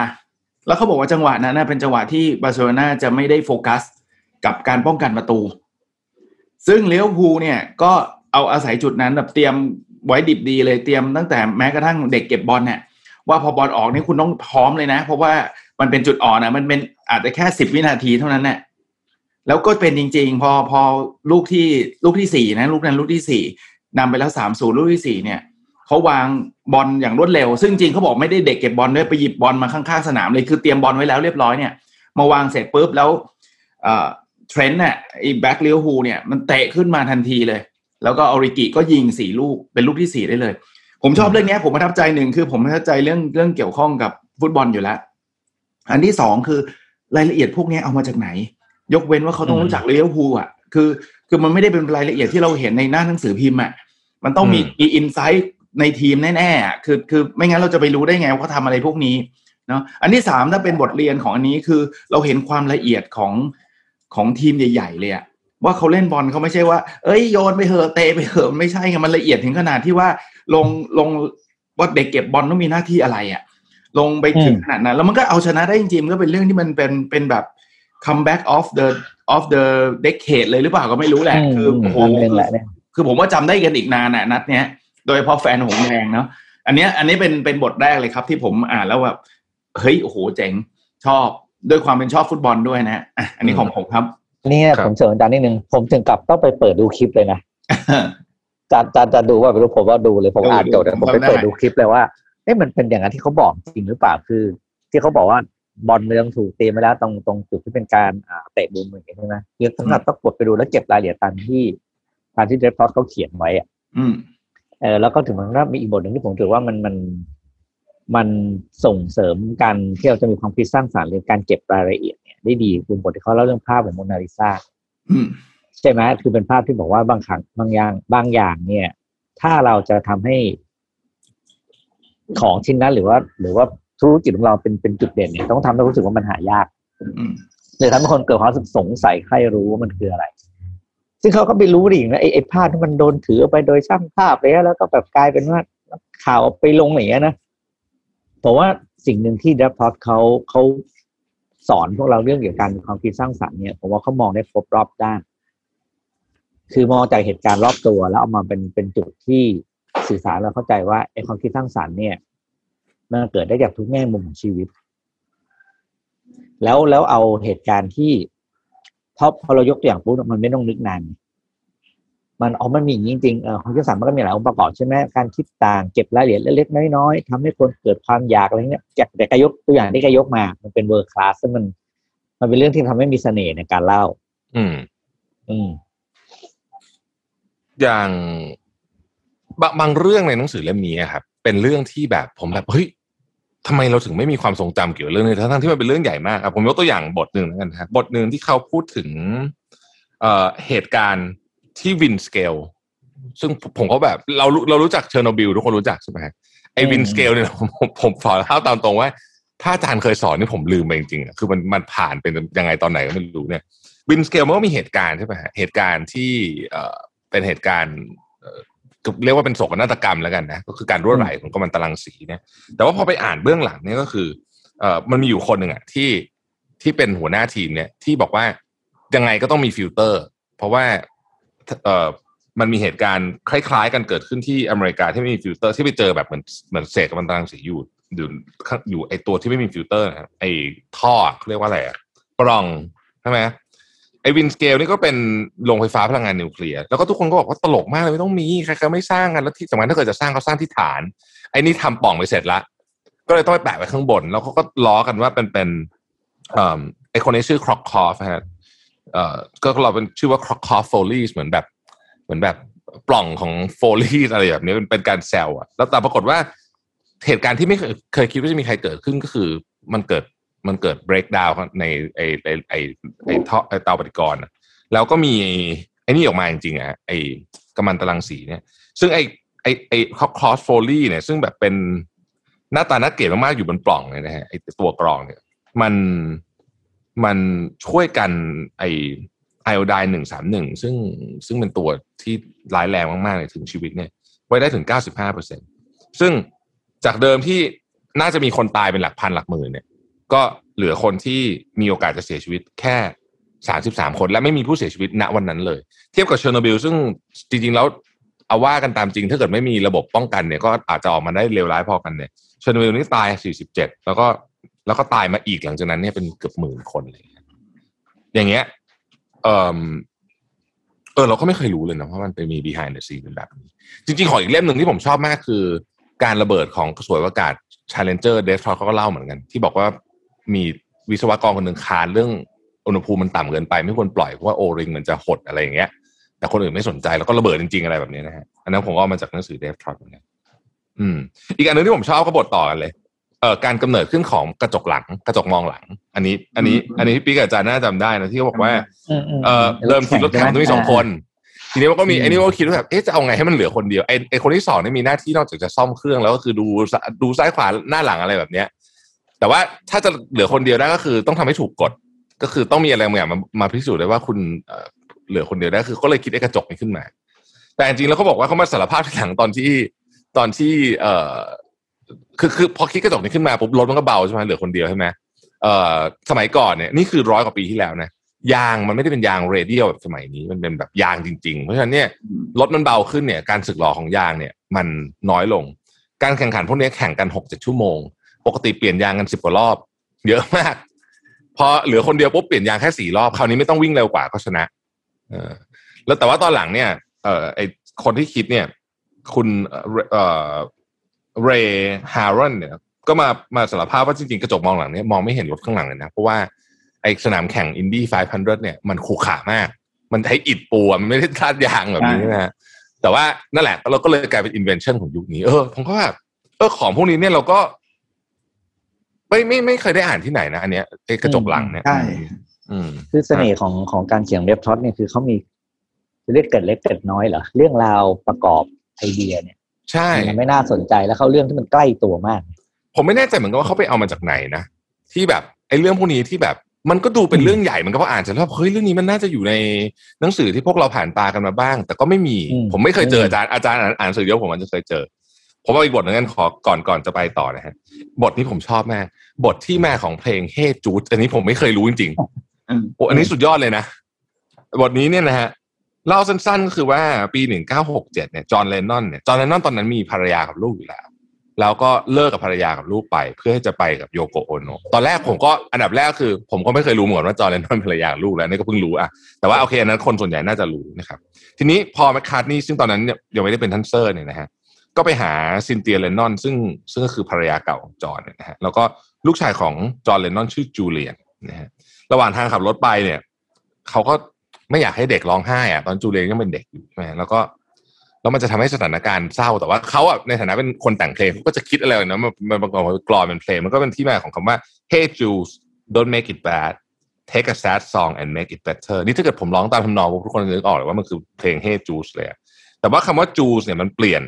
แล้วเขาบอกว่าจังหวะนั้นนะเป็นจังหวะที่บาร์เซโลนาจะไม่ได้โฟกัสกับการป้องกันประตู ซึ่งเลี้ยวภูเนี่ยก็เอาอาศัยจุดนั้นแบบเตรียมไว้ดิบดีเลยเตรียมตั้งแต่แม้กระทั่งเด็กเก็บบอลเนี่ยว่าพอบอลออกนี่คุณต้องพร้อมเลยนะ เพราะว่ามันเป็นจุดอ่อนนะมันเป็นอาจจะแค่สิบวินาทีเท่านั้นแหละแล้วก็เป็นจริง ๆ พอพอลูกที่ลูกที่สี่นะ ลูกนั้นลูกที่สี่นำไปแล้วสามศูนย์ลูกที่สี่เนี่ย เขาวางบอลอย่างรวดเร็ว ซึ่งจริงเขาบอกไม่ได้เด็กเก็บบอลด้วยไปหยิบบอลมาข้างๆสนามเลยคือเตรียมบอลไว้แล้วเรียบร้อยเนี่ย มาวางเสร็จปุ๊บแล้วเอ่อเทรนต์เนี่ยไอ้แบ็กลิเวอร์พูลเนี่ยมันเตะขึ้นมาทันทีเลย แล้วก็ออริกิก็ยิงสี่ลูกเป็นลูกที่สี่ได้เลย ผมชอบเรื่องเนี้ยผมประทับใจหนึ่งคือผมประทับใจเรื่องเรื่องเกี่ยวข้องกับฟุตบอลอยู่แล้ว อันที่สองคือรายละเอียดพวกเนี้ยเอามาจากไหน ยกเว้นว่าเขาต้องรู้จักลิเวอร์พูลอะคือ คือมันไม่ได้เป็นรายละเอียดที่เราเห็นในหน้าหนังสือพิมพ์อะมันต้องมีมี insight ในทีมแน่ๆอะคือคือไม่งั้นเราจะไปรู้ได้ไงว่าเขาทำอะไรพวกนี้เนาะอันที่สามถ้าเป็นบทเรียนของอันนี้คือเราเห็นความละเอียดของของทีมใหญ่ ๆ เลยอะว่าเขาเล่นบอลเขาไม่ใช่ว่า เอ้ยโยนไปเหอะเตะไปเหอะมันไม่ใช่ไงมันละเอียดถึงขนาดที่ว่าลงลงว่าเด็กเก็บบอลต้องมีหน้าที่อะไรอะลงไปถึงอืมขนาดนั้น แล้วมันก็เอาชนะได้จริงๆมันก็เป็นเรื่องที่มันเป็นเป็นแบบ comeback of the of the decade เลยหรือเปล่าก็ไม่รู้แหละ คือโอ้โหนั่นเป็นแหละเนี่ยคือผมว่าจำได้กันอีกนานน่ะนัดเนี้ย โดยเฉพาะแฟนหงส์แดงเนาะอันเนี้ยอันนี้เป็นเป็นบทแรกเลยครับที่ผมอ่านแล้วแบบเฮ้ยโอ้โหเจ๋งชอบด้วยความเป็นชอบฟุตบอลด้วยนะอะอันนี้ของผมครับนี่ครับผมเสริมอาจารย์นิดนึงผมถึงกับต้องไปเปิดดูคลิปเลยนะจานจานจานดูว่าไม่รู้ผมว่าดูเลยผมดูอ่านโจทย์ดูแต่ผมไปจำได้เปิดดูคลิปเลยว่าเอ๊ะมันเป็นอย่างนั้นที่เขาบอกจริงหรือเปล่าคือ ที่เขาบอกว่าบอลเมืองถูกตีมาแล้วตรงตรงจุดที่เป็นการอ่าเตะบูมอย่างเงี้ยใช่ไหมคือสำหรับต้องกดไปดูแล้วเก็บรายละเอียดตามที่ตามที่เดฟพอสเขาเขียนไว้อะอืม เออแล้วก็ถึงมันก็มีอีกบทหนึ่งที่ผมถือว่ามันมันมันส่งเสริมการที่เราจะมีความคิดสร้างสรรค์หรือการเก็บรายละเอียดเนี่ยได้ดีคือบทที่เขาเล่าเรื่องภาพของโมนาลิซาอืมใช่ไหมคือเป็นภาพที่บอกว่าบางครั้งบางอย่างบางอย่าง เนี่ย ถ้าเราจะทำให้ของชิ้นนั้นหรือว่า หรือว่าธุรกิจของเราเป็นเป็นจุดเด่นเนี่ยต้องทำให้รู้สึกว่ามันหายากอืมหรือทำให้คนเกิดความรู้สึกสงสัยใครรู้ว่ามันคืออะไร ซึ่งเขาก็ไปรู้ดินะไอ้ไอ้ภาพที่มันโดนถือไปโดยช่างภาพไปแล้วแล้วก็แบบกลายเป็นว่าข่าวไปลงอย่างเงี้ยนะผมว่าสิ่งหนึ่งที่ดับพอดเขาเขาสอนพวกเราเรื่องเกี่ยวกับการความคิดสร้างสรรค์เนี่ยผมว่าเขามองได้ครบรอบด้าน คือมองจากเหตุการณ์รอบตัว แล้วเอามาเป็นเป็นจุดที่สื่อสารเราเข้าใจว่าไอ้ความคิดสร้างสรรค์เนี่ยมันเกิดได้จากทุกแง่มุมของชีวิต แล้วแล้วเอาเหตุการณ์ที่ พอพอเรายกตัวอย่างปุ๊บมันไม่ต้องนึกนาน มันอ๋อมันมีอย่างนี้จริงๆเออความคิดสร้างสรรค์มันก็มีหลายองค์ประกอบใช่ไหมการคิดต่างเก็บรายละเอียดเล็กๆน้อยๆทำให้คนเกิดความอยากอะไรเงี้ยจากแต่กยกตัวอย่างที่กยกมา มันเป็นเวอร์คลาสซึ่งมัน มันเป็นเรื่องที่ทำให้มีเสน่ห์ในการเล่า อืม อืม อย่างบางบางเรื่องในหนังสือเล่มนี้อะครับ เป็นเรื่องที่แบบผมแบบเฮ้ย ทำไมเราถึงไม่มีความทรงจำเกี่ยวกับเรื่องนี้ทั้งๆที่มันเป็นเรื่องใหญ่มากครับผมยกตัวอย่างบทหนึ่งแล้วกันนะครับบทหนึ่งที่เขาพูดถึงเอ่อเหตุการณ์ที่ Windscale ซึ่งผมก็แบบเรารู้เรารู้จักเชอร์โนบิลทุกคนรู้จักใช่ไหมฮะไอ้อืม Windscale เนี่ยผมผมผมขอเล่าตามตรงว่า ถ้าอาจารย์เคยสอนนี่ผมลืมไปจริงๆอะคือมันมันผ่านเป็นยังไงตอนไหนก็ไม่รู้เนี่ย Windscale มันก็มีเหตุการณ์ใช่ไหมฮะเหตุการณ์ที่เอ่อเป็นเหตุการณ์ เอ่อเรียกว่าเป็นโศกนาฏกรรมแล้วกันนะก็คือการรั่วไหลของกัมมันตรังสีเนี่ย แต่ว่าพอไปอ่านเบื้องหลังเนี่ยก็คือเอ่อมันมีอยู่คนหนึ่งอะที่ที่เป็นหัวหน้าทีมเนี่ยที่บอกว่ายังไงก็ต้องมีฟิลเตอร์ เพราะว่าเอ่อมันมีเหตุการณ์คล้ายๆ กันเกิดขึ้นที่อเมริกาที่ไม่มีฟิลเตอร์ที่ไปเจอแบบเหมือนเหมือนเศษกัมมันตรังสีอยู่อยู่ข้างอยู่ไอตัวที่ไม่มีฟิลเตอร์นะครับไอท่อเขาเรียกว่าอะไรอะปล่องใช่ไหม ไอ Windscale นี่ก็เป็นโรงไฟฟ้าพลังงานนิวเคลียร์แล้วก็ทุกคนก็บอกว่าตลกมากเลยไม่ต้องมีใครๆไม่สร้างกันแล้วที่สำคัญถ้าเกิดจะสร้างเขาสร้างที่ฐาน ไอ้นี่ทำปล่องไปเสร็จละก็เลยต้องไปแปะไว้ข้างบน แล้วเขาก็ล้อกันว่าเป็นเป็นไอคนนี้ชื่อ Cockcroft ฮะเอ่อก็เราเป็นชื่อว่า Cockcroft's Follies เหมือนแบบ เหมือนแบบปล่องของ Follies อะไรแบบนี้เป็นเป็นการแซวอะแล้วแต่ปรากฏว่าเหตุการณ์ที่ไม่เคยคิดว่าจะมีใครเกิดขึ้นก็คือมันเกิด มันเกิด break down ในไอไอไอไอท่อไอเตาปฏิกรณ์อะแล้วก็มีไอ้นี่ออกมาจริงๆอะไอ้กัมมันตรังสีเนี่ย ซึ่งไอไอไอคอสโฟลีเนี่ย ซึ่งแบบเป็นหน้าตาน่าเกลียดมากๆอยู่บนปล่องเลยนะฮะไอตัวกรองเนี่ย มันมันช่วยกันไอไอโอไดหนึ่งสามหนึ่งซึ่งซึ่งเป็นตัวที่ร้ายแรงมากๆเลยถึงชีวิตเนี่ย ไว้ได้ถึงเก้าสิบห้าเปอร์เซ็นต์ซึ่งจากเดิมที่น่าจะมีคนตายเป็นหลักพันหลักหมื่นเนี่ย ก็เหลือคนที่มีโอกาสจะเสียชีวิตแค่สามสิบสามคนและไม่มีผู้เสียชีวิตณวันนั้นเลย เทียบกับเชอร์โนบิลซึ่งจริงๆแล้วเอาว่ากันตามจริงถ้าเกิดไม่มีระบบป้องกันเนี่ยก็อาจจะออกมาได้เลวร้ายพอกันเนี่ยเชอร์โนบิลนี่ตาย 47 แล้วก็แล้วก็ตายมาอีกหลังจากนั้นเนี่ยเป็นเกือบหมื่นคนเลยอย่างเงี้ยเออเออเราก็ไม่เคยรู้เลยนะเพราะมันไปมี behind the scene เป็นแบบนี้ จริงๆ ของอีกเล่มหนึ่งที่ผมชอบมากคือ การระเบิดของกระสวยอากาศ Challenger d e a t h เขาก็เล่าเหมือนกัน ที่บอกว่า มีวิศวกรคนหนึ่งคานเรื่องอุณหภูมิมันต่ำเกินไปไม่ควรปล่อยเพราะว่าโอริงมันจะหดอะไรอย่างเงี้ย แต่คนอื่นไม่สนใจแล้วก็ระเบิดจริงๆอะไรแบบนี้นะฮะอันนั้นผมก็เอามาจากหนังสือ d e a t h เหมือนกันอืม อีกอันหนึงที่ผมชอบก็บทต่อกันเลยเอ่อการกำเนิดขึ้นของกระจกหลัง กระจกมองหลัง อันนี้ อันนี้ อันนี้พี่ปิ๊กกับอาจารย์น่าจำได้นะที่เขาบอกว่าเอ่อเดิมทีรถแข่งต้องมีสองคน ทีนี้มันก็มีอืมไอ้นี่ก็คิดว่าแบบเอ๊ะจะเอาไงให้มันเหลือคนเดียวไอ้ไอ้คนที่สองเนี่ยมีหน้าที่นอกจากจะซ่อมเครื่องแล้วก็คือดูซดูซ้ายขวาหน้าหลังอะไรแบบเนี้ย แต่ว่าถ้าจะเหลือคนเดียวได้ก็คือ ต้องทำให้ถูกกฎก็คือต้องมีอะไรบางอย่างมามาพิสูจน์ได้ว่าคุณเอ่อเหลือคนเดียวได้คือก็เลยคิดไอ้กระจกนี้ขึ้นมา แต่จริงๆแล้วเขาบอกว่าเขามาสารภาพทีหลังตอนที่ตอนที่ เอ่อคือคือพอคิดกระจกนี้ขึ้นมาปุ๊บรถมันก็เบาใช่ไหมเหลือคนเดียวใช่ไหมเอ่อสมัยก่อนเนี่ยนี่คือร้อยกว่าปีที่แล้วนะยางมันไม่ได้เป็นยางเรเดียลแบบสมัยนี้มันเป็นแบบยางจริง ๆ เพราะฉะนั้นเนี่ยรถมันเบาขึ้นเนี่ยการสึกหรอของยางเนี่ย มันน้อยลง การแข่งขันพวกนี้แข่งกันหกเจ็ดชั่วโมง ปกติเปลี่ยนยางกันสิบกว่ารอบ เยอะมากพอเหลือคนเดียวปุ๊บเปลี่ยนยางแค่สี่รอบคราวนี้ไม่ต้องวิ่งเร็วกว่าก็ชนะเออแล้วแต่ว่าตอนหลังเนี่ย เอ่อไอคนที่คิดเนี่ย คุณเอ่อ Ray Harroun เนี่ย ก็มามาสารภาพว่าจริงๆ กระจกมองหลังเนี่ยมองไม่เห็นรถข้างหลังเลยนะ เพราะว่าไอสนามแข่งอินดี้500 เนี่ย มันขรุขระมาก มันใช้อิฐปูอะมันไม่ได้คาดยางแบบนี้นะฮะแต่ว่านั่นแหละเราก็เลยกลายเป็น invention ของยุคนี้ เออผมก็แบบเออของพวกนี้เนี่ยเราก็ ไม่ไม่ไม่เคยได้อ่านที่ไหนนะอันเนี้ยไอกระจกหลังเนี่ยใช่อืมคือเสน่ห์ของของการเขียน Dave Trott เนี่ยคือเขามีจะเรียกเกิดเล็กเกิดน้อยเหรอเรื่องราวประกอบไอเดียเนี่ย ใช่มันไม่น่าสนใจแล้วเขาเรื่องที่มันใกล้ตัวมาก ผมไม่แน่ใจเหมือนกันว่าเขาไปเอามาจากไหนนะที่แบบไอ้เรื่องพวกนี้ที่แบบมันก็ดูเป็นเรื่องใหญ่มันก็พออ่านเสร็จแล้วเฮ้ยเรื่องนี้มันน่าจะอยู่ในหนังสือที่พวกเราผ่านตากันมาบ้าง แต่ก็ไม่มีอืมผมไม่เคยเจออาจารย์อาจารย์อ่านอ่านหนังสือเยอะผมมันจะเคยเจอ ผมเอาอีกบทหนึงกันขอก่อนก่อนจะไปต่อนะฮะบทนี้ผมชอบมากบทที่มาของเพลงเฮจูดอันนี้ผมไม่เคยรู้จริงๆอืมโอ้อันนี้สุดยอดเลยนะบทนี้เนี่ยนะฮะเล่าสั้นๆก็คือว่าปีหนึ่งเก้าหกเจ็ดเนี่ยจอห์นเลนนอนเนี่ยจอห์นเลนนอนตอนนั้นมีภรรยากับลูกอยู่แล้ว แล้วก็เลิกกับภรรยากับลูกไป เพื่อให้จะไปกับโยโกโอโนะตอนแรกผมก็อันดับแรกคือ ผมก็ไม่เคยรู้เหมือนว่าจอห์นเลนนอนภรรยากับลูกแล้วนี่ก็เพิ่งรู้อะแต่ว่าโอเคอันนั้นคนส่วนใหญ่น่าจะรู้นะครับ ทีนี้พอแมคคาร์ทนี่ซึ่งตอนนั้นเนี่ยยังไม่ได้เป็นท่านเซอร์เนี่ยนะฮะ ก็ไปหาซินเธียเลนนอน ซึ่งซึ่งก็คือภรรยาเก่าของจอห์นนะฮะแล้วก็ลูกชายของจอห์นเลนนอนชื่อจูเลียนนะฮะระหว่างทางขับรถไปเนี่ยเขาก็ไม่อยากให้เด็กร้องไห้อะตอนจูเลียนยังเป็นเด็กอยู่ใช่ไหมแล้วก็แล้วมันจะทำให้สถานการณ์เศร้าแต่ว่าเขาอะในฐานะเป็นคนแต่งเพลงเขาก็จะคิดอะไรนะมันมันประกอบกรอนเป็นเพลง มันก็เป็นที่มาของคำว่า Hey Jules don't make it bad take a sad song and make it better นี่ถ้าเกิดผมร้องตามทำนองทุกคนจะนึกออกเลยว่ามันคือเพลง Hey Jules เลยแต่ว่าคำว่า Jules เนี่ยมันเปลี่ยน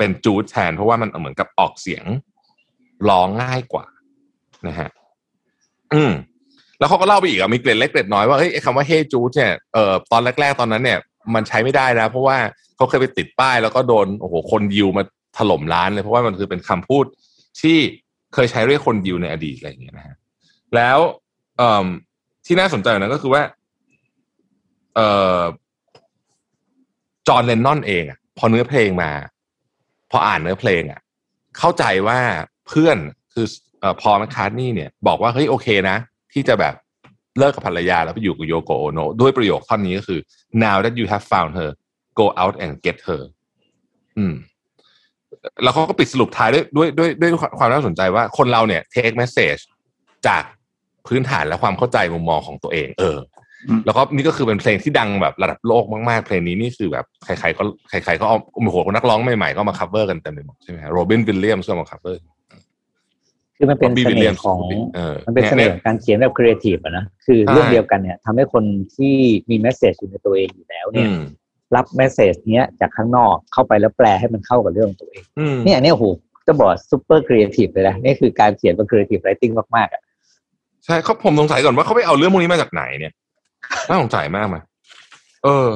เป็นจูดแทน เพราะว่ามันเหมือนกับออกเสียงร้องง่ายกว่านะฮะอืมแล้วเขาก็เล่าไปอีกอะมีเกร็ดเล็กเกร็ดน้อยว่าเฮ้ยไอ้คำว่าเฮจูดเนี่ยเอ่อตอนแรก ๆ ตอนนั้นเนี่ย มันใช้ไม่ได้นะ เพราะว่าเขาเคยไปติดป้าย แล้วก็โดนโอ้โหคนยิวมาถล่มร้านเลย เพราะว่ามันคือเป็นคำพูดที่เคยใช้เรียกคนยิวในอดีตอะไรอย่างเงี้ยนะฮะแล้วเอ่อที่น่าสนใจนั้นก็คือว่า เอ่อจอห์นเลนนอนเองอะพอเนื้อเพลงมา พออ่านเนื้อเพลงอะเข้าใจว่าเพื่อนคือพอแมคคาร์นี่เนี่ยบอกว่าเฮ้ยโอเคนะ ที่จะแบบเลิกกับภรรยาแล้วไปอยู่กับโยโกโอโนะด้วยประโยคท่อนนี้ก็คือ now that you have found her go out and get her อืม แล้วเขาก็ปิดสรุปท้ายด้วยด้วยด้วยด้วยความน่าสนใจว่าคนเราเนี่ย take message จากพื้นฐานและความเข้าใจมุมมองของตัวเอง เออ แล้วก็นี่ก็คือเป็นเพลงที่ดังแบบระดับโลกมากๆ เพลงนี้นี่คือแบบใครๆก็ใครๆก็เอาโอ้โหนักร้องใหม่ๆก็มา cover กันเต็มไปหมดใช่ไหมโรบินวิลเลียมก็มา cover คือมันเป็น Robbie Williams เสน่ห์ของเออมันเป็นเสน่ห์ของการเขียนแบบครีเอทีฟอะนะคือใช่เรื่องเดียวกันเนี่ยทำให้คนที่มี message อยู่ในตัวเองอยู่แล้วอืมเนี่ยรับ message เนี้ยจากข้างนอกเข้าไปแล้วแปลให้มันเข้ากับเรื่องของตัวเองอืมเนี่ยเนี่ยโอ้โหจะบอก super creative เลยนะนี่คือการเขียนแบบ creative writing มากๆอะใช่เขาผมสงสัยก่อนว่าเขาไปเอาเรื่องพวกนี้มาจากไหนเนี่ย น่าสงสัยมากไหมเออ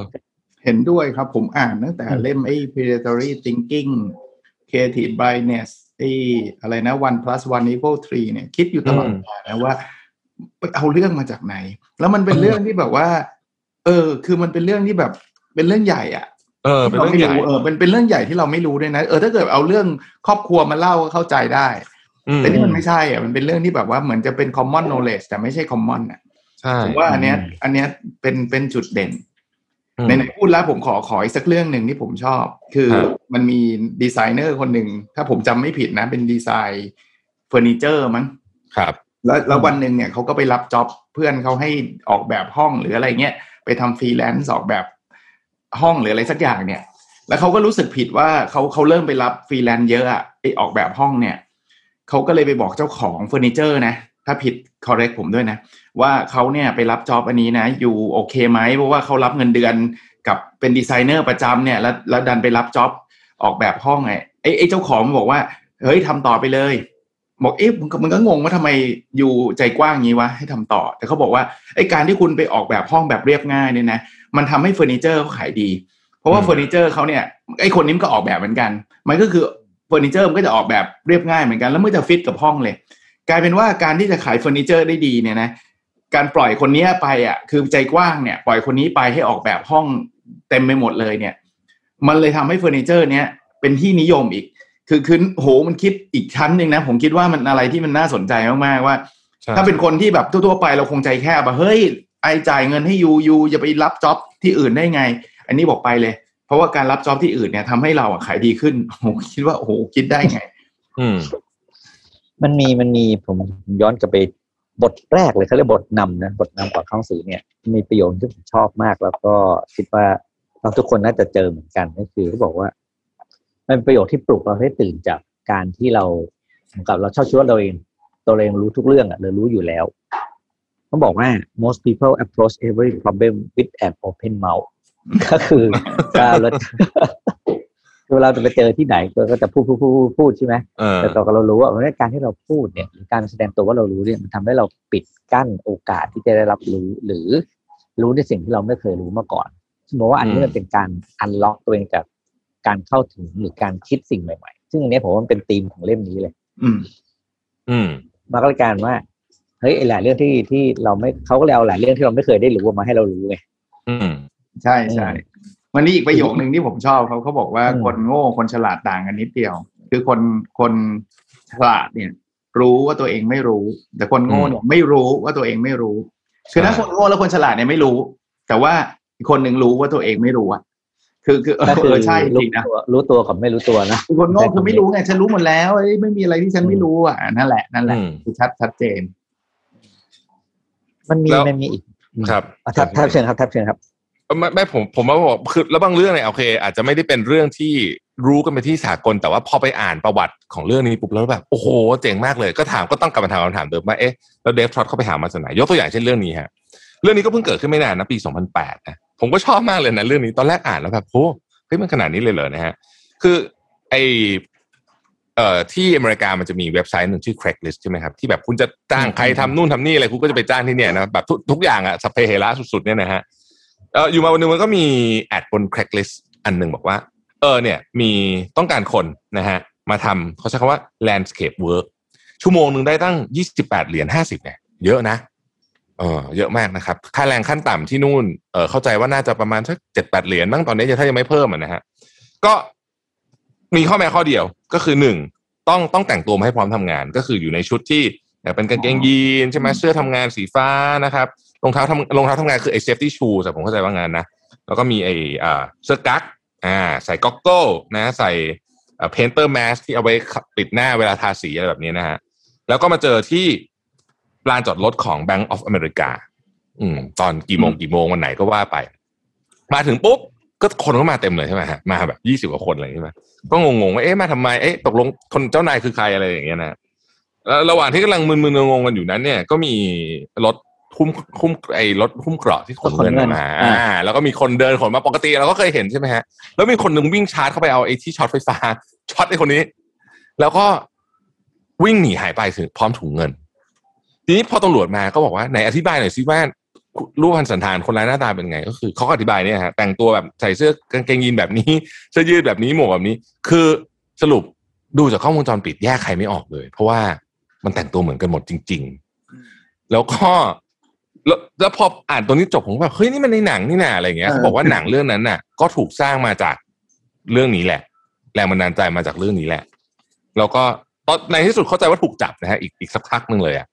เห็นด้วยครับ ผมอ่านตั้งแต่เล่มไอ้ predatory thinking creative blindness ไอ้อะไรนะ one plus one equal three เนี่ย คิดอยู่ตลอดอืมเวลานะว่าไปเอาเรื่องมาจากไหน แล้วมันเป็นเรื่องที่แบบว่า เออ คือมันเป็นเรื่องที่แบบ เป็นเรื่องใหญ่อะเออเป็นเรื่องใหญ่เออเป็นเป็นเรื่องใหญ่ที่เราไม่รู้ด้วยนะ เออถ้าเกิดเอาเรื่องครอบครัวมาเล่าก็เข้าใจได้อืมแต่นี่มันไม่ใช่อะมันเป็นเรื่องที่แบบว่าเหมือนจะเป็น common knowledge แต่ไม่ใช่ common อะใช่ ผมว่าอันเนี้ย อันเนี้ยเป็นเป็นจุดเด่นอืมในไหนๆพูดแล้วผมขอขออีกสักเรื่องหนึ่งที่ผมชอบ คือครับมันมีดีไซเนอร์คนหนึ่งถ้าผมจำไม่ผิดนะ เป็นดีไซน์เฟอร์นิเจอร์มั้งครับ แล้วแล้ววันหนึ่งเนี่ยเขาก็ไปรับจ็อบเพื่อนเขาให้ออกแบบห้องหรืออะไรเงี้ยไปทำฟรีแลนซ์ออกแบบห้องหรืออะไรสักอย่างเนี่ย แล้วเขาก็รู้สึกผิดว่าเขาเขาเริ่มไปรับฟรีแลนซ์เยอะอะไอออกแบบห้องเนี่ยเขาก็เลยไปบอกเจ้าของเฟอร์นิเจอร์นะ ถ้าผิด correct ผมด้วยนะ ว่าเขาเนี่ยไปรับ job อันนี้นะ you โอเคไหมเพราะว่าเขารับเงินเดือนกับเป็นดีไซเนอร์ประจำเนี่ยแล้วแล้วดันไปรับ job ออกแบบห้องไงไอ้ไอ้เจ้าของมันบอกว่า เฮ้ยทำต่อไปเลย บอกเอ๊ะมึงก็มึงก็งงว่าทำไม you ใจกว้างงี้วะให้ทำต่อ แต่เขาบอกว่าไอ้การที่คุณไปออกแบบห้องแบบเรียบง่ายเนี่ยนะมันทำให้เฟอร์นิเจอร์เขาขายดี เพราะว่าอืมเฟอร์นิเจอร์เขาเนี่ยไอ้คนนี้มันก็ออกแบบเหมือนกัน มันก็คือเฟอร์นิเจอร์มันก็จะออกแบบเรียบง่ายเหมือนกัน แล้วมันจะฟิตกับห้องเลย กลายเป็นว่าการที่จะขายเฟอร์นิเจอร์ได้ดีเนี่ยนะ การปล่อยคนเนี้ยไปอะคือใจกว้างเนี่ยปล่อยคนนี้ไปให้ออกแบบห้องเต็มไปหมดเลยเนี่ย มันเลยทำให้เฟอร์นิเจอร์เนี้ยเป็นที่นิยมอีก คือคือโหมันคิดอีกชั้นหนึ่งนะ ผมคิดว่ามันอะไรที่มันน่าสนใจมากๆว่าใช่ถ้าเป็นคนที่แบบทั่วๆไปเราคงใจแคบอะเฮ้ยไอจ่ายเงินให้ยูยูอย่าไปรับจ็อบที่อื่นได้ไง อันนี้บอกไปเลย เพราะว่าการรับจ็อบที่อื่นเนี่ยทำให้เราอะขายดีขึ้นโอ้โหคิดว่าโอ้โหคิดได้ไง อืมมันมีมันมีผมย้อนกลับไป บทแรกเลยเขาเรียกบทนำนะบทนำก่อนข้าหนังสือเนี่ย มีประโยคที่ผมชอบมาก แล้วก็คิดว่าเราทุกคนน่าจะเจอเหมือนกันก็คือเขาบอกว่า มันเป็นประโยคที่ปลุกเราให้ตื่นจากการที่เราเหมือนกับเราชอบคิดว่าเราเองตัวเองรู้ทุกเรื่องอะเรารู้อยู่แล้วเขาบอกว่า most people approach every problem with an open mouth ก็คือการเราเวลาจะไปเจอที่ไหนก็จะพูดพูดพูดพูดพูดใช่ไหมเออแต่เรารู้ว่าเพราะฉะนั้นการที่เราพูดเนี่ยหรือการแสดงตัวว่าเรารู้เนี่ยมันทำให้เราปิดกั้นโอกาสที่จะได้รับรู้ หรือรู้ในสิ่งที่เราไม่เคยรู้มาก่อนสมมติว่าอันนี้อืมมันเป็นการอันล็อกตัวเองจากการเข้าถึงหรือการคิดสิ่งใหม่ๆ ซึ่งอันเนี้ยผมว่ามันเป็นธีมของเล่มนี้เลย อืม อืมมันก็เลยกลารว่าเฮ้ยไอ้หลายเรื่องที่ที่เราไม่เขาก็เลยเอาหลายเรื่องที่เราไม่เคยได้รู้มาให้เรารู้ไงอืม ใช่ใช่ วันนี้อีกประโยคนึงที่ผมชอบเขาเขาบอกว่าอืมคนโง่คนฉลาดต่างกันนิดเดียว คือคนคนฉลาดเนี่ย รู้ว่าตัวเองไม่รู้ แต่คนโง่เนี่ยไม่รู้ว่าตัวเองไม่รู้คือถ้าคนโง่แล้วคนฉลาดเนี่ยไม่รู้ แต่ว่าอีกคนหนึ่งรู้ว่าตัวเองไม่รู้อะคือคือเออก็คือเออใช่จรู้ริงนะตัวรู้ตัวกับไม่รู้ตัวนะคือคนโง่คือไม่รู้ไงฉันรู้หมดแล้วเอ้ยไม่มีอะไรที่ฉันไม่รู้อะนั่นแหละนั่นแหละอืมคือชัดชัดเจน มันมีแล้วมันมีอีกครับอะทับทับเชิญครับทับเชิญครับ ไม่ไม่ผมผมว่าบอกคือแล้วบางเรื่องเนี่ยโอเค อาจจะไม่ได้เป็นเรื่องที่รู้กันไปที่สากล แต่ว่าพอไปอ่านประวัติของเรื่องนี้ปุ๊บแล้วแบบโอ้โหเจ๋งมากเลยก็ถามก็ต้องกลับมาถามคำถามเดิมว่าเอ๊ะแล้วเดฟทรอตเข้าไปหามาจากไหนยกตัวอย่างเช่นเรื่องนี้ฮะเรื่องนี้ก็เพิ่งเกิดขึ้นไม่นานนะปี 2008นะผมก็ชอบมากเลยนะเรื่องนี้ตอนแรกอ่านแล้วแบบโอ้เฮ้ยมันขนาดนี้เลยเหรอนะฮะคือไอเอ่อที่อเมริกามันจะมีเว็บไซต์หนึ่งชื่อ Craigslist ใช่ไหมครับที่แบบคุณจะจ้างใครทำนู่นทำนี่อะไรคุณก็จะไปจ้างที่เนี่ยนะแบบทุกทุกอย่างอะสเปเฮระสุดๆเนี่ยนะฮะ เอออยู่มาวันหนึงมันก็มีแอดบน Craigslist อันหนึ่งบอกว่า เออเนี่ยมีต้องการคนนะฮะมาทำเขาใช้คำว่า landscape work ชั่วโมงหนึ่งได้ตั้ง 28 เหรียญ50เนี่ยเยอะนะเออเยอะมากนะครับ ค่าแรงขั้นต่ำที่นู่นเออเข้าใจว่าน่าจะประมาณสักเจ็ดแปดเหรียญบ้างตอนนี้จะถ้ายังไม่เพิ่มนะฮะก็มีข้อแม้ข้อเดียวก็คือหนึ่งต้องต้องแต่งตัวมาให้พร้อมทำงาน ก็คืออยู่ในชุดที่เป็นกางเกงยีนใช่ไหมเสื้อทำงานสีฟ้านะครับ รองเท้าทำรองเท้าทำงานคือไอ้ safety shoe แต่ผมเข้าใจว่างานนะ แล้วก็มีไอ้อ่าเสื้อกั๊กอ่าใส่ก็อกเกิลนะใส่อ่า painter mask ที่เอาไว้ปิดหน้าเวลาทาสีอะไรแบบนี้นะฮะแล้วก็มาเจอที่ลานจอดรถของ Bank of America อืมตอนกี่โมงกี่โมงวันไหนก็ว่าไป มาถึงปุ๊บก็คนก็มาเต็มเลยใช่ไหมฮะมาแบบยี่สิบกว่าคนอะไรใช่ไหมก็งงๆว่าเอ๊ะมาทำไมเอ๊ะตกลงคนเจ้านายคือใครอะไรอย่างเงี้ยนะแล้วระหว่างที่กำลังมึนๆงงๆกันอยู่นั้นเนี่ย ก็มีรถ คุ้มคุ้มไอ้รถคุ้มเกราะที่ขนเงินขนเงินมาอ่าอ่าแล้วก็มีคนเดินขนมาปกติเราก็เคยเห็นใช่ไหมฮะ แล้วมีคนหนึ่งวิ่งชาร์จเข้าไปเอาไอ้ที่ช็อตไฟฟ้าช็อตไอ้คนนี้ แล้วก็วิ่งหนีหายไปถึงพร้อมถุงเงิน ทีนี้พอตำรวจมาก็บอกว่าไหนอธิบายหน่อยสิว่ารูปพันสันฐานคนร้ายหน้าตาเป็นไง ก็คือเขาก็อธิบายเนี่ยฮะแต่งตัวแบบใส่เสื้อกางเกงยีนแบบนี้เสื้อยืดแบบนี้หมวกแบบนี้ คือสรุปดูจากข้อมูลวงจรปิดแยกใครไม่ออกเลย เพราะว่ามันแต่งตัวเหมือนกันหมดจริง ๆ แล้วก็ แล้วแล้วพออ่านตรงนี้จบผมก็แบบเฮ้ยนี่มันในหนังนี่นาอะไรอย่างเงี้ยเออเขาบอกว่าหนังเรื่องนั้นน่ะ ก็ถูกสร้างมาจากเรื่องนี้แหละ แรงบันดาลใจมาจากเรื่องนี้แหละ แล้วก็ตอนในที่สุดเข้าใจว่าถูกจับนะฮะอีกอีกสักพักหนึ่งเลยอะ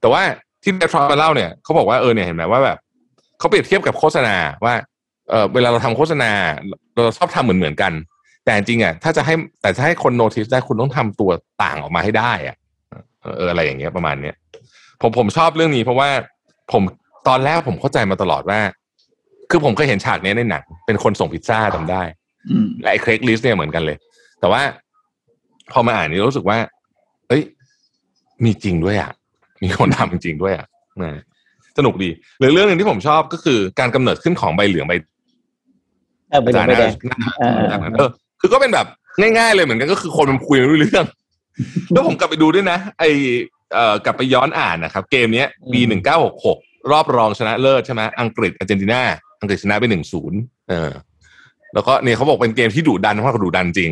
แต่ว่าที่เดทรอมาเล่าเนี่ยเขาบอกว่าเออเนี่ยเห็นไหมว่าแบบเขาเปรียบเทียบกับโฆษณาว่าเออเวลาเราทำโฆษณา เราชอบทำเหมือนเหมือนๆกัน แต่จริงๆอะถ้าจะให้แต่ถ้าให้คนโนติสได้คุณต้องทำตัวต่างออกมาให้ได้อะเออเอออะไรอย่างเงี้ยประมาณเนี้ยผมผมชอบเรื่องนี้เพราะว่าผม ตอนแรกผมเข้าใจมาตลอดว่า คือผมเคยเห็นฉากเนี้ยในหนังเป็นคนส่งพิซซ่าจำได้อืมและไอ้เครกลิสเนี่ยเหมือนกันเลย แต่ว่าพอมาอ่านนี่รู้สึกว่า เอ้ย มีจริงด้วยอะ มีคนทำจริงๆด้วยอะนะสนุกดีหรือเรื่องหนึ่งที่ผมชอบก็คือการกำเนิดขึ้นของใบเหลืองใบเออไปดูจานไม่แดงนะเออเออเออคือก็เป็นแบบง่ายๆเลยเหมือนกันก็คือคนมันคุยไม่รู้เรื่อง แล้วผมกลับไปดูด้วยนะ ไอเอ่อกลับไปย้อนอ่านนะครับ เกมเนี้ยปีหนึ่งเก้าหกหก รอบรองชนะเลิศใช่ไหมอังกฤษอาร์เจนตินาอังกฤษชนะไปหนึ่งศูนย์เออ แล้วก็เนี่ยเขาบอกเป็นเกมที่ดุดันมากกว่าดุดันจริง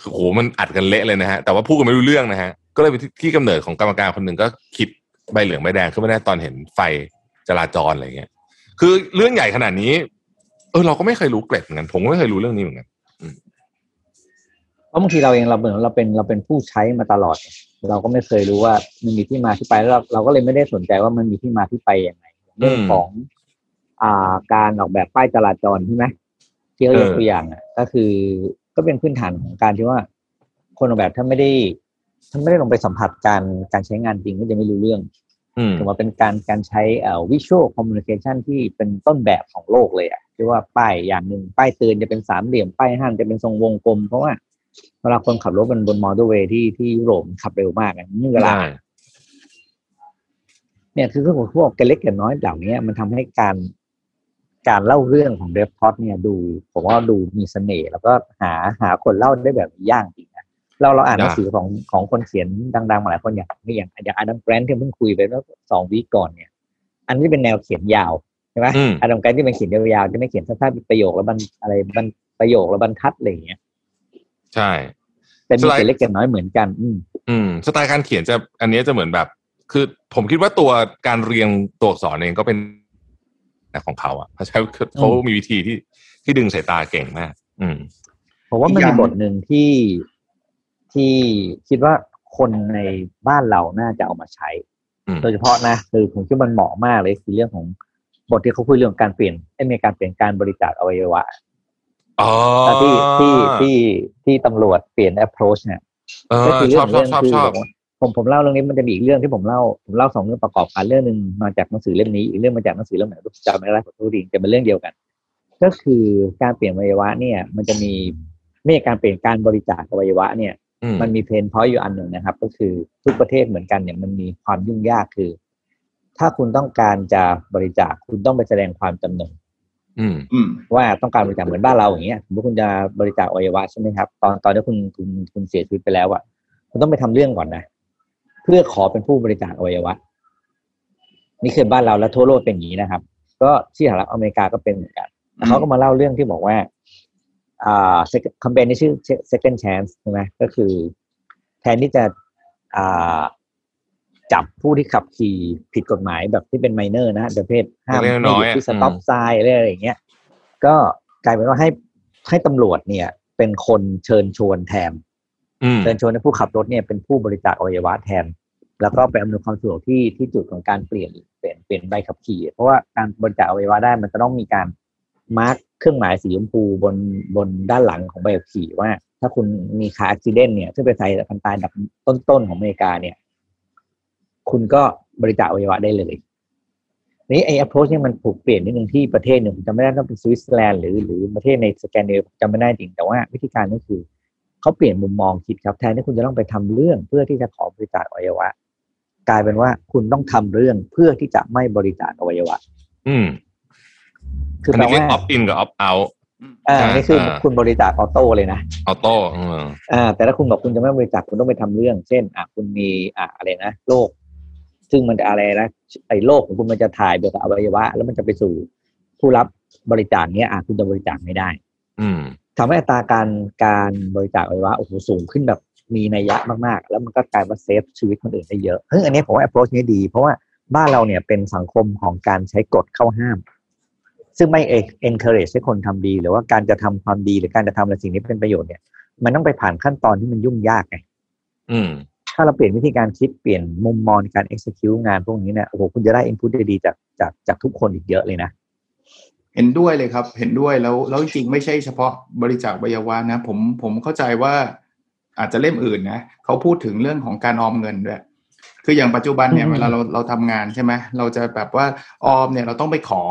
คือโหมันอัดกันเละเลยนะฮะแต่ว่าพูดกันไม่รู้เรื่องนะฮะก็เลยเป็นที่ที่กำเนิดของกรรมการคนหนึ่งก็คิดใบเหลืองใบแดงขึ้นมาได้ตอนเห็นไฟจราจรอะไรเงี้ย คือเรื่องใหญ่ขนาดนี้ เออเราก็ไม่เคยรู้เกร็ดเหมือนกันผมก็ไม่เคยรู้เรื่องนี้เหมือนกันเพราะบางทีเราเองเราเหมือนเราเป็นเราเป็นผู้ใช้มาตลอด เราก็ไม่เคยรู้ว่ามันมีที่มาที่ไปแล้วเราเราก็เลยไม่ได้สนใจว่ามันมีที่มาที่ไปยังไงเรื่องของ อ่าการออกแบบป้ายจราจรใช่ไหมที่เขายกเออตัวอย่างอะก็คือก็เป็นพื้นฐานของการที่ว่า คนออกแบบถ้าไม่ได้ถ้าไม่ได้ลงไปสัมผัสการการใช้งานจริงก็จะไม่รู้เรื่องอืมถือว่าเป็นการการใช้เอ่อ visual communication ที่เป็นต้นแบบของโลกเลยอะที่ว่าป้ายอย่างหนึ่งป้ายเตือนจะเป็นสามเหลี่ยมป้ายห้ามจะเป็นทรงวงกลม เพราะว่า เวลาคนขับรถบนบนมอเตอร์เวย์ที่ที่ยุโรปมันขับเร็วมากอะนี่เวลาใช่เนี่ยคือพวกพวกเกเล็กเกันน้อยเหล่านี้มันทำให้การการเล่าเรื่องของ Dave Trott เนี่ยดูผมว่าดูมีเสน่ห์แล้วก็หาหาคนเล่าได้แบบยากจริงนะเราเราอ่านหนังสือของของคนเขียนดังๆมาหลายคนอย่างนี่อย่างอย่างอดัมแกรนท์ที่เพิ่งคุยไปเมื่อสอง week ก่อนเนี่ย อันนี้เป็นแนวเขียนยาวใช่ไหมอืมอดัมแกรนท์ที่เป็นเขียนยาวๆจะไม่เขียนสั้นๆเป็นประโยคแล้วบรรอะไรบรรประโยคแล้วบรรทัดอะไรอย่างเงี้ย ใช่แต่มีสไตล์เกร็ดเล็กเกร็ดน้อยเหมือนกัน อืมอืมสไตล์การเขียนจะ อันเนี้ยจะเหมือนแบบ คือผมคิดว่าตัวการเรียงตัวอักษรเองก็เป็นของเขาอะเขาใช้เขามีวิธีที่ที่ดึงสายตาเก่งมาก อืมผมว่ามันอีกอมีย่างบทหนึ่งที่ที่คิดว่าคนในบ้านเราน่าจะเอามาใช้อืมโดยเฉพาะนะคือผมคิดว่ามันเหมาะมากเลยคือเรื่องของบทที่เขาคุยเรื่องการเปลี่ยนเอ้ยมีการเปลี่ยนการบริจาคอวัยวะอ๋อแต่ ที่ที่ที่ที่ตำรวจเปลี่ยน approach เนี่ยเอก็อคือชเรื่อบชอบชอบคืชอบผมผมเล่าเรื่องนี้มันจะมีอีกเรื่องที่ผมเล่าผมเล่าสองเรื่องประกอบกันเรื่องหนึ่งมาจากหนังสือเล่มนี้อีกเรื่องมาจากหนังสือเล่มไหนจำไม่ได้ขอโทษทีแต่เป็นเรื่องเดียวกัน ก็คือการเปลี่ยนอวัยวะเนี่ย มันจะมีไม่ใช่การเปลี่ยนการบริจาคอวัยวะเนี่ยอืมมันมีเพนพอยต์อยู่อันหนึ่งนะครับ ก็คือทุกประเทศเหมือนกันเนี่ยมันมีความยุ่งยากคือ ถ้าคุณต้องการจะบริจาคคุณต้องไปแสดงความจำนงอืมอืม ว่าต้องการบริจาคเหมือนบ้านเราอย่างเงี้ยสมมติคุณจะบริจาคอวัยวะใช่ไหมครับ ตอนตอนที่คุณคุณคุณเสียชีวิตไปแล้วอะคุณต้องไปทำเรื่องก่อนนะ เพื่อขอเป็นผู้บริจาคอวัยวะ นี่คือบ้านเราและทั่วโลกเป็นอย่างนี้นะครับ ก็ที่สหรัฐอเมริกาก็เป็นเหมือนกันแล้วเขาก็มาเล่าเรื่องที่บอกว่าอ่าคำเปญนี้ชื่อ second chance ใช่ไหมก็คือ แทนที่จะอ่า จับผู้ที่ขับขี่ผิดกฎหมายแบบที่เป็นไมเนอร์นะประเภทห้ามเล็กๆไม่น้หอยุยดๆที่สอะต็อปอืมไซน์อะไรอย่างเงี้ยก็กลายเป็นว่าให้ให้ตำรวจเนี่ย เป็นคนเชิญชวนแทนอืมเชิญชวนให้ผู้ขับรถเนี่ยเป็นผู้บริจาคอวัยวะแทน แล้วก็ไปอำนวยความสะดวกที่ที่จุดของการเปลี่ยนเปลี่ยนเปลี่ยนใบขับขี่ เพราะว่าการบริจาคอวัยวะได้มันจะต้องมีการ mark เครื่องหมายสีชมพูบนบนด้านหลังของใบขับขี่ว่า ถ้าคุณมี car accident เนี่ยซึ่งเป็นสาเหตุการตายอันดับต้นๆของอเมริกาเนี่ย คุณก็บริจาคอวัยวะได้เลยนี่ไอ้ approach เนี่ยมันถูกเปลี่ยนนิดนึงที่ประเทศหนึ่งผมจำไม่ได้ต้องเป็นสวิตเซอร์แลนด์หรือหรือประเทศในสแกนดิเนเวียผมจำไม่ได้จริงแต่ว่าวิธีการก็คือเขาเปลี่ยนมุมมองคิดครับแทนที่คุณจะต้องไปทำเรื่องเพื่อที่จะขอบริจาคอวัยวะ กลายเป็นว่าคุณต้องทำเรื่องเพื่อที่จะไม่บริจาคอวัยวะ อืม คืออันแปลนี้เรียกว่า opt in กับ opt out อ่าใช่นี่คืออ่าคุณบริจาค auto เลยนะ auto เอออ่าแต่ถ้าคุณบอกคุณจะไม่บริจาคคุณต้องไปทำเรื่อง เช่น อะคุณมีอะอะไรนะโรค ซึ่งมันจะอะไรนะไอ้โรคของคุณมันจะถ่ายไปกับอวัยวะ แล้วมันจะไปสู่ผู้รับบริจาคเนี้ยอะคุณจะบริจาคไม่ได้ อืมทำให้อัตราการการบริจาคอวัยวะโอ้โหสูงขึ้นแบบมีนัยยะมากๆ แล้วมันก็กลายมาเซฟชีวิตคนอื่นได้เยอะเฮ้ยอันนี้ผมว่า approach นี้ดี เพราะว่าบ้านเราเนี่ยเป็นสังคมของการใช้กฎเข้าห้าม ซึ่งไม่ encourage ให้คนทำดี หรือว่าการจะทำความดีหรือการจะทำอะไรสิ่งที่เป็นประโยชน์เนี่ย มันต้องไปผ่านขั้นตอนที่มันยุ่งยากไงอืมถ้าเราเปลี่ยนวิธีการคิดเปลี่ยนมุมมองในการ execute งานพวกนี้เนี่ยโอ้โหคุณจะได้ input ดีๆจากจากจากทุกคนอีกเยอะเลยนะ เห็นด้วยเลยครับ เห็นด้วยแล้วแล้วจริงๆไม่ใช่เฉพาะบริจาคอวัยวะนะ ผมผมเข้าใจว่าอาจจะเล่มอื่นนะเขาพูดถึงเรื่องของการออมเงินด้วยคืออย่างปัจจุบันเนี่ยอืมเวลาเราเราทำงานใช่ไหมเราจะแบบว่าออมเนี่ยเราต้องไปขอ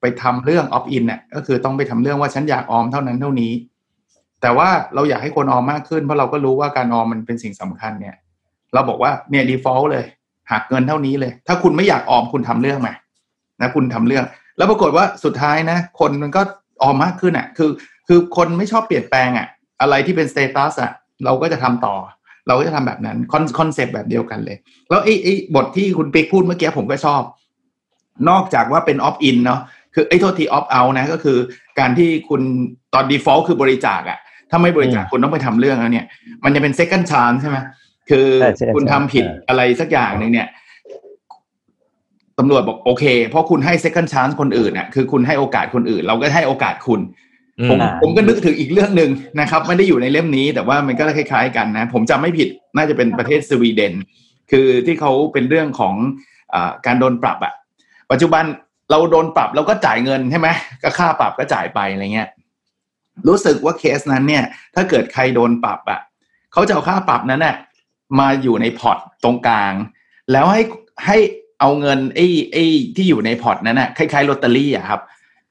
ไปทำเรื่องออฟอินเนี่ยก็คือต้องไปทำเรื่องว่าฉันอยากออมเท่านั้นเท่านี้ แต่ว่าเราอยากให้คนออมมากขึ้นเพราะเราก็รู้ว่าการออมมันเป็นสิ่งสำคัญเนี่ย เราบอกว่าเนี่ย default เลยหักเงินเท่านี้เลย ถ้าคุณไม่อยากออมคุณทำเรื่องมานะคุณทำเรื่อง แล้วปรากฏว่าสุดท้ายนะ คนมันก็ออมมากขึ้นอะ คือ คือคนไม่ชอบเปลี่ยนแปลงอะ อะไรที่เป็น status อะ เราก็จะทำต่อ เราก็จะทำแบบนั้นคอน concept แบบเดียวกันเลย แล้วไอ้ไอ้บทที่คุณปิ๊กพูดเมื่อกี้ผมก็ชอบ นอกจากว่าเป็น opt in เนาะคือไอ้โทษทีออฟเอานะก็คือการที่คุณตอน default คือบริจาคอะถ้าไม่บริจาคอืมคุณต้องไปทำเรื่องแล้วเนี่ย มันจะเป็น second chance ใช่ไหม คือใช่ second คุณทำ chance ผิดเออออะไรสักอย่างหนึ่งเนี่ยตำรวจบอกโอเค เพราะคุณให้ second chance คนอื่นน่ะคือคุณให้โอกาสคนอื่น เราก็ให้โอกาสคุณอืผมมผมก็นึกถึงอีกเรื่องหนึ่งนะครับ ไม่ได้อยู่ในเล่มนี้ แต่ว่ามันก็คล้ายๆกันนะ ผมจำไม่ผิดน่าจะเป็นประเทศสวีเดน คือที่เขาเป็นเรื่องของอาการโดนปรับอะปัจจุบันเราโดนปรับเราก็จ่ายเงินใช่ไหมก็ค่าปรับก็จ่ายไปอะไรเงี้ยรู้สึกว่าเคสนั้นเนี่ย ถ้าเกิดใครโดนปรับอะเขาจะเอาค่าปรับนั้นน่ะ มาอยู่ใน pot ตรงกลาง แล้วให้ให้เอาเงินไอ้ไอ้ที่อยู่ใน pot นั้นน่ะคล้ายๆลอตเตอรี่อะครับ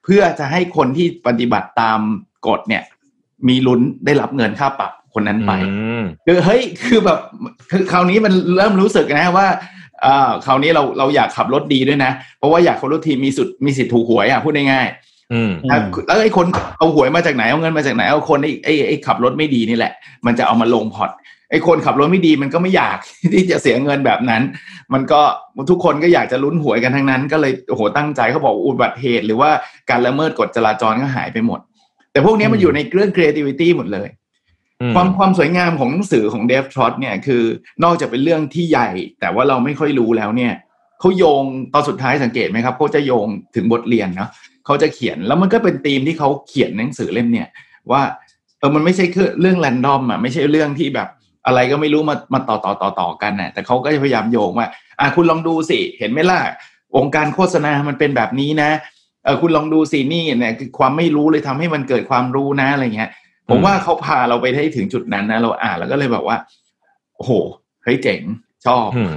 เพื่อจะให้คนที่ปฏิบัติตามกฎเนี่ย มีลุ้นได้รับเงินค่าปรับคนนั้นไปอืมคือเฮ้ยคือแบบคือคราวนี้มันเริ่มรู้สึกนะว่าเอ่อคราวนี้เราเราอยากขับรถดีด้วยนะ เพราะว่าอยากขับรถทีมีสุดมีสิทธิ์ถูกหวยอะพูดง่ายอืมๆถ้าแล้วไอ้คนเอาหวยมาจากไหนเอาเงินมาจากไหนเอาคนไอ้ไอ้ไอ้ขับรถไม่ดีนี่แหละ มันจะเอามาลงพอร์ต ไอ้คนขับรถไม่ดีมันก็ไม่อยากที่จะเสียเงินแบบนั้น มันก็ทุกคนก็อยากจะลุ้นหวยกันทั้งนั้น ก็เลยโอ้โหตั้งใจเขาบอกอุบัติเหตุ หรือว่าการละเมิดกฎจราจรก็หายไปหมด แต่พวกนี้มันอยู่ในเรื่อง creativity หมดเลยอืมความความสวยงามของหนังสือของเดฟทรอตเนี่ยคือนอกจากเป็นเรื่องที่ใหญ่ แต่ว่าเราไม่ค่อยรู้แล้วเนี่ยเขาโยงตอนสุดท้ายสังเกตไหมครับเขาจะโยงถึงบทเรียนเนาะเขาจะเขียนแล้วมันก็เป็นธีมที่เขาเขียนหนังสือเล่มเนี่ยว่าเออมันไม่ใช่คือเรื่องแรนดอมอะไม่ใช่เรื่องที่แบบ อะไรก็ไม่รู้มามาต่อต่อต่อต่อกันน่ะแต่เขาก็จะพยายามโยงว่าอะคุณลองดูสิเห็นไหมล่ะองค์การโฆษณามันเป็นแบบนี้นะเออคุณลองดูสินี่เนี่ยคือความไม่รู้เลยทำให้มันเกิดความรู้นะอะไรเงี้ย ผมว่าเขาพาเราไปได้ถึงจุดนั้นนะเราอ่านแล้วก็เลยแบบว่าโอ้โหเฮ้ยเจ๋งชอบอืม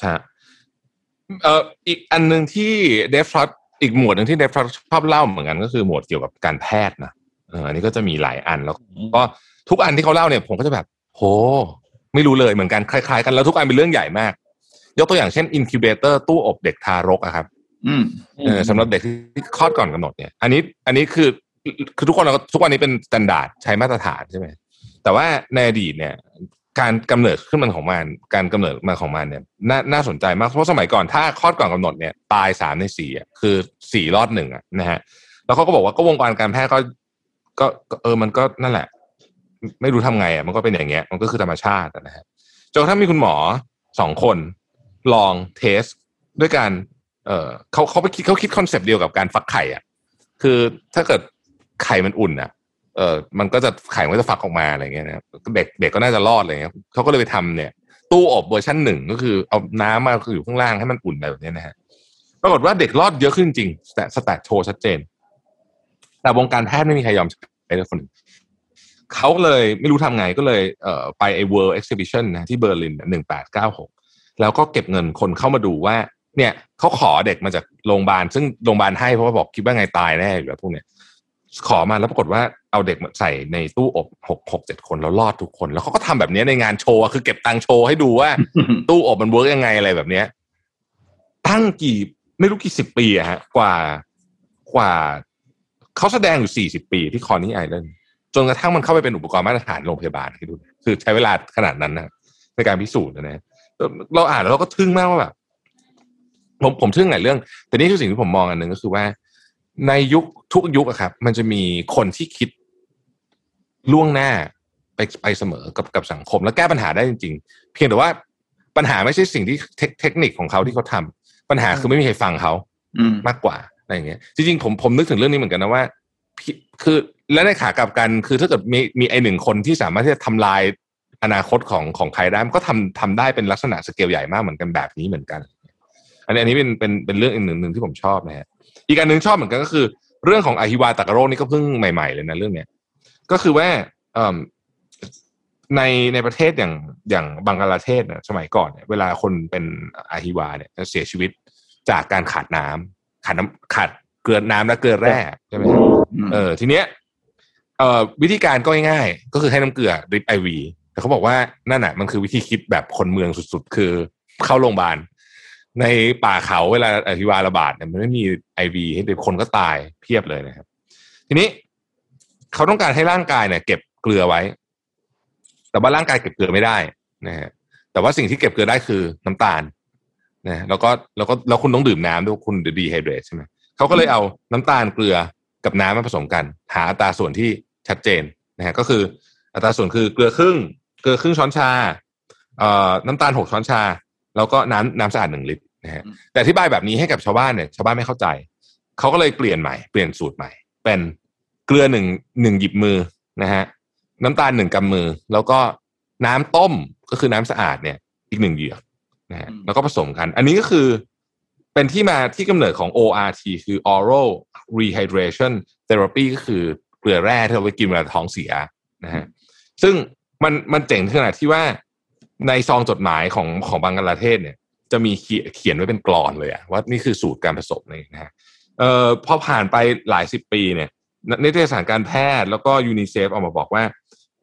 ใช่เอ่ออีกอันหนึ่งที่เดฟทรอตอีกหมวดหนึ่งที่เดฟทรอตชอบเล่าเหมือนกันก็คือหมวดเกี่ยวกับการแพทย์นะเอออันนี้ก็จะมีหลายอันแล้วก็ ทุกอันที่เขาเล่าเนี่ยผมก็จะแบบ โห ไม่รู้เลยเหมือนกันคล้ายๆกันแล้วทุกอันเป็นเรื่องใหญ่มาก ยกตัวอย่างเช่นอินคิวเบเตอร์ตู้อบเด็กทารกอะครับอืมเออสำหรับเด็กที่คลอดก่อนกำหนดเนี่ย อันนี้อันนี้คือคือทุกคนเราก็ทุกวันนี้เป็น standard ใช้มาตรฐานใช่ไหมแต่ว่าในอดีตเนี่ย การกำเนิดขึ้นมันของมันการกำเนิดมาของมันเนี่ยน่าน่าสนใจมากเพราะสมัยก่อนถ้าคลอดก่อนกำหนดเนี่ยตายสามในสี่อะคือสี่รอดหนึ่งอะนะฮะแล้วเขาก็บอกว่าก็วงการการแพทย์ก็ก็ก็เออมันก็นั่นแหละ ไม่รู้ทำไงอะมันก็เป็นอย่างเงี้ย มันก็คือธรรมชาตินะฮะจนกระทั่งมีคุณหมอสองคนลอง test ด้วยการ เออเขาเขาไปคิดเขาคิด concept เดียวกับการฟักไข่อะ คือถ้าเกิดไข่มันอุ่นอะ เออมันก็จะไข่มันก็จะฟักออกมาอะไรเงี้ยนะครับเด็กเด็กก็น่าจะรอดอะไรเงี้ยเขาก็เลยไปทำเนี่ย ตู้อบเวอร์ชันหนึ่งก็คือเอาน้ำมาอยู่ข้างล่างให้มันอุ่นแบบนี้นะฮะปรากฏว่าเด็กรอดเยอะขึ้นจริงแต่ stat show ชัดเจน แต่วงการแพทย์ไม่มีใครยอมใช้เลยคนหนึ่ง เขาเลยไม่รู้ทำไงก็เลยเอ่อไปไอ้ World Exhibition นะที่เบอร์ลินหนึ่งแปดเก้าหกแล้วก็เก็บเงินคนเข้ามาดูว่าเนี่ยเขาขอเด็กมาจากโรงพยาบาล ซึ่งโรงพยาบาลให้เพราะว่าบอกคิดว่าไงตายแน่อยู่แล้วพวกเนี้ยขอมาแล้วปรากฏว่าเอาเด็กมาใส่ในตู้อบหกหกเจ็ดคนแล้วรอดทุกคน แล้วเขาก็ทำแบบนี้ในงานโชว์อะคือเก็บตังค์โชว์ให้ดูว่า ตู้อบมัน work ยังไงอะไรแบบเนี้ยตั้งกี่ไม่รู้กี่สิบปีอะฮะ กว่ากว่าเขาแสดงอยู่สี่สิบปีที่คอนี้ไอแลนด์ จนกระทั่งมันเข้าไปเป็นอุปกรณ์มาตรฐานโรงพยาบาลคิดดูนะคือใช้เวลาขนาดนั้นนะในการพิสูจน์นะเราอ่านแล้วเราก็ทึ่งมากว่าแบบผมผมทึ่งหลายเรื่อง แต่นี่คือสิ่งที่ผมมองอันหนึ่งก็คือว่า ในยุคทุกยุคอะครับ มันจะมีคนที่คิดล่วงหน้าไปไปเสมอกับกับสังคม แล้วแก้ปัญหาได้จริง ๆ เพียงแต่ว่าปัญหาไม่ใช่สิ่งที่เทคเทคนิคของเขาที่เขาทำปัญหาคือไม่มีใครฟังเขาอืมมากกว่าอะไรอย่างเงี้ยจริงๆผมผมนึกถึงเรื่องนี้เหมือนกันนะว่าพี่คือ และในขากลับกันคือถ้าเกิดมีมีไอหนึ่งคนที่สามารถที่จะทำลายอนาคตของของใครได้มันก็ทำทำได้เป็นลักษณะสเกลใหญ่มากเหมือนกันแบบนี้เหมือนกัน อันนี้อันนี้เป็นเป็นเป็นเรื่องอีกหนึ่งหนึ่งที่ผมชอบนะฮะอีกอันหนึ่งชอบเหมือนกันก็คือ เรื่องของอหิวาตากโรคนี่ก็เพิ่งใหม่ ๆ เลยนะเรื่องเนี้ยก็คือว่าเอ่อในในประเทศอย่างอย่างบังกลาเทศเนี่ยสมัยก่อนเนี่ยเวลาคนเป็นอหิวาเนี่ยจะเสียชีวิตจากการขาดน้ำขาดน้ำขาดเกลือน้ำและเกลือแร่ใช่ไหมครับเออทีเนี้ย เอ่อวิธีการก็ง่ายๆก็คือให้น้ำเกลือดริปไอวีแต่เขาบอกว่านั่นน่ะมันคือวิธีคิดแบบคนเมืองสุดๆ คือเข้าโรงพยาบาลในป่าเขาเวลาอธิวาระบาดเนี่ยมันไม่มีไอวีให้เด็กคนก็ตายเพียบเลยนะครับ ทีนี้เขาต้องการให้ร่างกายเนี่ย เก็บเกลือไว้ แต่ว่าร่างกายเก็บเกลือไม่ได้นะฮะแต่ว่าสิ่งที่เก็บเกลือได้คือน้ำตาลนะแล้วก็แล้วก็แล้วคุณต้องดื่มน้ำด้วยคุณดีไฮเดรตใช่ไหมเขาก็เลยเอาน้ำตาลเกลือกับน้ำมาผสมกัน หาอัตราส่วนที่ ชัดเจนนะฮะก็คืออัตราส่วนคือเกลือครึ่ง เกลือครึ่งช้อนชาเอ่อน้ำตาลหกช้อนชา แล้วก็น้ำน้ำสะอาดหนึ่งลิตรนะฮะแต่อธิบายแบบนี้ให้กับชาวบ้านเนี่ยชาวบ้านไม่เข้าใจ เขาก็เลยเปลี่ยนใหม่ เปลี่ยนสูตรใหม่ เป็นเกลือหนึ่งหนึ่งหยิบมือนะฮะน้ำตาลหนึ่งกำมือ แล้วก็น้ำต้มก็คือน้ำสะอาดเนี่ย อีกหนึ่งเหยือกนะฮะอืมแล้วก็ผสมกัน อันนี้ก็คือเป็นที่มาที่กำเนิดของ ORT คือ oral rehydration therapy ก็คือ เกลือแร่ที่เราไปกินเวลาท้องเสียนะฮะซึ่งมันมันเจ๋งขนาดที่ว่าในซองจดหมายของของบังกลาเทศเนี่ย จะมีเขียเขียนไว้เป็นกลอนเลยอะว่านี่คือสูตรการผสมนี่นะฮะเอ่อพอผ่านไปหลายสิบปีเนี่ยนิตยสารการแพทย์แล้วก็ยูนิเซฟออกมาบอกว่า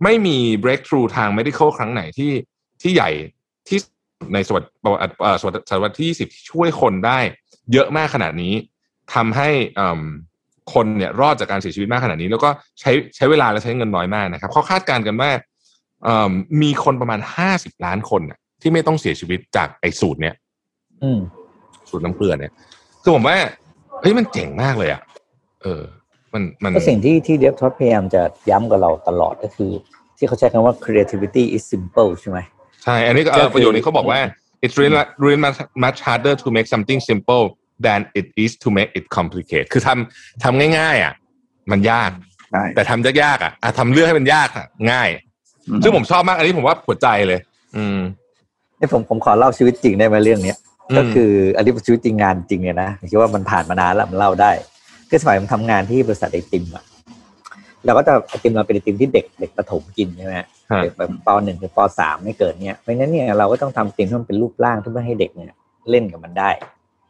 ไม่มี breakthrough ทาง medical ครั้งไหนที่ที่ใหญ่ที่ในสวัสดิ์เอ่อศตวรรษที่20ที่ช่วยคนได้ เยอะมากขนาดนี้ทำให้อ่า คนเนี่ยรอดจากการเสียชีวิตมากขนาดนี้ แล้วก็ใช้ใช้เวลาและใช้เงินน้อยมากนะครับเขาคาดการณ์กันว่าอ่ามีคนประมาณ50ล้านคนน่ะที่ไม่ต้องเสียชีวิตจากไอ้สูตรเนี่ยอืมสูตรน้ำเกลือเนี่ยคือผมว่าเฮ้ยมันเจ๋งมากเลยอะ เออ มันมันก็สิ่งที่ที่เดฟทอดพยายามจะย้ำกับเราตลอดก็คือ ที่เขาใช้คำว่า creativity is simple ใช่ไหมใช่ อันนี้ก็เอก็อคือประโยคนี้เขาบอกว่า it's really really much much harder to make something simple than it is to make it complicated คือทำทำง่าย ๆ อะ มันยากใช่แต่ทำยากๆอะอะทำเรื่องให้มันยากอะง่ายอืมซึ่งผมชอบมากอันนี้ผมว่าหัวใจเลย อืมนี่ผมผมขอเล่าชีวิตจริงได้ไหมเรื่องเนี้ยอืมก็คืออันนี้เป็นชีวิตจริงงานจริงเนี่ยนะผมคิดว่ามันผ่านมานานแล้วมันเล่าได้คือสมัยผมทำงานที่บริษัทไอติมอะเราก็จะไอติมเราเป็นไอติมที่เด็กเด็กประถมกินใช่ไหมฮะเด็กแบบปหนึ่งถึงปสามไม่เกิดเนี่ยเพราะฉะนั้นเนี่ยเราก็ต้องทำไอติมที่มันเป็นรูปร่างที่เพื่อให้เด็กเนี่ยเล่นกับมันได้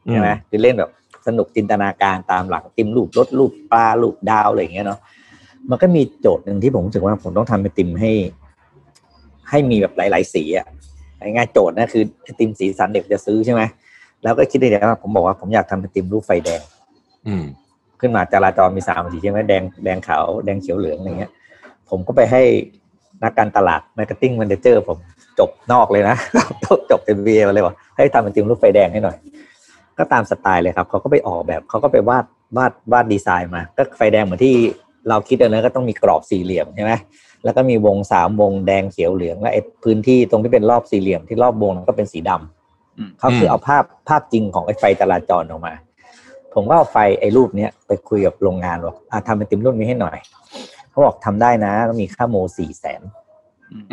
ใช่ไหมคือเล่นแบบสนุกจินตนาการตามหลักไอติมรูปรถรูปปลารูปดาวอะไรอย่างเงี้ยเนาะมันก็มีโจทย์หนึ่งที่ผมรู้สึกว่าผมต้องทำไอติมให้ ให้มีแบบหลาย ๆ สีอะง่ายๆโจทย์นะคือไอติมสีสันเด็กจะซื้อใช่ไหมแล้วก็คิดได้เลยว่าผมบอกว่าผมอยากทำไอติมรูปไฟแดง อืม ขึ้นมาจราจรมีสามสีใช่ไหมแดงแดงขาวแดงเขียวเหลืองอะไรเงี้ย ผมก็ไปให้นักการตลาด marketing manager ผมจบนอกเลยนะจบเป็นเบียมาเลยว่าให้ทำเป็นติมรูปไฟแดงให้หน่อย ก็ตามสไตล์เลยครับเขาก็ไปออกแบบเขาก็ไปวาดวาดวาดดีไซน์มา ก็ไฟแดงเหมือนที่เราคิดเอานะก็ต้องมีกรอบสี่เหลี่ยมใช่ไหมแล้วก็มีวงสามวงแดงเขียวเหลืองและไอ้พื้นที่ตรงที่เป็นรอบสี่เหลี่ยมที่รอบวงนั้นก็เป็นสีดำอืมเขาคือมเอาภาพภาพจริงของไอ้ไฟจราจรออกมา ผมก็เอาไฟไอ้รูปเนี้ยไปคุยกับโรงงานบอกอะทำเป็นติมรุ่นนี้ให้หน่อยเขาบอกทำได้นะแล้วมีค่าโมสี่แสน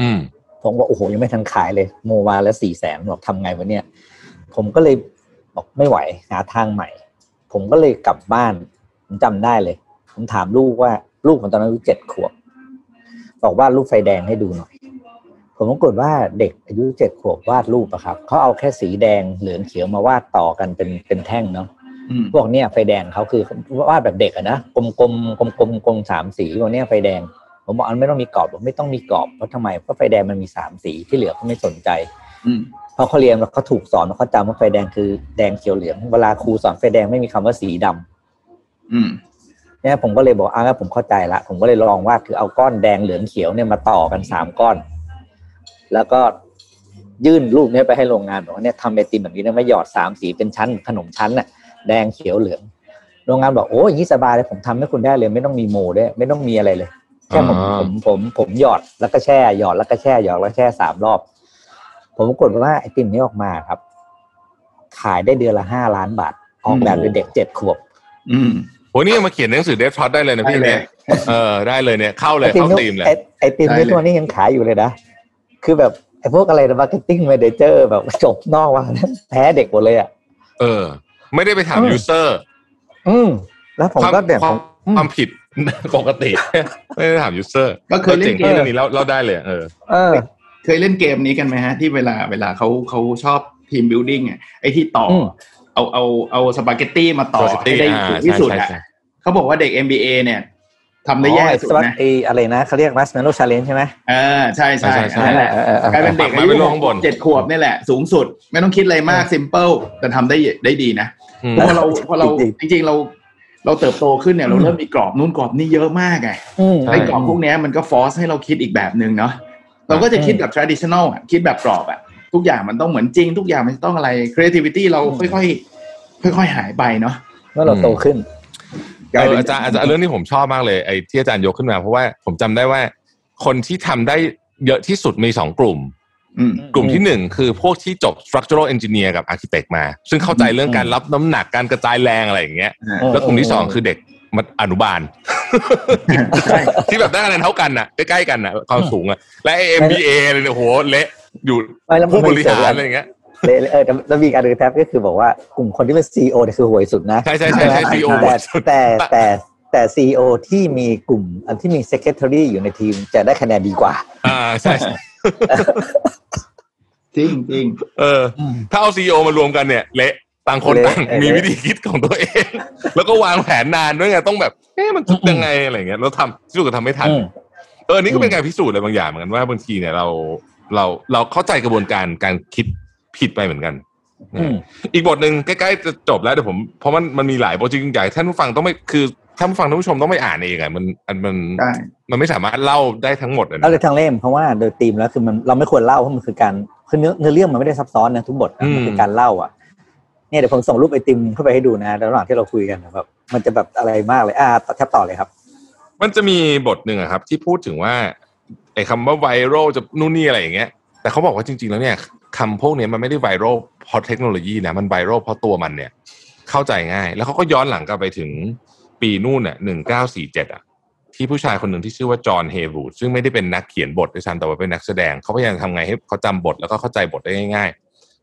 อืมผมว่าโอ้โหยังไม่ทันขายเลย โมวาแล้วสี่แสนบอกทำไงวะเนี่ย ผมก็เลย บอกไม่ไหวหาทางใหม่ ผมก็เลยกลับบ้านผมจำได้เลย ผมถามลูกว่าลูกผมตอนนั้นอายุเจ็ดขวบบอกวาดรูปไฟแดงให้ดูหน่อย ผมปรากฏว่าเด็กอายุเจ็ดขวบวาดรูปอะครับเขาเอาแค่สีแดงเหลืองเขียวมาวาดต่อกันเป็นเป็นแท่งเนาะอืมพวกเนี้ยไฟแดงเขาคือวาดแบบเด็กอะนะกลมๆกลมกลมกลมกลมสามสีพวกเนี้ยไฟแดง ผมบอกอันไม่ต้องมีกรอบบอกไม่ต้องมีกรอบเพราะทำไมเพราะไฟแดงมันมีสามสีที่เหลือเขาไม่สนใจอืมเพราะเขาเรียนแล้วเขาถูกสอนว่าเขาจำว่าไฟแดงคือแดงเขียวเหลืองเวลาครูสอนไฟแดงไม่มีคำว่าสีดำอืมเนี่ยผมก็เลยบอกอะงั้นผมเข้าใจละผมก็เลยลองวาดคือเอาก้อนแดงเหลืองเขียวเนี่ยมาต่อกันสามก้อน แล้วก็ยื่นรูปเนี้ยไปให้โรงงานบอกว่าเนี่ยทำไอติมแบบนี้นะไม่หยอดสามสีเป็นชั้นขนมชั้นน่ะ แดงเขียวเหลือง โรงงานบอกโอ้ยอย่างนี้สบายเลยผมทำให้คุณได้เลย ไม่ต้องมีโมด้วย ไม่ต้องมีอะไรเลยแค่ผมอ่าผมผมผมหยอดแล้วก็แช่หยอดแล้วก็แช่หยอดแล้วก็แช่สามรอบ ผมปรากฏว่าไอติมนี้ออกมาครับ ขายได้เดือนละห้าล้านบาท ออกแบบโดยเด็กเจ็ดขวบ อืมโหนี่มาเขียนหนังสือเดฟท็อตได้เลยนะพี่ได้เลยเนี่ยเออได้เลยเนี่ยเข้าเลยเข้าตีมเลยไอไอติมได้นี่เลยตัวนี้ยังขายอยู่เลยนะ คือแบบไอพวกอะไรนะ marketing manager แบบจบนอกว่าแพ้เด็กหมดเลยอะเออ ไม่ได้ไปถามเออ user อืมแล้วผมก็แบบความอืมความผิดปกติ ไม่ได้ถาม user ก็เคยเล่นเกมเรื่องนี้เราเราได้เลย เออ เออเคยเล่นเกมนี้กันไหมฮะ ที่เวลาเวลาเขาเขาชอบทีมบิ l ดิ้งอะไอ้ที่ต่ออมเอาเอาเอาสปาเกตตี้มาต่อ Spaghetti ให้ได้อ่าถูกที่สุดใช่อะใช่เขาบอกว่าเด็ก MBA เนี่ยทำได้แย่สุดอ๋อนะไออะไรนะเขาเรียกมัสเมโลชาเลนใช่ไหมเออใช่ใช่ใช่ใช่นั่นแหละเออเออเออกลายเป็นเด็กปักอาไม้ยุไว้ลงข้างบนเจ็ดขวบนี่แหละ สูงสุด ไม่ต้องคิดอะไรมากซิมเ l ิลแต่ทำได้ได้ดีนะอืมเพราะว่าเราเพราะเราจริงจริง ๆ เราเราเติบโตขึ้นเนี่ยเราเริ่มมีกรอบนู่นกรอบนี่เยอะมากไงอืมใช่ไอ้กรอบพวกเนี้ยมันก็ฟอร์สให้เราคิดอีกแบบหนึ่งเนาะ เราก็จะคิดแบบ traditional อะคิดแบบกรอบอะทุกอย่างมันต้องเหมือนจริง ทุกอย่างมันต้องอะไร creativity เราค่อยๆค่อยๆหายไปเนาะเมื่อเราโตขึ้นเอออาจารย์อาจารย์เรื่องนี้ผมชอบมากเลยไอ้ที่อาจารย์ยกขึ้นมา เพราะว่าผมจำได้ว่า คนที่ทำได้เยอะที่สุดมีสองกลุ่มอืมกลุ่มที่หนึ่งคือพวกที่จบ structural engineer กับ architect มา ซึ่งเข้าใจเรื่องการรับน้ำหนักการกระจายแรงอะไรอย่างเงี้ยอ่าเออแล้วกลุ่มที่สองคือเด็กมัธอนุบาลใช่ ที่แบบได้คะแนนเท่ากันน่ะใกล้ๆกันน่ะความสูงอะและไอ้ MBA เลยเนี่ยโอ้โหเละอยู่ไม่แล้วผู้บมันริเสริหามรแล้วอะไรอย่างเงี้ยเลยเออแต่แล้วมีการดูแท็บก็คือบอกว่ากลุ่มคนที่เป็นซีโอเนี่ยคือห่วยสุดนะ ใช่ใช่ใช่ใช่ CEO แต่ห่วยสุดแต่แต่แต่ซีอที่มีกลุ่มอันที่มี secretary อยู่ในทีมจะได้คะแนนดีกว่า อ่าใช่ใช่จริงจริงเออ ถ้าเอาซีอมารวมกันเนี่ย เละ ต่างคนเละต่างเละมีวิธีคิดของตัวเอง แล้วก็วางแผนนานด้วยไงต้องแบบเอ๊ะมันคิดยังไงอะไรเงี้ยแล้วทำที่สุดก็ทำไม่ทันอืมเออนี่ก็เป็นการพิสูจน์อะไรบางอย่างเหมือนกันว่าบางทีเนี่ยเราเราเราเข้าใจกระบวนการการคิดผิดไปเหมือนกันอืมอีกบทหนึ่งใกล้ๆจะจบแล้วเดี๋ยวผมเพราะมันมันมีหลายบทจริงๆใหญ่ท่านผู้ฟังต้องไม่คือท่านผู้ฟังท่านผู้ชมต้องไม่อ่านเองอะมันอันมันใช่มันไม่สามารถเล่าได้ทั้งหมดอะเอานะเลยทางเล่มเพราะว่าโดยธีมแล้วคือมันเราไม่ควรเล่าเพราะมันคือการคือเนื้อเนื้อเรื่องมันไม่ได้ซับซ้อนนะทุกบทนะมันคือการเล่าอะ เนี่ยเดี๋ยวผมส่งรูปไอติมเข้าไปให้ดูนะระหว่างที่เราคุยกันนะครับมันจะแบบอะไรมากเลยอ่าแทบต่อเลยครับ มันจะมีบทหนึ่งอะครับ ที่พูดถึงว่าไอ้คำว่าไวรัลจะนู่นนี่อะไรอย่างเงี้ย แต่เขาบอกว่าจริง ๆ แล้วเนี่ยคำพวกนี้มันไม่ได้ไวรัลเพราะเทคโนโลยีนะมันไวรัลเพราะตัวมันเนี่ย เข้าใจง่าย แล้วเขาก็ย้อนหลังกลับไปถึงปีนู่นเนี่ยหนึ่งเก้าสี่เจ็ดอะที่ผู้ชายคนหนึ่งที่ชื่อว่าจอห์นเฮวูดซึ่งไม่ได้เป็นนักเขียนบทด้วยซ้ำแต่ว่าเป็นนักแสดงเขาพยายามทำไงให้เขาจำบทแล้วก็เข้าใจบทได้ง่าย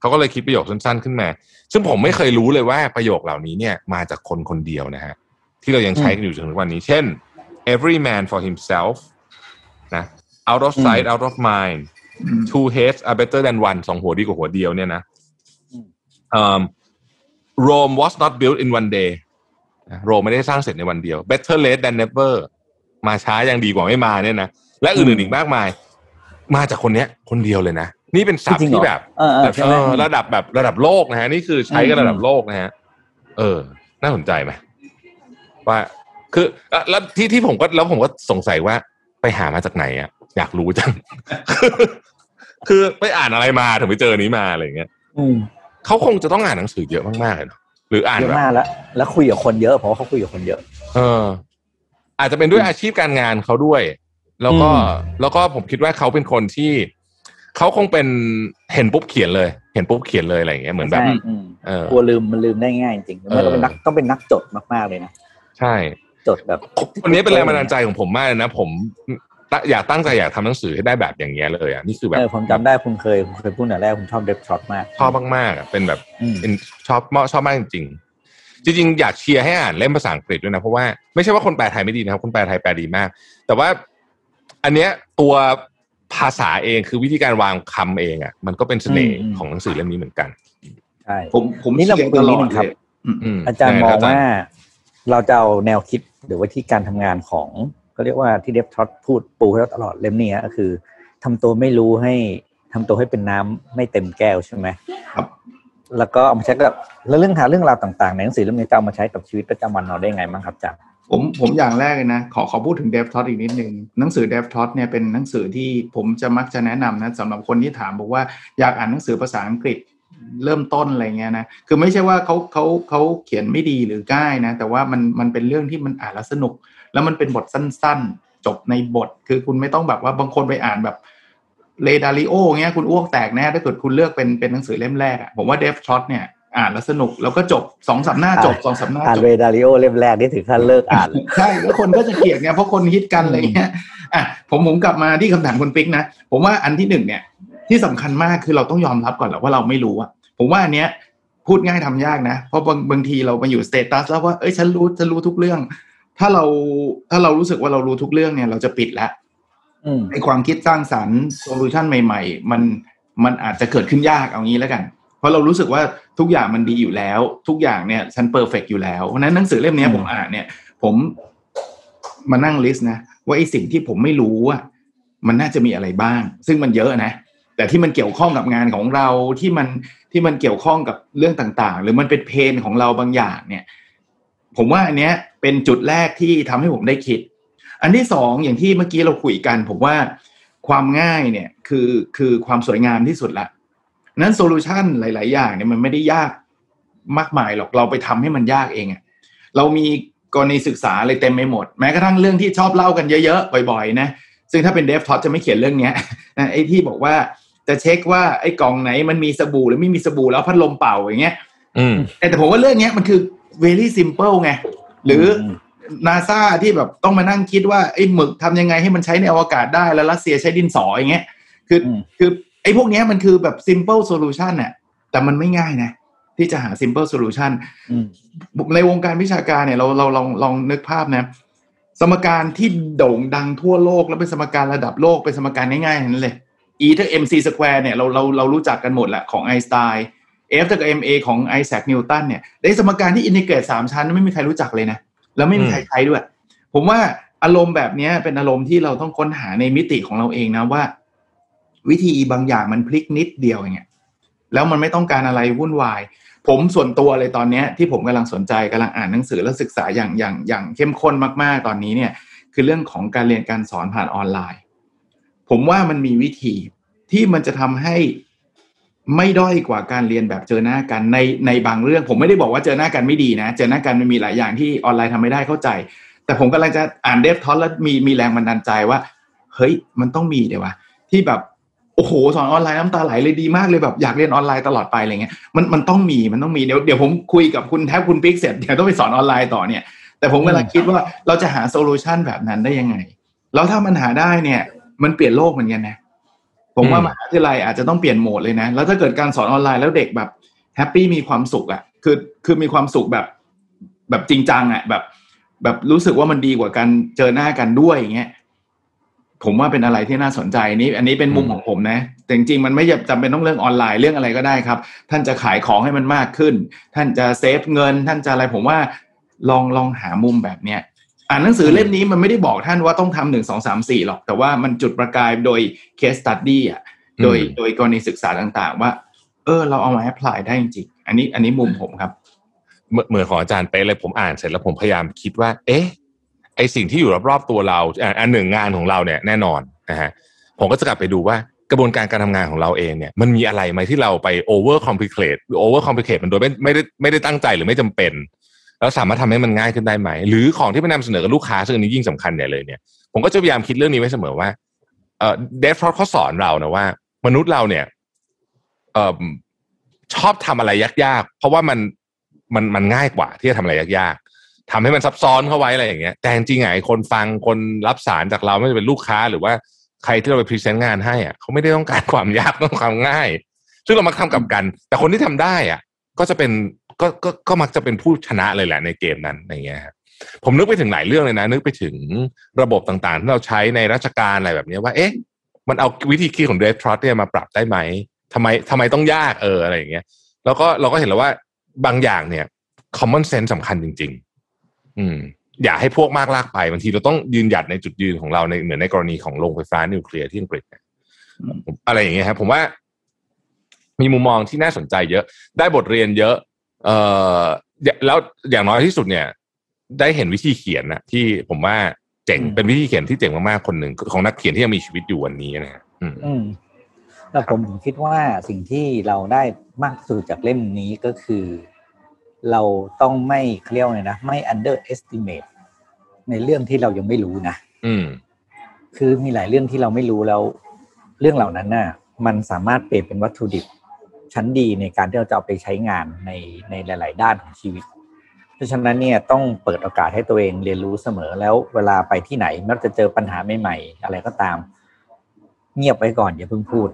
เขาก็เลยคิดประโยคสั้นๆขึ้นมา ซึ่งผมไม่เคยรู้เลยว่าประโยคเหล่านี้เนี่ยมาจากคนคนเดียวนะฮะที่เรายังใช้กันอยู่จนถึงวันนี้ เช่น every man for himself นะ out of sight out of mind two heads are better than one สองหัวดีกว่าหัวเดียวเนี่ยนะอืมเอิ่ม Rome was not built in one day โรมไม่ได้สร้างเสร็จในวันเดียว better late than never มาช้ายังดีกว่าไม่มาเนี่ยนะ และอื่นๆอีกมากมาย มาจากคนเนี้ย คนเดียวเลยนะ นี่เป็นศัพจริท์งๆเหรอที่แบบเออเออใช่ไหมเออระดับแบบระดับโลกนะฮะนี่คือใช้กันอืมระดับโลกนะฮะเออ น่าสนใจไหมว่า คือแล้วแล้วที่ที่ผมก็แล้วผมก็สงสัยว่าไปหามาจากไหนอะอยากรู้จัง คือไปอ่านอะไรมาถึงไปเจออนนี้มาอะไรอย่างเงี้ยอืมเขาคงจะต้องอ่านหนังสือเยอะมากๆเลยเนอะหรืออ่านเยอะแบบมากแล้ว แล้วคุยกับคนเยอะเพราะว่าเขาคุยกับคนเยอะ เออ อาจจะเป็นด้วยอาชีพการงานเขาด้วย แล้วก็อืมแล้วก็ผมคิดว่าเขาเป็นคนที่ เขาคงเป็นเห็นปุ๊บเขียนเลย เห็นปุ๊บเขียนเลยอะไรอย่างเงี้ยเหมือนแบบใช่อืมเออกลัวลืมมันลืมได้ง่ายจริงๆไม่ต้องเป็นนักต้องเป็นนักจดมากๆเลยนะใช่จดแบบคนนี้เป็นแรงบันดาลใจของผมมากเลยนะ ผมอยากตั้งใจอยากทำหนังสือให้ได้แบบอย่างเงี้ยเลยอะนี่คือแบบเออผมจำได้คุณเคยคุณเคยพูดแต่แรกคุณชอบเดฟช็อตมากชอบมากๆอะเป็นแบบอืมเป็นชอบชอบมากจริงๆจริงๆอยากเชียร์ให้อ่านเล่มภาษาอังกฤษด้วยนะ เพราะว่าไม่ใช่ว่าคนแปลไทยไม่ดีนะครับ คนแปลไทยแปลดีมาก แต่ว่าอันเนี้ยตัว ภาษาเองคือวิธีการวางคำเองอะ มันก็เป็นเสน่ห์อืมของหนังสือเล่มนี้เหมือนกันใช่ผมผมนี่เราเชียร์คุยตลนิอดดนึงครับเลยอืมอาจารย์ได้มองอาจารย์ว่าเราจะเอาแนวคิดหรือว่าที่การทำงานของก็เรียกว่าที่เดฟท็อตพูดปูให้เราตลอดเล่มนี้ก็คือทำตัวไม่รู้ให้ทำตัวให้เป็นน้ำไม่เต็มแก้วใช่ไหมครับแล้วก็เอามาใช้กับแล้วเรื่องหาเรื่องราวต่างๆในหนังสือเล่มนี้จะเอามาใช้กับชีวิตประจำวันเราได้ไงบ้างครับอาจารย์ ผมผมอย่างแรกเลยนะ ขอขอพูดถึง Dev t o t อีกนิดนึงหนังสือ Dev t o t เนี่ยเป็นหนังสือที่ผมจะมักจะแนะนำนะสำหรับคนที่ถามบอกว่าอยากอ่านหนังสือภาษาอังกฤษเริ่มต้นอะไรเงี้ยนะ คือไม่ใช่ว่าเขาเขาเขาเขียนไม่ดีหรือง่ายนะ แต่ว่ามันมันเป็นเรื่องที่มันอ่านแล้วสนุก แล้วมันเป็นบทสั้นๆ จบในบท คือคุณไม่ต้องแบบว่าบางคนไปอ่านแบบเลดาริโอเงี้ยคุณอ้วกแตกแน่ถ้าเกิดคุณเลือกเป็นเป็นหนังสือเล่มแรกอะผมว่า Dev t o t เนี่ย อ่านแล้วสนุกแล้วก็จบสองสามหน้าจบสองสามหน้าอ่านจบเรดาริโอเล่มแรกนี่ถึงขั้นเลิกอ่านเลยใช่แล้วคนก็จะเกลียดไงเพราะคนฮิตกันอะไรเงี้ยอะผมผมกลับมาที่คำถามคุณปิ๊กนะ ผมว่าอันที่หนึ่งเนี่ย ที่สำคัญมากคือเราต้องยอมรับก่อนแหละว่าเราไม่รู้อะผมว่าอันเนี้ยพูดง่ายทำยากนะ เพราะบางบางทีเรามาอยู่สเตตัสแล้วว่าเอ้ยฉันรู้ฉันรู้ทุกเรื่อง ถ้าเราถ้าเรารู้สึกว่าเรารู้ทุกเรื่องเนี่ย เราจะปิดแล้วอืมไอความคิดสร้างสรรค์ solution ใหม่ ๆ มันมันอาจจะเกิดขึ้นยากเอางี้แล้วกันเพ ราะเรารู้สึกว่าทุกอย่างมันดีอยู่แล้ว ทุกอย่างเนี่ยฉัน perfect อยู่แล้วเพราะฉะนั้นหนังสือเล่มเนี้ยอืมผมอ่านเนี่ย ผมมานั่ง list นะว่าไอสิ่งที่ผมไม่รู้อะมันน่าจะมีอะไรบ้าง ซึ่งมันเยอะนะ แต่ที่มันเกี่ยวข้องกับงานของเราที่มันที่มันเกี่ยวข้องกับเรื่องต่างๆ หรือมันเป็น pain ของเราบางอย่างเนี่ย ผมว่าอันเนี้ยเป็นจุดแรกที่ทำให้ผมได้คิด อันที่สองอย่างที่เมื่อกี้เราคุยกัน ผมว่าความง่ายเนี่ยคือคือความสวยงามที่สุดละ นั้นโซลูชันหลาย ๆ อย่างเนี่ยมันไม่ได้ยากมากมายหรอกเราไปทำให้มันยากเองอะเรามีกรณีศึกษาอะไรเต็มไปหมด แม้กระทั่งเรื่องที่ชอบเล่ากันเยอะ ๆ บ่อย ๆ นะ ซึ่งถ้าเป็นเดฟท็อจะไม่เขียนเรื่องเนี้ยนะไอ้ที่บอกว่าจะเช็คว่าไอ้กล่องไหนมันมีสบู่หรือไม่มีสบู่แล้วพัดลมเป่าอย่างเงี้ยอืมแต่แต่ผมว่าเรื่องเนี้ยมันคือ very simple ไง หรืออนาซาที่แบบต้องมานั่งคิดว่าไอ้หมึกทำยังไงให้มันใช้ในอวกาศได้แล้วรัสเซียใช้ดินสออย่างเงี้ยคืออมคือ ไอ้พวกเนี้ยมันคือแบบ simple solution น่ะแต่มันไม่ง่ายนะ ที่จะหา simple solution อืมในวงการวิชาการเนี่ยเราเราลองลองนึกภาพนะ สมการที่โด่งดังทั่วโลกแล้วเป็นสมการระดับโลกเป็นสมการง่ายๆทั้งนั้นเลย E เท่า mc square เนี่ยเราเราเรารู้จักกันหมดแหละของไอน์สไตน์ F เท่ากับ ma ของไอแซคนิวตันเนี่ยได้สมการที่อินทิเกรตสามชั้นไม่มีใครรู้จักเลยนะ แล้วไม่มีใครใช้ด้วย ผมว่าอารมณ์แบบเนี้ยเป็นอารมณ์ที่เราต้องค้นหาในมิติของเราเองนะว่า วิธีบางอย่างมันพลิกนิดเดียวอย่างเงี้ยแล้วมันไม่ต้องการอะไรวุ่นวาย ผมส่วนตัวเลยตอนเนี้ยที่ผมกำลังสนใจกำลังอ่านหนังสือและศึกษาอย่างอย่างอย่างเข้มข้นมากๆตอนนี้เนี่ย คือเรื่องของการเรียนการสอนผ่านออนไลน์ ผมว่ามันมีวิธีที่มันจะทำให้ไม่ด้อยกว่าการเรียนแบบเจอหน้ากันในในบางเรื่อง ผมไม่ได้บอกว่าเจอหน้ากันไม่ดีนะ เจอหน้ากันมันมีหลายอย่างที่ออนไลน์ทำไม่ได้เข้าใจ แต่ผมกำลังจะอ่านเดฟทอสแล้วมีมีแรงบันดาลใจว่า เฮ้ยมันต้องมีเดี๋ยววะที่แบบ โอ้โหสอนออนไลน์น้ำตาไหลเลยดีมากเลยแบบอยากเรียนออนไลน์ตลอดไปอะไรเงี้ยมันมันต้องมีมันต้องมีเดี๋ยวเดี๋ยวผมคุยกับคุณแทบคุณปิ๊กเสร็จเดี๋ยวต้องไปสอนออนไลน์ต่อเนี่ย แต่ผมกำลังคิดว่าเราจะหา solution แบบนั้นได้ยังไง แล้วถ้ามันหาได้เนี่ย มันเปลี่ยนโลกเหมือนกันนะผมว่าอืมมหาวิทยาลัยอาจจะต้องเปลี่ยนโหมดเลยนะ แล้วถ้าเกิดการสอนออนไลน์แล้วเด็กแบบ happy มีความสุขอะ่ะคือคือมีความสุขแบบแบบจริงจังอะ่ะแบบ แบบรู้สึกว่ามันดีกว่าการเจอหน้ากันด้วยอย่างเงี้ย ผมว่าเป็นอะไรที่น่าสนใจนี่อันนี้เป็นมุมของผมนะแต่จริงๆมันไม่จำเป็นต้องเรื่องออนไลน์เรื่องอะไรก็ได้ครับ ท่านจะขายของให้มันมากขึ้น ท่านจะเซฟเงิน ท่านจะอะไรผมว่าลองลองหามุมแบบเนี้ยอ่านหนังสือเล่มนี้มันไม่ได้บอกท่านว่าต้องทำหนึ่งสองสามสี่หรอก แต่ว่ามันจุดประกายโดย case study อะโดยอืมโดยกรณีศึกษาต่างๆ ว่า เออ เราเอามา apply ได้จริงๆอันนี้อันนี้มุมผมครับ เหมือนเหมือนของอาจารย์เป๊ะเลยผมอ่านเสร็จแล้วผมพยายามคิดว่า เอ๊ะ ไอสิ่งที่อยู่รอบๆตัวเราอันหนึ่งงานของเราเนี่ยแน่นอนนะฮะผมก็จะกลับไปดูว่ากระบวนการการทำงานของเราเองเนี่ยมันมีอะไรไหมที่เราไป over complicate หรือ over complicate มันโดยไม่ไม่ได้ไม่ได้ตั้งใจหรือไม่จำเป็น แล้วสามารถทำให้มันง่ายขึ้นได้ไหม หรือของที่ไปนำเสนอกับลูกค้าซึ่งอันนี้ยิ่งสำคัญเนี่ยเลยเนี่ยผมก็จะพยายามคิดเรื่องนี้ไว้เสมอว่าเอ่อเดฟฟรอเขาสอนเรานะว่า มนุษย์เราเนี่ยเอ่อชอบทำอะไรยากๆ เพราะว่ามันมันมันง่ายกว่าที่จะทำอะไรยาก ทำให้มันซับซ้อนเข้าไว้อะไรอย่างเงี้ยแต่จริงไงคนฟังคนรับสารจากเราไม่ว่าจะเป็นลูกค้าหรือว่าใครที่เราไปพรีเซนต์งานให้อะเขาไม่ได้ต้องการความยากต้องความง่าย ซึ่งเรามักทำกับกัน แต่คนที่ทำได้อะ ก็จะเป็นก็ก็ก็มักจะเป็นผู้ชนะเลยแหละในเกมนั้นอย่างเงี้ยครับผมนึกไปถึงหลายเรื่องเลยนะ นึกไปถึงระบบต่างๆที่เราใช้ในราชการอะไรแบบนี้ว่า เอ๊ะ มันเอาวิธีคิดของเดฟทรอตเนี่ยมาปรับได้ไหมทำไมทำไมต้องยากเอออะไรอย่างเงี้ย แล้วก็เราก็เห็นแล้วว่าบางอย่างเนี่ย common sense สำคัญจริง อืมอย่าให้พวกมากลากไปบางทีเราต้องยืนหยัดในจุดยืนของเราในเหมือนในกรณีของโรงไฟฟ้านิวเคลียร์ที่อังกฤษเนี่ยอะไรอย่างเงี้ยครับผมว่า มีมุมมองที่น่าสนใจเยอะ ได้บทเรียนเยอะ เอ่อแล้วอย่างน้อยที่สุดเนี่ย ได้เห็นวิธีเขียนนะที่ผมว่าเจ๋งอืมเป็นวิธีเขียนที่เจ๋งมากๆคนหนึ่งของนักเขียนที่ยังมีชีวิตอยู่วันนี้นะฮะอืมอืมแล้วผมผมคิดว่าสิ่งที่เราได้มากที่สุดจากเล่มนี้ก็คือ เราต้องไม่เครียกเลยนะไม่ underestimate ในเรื่องที่เรายังไม่รู้นะอืม คือมีหลายเรื่องที่เราไม่รู้แล้ว เรื่องเหล่านั้นน่ะ มันสามารถเปลี่ยนเป็นวัตถุดิบ ชั้นดีในการที่เราจะเอาไปใช้งานในในหลาย ๆ ด้านของชีวิต เพราะฉะนั้นเนี่ยต้องเปิดโอกาสให้ตัวเองเรียนรู้เสมอแล้วเวลาไปที่ไหนมักจะเจอปัญหาใหม่ๆอะไรก็ตาม เงียบไว้ก่อนอย่าเพิ่งพูด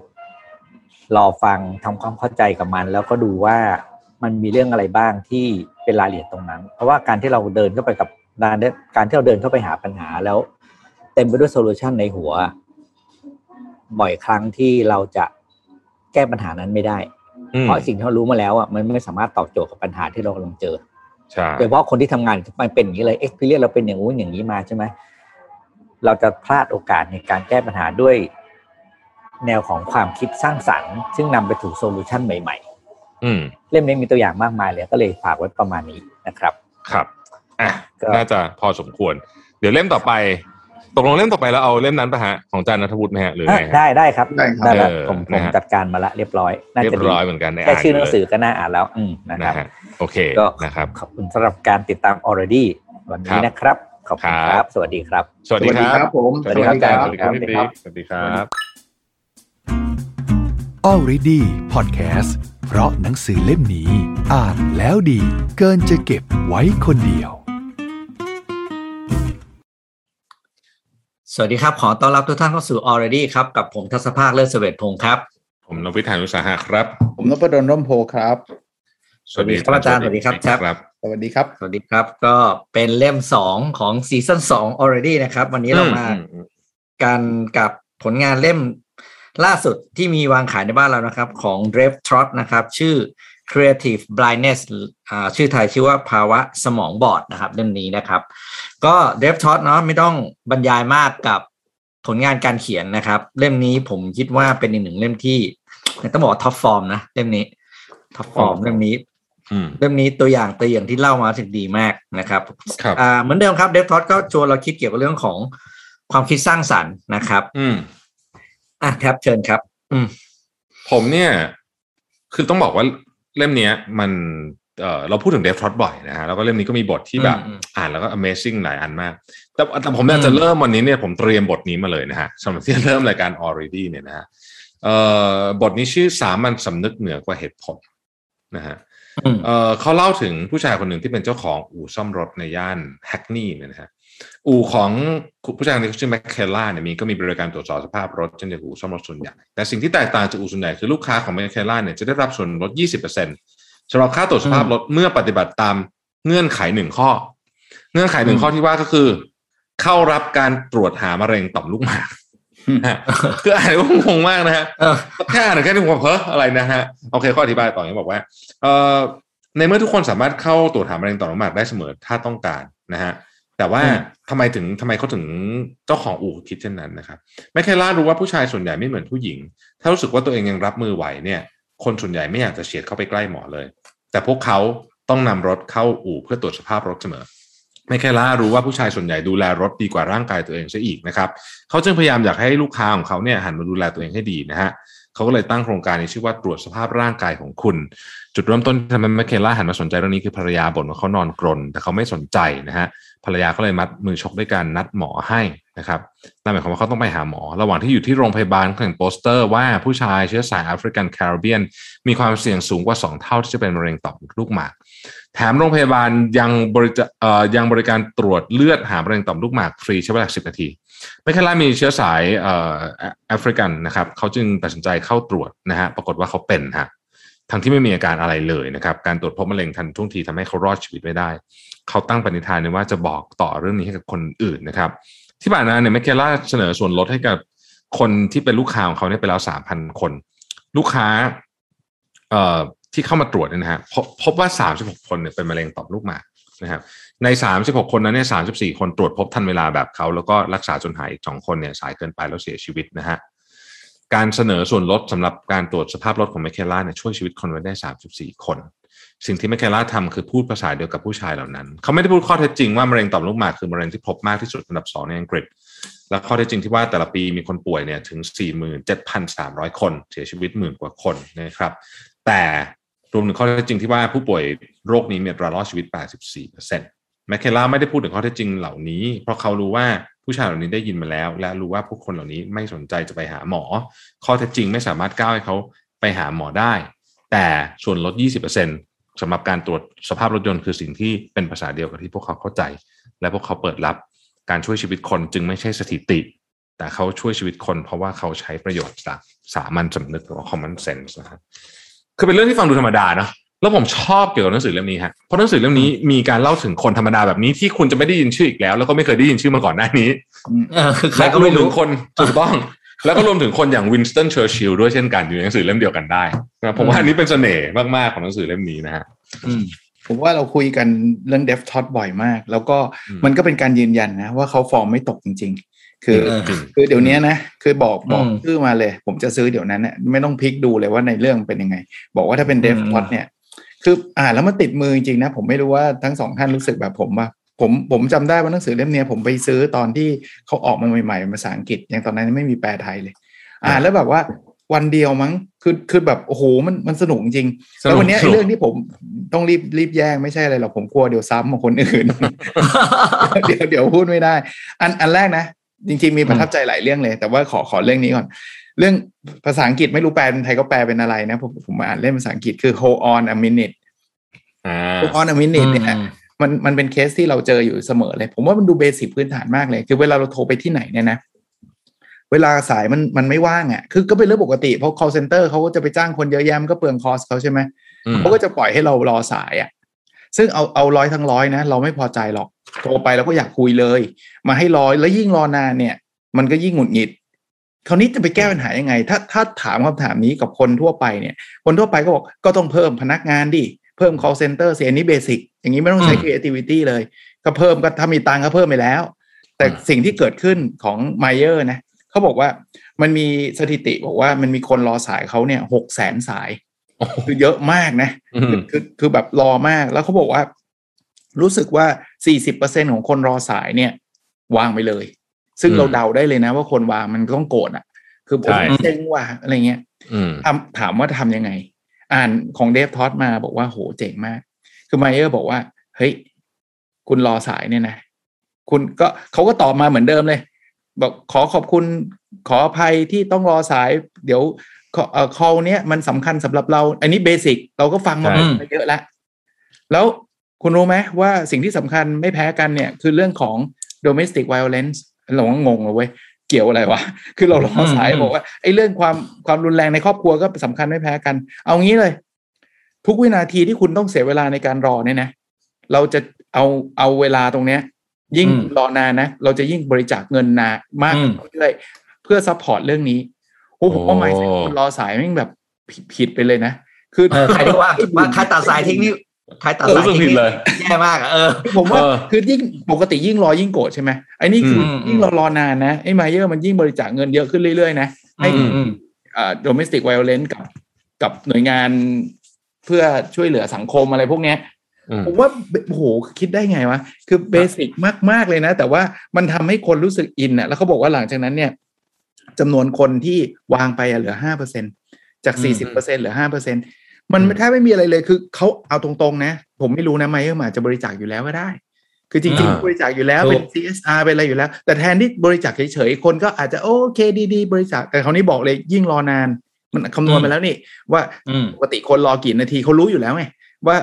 รอฟังทำความเข้าใจกับมัน แล้วก็ดูว่า มันมีเรื่องอะไรบ้างที่เป็นรายละเอียดตรงนั้น เพราะว่าการที่เราเดินเข้าไปกับการการที่เราเดินเข้าไปหาปัญหาแล้ว เต็มไปด้วย solution ในหัว บ่อยครั้งที่เราจะแก้ปัญหานั้นไม่ได้อืมเพราะสิ่งที่เรารู้มาแล้วอะมันไม่สามารถตอบโจทย์กับปัญหาที่เรากำลังเจอใช่โดยเฉพาะคนที่ทำงานมันเป็นอย่างนี้เลย experience เราเป็นอย่างงู้นอย่างนี้มาใช่ไหมเราจะพลาดโอกาสในการแก้ปัญหาด้วยแนวของความคิดสร้างสรรค์ ซึ่งนำไปถูกโซลูชันใหม่อืมๆ เล่มนี้มีตัวอย่างมากมายเลยก็เลยฝากไว้ประมาณนี้นะครับครับอะก็น่าจะพอสมควร เดี๋ยวเล่มต่อไปตกลงเล่มต่อไปแล้วเอาเล่มนั้นปะฮะของอาจารย์นัทวุฒิไหมฮะหรือไงอะฮะได้ได้ครับได้ครับได้แล้วเออผมผนะมฮะจัดการมาละเรียบร้อยน่าเรียจะบดีร้อยเหมือนกันได้แค่ชื่อหนังสืออก็น่าอ่านแล้วอืมนะคนะรับฮะโอเคก็นะครับขอบคุณสำหรับการติดตาม already วันนี้นะครับขอบคุณคครัรับบสวัสดีครับ สวัสดีครับผมสวัสดีครับสวัสดีครับสวัสดีครับ Already Podcast เพราะหนังสือเล่มนี้ อ่านแล้วดี เกินจะเก็บไว้คนเดียว สวัสดีครับ ขอต้อนรับทุกท่านเข้าสู่ already ครับ กับผมทัศภาคเลิศเสวตพงศ์ครับ ผมนวิทยานุสาหะครับ ผมนพดลร่มโพครับ สวัสดีครับอาจารย์สวัสดีครับแชปครับสวัสดีครับ สวัสดีครับ ก็เป็นเล่มสองของซีซั่นสอง Alread นะครับ วันนี้เรามาอืมอืมกันกับผลงานเล่ม ล่าสุดที่มีวางขายในบ้านเรานะครับ ของ d r e v Trot นะครับ ชื่อ Creative Blindness อ่าชื่อไทยชื่อว่าภาวะสมองบอดนะครับเล่มนี้นะครับ ก็ d r e v Trot เนาะไม่ต้องบรรยายมากกับผลงานการเขียนนะครับ เล่มนี้ผมคิดว่าเป็นอีกหนึ่งเล่มที่ต้องบอกว่าท็อปฟอร์มนะเล่มนี้ท็อปฟอร์มเล่มนี้อืมเรื่องนี้ตัวอย่างตัวอย่างที่เล่ามาถึงดีมากนะครับครับอ่าเหมือนเดิมครับเดฟทรอตต์ก็ชวนเราคิดเกี่ยวกับเรื่องของความคิดสร้างสรรค์นะครับ อืม อะแท็บเชิญครับ อืมผมเนี่ย คือต้องบอกว่าเล่มเนี้ย มันเออเราพูดถึงเดฟทรอตต์บ่อยนะฮะแล้วก็เล่มนี้ก็มีบทที่แบบอืมอ่านแล้วก็ amazing หลายอันมาก แต่แต่ผมอยากจะอืมเริ่มวันนี้เนี่ยผมเตรียมบทนี้มาเลยนะฮะสำหรับที่จะเริ่มรายการ Alread เนี่ยนะฮะเอ่อบทนี้ชื่อสามัญสำนึกเหนือกว่าเหตุผลนะฮะอืมเอ่อเขาเล่าถึงผู้ชายคนหนึ่งที่เป็นเจ้าของอู่ซ่อมรถในย่านแฮกนีย์เนี่ยนะฮะ อู่ของผู้ชายคนนี้เขาชื่อแมคเคลล่าเนี่ยมีก็มีบริการตรวจสอบสภาพรถเช่นเดียวกับอู่ซ่อมรถส่วนใหญ่แต่สิ่งที่แตกต่างจากอู่ส่วนใหญ่คือลูกค้าของแมคเคลล่าเนี่ยจะได้รับส่วนลด 20%สำหรับค่าตรวจสภาพรถเมื่อปฏิบัติตามเงื่อนไขหนึ่งข้อ เงื่อนไขหนึ่งข้อที่ว่าก็คือ เข้ารับการตรวจหามะเร็งต่อมลูกหมากนะฮะคืออ่านก็งงมากนะฮะเออแค่อ่านแค่นี้ผมแบบเฮ้ออะไรนะฮะโอเคข้ออธิบายต่ออย่างนี้บอกว่าเอ่อในเมื่อทุกคนสามารถเข้าตรวจหามะเร็งต่อมลูกหมากได้เสมอถ้าต้องการนะฮะ แต่ว่าอืมทำไมถึงทำไมเขาถึงเจ้าของอู่คิดเช่นนั้นนะครับแมคเคลล่ารู้ว่าผู้ชายส่วนใหญ่ไม่เหมือนผู้หญิง ถ้ารู้สึกว่าตัวเองยังรับมือไหวเนี่ย คนส่วนใหญ่ไม่อยากจะเฉียดเข้าไปใกล้หมอเลย แต่พวกเขาต้องนำรถเข้าอู่เพื่อตรวจสภาพรถเสมอแมคเคลล่ารู้ว่าผู้ชายส่วนใหญ่ดูแลรถดีกว่าร่างกายตัวเองซะอีกนะครับเขาจึงพยายามอยากให้ลูกค้าของเขาเนี่ยหันมาดูแลตัวเองให้ดีนะฮะเขาก็เลยตั้งโครงการนี้ชื่อว่าตรวจสภาพร่างกายของคุณ จุดเริ่มต้นที่ทำให้แมคเคลล่าหันมาสนใจเรื่องนี้คือภรรยาบ่นว่าเขานอนกรนแต่เขาไม่สนใจนะฮะ ภรรยาก็เลยมัดมือชกด้วยการนัดหมอให้นะครับนั่นหมายความว่าเขาต้องไปหาหมอ ระหว่างที่อยู่ที่โรงพยาบาลเขาเห็นโปสเตอร์ว่าผู้ชายเชื้อสายแอฟริกันแคริบเบียน มีความเสี่ยงสูงกว่า 2 เท่าที่จะเป็นมะเร็งต่อมลูกหมาก แถมโรงพยาบาลยังบริจาเอ่อยังบริการตรวจเลือดหามะเร็งต่อมลูกหมากฟรีใช้เวลา10นาทีไม่แค่ล่ามีเชื้อสายเอ่อแอฟริกันนะครับเขาจึงตัดสินใจเข้าตรวจนะฮะปรากฏว่าเขาเป็นฮะทั้งที่ไม่มีอาการอะไรเลยนะครับ การตรวจพบมะเร็งทันท่วงทีทำให้เขารอดชีวิตไว้ได้ เขาตั้งปณิธานเลยว่าจะบอกต่อเรื่องนี้ให้กับคนอื่นนะครับ ที่ผ่านมาเนี่ยแมคเคลล่าเสนอส่วนลดให้กับคนที่เป็นลูกค้าของเขาเนี่ยไปแล้วสามพันคน ลูกค้าเอ่อที่เข้ามาตรวจเนี่ยนะฮะพบพบว่าสามสิบหกคนเนี่ยเป็นมะเร็งต่อมลูกหมากนะครับใน 36 คนนั้นเนี่ย34 คนตรวจพบทันเวลาแบบเขา แล้วก็รักษาจนหายอีก 2 คนเนี่ยสายเกินไปแล้วเสียชีวิตนะฮะการเสนอส่วนลดสำหรับการตรวจสภาพรถของแมคเคลล่าเนี่ยช่วยชีวิตคนไว้ได้ 34 คน สิ่งที่แมคเคล่าทำคือพูดภาษาเดียวกับผู้ชายเหล่านั้น เขาไม่ได้พูดข้อเท็จจริงว่ามะเร็งต่อมลูกหมากคือมะเร็งที่พบมากที่สุดอันดับสองในอังกฤษ และข้อเท็จจริงที่ว่าแต่ละปีมีคนป่วยเนี่ยถึง 47,300 คน เสียชีวิตหมื่นกว่าคนนะครับ แต่รวมถึงข้อเท็จจริงที่ว่าผู้ป่วยโรคนี้มีอัตรารอดชีวิต 84%แมคเคล่าไม่ได้พูดถึงข้อเท็จจริงเหล่านี้ เพราะเขารู้ว่าผู้ชายเหล่านี้ได้ยินมาแล้ว และรู้ว่าผู้คนเหล่านี้ไม่สนใจจะไปหาหมอ ข้อเท็จจริงไม่สามารถก้าวให้เขาไปหาหมอได้ แต่ส่วนลด 20% สำหรับการตรวจสภาพรถยนต์คือสิ่งที่เป็นภาษาเดียวกับที่พวกเขาเข้าใจ และพวกเขาเปิดรับการช่วยชีวิตคนจึงไม่ใช่สถิติ แต่เขาช่วยชีวิตคนเพราะว่าเขาใช้ประโยชน์จากสามัญสำนึกหรือว่า common sense นะครับคือเป็นเรื่องที่ฟังดูธรรมดาเนอะแล้วผมชอบเกี่ยวกับหนังสือเล่มนี้ฮะเพราะหนังสือเล่มนี้มีการเล่าถึงคนธรรมดาแบบนี้ที่คุณจะไม่ได้ยินชื่ออีกแล้ว แล้วก็ไม่เคยได้ยินชื่อมาก่อนหน้านี้เออคือใครและก็รวไม่มถึรู้งคนถูกต้อง แล้วก็รวมถึงคนอย่างวินสตันเชอร์ชิลด้วยเช่นกันอยู่ในหนังสือเล่มเดียวกันได้นะผมว่าอันนี้เป็นเสน่ห์มาก ๆ ของหนังสือเล่มนี้นะฮะอืมผมว่าเราคุยกันเรื่องเดฟท็อตบ่อยมาก แล้วก็อืมมันก็เป็นการยืนยันนะ ว่าเขาฟอร์มไม่ตกจริง ๆ คือเออจริงคือเดี๋ยวนี้นะคือบอกบอกอืมชื่อมาเลย ผมจะซื้อเดี๋ยวนั้นเนี่ยไม่ต้องพลิกดูเลยว่าในเรื่องเป็นยังไง บอกว่าถ้าเป็นเดฟอืมท็อตเนี่ย คืออ่านแล้วมันติดมือจริงๆนะ ผมไม่รู้ว่าทั้งสองท่านรู้สึกแบบผมป่ะ ผมผมจำได้ว่าหนังสือเล่มเนี้ยผมไปซื้อตอนที่เขาออกมาใหม่ๆภาษาอังกฤษยังตอนนั้นยังไม่มีแปลไทยเลย อ่านแล้วแบบว่าวันเดียวมั้งคือคือแบบโอ้โหมันมันสนุกจริงสนุกแล้ววันเนี้ยสนุกเรื่องที่ผมต้องรีบรีบแย่งไม่ใช่อะไรหรอกผมกลัวเดี๋ยวซ้ำกับคนอื่น เดี๋ยวเดี๋ยวพูดไม่ได้ อันอันแรกนะจริงๆมีประทับใจหลายเรื่องเลย แต่ว่าขอขอเรื่องนี้ก่อน เรื่องภาษาอังกฤษไม่รู้แปลเป็นไทยก็แปลเป็นอะไรนะผมผมอ่านเล่มภาษาอังกฤษคือ hold on a minute อ่า hold on a minute เนี่ยอื มมันมันเป็นเคสที่เราเจออยู่เสมอเลย ผมว่ามันดู basic พื้นฐานมากเลย คือเวลาเราโทรไปที่ไหนเนี่ยนะเวลาสายมันมันไม่ว่างอะ คือก็เป็นเรื่องปกติเพราะ call center เขาก็จะไปจ้างคนเยอะแยะมันก็เปลืองคอสเขาใช่ไหมอืมเขาก็จะปล่อยให้เรารอสายอะ ซึ่งเอาเอาร้อยทั้งร้อยนะ เราไม่พอใจหรอกโทรไปเราก็อยากคุยเลย มาให้รอแล้วยิ่งรอนานเนี่ย มันก็ยิ่งหงุดหงิดคราวนี้จะไปแก้ปัญหายังไง ถ้าถ้าถามคำถามนี้กับคนทั่วไปเนี่ย คนทั่วไปก็บอกก็ต้องเพิ่มพนักงานดิเพิ่ม call center เสียอันนี้เบสิก อย่างนี้ไม่ต้องใช้อืม creativity เลย ก็เพิ่มก็ถ้ามีตังค์ก็เพิ่มไปแล้ว แต่สิ่งที่เกิดขึ้นของไมเออร์นะเขาบอกว่ามันมีสถิติบอกว่ามันมีคนรอสายเขาเนี่ยหกแสนสาย คือเยอะมากนะอืมคือคือคือแบบรอมากแล้วเขาบอกว่า รู้สึกว่า40%ของคนรอสายเนี่ย วางไปเลย ซึ่งอืมเราเดาได้เลยนะ ว่าคนวางมันต้องโกรธอะ คือผมใช่เซ็งว่ะอะไรเงี้ยอืมทำถามว่าทำยังไง อ่านของเดฟทอสมาบอกว่าโหเจ๋งมาก คือไมเออร์บอกว่า เฮ้ย คุณรอสายเนี่ยนะ คุณก็เขาก็ตอบมาเหมือนเดิมเลย บอกขอขอบคุณขออภัยที่ต้องรอสาย เดี๋ยวเอ่อ call เนี้ยมันสำคัญสำหรับเรา อันนี้เบสิกเราก็ฟังมาใช่มาเยอะแล้วแล้วคุณรู้ไหมว่าสิ่งที่สำคัญไม่แพ้กันเนี่ย คือเรื่องของ domestic violence เราก็งงเลยเว้ยเกี่ยวอะไรวะ คือเรารอสายอืมบอกว่าไอ้เรื่องความความรุนแรงในครอบครัวก็สำคัญไม่แพ้กัน เอางี้เลย ทุกวินาทีที่คุณต้องเสียเวลาในการรอเนี่ยนะ เราจะเอาเอาเวลาตรงเนี้ย ยิ่งอืมรอนานนะ เราจะยิ่งบริจาคเงินนามากอืมเรื่อยๆเพื่อ support เรื่องนี้โอ้ผมว่าโอ้ไม่คนรอสายแม่งแบบผิดผิดไปเลยนะ คือเออใครที่ว่าว่าใครตัดสายทิ้งนี่ใครตัดสายรู้สึกทิ้งผิดนี่เลยแย่มากอะเออผมว่าเออคือยิ่งปกติยิ่งรอยิ่งโกรธใช่ไหมไอ้นี่คืออมยิ่งเรารอนานนะไอ้มาเยอร์มันยิ่งบริจาคเงินเยอะขึ้นเรื่อยๆนะให้อืมอืมอ่า domestic violence กับกับหน่วยงาน เพื่อช่วยเหลือสังคมอะไรพวกเนี้ยอืมผมว่าโอ้โหคิดได้ไงวะคือ basic มากๆเลยนะ แต่ว่ามันทำให้คนรู้สึกอินน่ะแล้วเขาบอกว่าหลังจากนั้นเนี่ยจำนวนคนที่วางไปอะเหลือห้าเปอร์เซ็นจากอืสี่มสิบเปอร์เซ็นเหลือห้าเปอร์เซ็นมันแทบไม่มีอะไรเลยคือเขาเอาตรงๆนะ ผมไม่รู้นะมาเยอร์มาจะบริจาคอยู่แล้วก็ได้ คือจริงอ่าๆบริจาคอยู่แล้วถูกเป็น CSR เป็นอะไรอยู่แล้ว แต่แทนที่บริจาคเฉยๆ คนก็อาจจะโอเคดีๆ บริจาคแต่คราวนี้บอกเลยยิ่งรอนาน มันคำนวณไปแล้วนี่ ว่าอืมปกติคนรอกี่นาทีเขารู้อยู่แล้วไงว่า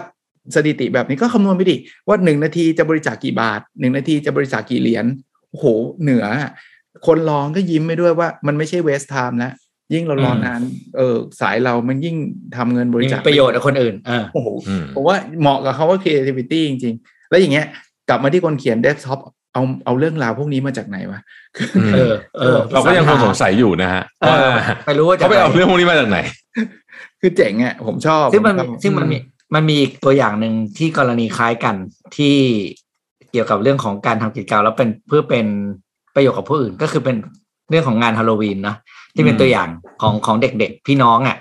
สถิติแบบนี้ก็คำนวณไปดิว่าหนึ่งนาทีจะบริจาคกี่บาทหนึ่งนาทีจะบริจาคกี่เหรียญโอ้โหเหนืออะคนรองก็ยิ้มไปด้วยว่ามันไม่ใช่เวส t ไทม์แล้วยิ่งเรารอนาน เออสายเรามันยิ่งทำเงินบริมีจาคประโยชน์กับคนอื่นเออโอ้โหอืมผมว่าเหมาะกับเขาว่า creativity จริง ๆ แล้วอย่างเงี้ย กลับมาที่คนเขียน desktop เอาเอาเรื่องราวพวกนี้มาจากไหนวะอืมเออเออ เราก็ยังคงสงสัยอยู่นะฮะเอว่าอไปรู้ว่าจะเขาไปเอาเรื่องพวกนี้มาจากไหน คือเจ๋งอะผมชอบ ซึ่งมันผมชอบซึ่งมันมีมันมีอีกตัวอย่างหนึ่งที่กรณีคล้ายกันที่เกี่ยวกับเรื่องของการทำกิจกรรมแล้วเป็นเพื่อเป็นประโยชน์กับผู้อื่นก็คือเป็นเรื่องของงานฮาโลวีนเนาะที่เป็นตัวอย่างของของเด็กๆ พี่น้องอะ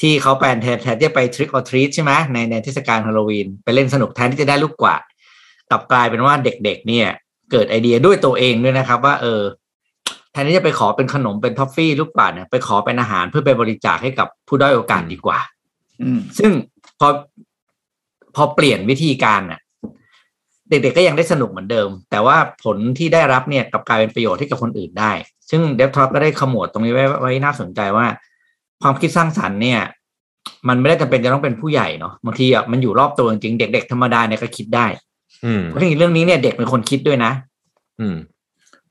ที่เขาแปลนแทนแทนที่จะไปทริ c อ or treat ใช่ไหมในในเทศกาลฮาโลวีนไปเล่นสนุกแทนที่จะได้ลูกกวาดกลับกลายเป็นว่าเด็กๆ เนี่ย เกิดไอเดียด้วยตัวเองด้วยนะครับ ว่าเออแทนที่จะไปขอเป็นขนมเป็นท็อฟฟี่ลูกกวาดเนี่ยไปขอเป็นอาหารเพื่อไปบริจาคให้กับผู้ด้อยโอกาสดีกว่าอืมซึ่งพอพอเปลี่ยนวิธีการน่ะ เด็กๆก็ยังได้สนุกเหมือนเดิม แต่ว่าผลที่ได้รับเนี่ยกลับกลายเป็นประโยชน์ให้กับคนอื่นได้ ซึ่งเดฟทรอตต์ก็ได้ขมวดตรงนี้ไว้ไว้น่าสนใจว่า ความคิดสร้างสรรค์เนี่ย มันไม่ได้จำเป็นจะต้องเป็นผู้ใหญ่เนาะบางทีอะมันอยู่รอบตัวจริงๆเด็ก ๆ ธรรมดาเนี่ยก็คิดได้อืม เพราะฉะนั้นเรื่องนี้เนี่ยเด็กเป็นคนคิดด้วยนะ อืม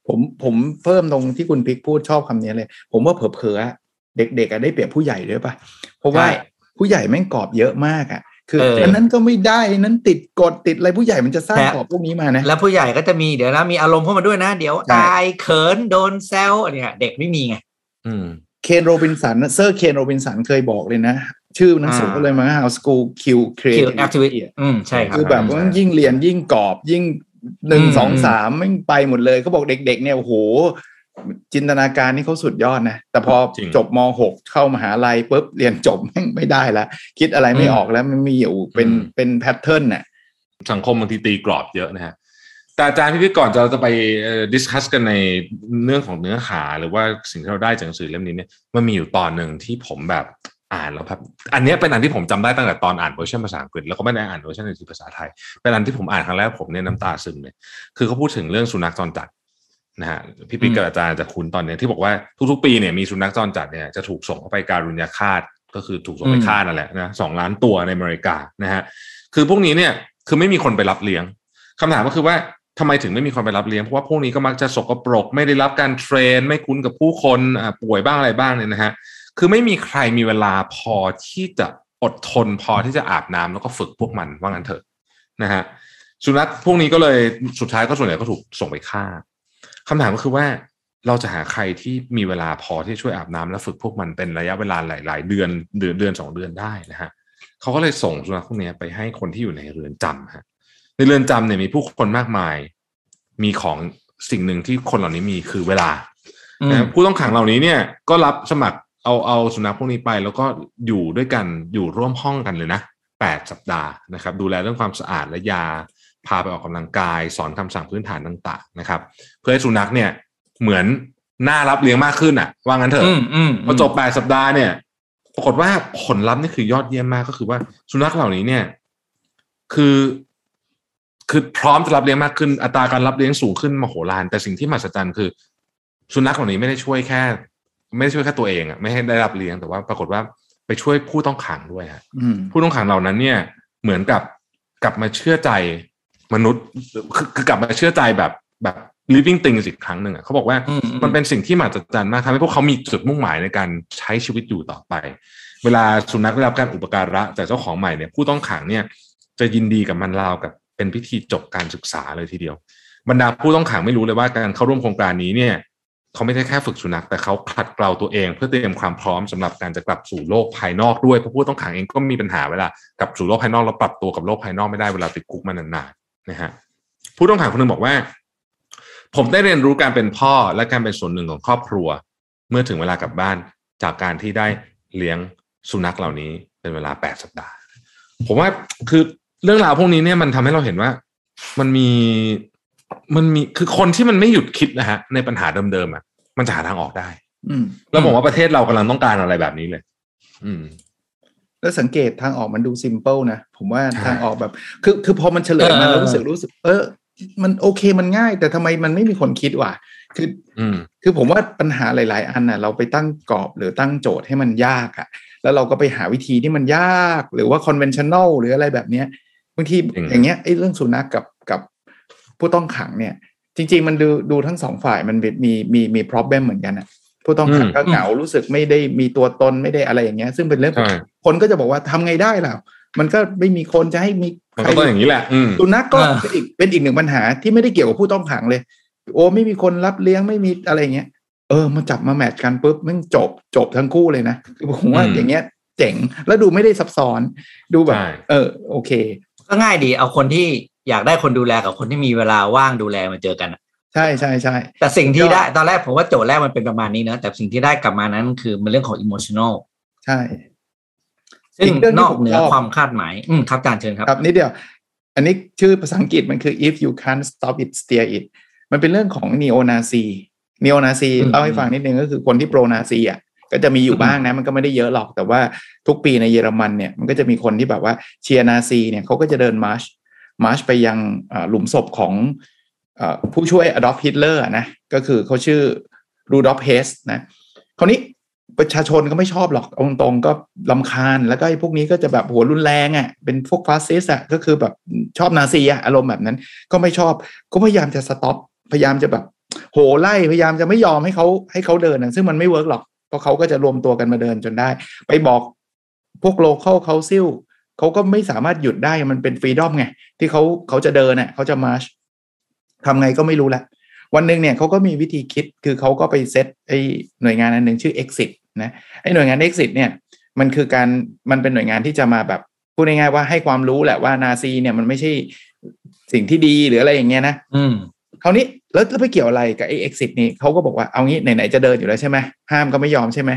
ผมผมเพิ่มตรงที่คุณพิกพูดชอบคำนี้เลย ผมว่าเผลอๆอะเด็กๆอะได้เปรียบผู้ใหญ่ด้วยปะเพราะว่าใช่ผู้ใหญ่แม่งกรอบเยอะมากอะคือเอออัอันนั้นก็ไม่ได้อันนั้นติดกฎติดอะไรผู้ใหญ่มันจะสร้างแถมกรอบพวกนี้มานะ แล้วผู้ใหญ่ก็จะมีเดี๋ยวนะมีอารมณ์เข้ามาด้วยนะ เดี๋ยวใช่อายเขินโดนแซวอันเนี่ย เด็กไม่มีไงอืมเคนโรบินสันเซอร์เคนโรบินสันเคยบอกเลยนะ ชื่อหนังสืออ่าก็เลยมา How School Kill คิว Creativity แอคทิวิตี้อืมใช่ครับคือแบบว่ายิ่งเรียนยิ่งกรอบยิ่งหนึ่งอืมสองสามไม่งไปหมดเลยเขาบอกเด็ก ๆ เนี่ยโอ้โหจินตนาการนี่เขาสุดยอดนะ แต่พอจริงจบมหกเข้ามหาลัยปุ๊บเรียนจบแม่งไม่ได้ละคิดอะไรไม่ออกแล้วมันมีอยู่เป็นเป็น pattern น่ะสังคมบางทีตีกรอบเยอะนะฮะแต่อาจารย์พี่พี่ก่อนจะเราจะไป discuss กันในเรื่องของเนื้อหา หรือว่าสิ่งที่เราได้จากหนังสือเล่มนี้เนี่ยมันมีอยู่ตอนหนึ่งที่ผมแบบ อ่านแล้วแบบอันนี้เป็นอันที่ผมจำได้ตั้งแต่ตอนอ่านเวอร์ชันภาษาอังกฤษแล้วก็ไม่ได้อ่านเวอร์ชันในภาษาไทย เป็นอันที่ผมอ่านครั้งแรกผมเนี่ยน้ำตาซึมเลยคือเขาพูดถึงเรื่องสุนัขจรจัดนะฮะพี่ปิ๊กกับอาจารย์จะคุ้นตอนเนี้ยที่บอกว่าทุกๆ ปีเนี่ยมีสุนัขจรจัดเนี่ยจะถูกส่งเข้าไปการุญยฆาตก็คือถูกส่งไปฆ่านั่นแหละนะสองล้านตัวในอเมริกานะฮะคือพวกนี้เนี่ยคือไม่มีคนไปรับเลี้ยงคำถามก็คือว่าทำไมถึงไม่มีคนไปรับเลี้ยงเพราะว่าพวกนี้ก็มักจะสกปรก ไม่ได้รับการเทรน ไม่คุ้นกับผู้คนป่วยบ้างอะไรบ้างเนี่ยนะฮะ คือไม่มีใครมีเวลาพอที่จะอดทนพอที่จะอาบน้ำแล้วก็ฝึกพวกมันว่างั้นเถอะนะฮะสุนัขพวกนี้ก็เลยสุดท้ายก็ส่วนใหญ่ก็ถูกส่งไปฆ่าคำถามก็คือว่าเราจะหาใครที่มีเวลาพอที่ช่วยอาบน้ำและฝึกพวกมันเป็นระยะเวลาหลาย ๆ เดือนเดือนเดือนสองเดือนได้นะฮะเขาก็เลยส่งสุนัขพวกนี้ไปให้คนที่อยู่ในเรือนจำฮะในเรือนจำเนี่ยมีผู้คนมากมาย มีของสิ่งหนึ่งที่คนเหล่านี้มีคือเวลาอืมนะผู้ต้องขังเหล่านี้เนี่ยก็รับสมัคร เอาเอาสุนัขพวกนี้ไปแล้วก็อยู่ด้วยกันอยู่ร่วมห้องกันเลยนะแปดสัปดาห์นะครับ ดูแลเรื่องความสะอาดและยา พาไปออกกำลังกาย สอนคำสั่งพื้นฐานต่างๆนะครับ เพื่อให้สุนัขเนี่ยเหมือนน่ารับเลี้ยงมากขึ้นอะ ว่างั้นเถอะอืมอืมพอจบแปดสัปดาห์เนี่ยปรากฏว่าผลลัพธ์นี่คือยอดเยี่ยมมากก็คือว่าสุนัขเหล่านี้เนี่ย คือ คือพร้อมจะรับเลี้ยงมากขึ้นอัตราการรับเลี้ยงสูงขึ้นมโหฬารแต่สิ่งที่มหัศจรรย์คือ สุนัขเหล่านี้ไม่ได้ช่วยแค่ ไม่ได้ช่วยแค่ตัวเองอะไม่ให้ได้รับเลี้ยงแต่ว่าปรากฏว่าไปช่วยผู้ต้องขังด้วยฮะอืมผู้ต้องขังเหล่านั้นเนี่ยเหมือนกับกลับมาเชื่อใจมนุษย์คือคือกลับมาเชื่อใจแบบแบบ living things อีกครั้งหนึ่งอะเขาบอกว่าอืมอืมมันเป็นสิ่งที่มหัศจรรย์มากทำให้พวกเขามีจุดมุ่งหมายในการใช้ชีวิตอยู่ต่อไป เวลาสุนัขได้รับการอุปการะจากเจ้าของใหม่เนี่ยผู้ต้องขังเนี่ยจะยินดีกับมันราวกับเป็นพิธีจบการศึกษาเลยทีเดียว บรรดาผู้ต้องขังไม่รู้เลยว่าการเข้าร่วมโครงการนี้เนี่ย เขาไม่ได้แค่ฝึกสุนัขแต่เขาขัดเกลาตัวเอง เพื่อเตรียมความพร้อมสำหรับการจะกลับสู่โลกภายนอกด้วยเพราะผู้ต้องขังเองก็มีปัญหาเวลากลับสู่โลกภายนอกแล้วปรับตัวกับโลกภายนอกไม่ได้เวลาติดคุกมานานๆนะฮะผู้ต้องขังคนหนึงบอกว่า ผมได้เรียนรู้การเป็นพ่อและการเป็นส่วนหนึ่งของครอบครัว เมื่อถึงเวลากลับบ้านจากการที่ได้เลี้ยงสุนัขเหล่านี้เป็นเวลาแปดสัปดาห์ ผมว่าคือเรื่องราวพวกนี้เนี่ยมันทำให้เราเห็นว่า มันมี มันมีคือคนที่มันไม่หยุดคิดนะฮะ ในปัญหาเดิมๆอะ มันจะหาทางออกได้ อืมแล้วผมว่าประเทศเรากำลังต้องการอะไรแบบนี้เลย อืม แล้วสังเกตทางออกมันดูซิมเ l ิลนะผมว่าใช่ทางออกแบบ คือคือพอมันเฉลยมาเออแล้วรู้สึกรู้สึก เออ มันโอเคมันง่าย แต่ทำไมมันไม่มีคนคิดว่ะ คือ อืม คือผมว่าปัญหาหลาย ๆ อันน่ะ เราไปตั้งกรอบหรือตั้งโจทย์ให้มันยากอะแล้วเราก็ไปหาวิธีที่มันยากหรือว่า conventional หรืออะไรแบบเนี้ยบางทีจริงอย่างเงี้ยไอ้เรื่องสุนัขกับกับ ผู้ต้องขังเนี่ย จริง ๆ มันดูดูทั้งสองฝ่ายมันมีมีมี problem เหมือนกันอะผู้ต้องขังอืมก็เหงารู้สึกไม่ได้มีตัวตนไม่ได้อะไรอย่างเงี้ย ซึ่งเป็นเรื่องปกใช่ติคนก็จะบอกว่าทำไงได้ล่ะมันก็ไม่มีคนจะให้มีมันก็ต้องอย่างนี้แหละอืมสุนัขก็อ่าเป็นอีกเป็นอีกหนึ่งปัญหาที่ไม่ได้เกี่ยวกับผู้ต้องขังเลย โอ้ไม่มีคนรับเลี้ยงไม่มีอะไรอย่างเงี้ยเออมาจับมาแมทช์กันปุ๊บมันจบจบทั้งคู่เลยนะคือผมว่าอืมอย่างเงี้ยเจ๋งแล้วดูไม่ได้ซับซ้อนดูแบบใช่เออ โอเค ก็ง่ายดีเอาคนที่ อยากได้คนดูแลกับคนที่มีเวลาว่างดูแลมาเจอกันอะใช่ใช่ใช่แต่สิ่งที่ก็ได้ตอนแรกผมว่าโจทย์แรกมันเป็นประมาณนี้นะแต่สิ่งที่ได้กลับมานั้นคือมันเรื่องของ emotional ใช่ซึ่งอีกเรื่องที่นอกผมเหนือชอบความคาดหมาย อืมครับอาจารย์เชิญครับครับนิดเดียว อันนี้ชื่อภาษาอังกฤษมันคือ if you can't stop it steer it มันเป็นเรื่องของ neo nazi neo nazi อืมเล่าให้ฟังนิดนึงก็คือคนที่ pro nazi อะก็จะมีอยู่บ้างนะมันก็ไม่ได้เยอะหรอกแต่ว่าทุกปีในเยอรมันเนี่ยมันก็จะมีคนที่แบบว่าเชียร์นาซีเนี่ยเขาก็จะเดิน march march ไปยังหลุมศพของอผู้ช่วยอดอล์ฟฮิตเลอร์นะก็คือเขาชื่อรูดอล์ฟเฮสนะคราวนี้ประชาชนก็ไม่ชอบหรอกตรงๆก็รำคาญ แล้วก็ไอ้พวกนี้ก็จะแบบหัวรุนแรงอะ่ะเป็นพวกฟาสซิสต์อะก็คือแบบชอบนาซีอะ่ะอารมณ์แบบนั้น ก็ไม่ชอบก็พยายามจะ stop พยายามจะแบบโหไล่พยายามจะไม่ยอมให้เขาให้เขาเดินนะซึ่งมันไม่เวิร์กหรอกเพราะเขาก็จะรวมตัวกันมาเดินจนได้ ไปบอกพวก local council เขาก็ไม่สามารถหยุดได้มันเป็น freedom ไงที่เขาเขาจะเดินเน่ะเขาจะ march ทำไงก็ไม่รู้แหละวันหนึ่งเนี่ยเขาก็มีวิธีคิดคือเขาก็ไปเซตไอหน่วยงานอันหนึ่งชื่อ exit นะไอหน่วยงาน exit เนี่ยมันคือการมันเป็นหน่วยงานที่จะมาแบบพูดง่ายๆว่าให้ความรู้แหละว่านาซีเนี่ยมันไม่ใช่สิ่งที่ดีหรืออะไรอย่างเงี้ยนะอืมคราวนี้แล้วแล้วไปเกี่ยวอะไรกับไอ้ exit นี่เขาก็บอกว่าเอางี้ไหนๆจะเดินอยู่แล้วใช่ไหมห้ามก็ไม่ยอมใช่ไหม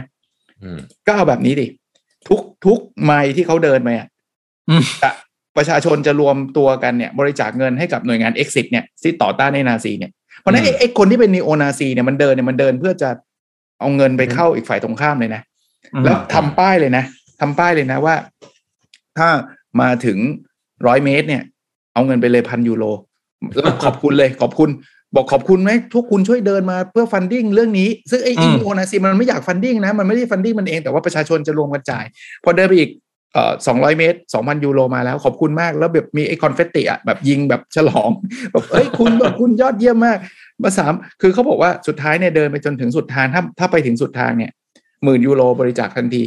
อืมก็เอาแบบนี้ดิทุกทุกไมล์ที่เขาเดินไปอะอืมจะ ประชาชนจะรวมตัวกันเนี่ยบริจาคเงินให้กับหน่วยงาน exit เนี่ยที่ต่อต้านในนาซีเนี่ยเพราะฉะนั้นไอ้ไอ้คนที่เป็นนีโอนาซีเนี่ยมันเดินเนี่ยมันเดินเพื่อจะเอาเงินไปเข้าอีกฝ่ายตรงข้ามเลยนะ แล้วทำป้ายเลยนะทำป้ายเลยนะว่า ถ้ามาถึงร้อยเมตร เนี่ย เอาเงินไปเลยพันยูโรแล้วขอบคุณเลยขอบคุณ บอกขอบคุณไหมทุกคุณช่วยเดินมาเพื่อ funding เรื่องนี้ ซึ่งไอ้อืมนีโอนาซีมันไม่อยาก funding นะมันไม่ได้ funding มันเองแต่ว่าประชาชนจะรวมกันจ่าย พอเดินไปอีก เอ่อสองร้อยเมตรสองพันยูโรมาแล้วขอบคุณมากแล้วแบบมีไอ้ confetti อะแบบยิงแบบฉลองแบบเอ้ยคุณแบบคุณยอดเยี่ยมมากมาสามคือเขาบอกว่าสุดท้ายเนี่ยเดินไปจนถึงสุดทางถ้าถ้าไปถึงสุดทางเนี่ยหมื่นยูโรบริจาคทันที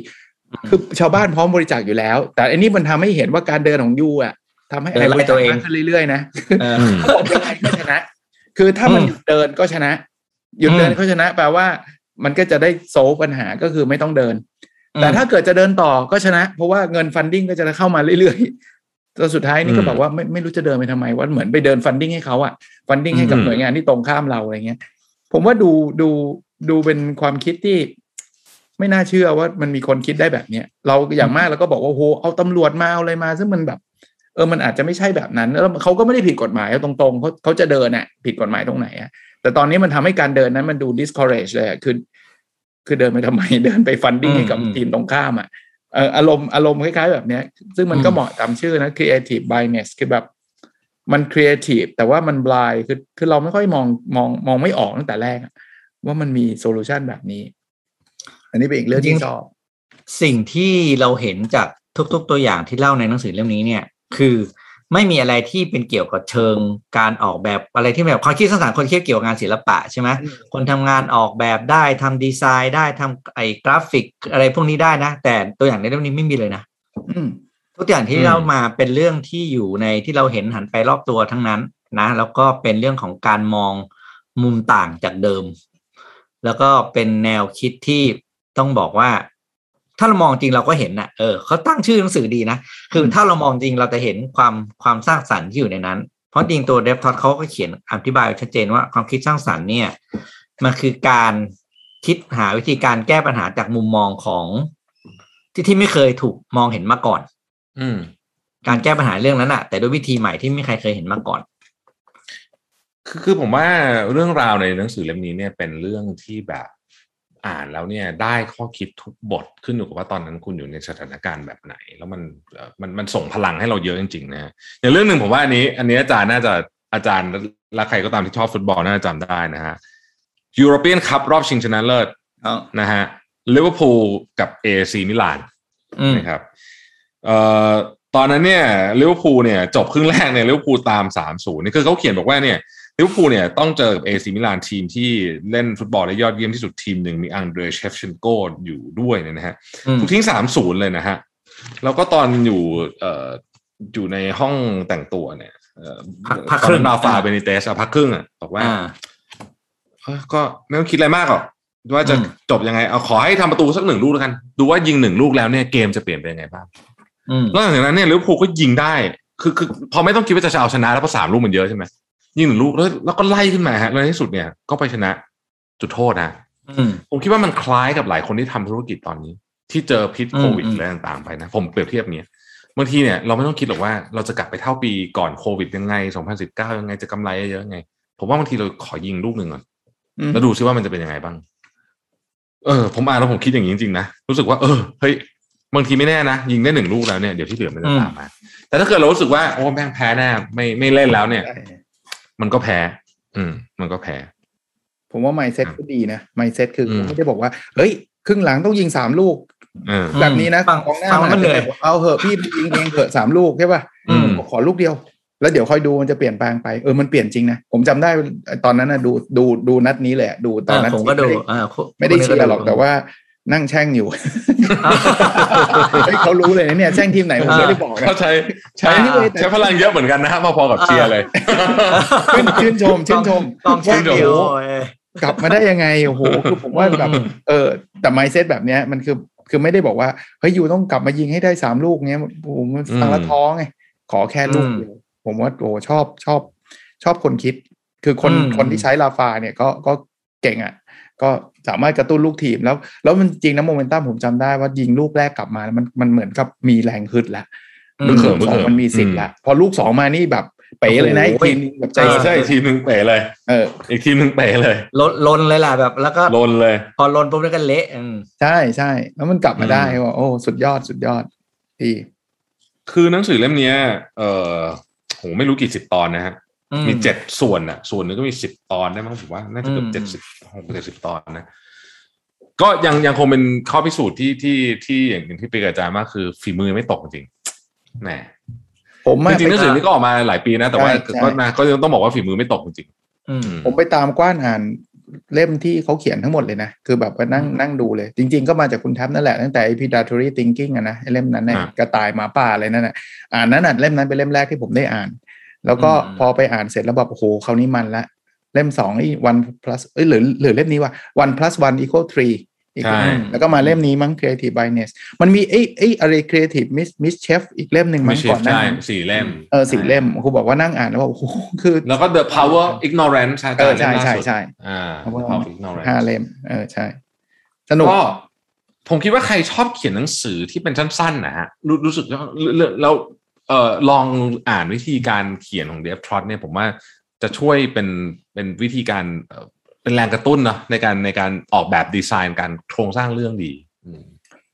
คือชาวบ้านพร้อมบริจาคอยู่แล้ว แต่อันนี้มันทำให้เห็นว่าการเดินของ you อะทำให้เดินไล่ตัวเองมากขึ้นเรื่อยๆนะเออเขาบอกยังไงก็ชนะ คือถ้ามันอืมหยุดเดินก็ชนะ หยุดเดินอืมก็ชนะแปลว่ามันก็จะได้ solve ปัญหาก็คือไม่ต้องเดินอืม แต่ถ้าเกิดจะเดินต่อก็ชนะ เพราะว่าเงิน funding ก็จะเข้ามาเรื่อยๆจนสุดท้ายนี่ก็อืมบอกว่าไม่ไม่รู้จะเดินไปทำไมว่าเหมือนไปเดิน funding ให้เขาอะfunding ให้กับอืมหน่วยงานที่ตรงข้ามเราอะไรเงี้ย ผมว่าดูดูดูเป็นความคิดที่ไม่น่าเชื่อว่ามันมีคนคิดได้แบบเนี้ยเราอย่างมากเราก็บอกว่าโหเอาตำรวจมาเอาอะไรมา ซึ่งมันแบบ เออมันอาจจะไม่ใช่แบบนั้น แล้วเขาก็ไม่ได้ผิดกฎหมายเอาตรงๆเขาเขาจะเดินอะผิดกฎหมายตรงไหนอะแต่ตอนนี้มันทำให้การเดินนั้นมันดู discourage เลยอะคือ คือเดินไปทำไมเดินไป funding ให้กับอืมทีมตรงข้ามอะเอออารมณ์อารมณ์คล้ายๆ แบบเนี้ย ซึ่งมันก็อืมเหมาะตามชื่อนะ creative blindness คือแบบ มัน creative แต่ว่ามัน blind คือคือเราไม่ค่อยมองมองมองไม่ออกตั้งแต่แรกอะว่ามันมี solution แบบนี้ อันนี้เป็นอีกเรื่องที่ชอบสิ่งที่เราเห็นจากทุก ๆ ตัวอย่างที่เล่าในหนังสือเล่มนี้เนี่ย คือ ไม่มีอะไรที่เป็นเกี่ยวกับเชิงการออกแบบอะไรที่แบบความคิดสร้างสรรค์คนคิดเกี่ยวกับงานศิลปะใช่ไหมอืมคนทำงานออกแบบได้ทำดีไซน์ได้ทำไอ้กราฟิกอะไรพวกนี้ได้นะ แต่ตัวอย่างในเล่มนี้ไม่มีเลยนะอืมทุกอย่างที่อืมเรามาเป็นเรื่องที่อยู่ในที่เราเห็นหันไปรอบตัวทั้งนั้นนะ แล้วก็เป็นเรื่องของการมองมุมต่างจากเดิม แล้วก็เป็นแนวคิดที่ต้องบอกว่า ถ้าเรามองจริงเราก็เห็นนะเออเขาตั้งชื่อหนังสือดีนะ คือถ้าเรามองจริงเราจะเห็นความความสร้างสรรค์ที่อยู่ในนั้น เพราะจริงตัวเดฟทอ t เขาก็เขียนอธิบายไว้ชัดเจนว่าความคิดสร้างสรรค์เนี่ยมันคือการคิดหาวิธีการแก้ปัญหาจากมุมมองของที่ที่ไม่เคยถูกมองเห็นมาก่อน อืม การแก้ปัญหาเรื่องนั้นอะแต่ด้วยวิธีใหม่ที่ไม่ใครเคยเห็นมาก่อน คือคือผมว่าเรื่องราวในหนังสือเล่มนี้เนี่ยเป็นเรื่องที่แบบ อ่านแล้วเนี่ยได้ข้อคิดทุกบทขึ้นอยู่กับว่าตอนนั้นคุณอยู่ในสถานการณ์แบบไหน แล้วมันเอ่อมันมันส่งพลังให้เราเยอะจริงๆนะฮะอย่างเรื่องหนึ่งผมว่าอันนี้ อันนี้อาจารย์น่าจะอาจารย์และใครก็ตามที่ชอบฟุตบอลน่าจะจำได้นะฮะEuropean Cup รอบชิงชนะเลิศเอานะฮะลิเวอร์พูลกับเอซีมิลานอืมนะครับเอ่อตอนนั้นเนี่ยลิเวอร์พูลเนี่ยจบครึ่งแรกเนี่ยลิเวอร์พูลตามสามศูนย์นี่คือเขาเขียนบอกว่าเนี่ย ลิเวอร์พูลเนี่ยต้องเจอกับเอซีมิลานทีมที่เล่นฟุตบอลได้ยอดเยี่ยมที่สุดทีมหนึ่งมีอังเดรเชฟเชนโกอยู่ด้วยเนี่ยนะฮะอืมถูกทิ้งสามศูนย์เลยนะฮะแล้วก็ตอนอยู่เอ่ออยู่ในห้องแต่งตัวเนี่ยเอ่อพักพักตอนครึ่นั้งนดาวฟาอ่าเบนิเตสอะพักครึ่งอะบอกว่าอ่าเอ้ยก็ไม่ต้องคิดอะไรมากหรอกว่าจะอืมจบยังไงเอาขอให้ทำประตูสักหนึ่งลูกแล้วกัน ดูว่ายิงหนึ่งลูกแล้วเนี่ยเกมจะเปลี่ยนไปยังไงบ้างอืมนอกจากนั้นเนี่ยลิเวอร์พูลก็ยิงได้ คือคือพอไม่ต้องคิดว่าจะเอาชนะแล้วเพราะสามลูกมันเยอะใช่ไหม ยิงหนึ่งลูกแล้วแล้วก็ไล่ขึ้นมาฮะแล้วในที่สุดเนี่ยก็ไปชนะจุดโทษนะอืมผมคิดว่ามันคล้ายกับหลายคนที่ทำธุรกิจตอนนี้ ที่เจอพิษโควิดอืมอะไรต่างๆไปนะ ผมเปรียบเทียบเนี้ยบางทีเนี่ยเราไม่ต้องคิดหรอกว่าเราจะกลับไปเท่าปีก่อนโควิดยังไง 2019 ยังไงจะกำไรเยอะยังไง ผมว่าบางทีเราขอยิงลูกหนึ่งก่อนอืมแล้วดูซิว่ามันจะเป็นยังไงบ้าง เออ ผมอ่านแล้วผมคิดอย่างนี้จริงๆนะรู้สึกว่าเออเฮ้ยบางทีไม่แน่นะยิงได้หนึ่งลูกแล้วเนี่ยเดี๋ยวที่เหลือมันจะอืมตามมาแต่ถ้าเกิดเรารู้สึกว่าโอ้แม่งแพ้แน่ไม่ไม่เล่นแล้วเนี่ย มันก็แพ้ อืม มันก็แพ้ ผมว่า mindset ครับก็ดีนะ mindset คืออมไม่ได้บอกว่า เฮ้ย ครึ่งหลังต้องยิงสามลูกเออแบบนี้นะฟังกองหน้าฟังแล้วมันเหนื่อยาจจะแบบเอาเหอะพี่ยิงเองเหอะสามลูกใช่ป่ะอืมขอลูกเดียว แล้วเดี๋ยวค่อยดูมันจะเปลี่ยนแปลงไปเออมันเปลี่ยนจริงนะผมจำได้ตอนนั้นนะดูดูดูนัดนี้แหละ ดูตอนนัดอ่าผมก็ดูไม่ได้อ่าไม่ได้เชียร์หรอกแต่ว่า นั่งแช่งอยู่เฮ้ยเขารู้เลยนะเนี่ยแช่งทีมไหนผมไม่ได้บอกนะเขาใช้ใช้อันนี้เลยแต่ใช้พลังเยอะเหมือนกันนะฮะพอๆกับเชียร์เลยชื่นชื่นชมชื่นชมกองชื่นว่าเดียวโอ้โหกลับมาได้ยังไงโอ้โหคือผมว่าแบบอืมเออ แต่ไมเซ็ตแบบเนี้ยมันคือคือไม่ได้บอกว่าเฮ้ยยูต้องกลับมายิงให้ได้สามลูกเนี้ยผมมันฟังแล้วอืมท้อไงขอแค่ลูกอืมเดียวผมว่าโอ้ชอบชอบชอบคนคิด คือคนอืมคนที่ใช้ลาฟาเนี่ยก็ก็เก่งอะ ก็ สามารถกระตุ้นลูกทีมแล้ว แล้วมันจริงนะโมเมนตัมผมจำได้ว่ายิงลูกแรกกลับมามันมันเหมือนกับมีแรงฮึดแล้วอืมลูกสองเขิมมันมีสิทธิ์แล้วพอลูกสองมานี่แบบเป๋เลยนะอีกโอ้โหทีมนึงแบบใจเออสั่นใช่อีกทีมหนึ่งเป๋เลยเอออีกทีมหนึ่งเป๋เลยลนลนเลยล่ะแบบ แล้วก็ลนเลย พอลนปุ๊บแล้วก็เละอืมใช่ใช่แล้วมันกลับมาได้อืมว่าโอ้สุดยอดสุดยอดดีคือหนังสือเล่มเนี้ยเออโหไม่รู้กี่สิบตอนนะฮะอื มีเจ็ดส่วนอะส่วนหนึงก็มีสิบตอนได้มั้งผมว่าน่าจะเกืออืบมเจ็ดสิบหกเจ็ดสิบตอนนะก็ยังยังคงเป็นข้อพิสูจน์ที่ที่ที่อย่างอย่างที่ปีกับอาจารย์มากคือฝีมือไม่ตกจริงแหมผมจอะริงๆหนังสือนี้ก็ออกมาหลายปีนะ แต่ว่าใช่ใช่ก็นะก็ยังต้องบอกว่าฝีมือไม่ตกจริงอืมๆอืมผมไปตามกว้านอ่านเล่มที่เขาเขียนทั้งหมดเลยนะ คือแบบว่านั่งนั่งดูเลย จริง ๆ ก็มาจากคุณแท็บนั่นแหละ ตั้งแต่ predatory thinking อะนะไอ้เล่มนั้นเนี่ยอ่ากระต่ายหมาป่าอะไรนั่นน่ะอ่านนั้นน่ะเล่มนั้นเป็นเล่มแรกที่ผมได้อ่าน แล้วก็อืมพอไปอ่านเสร็จแล้วแบบโอ้โหคราวนี้มันละ เล่มสองไอ้ one plus เอ้ยหรือหรือเล่มนี้ว่า one plus one equal three อีกใช่แล้วก็มาเล่มนี้มั้ง creative bias มันมีไอ้ไอ้อะไร creative mis mischief อีกเล่มหนึ่งไม่มั้งใช่ก่อนหน้าใช่นั้นสี่เล่มเออสี่เล่มครูบอกว่านั่งอ่านแล้วบอกโอ้โหคือ แล้วก็ the power ignorance อาเอจารอย์ใช่เล่มล่าสุดใช่ใช่อ่าเพราะว่า the power of ignorance ห้าเล่มเออใช่สนุกก็ผมคิดว่าใครชอบเขียนหนังสือที่เป็นสั้นๆนะฮะรู้รู้สึกว่าแล้ว เอ่อลองอ่านวิธีการเขียนของเดฟทรอตเนี่ยผมว่าจะช่วยเป็นเป็นวิธีการเอ่อเป็นแรงกระตุ้นเนาะในการในการออกแบบดีไซน์การโครงสร้างเรื่องดีอืม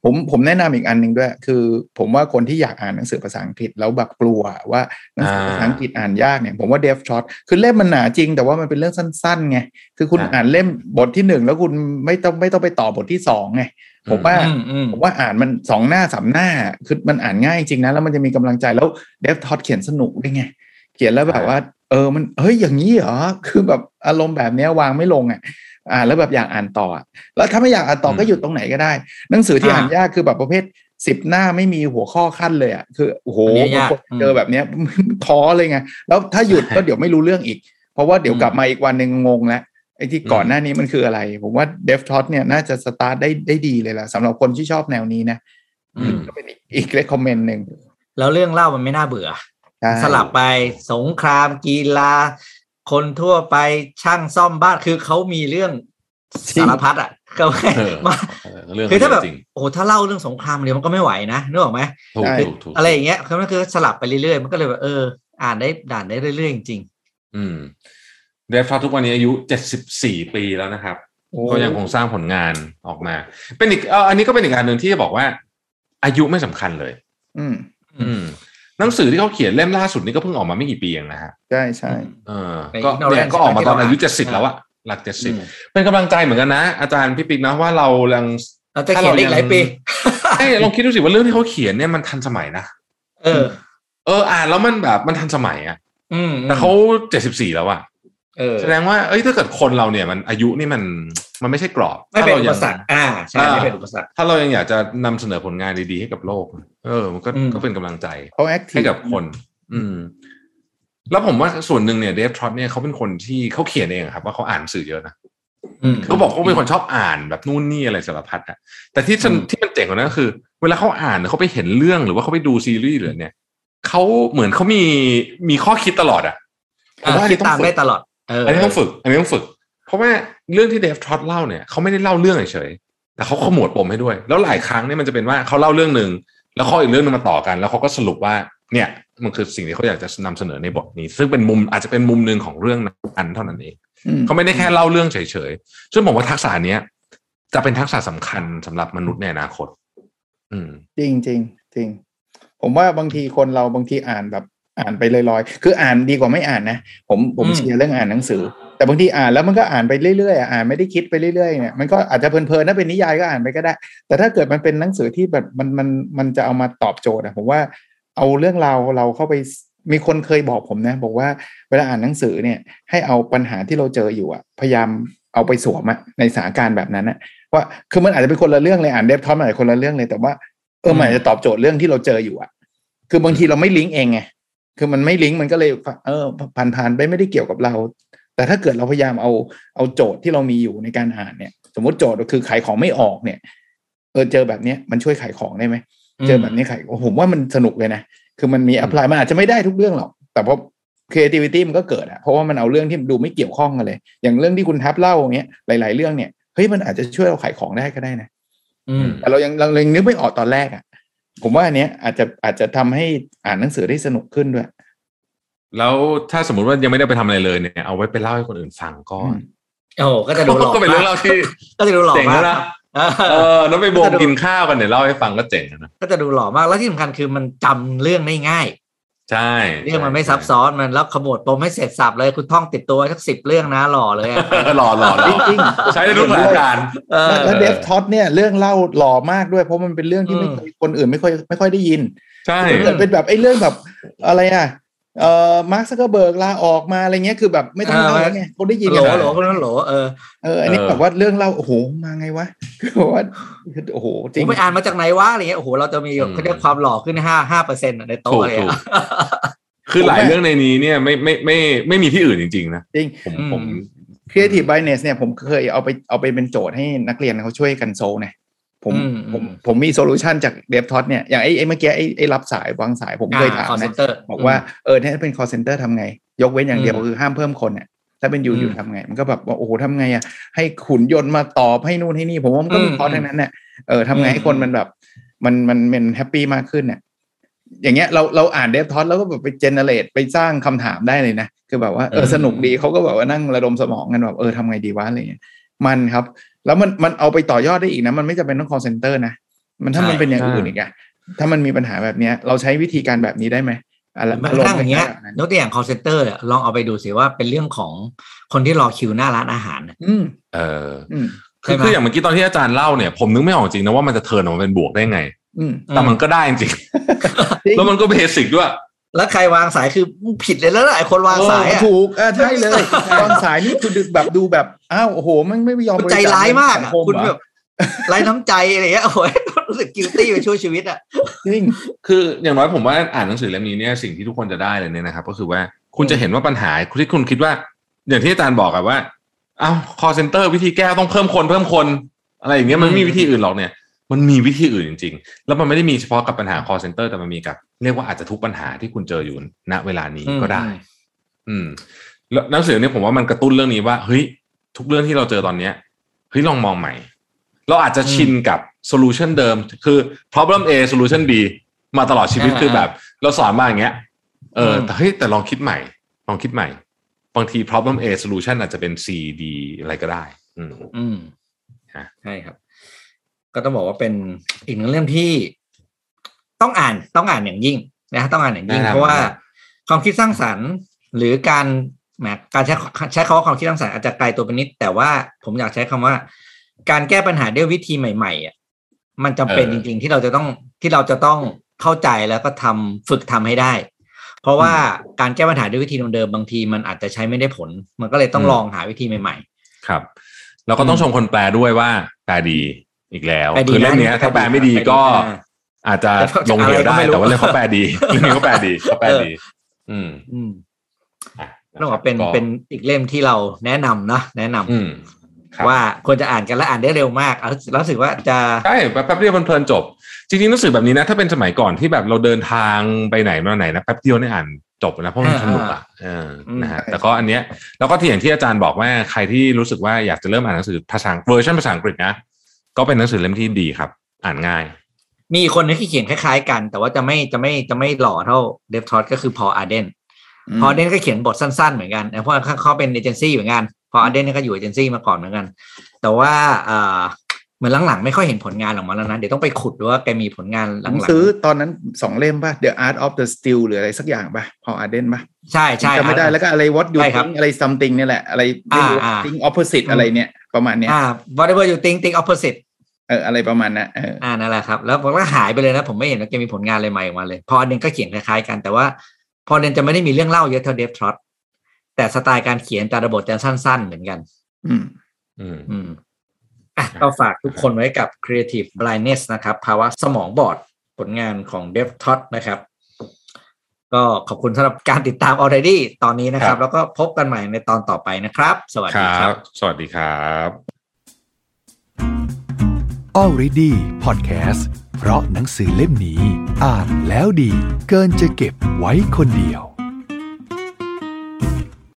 ผมผมแนะนำอีกอันหนึ่งด้วย คือ ผมว่าคนที่อยากอ่านหนังสือภาษาอังกฤษแล้วแบบกลัวว่าหนังสือภาษาอังกฤษอ่านยากเนี่ยผมว่าเดฟช็อตคือเล่มมันหนาจริง แต่ว่ามันเป็นเรื่องสั้นๆไงคือคุณอ่าอ่านเล่มบทที่หนึ่งแล้วคุณไม่ต้องไม่ต้องไปต่อบทที่สองไง ผมว่าอืมอืมผมว่าอ่านมันสองหน้าสามหน้าคือมันอ่านง่ายจริงนะ แล้วมันจะมีกำลังใจแล้วเดฟทอดเขียนสนุกด้วยไง เขียนแล้วแบบว่า เออมันเฮ้ยอย่างนี้เหรอคือแบบอารมณ์แบบเนี้ยวางไม่ลงอะอ่านแล้วแบบอยากอ่านต่ออะแล้วถ้าไม่อยากอ่านต่อก็หยุดตรงไหนก็ได้ หนังสือที่อ่าอ่านยากคือแบบประเภทสิบหน้าไม่มีหัวข้อขั้นเลยอะคือโอ้โหอันเนี้ยยากบางคนเจอแบบเนี้ยท้อเลยไงแล้วถ้าหยุดก็เดี๋ยวไม่รู้เรื่องอีก เพราะว่าเดี๋ยวกลับมาอีกวันหนึ่งงงแล้ว ไอ้ที่ก่อนหน้านี้มันคืออะไร ผมว่าเดฟทอ t เนี่ยน่าจะสตาร์ทได้ได้ดีเลยล่ะสำหรับคนที่ชอบแนวนี้นะอืมก็เป็นอีกอีกเลคคอมเมนต์หนึ่งแล้วเรื่องเล่ามันไม่น่าเบื่อใช่สลับไปสงครามกีฬา คนทั่วไปช่างซ่อมบ้านคือเขามีเรื่องสารพัดอะเขาเออมาเออเรื่องคือถ้าแบบจริงโอ้โหถ้าเล่าเรื่องสงครามเดียวมันก็ไม่ไหวนะนึกออกไหมถูกใช่ถูกถูกอะไรอย่างเงี้ยคือมันคือสลับไปเรื่อยๆมันก็เลยแบบเออ อ่านได้ด่านได้เรื่อยๆจริงอืม เดฟทรอตทุกวันนี้อายุเจ็ดสิบสี่ปีแล้วนะครับโอ้ก็ยังคงสร้างผลงานออกมา เป็นอีกเอ่ออันนี้ก็เป็นอีกอันหนึ่งที่จะบอกว่า อายุไม่สำคัญเลย อืม อืมหนังสือที่เขาเขียนเล่มล่าสุดนี่ก็เพิ่งออกมาไม่กี่ปีเองนะฮะใช่ใช่เออในก็ Ignorance เนี่ยก็ออกมาตอนอายุใช่เจ็ดสิบไหมแล้วอะหลักเจ็ดๆสิบอืมเป็นกำลังใจเหมือนกันนะ อาจารย์พี่ปิ๊กนะว่าเรายังเราจะเขียนได้อีกหลายปีเอ้ยลองคิดดูสิว่าเรื่องที่เขาเขียนเนี่ยมันทันสมัยนะเออ เออ อ่านแล้วมันแบบมันทันสมัยอะอืมแต่เขาเจ็ดสิบสี่แล้วอะเออ แสดงว่าเอ้ยถ้าเกิดคนเราเนี่ยมันอายุนี่มันมันไม่ใช่กรอบไม่เป็นถ้าอุราปยังสรรคอ่าใช่อ่าไม่เป็นอุปสรรคถ้าเรายังอยากจะนำเสนอผลงานดีๆให้กับโลก เออ มันก็อืมก็เป็นกำลังใจเขาแอคทีให้ฟกับคน อืม แล้วผมว่าส่วนหนึ่งเนี่ยเดฟทรอตเนี่ยเขาเป็นคนที่เขาเขียนเองอะครับ ว่าเขาอ่านสื่อเยอะนะอืมเขาบอกเขาเป็นคนชอบอ่านแบบนู่นนี่อะไรสารพัดอะแต่ที่สนอืมที่มันเจ๋งกว่านั้นก็คือ เวลาเขาอ่านเขาไปเห็นเรื่องหรือว่าเขาไปดูซีรีส์หรือเนี่ยเขาเหมือนเขามีมีข้อคิดตลอดอะผมว่าอันคินี้ดต้อตางมฝึได้กตลอดเอออันนี้ต้องฝึก อันนี้ต้องฝึก เพราะว่าเรื่องที่เดฟทรอตเล่าเนี่ยเขาไม่ได้เล่าเรื่องเฉยๆแต่เขาขมวดปมให้ด้วย แล้วหลายครั้งเนี่ยมันจะเป็นว่าเขาเล่าเรื่องหนึ่งแล้วข้ออีกเรื่องหนึงมาต่อกัน แล้วเขาก็สรุปว่าเนี่ยมันคือสิ่งที่เขาอยากจะนำเสนอในบทนี้ ซึ่งเป็นมุมอาจจะเป็นมุมหนึ่งของเรื่องนั้นเท่านั้นเองอืมเขาไม่ได้แค่เล่าเรื่องเฉยๆซึ่งผมว่าทักษะเนี้ยจะเป็นทักษะสำคัญสำหรับมนุษย์ในอนาคต อืม จริงจริงจริง ผมว่าบางทีคนเราบางทีอ่านแบบ อ่านไปลอยๆ คืออ่านดีกว่าไม่อ่านนะ ผมผมอืมเชียร์เรื่องอ่านหนังสือ แต่บางทีอ่านแล้วมันก็อ่านไปเรื่อยๆอะอ่านไม่ได้คิดไปเรื่อยๆ เนี่ย มันก็อาจจะเพลินๆ ถ้าเป็นนิยายก็อ่านไปก็ได้ แต่ถ้าเกิดมันเป็นหนังสือที่แบบมันมันมันจะเอามาตอบโจทย์อะผมว่าเอาเรื่องราวเราเข้าไปมีคนเคยบอกผมนะ บอกว่าเวลาอ่านหนังสือเนี่ย ให้เอาปัญหาที่เราเจออยู่อะพยายามเอาไปสวมอะในสถานการณ์แบบนั้นอะว่าคือมันอาจจะเป็นคนละเรื่องเลยอ่านเดฟทอมอาจจะคนละเรื่องเลยแต่ว่าเออมันอาจจะตอบโจทย์เรื่องที่เราเจออยู่อะคือบางทีเราไม่ลิงก์เองไง คือมันไม่ลิงก์มันก็เลยเออผ่านๆไปไม่ได้เกี่ยวกับเรา แต่ถ้าเกิดเราพยายามเอาเอาโจทย์ที่เรามีอยู่ในการอ่านเนี่ย สมมติโจทย์ก็คือขายของไม่ออกเนี่ย เออเจอแบบเนี้ยมันช่วยขายของได้ไหมเจอแบบนี้ขายผมว่ามันสนุกเลยนะ คือมันมีแอพพลายมันอาจจะไม่ได้ทุกเรื่องหรอก แต่เพราะ creativity มันก็เกิดอะเพราะว่ามันเอาเรื่องที่ดูไม่เกี่ยวข้องกันเลย อย่างเรื่องที่คุณทับเล่าอย่างเงี้ยหลาย ๆ เรื่องเนี่ยเฮ้ยมันอาจจะช่วยเราขายของได้ก็ได้นะอืมแต่เรายังเรายังนึกไม่ออกตอนแรกอะ่ะ ผมว่าอันเนี้ยอาจจะอาจจะทำให้อ่านหนังสือได้สนุกขึ้นด้วย แล้วถ้าสมมติว่ายังไม่ได้ไปทำอะไรเลยเนี่ยเอาไว้ไปเล่าให้คนอื่นฟังก็อืมโอ้โหก็จะดูหล่อก็เป็นเรื่องเล่าที่ก็จะดูหล่อเจ๋งมาแล้กวนะเออเออแล้วไปโบมกินข้าวกันเนี่ยเล่าให้ฟังก็เจ๋งนะก็จะดูหล่อมากแล้วที่สำคัญคือมันจำเรื่องได้ง่าย ใช่เรื่องมันไม่ซับซ้อนมันแล้วขมวดปมให้เสร็จสับเลยคุณท่องติดตัวไว้สักสิบเรื่องนะหล่อเลยอะเออหล่อหล่อหล่อจริงใช้ในทุกสถานการณ์เออแล้วเดฟท็อตเนี่ยเรื่องเล่าหล่อมากด้วยเพราะมันเป็นเรื่องที่ไม่อืมเคยคนอื่นไม่ค่อยไม่ค่อยได้ยินใช่ถ้าเกิดเป็นแบบไอ้เรื่องแบบอะไรอะ เอ่อมาร์คซักเกอร์เบิร์กลาออกมาอะไรเงี้ยคือแบบไม่ต้องเล่าแล้วไงคนได้ยินโหลกันโหลคนนั้นโหลเออเอออันนี้เออแบบว่าเรื่องเล่าโอ้โหมาไงวะคือแบบว่าคือโอ้โหจผริงมไปอ่านมาจากไหนวะอะไรเงี้ยโอ้โหเราจะมีอืมเขาเรียกความหล่อขึ้นห้าห้าเปอร์เซ็นต์ในโต๊ะถูกเลยถูกอะคือหลายเรื่องในนี้เนี่ยไม่ไม่ไม่ไม่มีที่อื่นจริง ๆ นะจริงผมอืมผม Creative Blindness เนี่ยผมเคยเอาไปเอาไปเป็นโจทย์ให้นักเรียนเขาช่วยกัน solve เนี่ย ผมอืมผมผมมี solution จาก Dave Trott เนี่ยอย่างไอ้ไอ้เมื่อกี้ไอ้ไอ้รับสายวางสายผมเคยถาม call center นะบอกว่าเออถ้าเป็น call center ทำไง ยกเว้นอย่างเดียวอืมคือห้ามเพิ่มคนเนี่ยถ้าเป็นยูอืม you ทำไง มันก็แบบว่าโอ้โหทำไงอะให้หุ่นยนต์มาตอบให้นู่นให้นี่ ผมว่ามันก็มีอืมคอร์สทั้งนั้นเนี่ยเออทำไงให้อืมคนมันแบบ มันมันมัน happy มากขึ้นเนี่ยอย่างเงี้ยเราเราอ่าน Dave Trott แล้วก็แบบไป generate ไปสร้างคำถามได้เลยนะ คือแบบว่าเออสนุกดีเขาก็แบบว่านั่งระดมสมองกันแบบเออทำไงดีวะอะไรเงี้ยมันครับ แล้วมันมันเอาไปต่อยอดได้อีกนะ มันไม่จำเป็นต้อง call center นะ มันถ้ามันเป็นอย่างอื่นอีกอะถ้ามันมีปัญหาแบบเนี้ย เราใช้วิธีการแบบนี้ได้ไหมอะไรแม้กระทั่งอย่างเงี้ยยกตัวอย่าง call center เนี่ยลองเอาไปดูสิว่าเป็นเรื่องของคนที่รอคิวหน้าร้านอาหารน่ะอืมเอออืมคือใช่ไหมคืออย่างเมื่อกี้ตอนที่อาจารย์เล่าเนี่ย ผมนึกไม่ออกจริงนะว่ามันจะ turn ออกมาเป็นบวกได้ไงอืมแต่มันก็ได้จริงจริงๆแล้วมันก็ basic ด้วย แล้วใครวางสายคือผิดเลยแล้วล่ะไอ้คนวางสายอะถูกอ่าใช่เลยตอนสายนี่คือแบบดูแบบอ้าวโอ้โหมันไม่ยอมคุณใจร้ายมากอะสังคมคุณเหรแบบไร้น้ำใจอะไรเงี้ยโอ้ยรู้สึก guilty ไปช่วยชีวิตอะจริงคืออย่างน้อยผมว่าอ่านหนังสือเล่มนี้เนี่ยสิ่งที่ทุกคนจะได้เลยเนี่ยนะครับก็คือว่าคุณจะเห็นว่าปัญหาที่คุณคิดว่า อย่างที่อาจารย์บอกอะว่าเอ้า call center วิธีแก้ต้องเพิ่มคนเพิ่มคน อะไรอย่างเงี้ยมันไม่มีวิธีอื่นหรอกเนี่ย มันมีวิธีอื่นจริง ๆ แล้วมันไม่ได้มีเฉพาะกับปัญหา call center แต่มันมีกับ เรียกว่าอาจจะทุกปัญหาที่คุณเจออยู่ณเวลานี้ก็ได้ อืม แล้วหนังสือเนี่ยผมว่ามันกระตุ้นเรื่องนี้ว่าเฮ้ยทุกเรื่องที่เราเจอตอนเนี้ยเฮ้ยลองมองใหม่ เราอาจจะชินกับ solution เดิม คือ problem A solution B มาตลอดชีวิตอ่าคือแบบ เราสอนมาอย่างเงี้ย เอออืมแต่เฮ้ยแต่ลองคิดใหม่ ลองคิดใหม่ บางที problem A solution อาจจะเป็น C D อะไรก็ได้ อืมอืมฮะใช่ครับ ก็ต้องบอกว่าเป็นอีกหนึ่งเรื่องที่ต้องอ่านต้องอ่านอย่างยิ่งนะต้องอ่านอย่างยิ่งแนะนำเพราะว่าความคิดสร้างสรรค์ หรือการแหมการใช้ใช้คำว่าความคิดสร้างสรรค์อาจจะไกลตัวไปนิด แต่ว่าผมอยากใช้คำว่า การแก้ปัญหาด้วยวิธีใหม่ๆอะมันจำเป็นจริง ๆ ที่เราจะต้องที่เราจะต้องเข้าใจแล้วก็ทำฝึกทำให้ได้ เพราะว่าการแก้ปัญหาด้วยวิธีเดิมๆบางทีมันอาจจะใช้ไม่ได้ผล มันก็เลยต้องลองหาวิธีใหม่ครับแล้วก็ต้องชมคนแปลด้วยว่าแปลดี อีกแล้วแปลดีคือเล่มนะเนี้ยแปลดีถ้าแปลไม่ดีแปลดีก็อ่าอาจจะแต่เขาจะลงเหวอะไรก็ได้ไม่รู้แต่ว่าเรื่องเขาแปลดีเรื่องนี้เขาแปลดีเขาแปลดี อืมๆอืมอะต้องบอกว่าเป็นก็เป็นอีกเล่มที่เราแนะนำนะแนะนำอืมครับว่าควรจะอ่านกันและอ่านได้เร็วมากเอาแล้วรู้สึกว่าจะใช่แป๊บเดียวเพลินๆจบ จริงๆหนังสือแบบนี้นะ ถ้าเป็นสมัยก่อนที่แบบเราเดินทางไปไหนมาไหนนะแป๊บเดียวเนี่ยอ่านจบนะเพราะมันสนุกอะเออนะฮะแต่ก็อันเนี้ยแล้วก็ที่อย่างที่อาจารย์บอกว่าใครที่รู้สึกว่าอยากจะเริ่มอ่านหนังสือภาษาเวอร์ชันภาษาอังกฤษนะ ก็เป็นหนังสือเล่มที่ดีครับ อ่านง่าย มีอีกคนนึงที่เขียนคล้ายๆกัน แต่ว่าจะไม่จะไม่จะไม่หล่อเท่าเดฟทอสก็คือพออาร์เดนอืมพออาร์เดนก็เขียนบทสั้นๆเหมือนกันเพราะเขาเป็นเอเจนซี่เหมือนกันพออาร์เดนก็อยู่เอเจนซี่มาก่อนเหมือนกัน แต่ว่าเอ่อเหมือนหลังๆ ไม่ค่อยเห็นผลงานออกมาแล้วนะ เดี๋ยวต้องไปขุดดูว่าแกมีผลงานหผลัมงซื้อตอนนั้นสองเล่มป่ะ The Art of the Steal หรืออะไรสักอย่างป่ะพออาเดนป่ะๆใช่ใช่จำไม่ได้แล้วก็อะไร What you ใช่ครับ think อะไร something เนี่ยแหละอะไรไม่รู้อ่าอ่า think opposite อะไรเนี่ยประมาณเนี้ยอ่า whatever you think think opposite เอออะไรประมาณนั้นเอออ่านั่นแหละครับ แล้วผมก็หายไปเลยนะ ผมไม่เห็นว่าแกมีผลงานอะไรใหม่ออกมาเลย พออันเดนก็เขียนคล้ายๆกันแต่ว่า พออันเดนจะไม่ได้มีเรื่องเล่าเยอะเท่าเดฟทรอตแต่สไตล์การเขียนแต่ระบบจะสั้น ๆ เหมือนกัน อืม อืมอืมอะก็ฝากทุกคนไว้กับ Creative Blindness นะครับภาวะสมองบอดผลงานของเดฟทรอตนะครับ ก็ขอบคุณสำหรับการติดตาม already ตอนนี้นะครับ แล้วก็พบกันใหม่ในตอนต่อไปนะครับ สวัสคดีรัครับบสวัสดีครับ Already Podcast เพราะหนังสือเล่มนี้ อ่านแล้วดีเกินจะเก็บไว้คนเดียว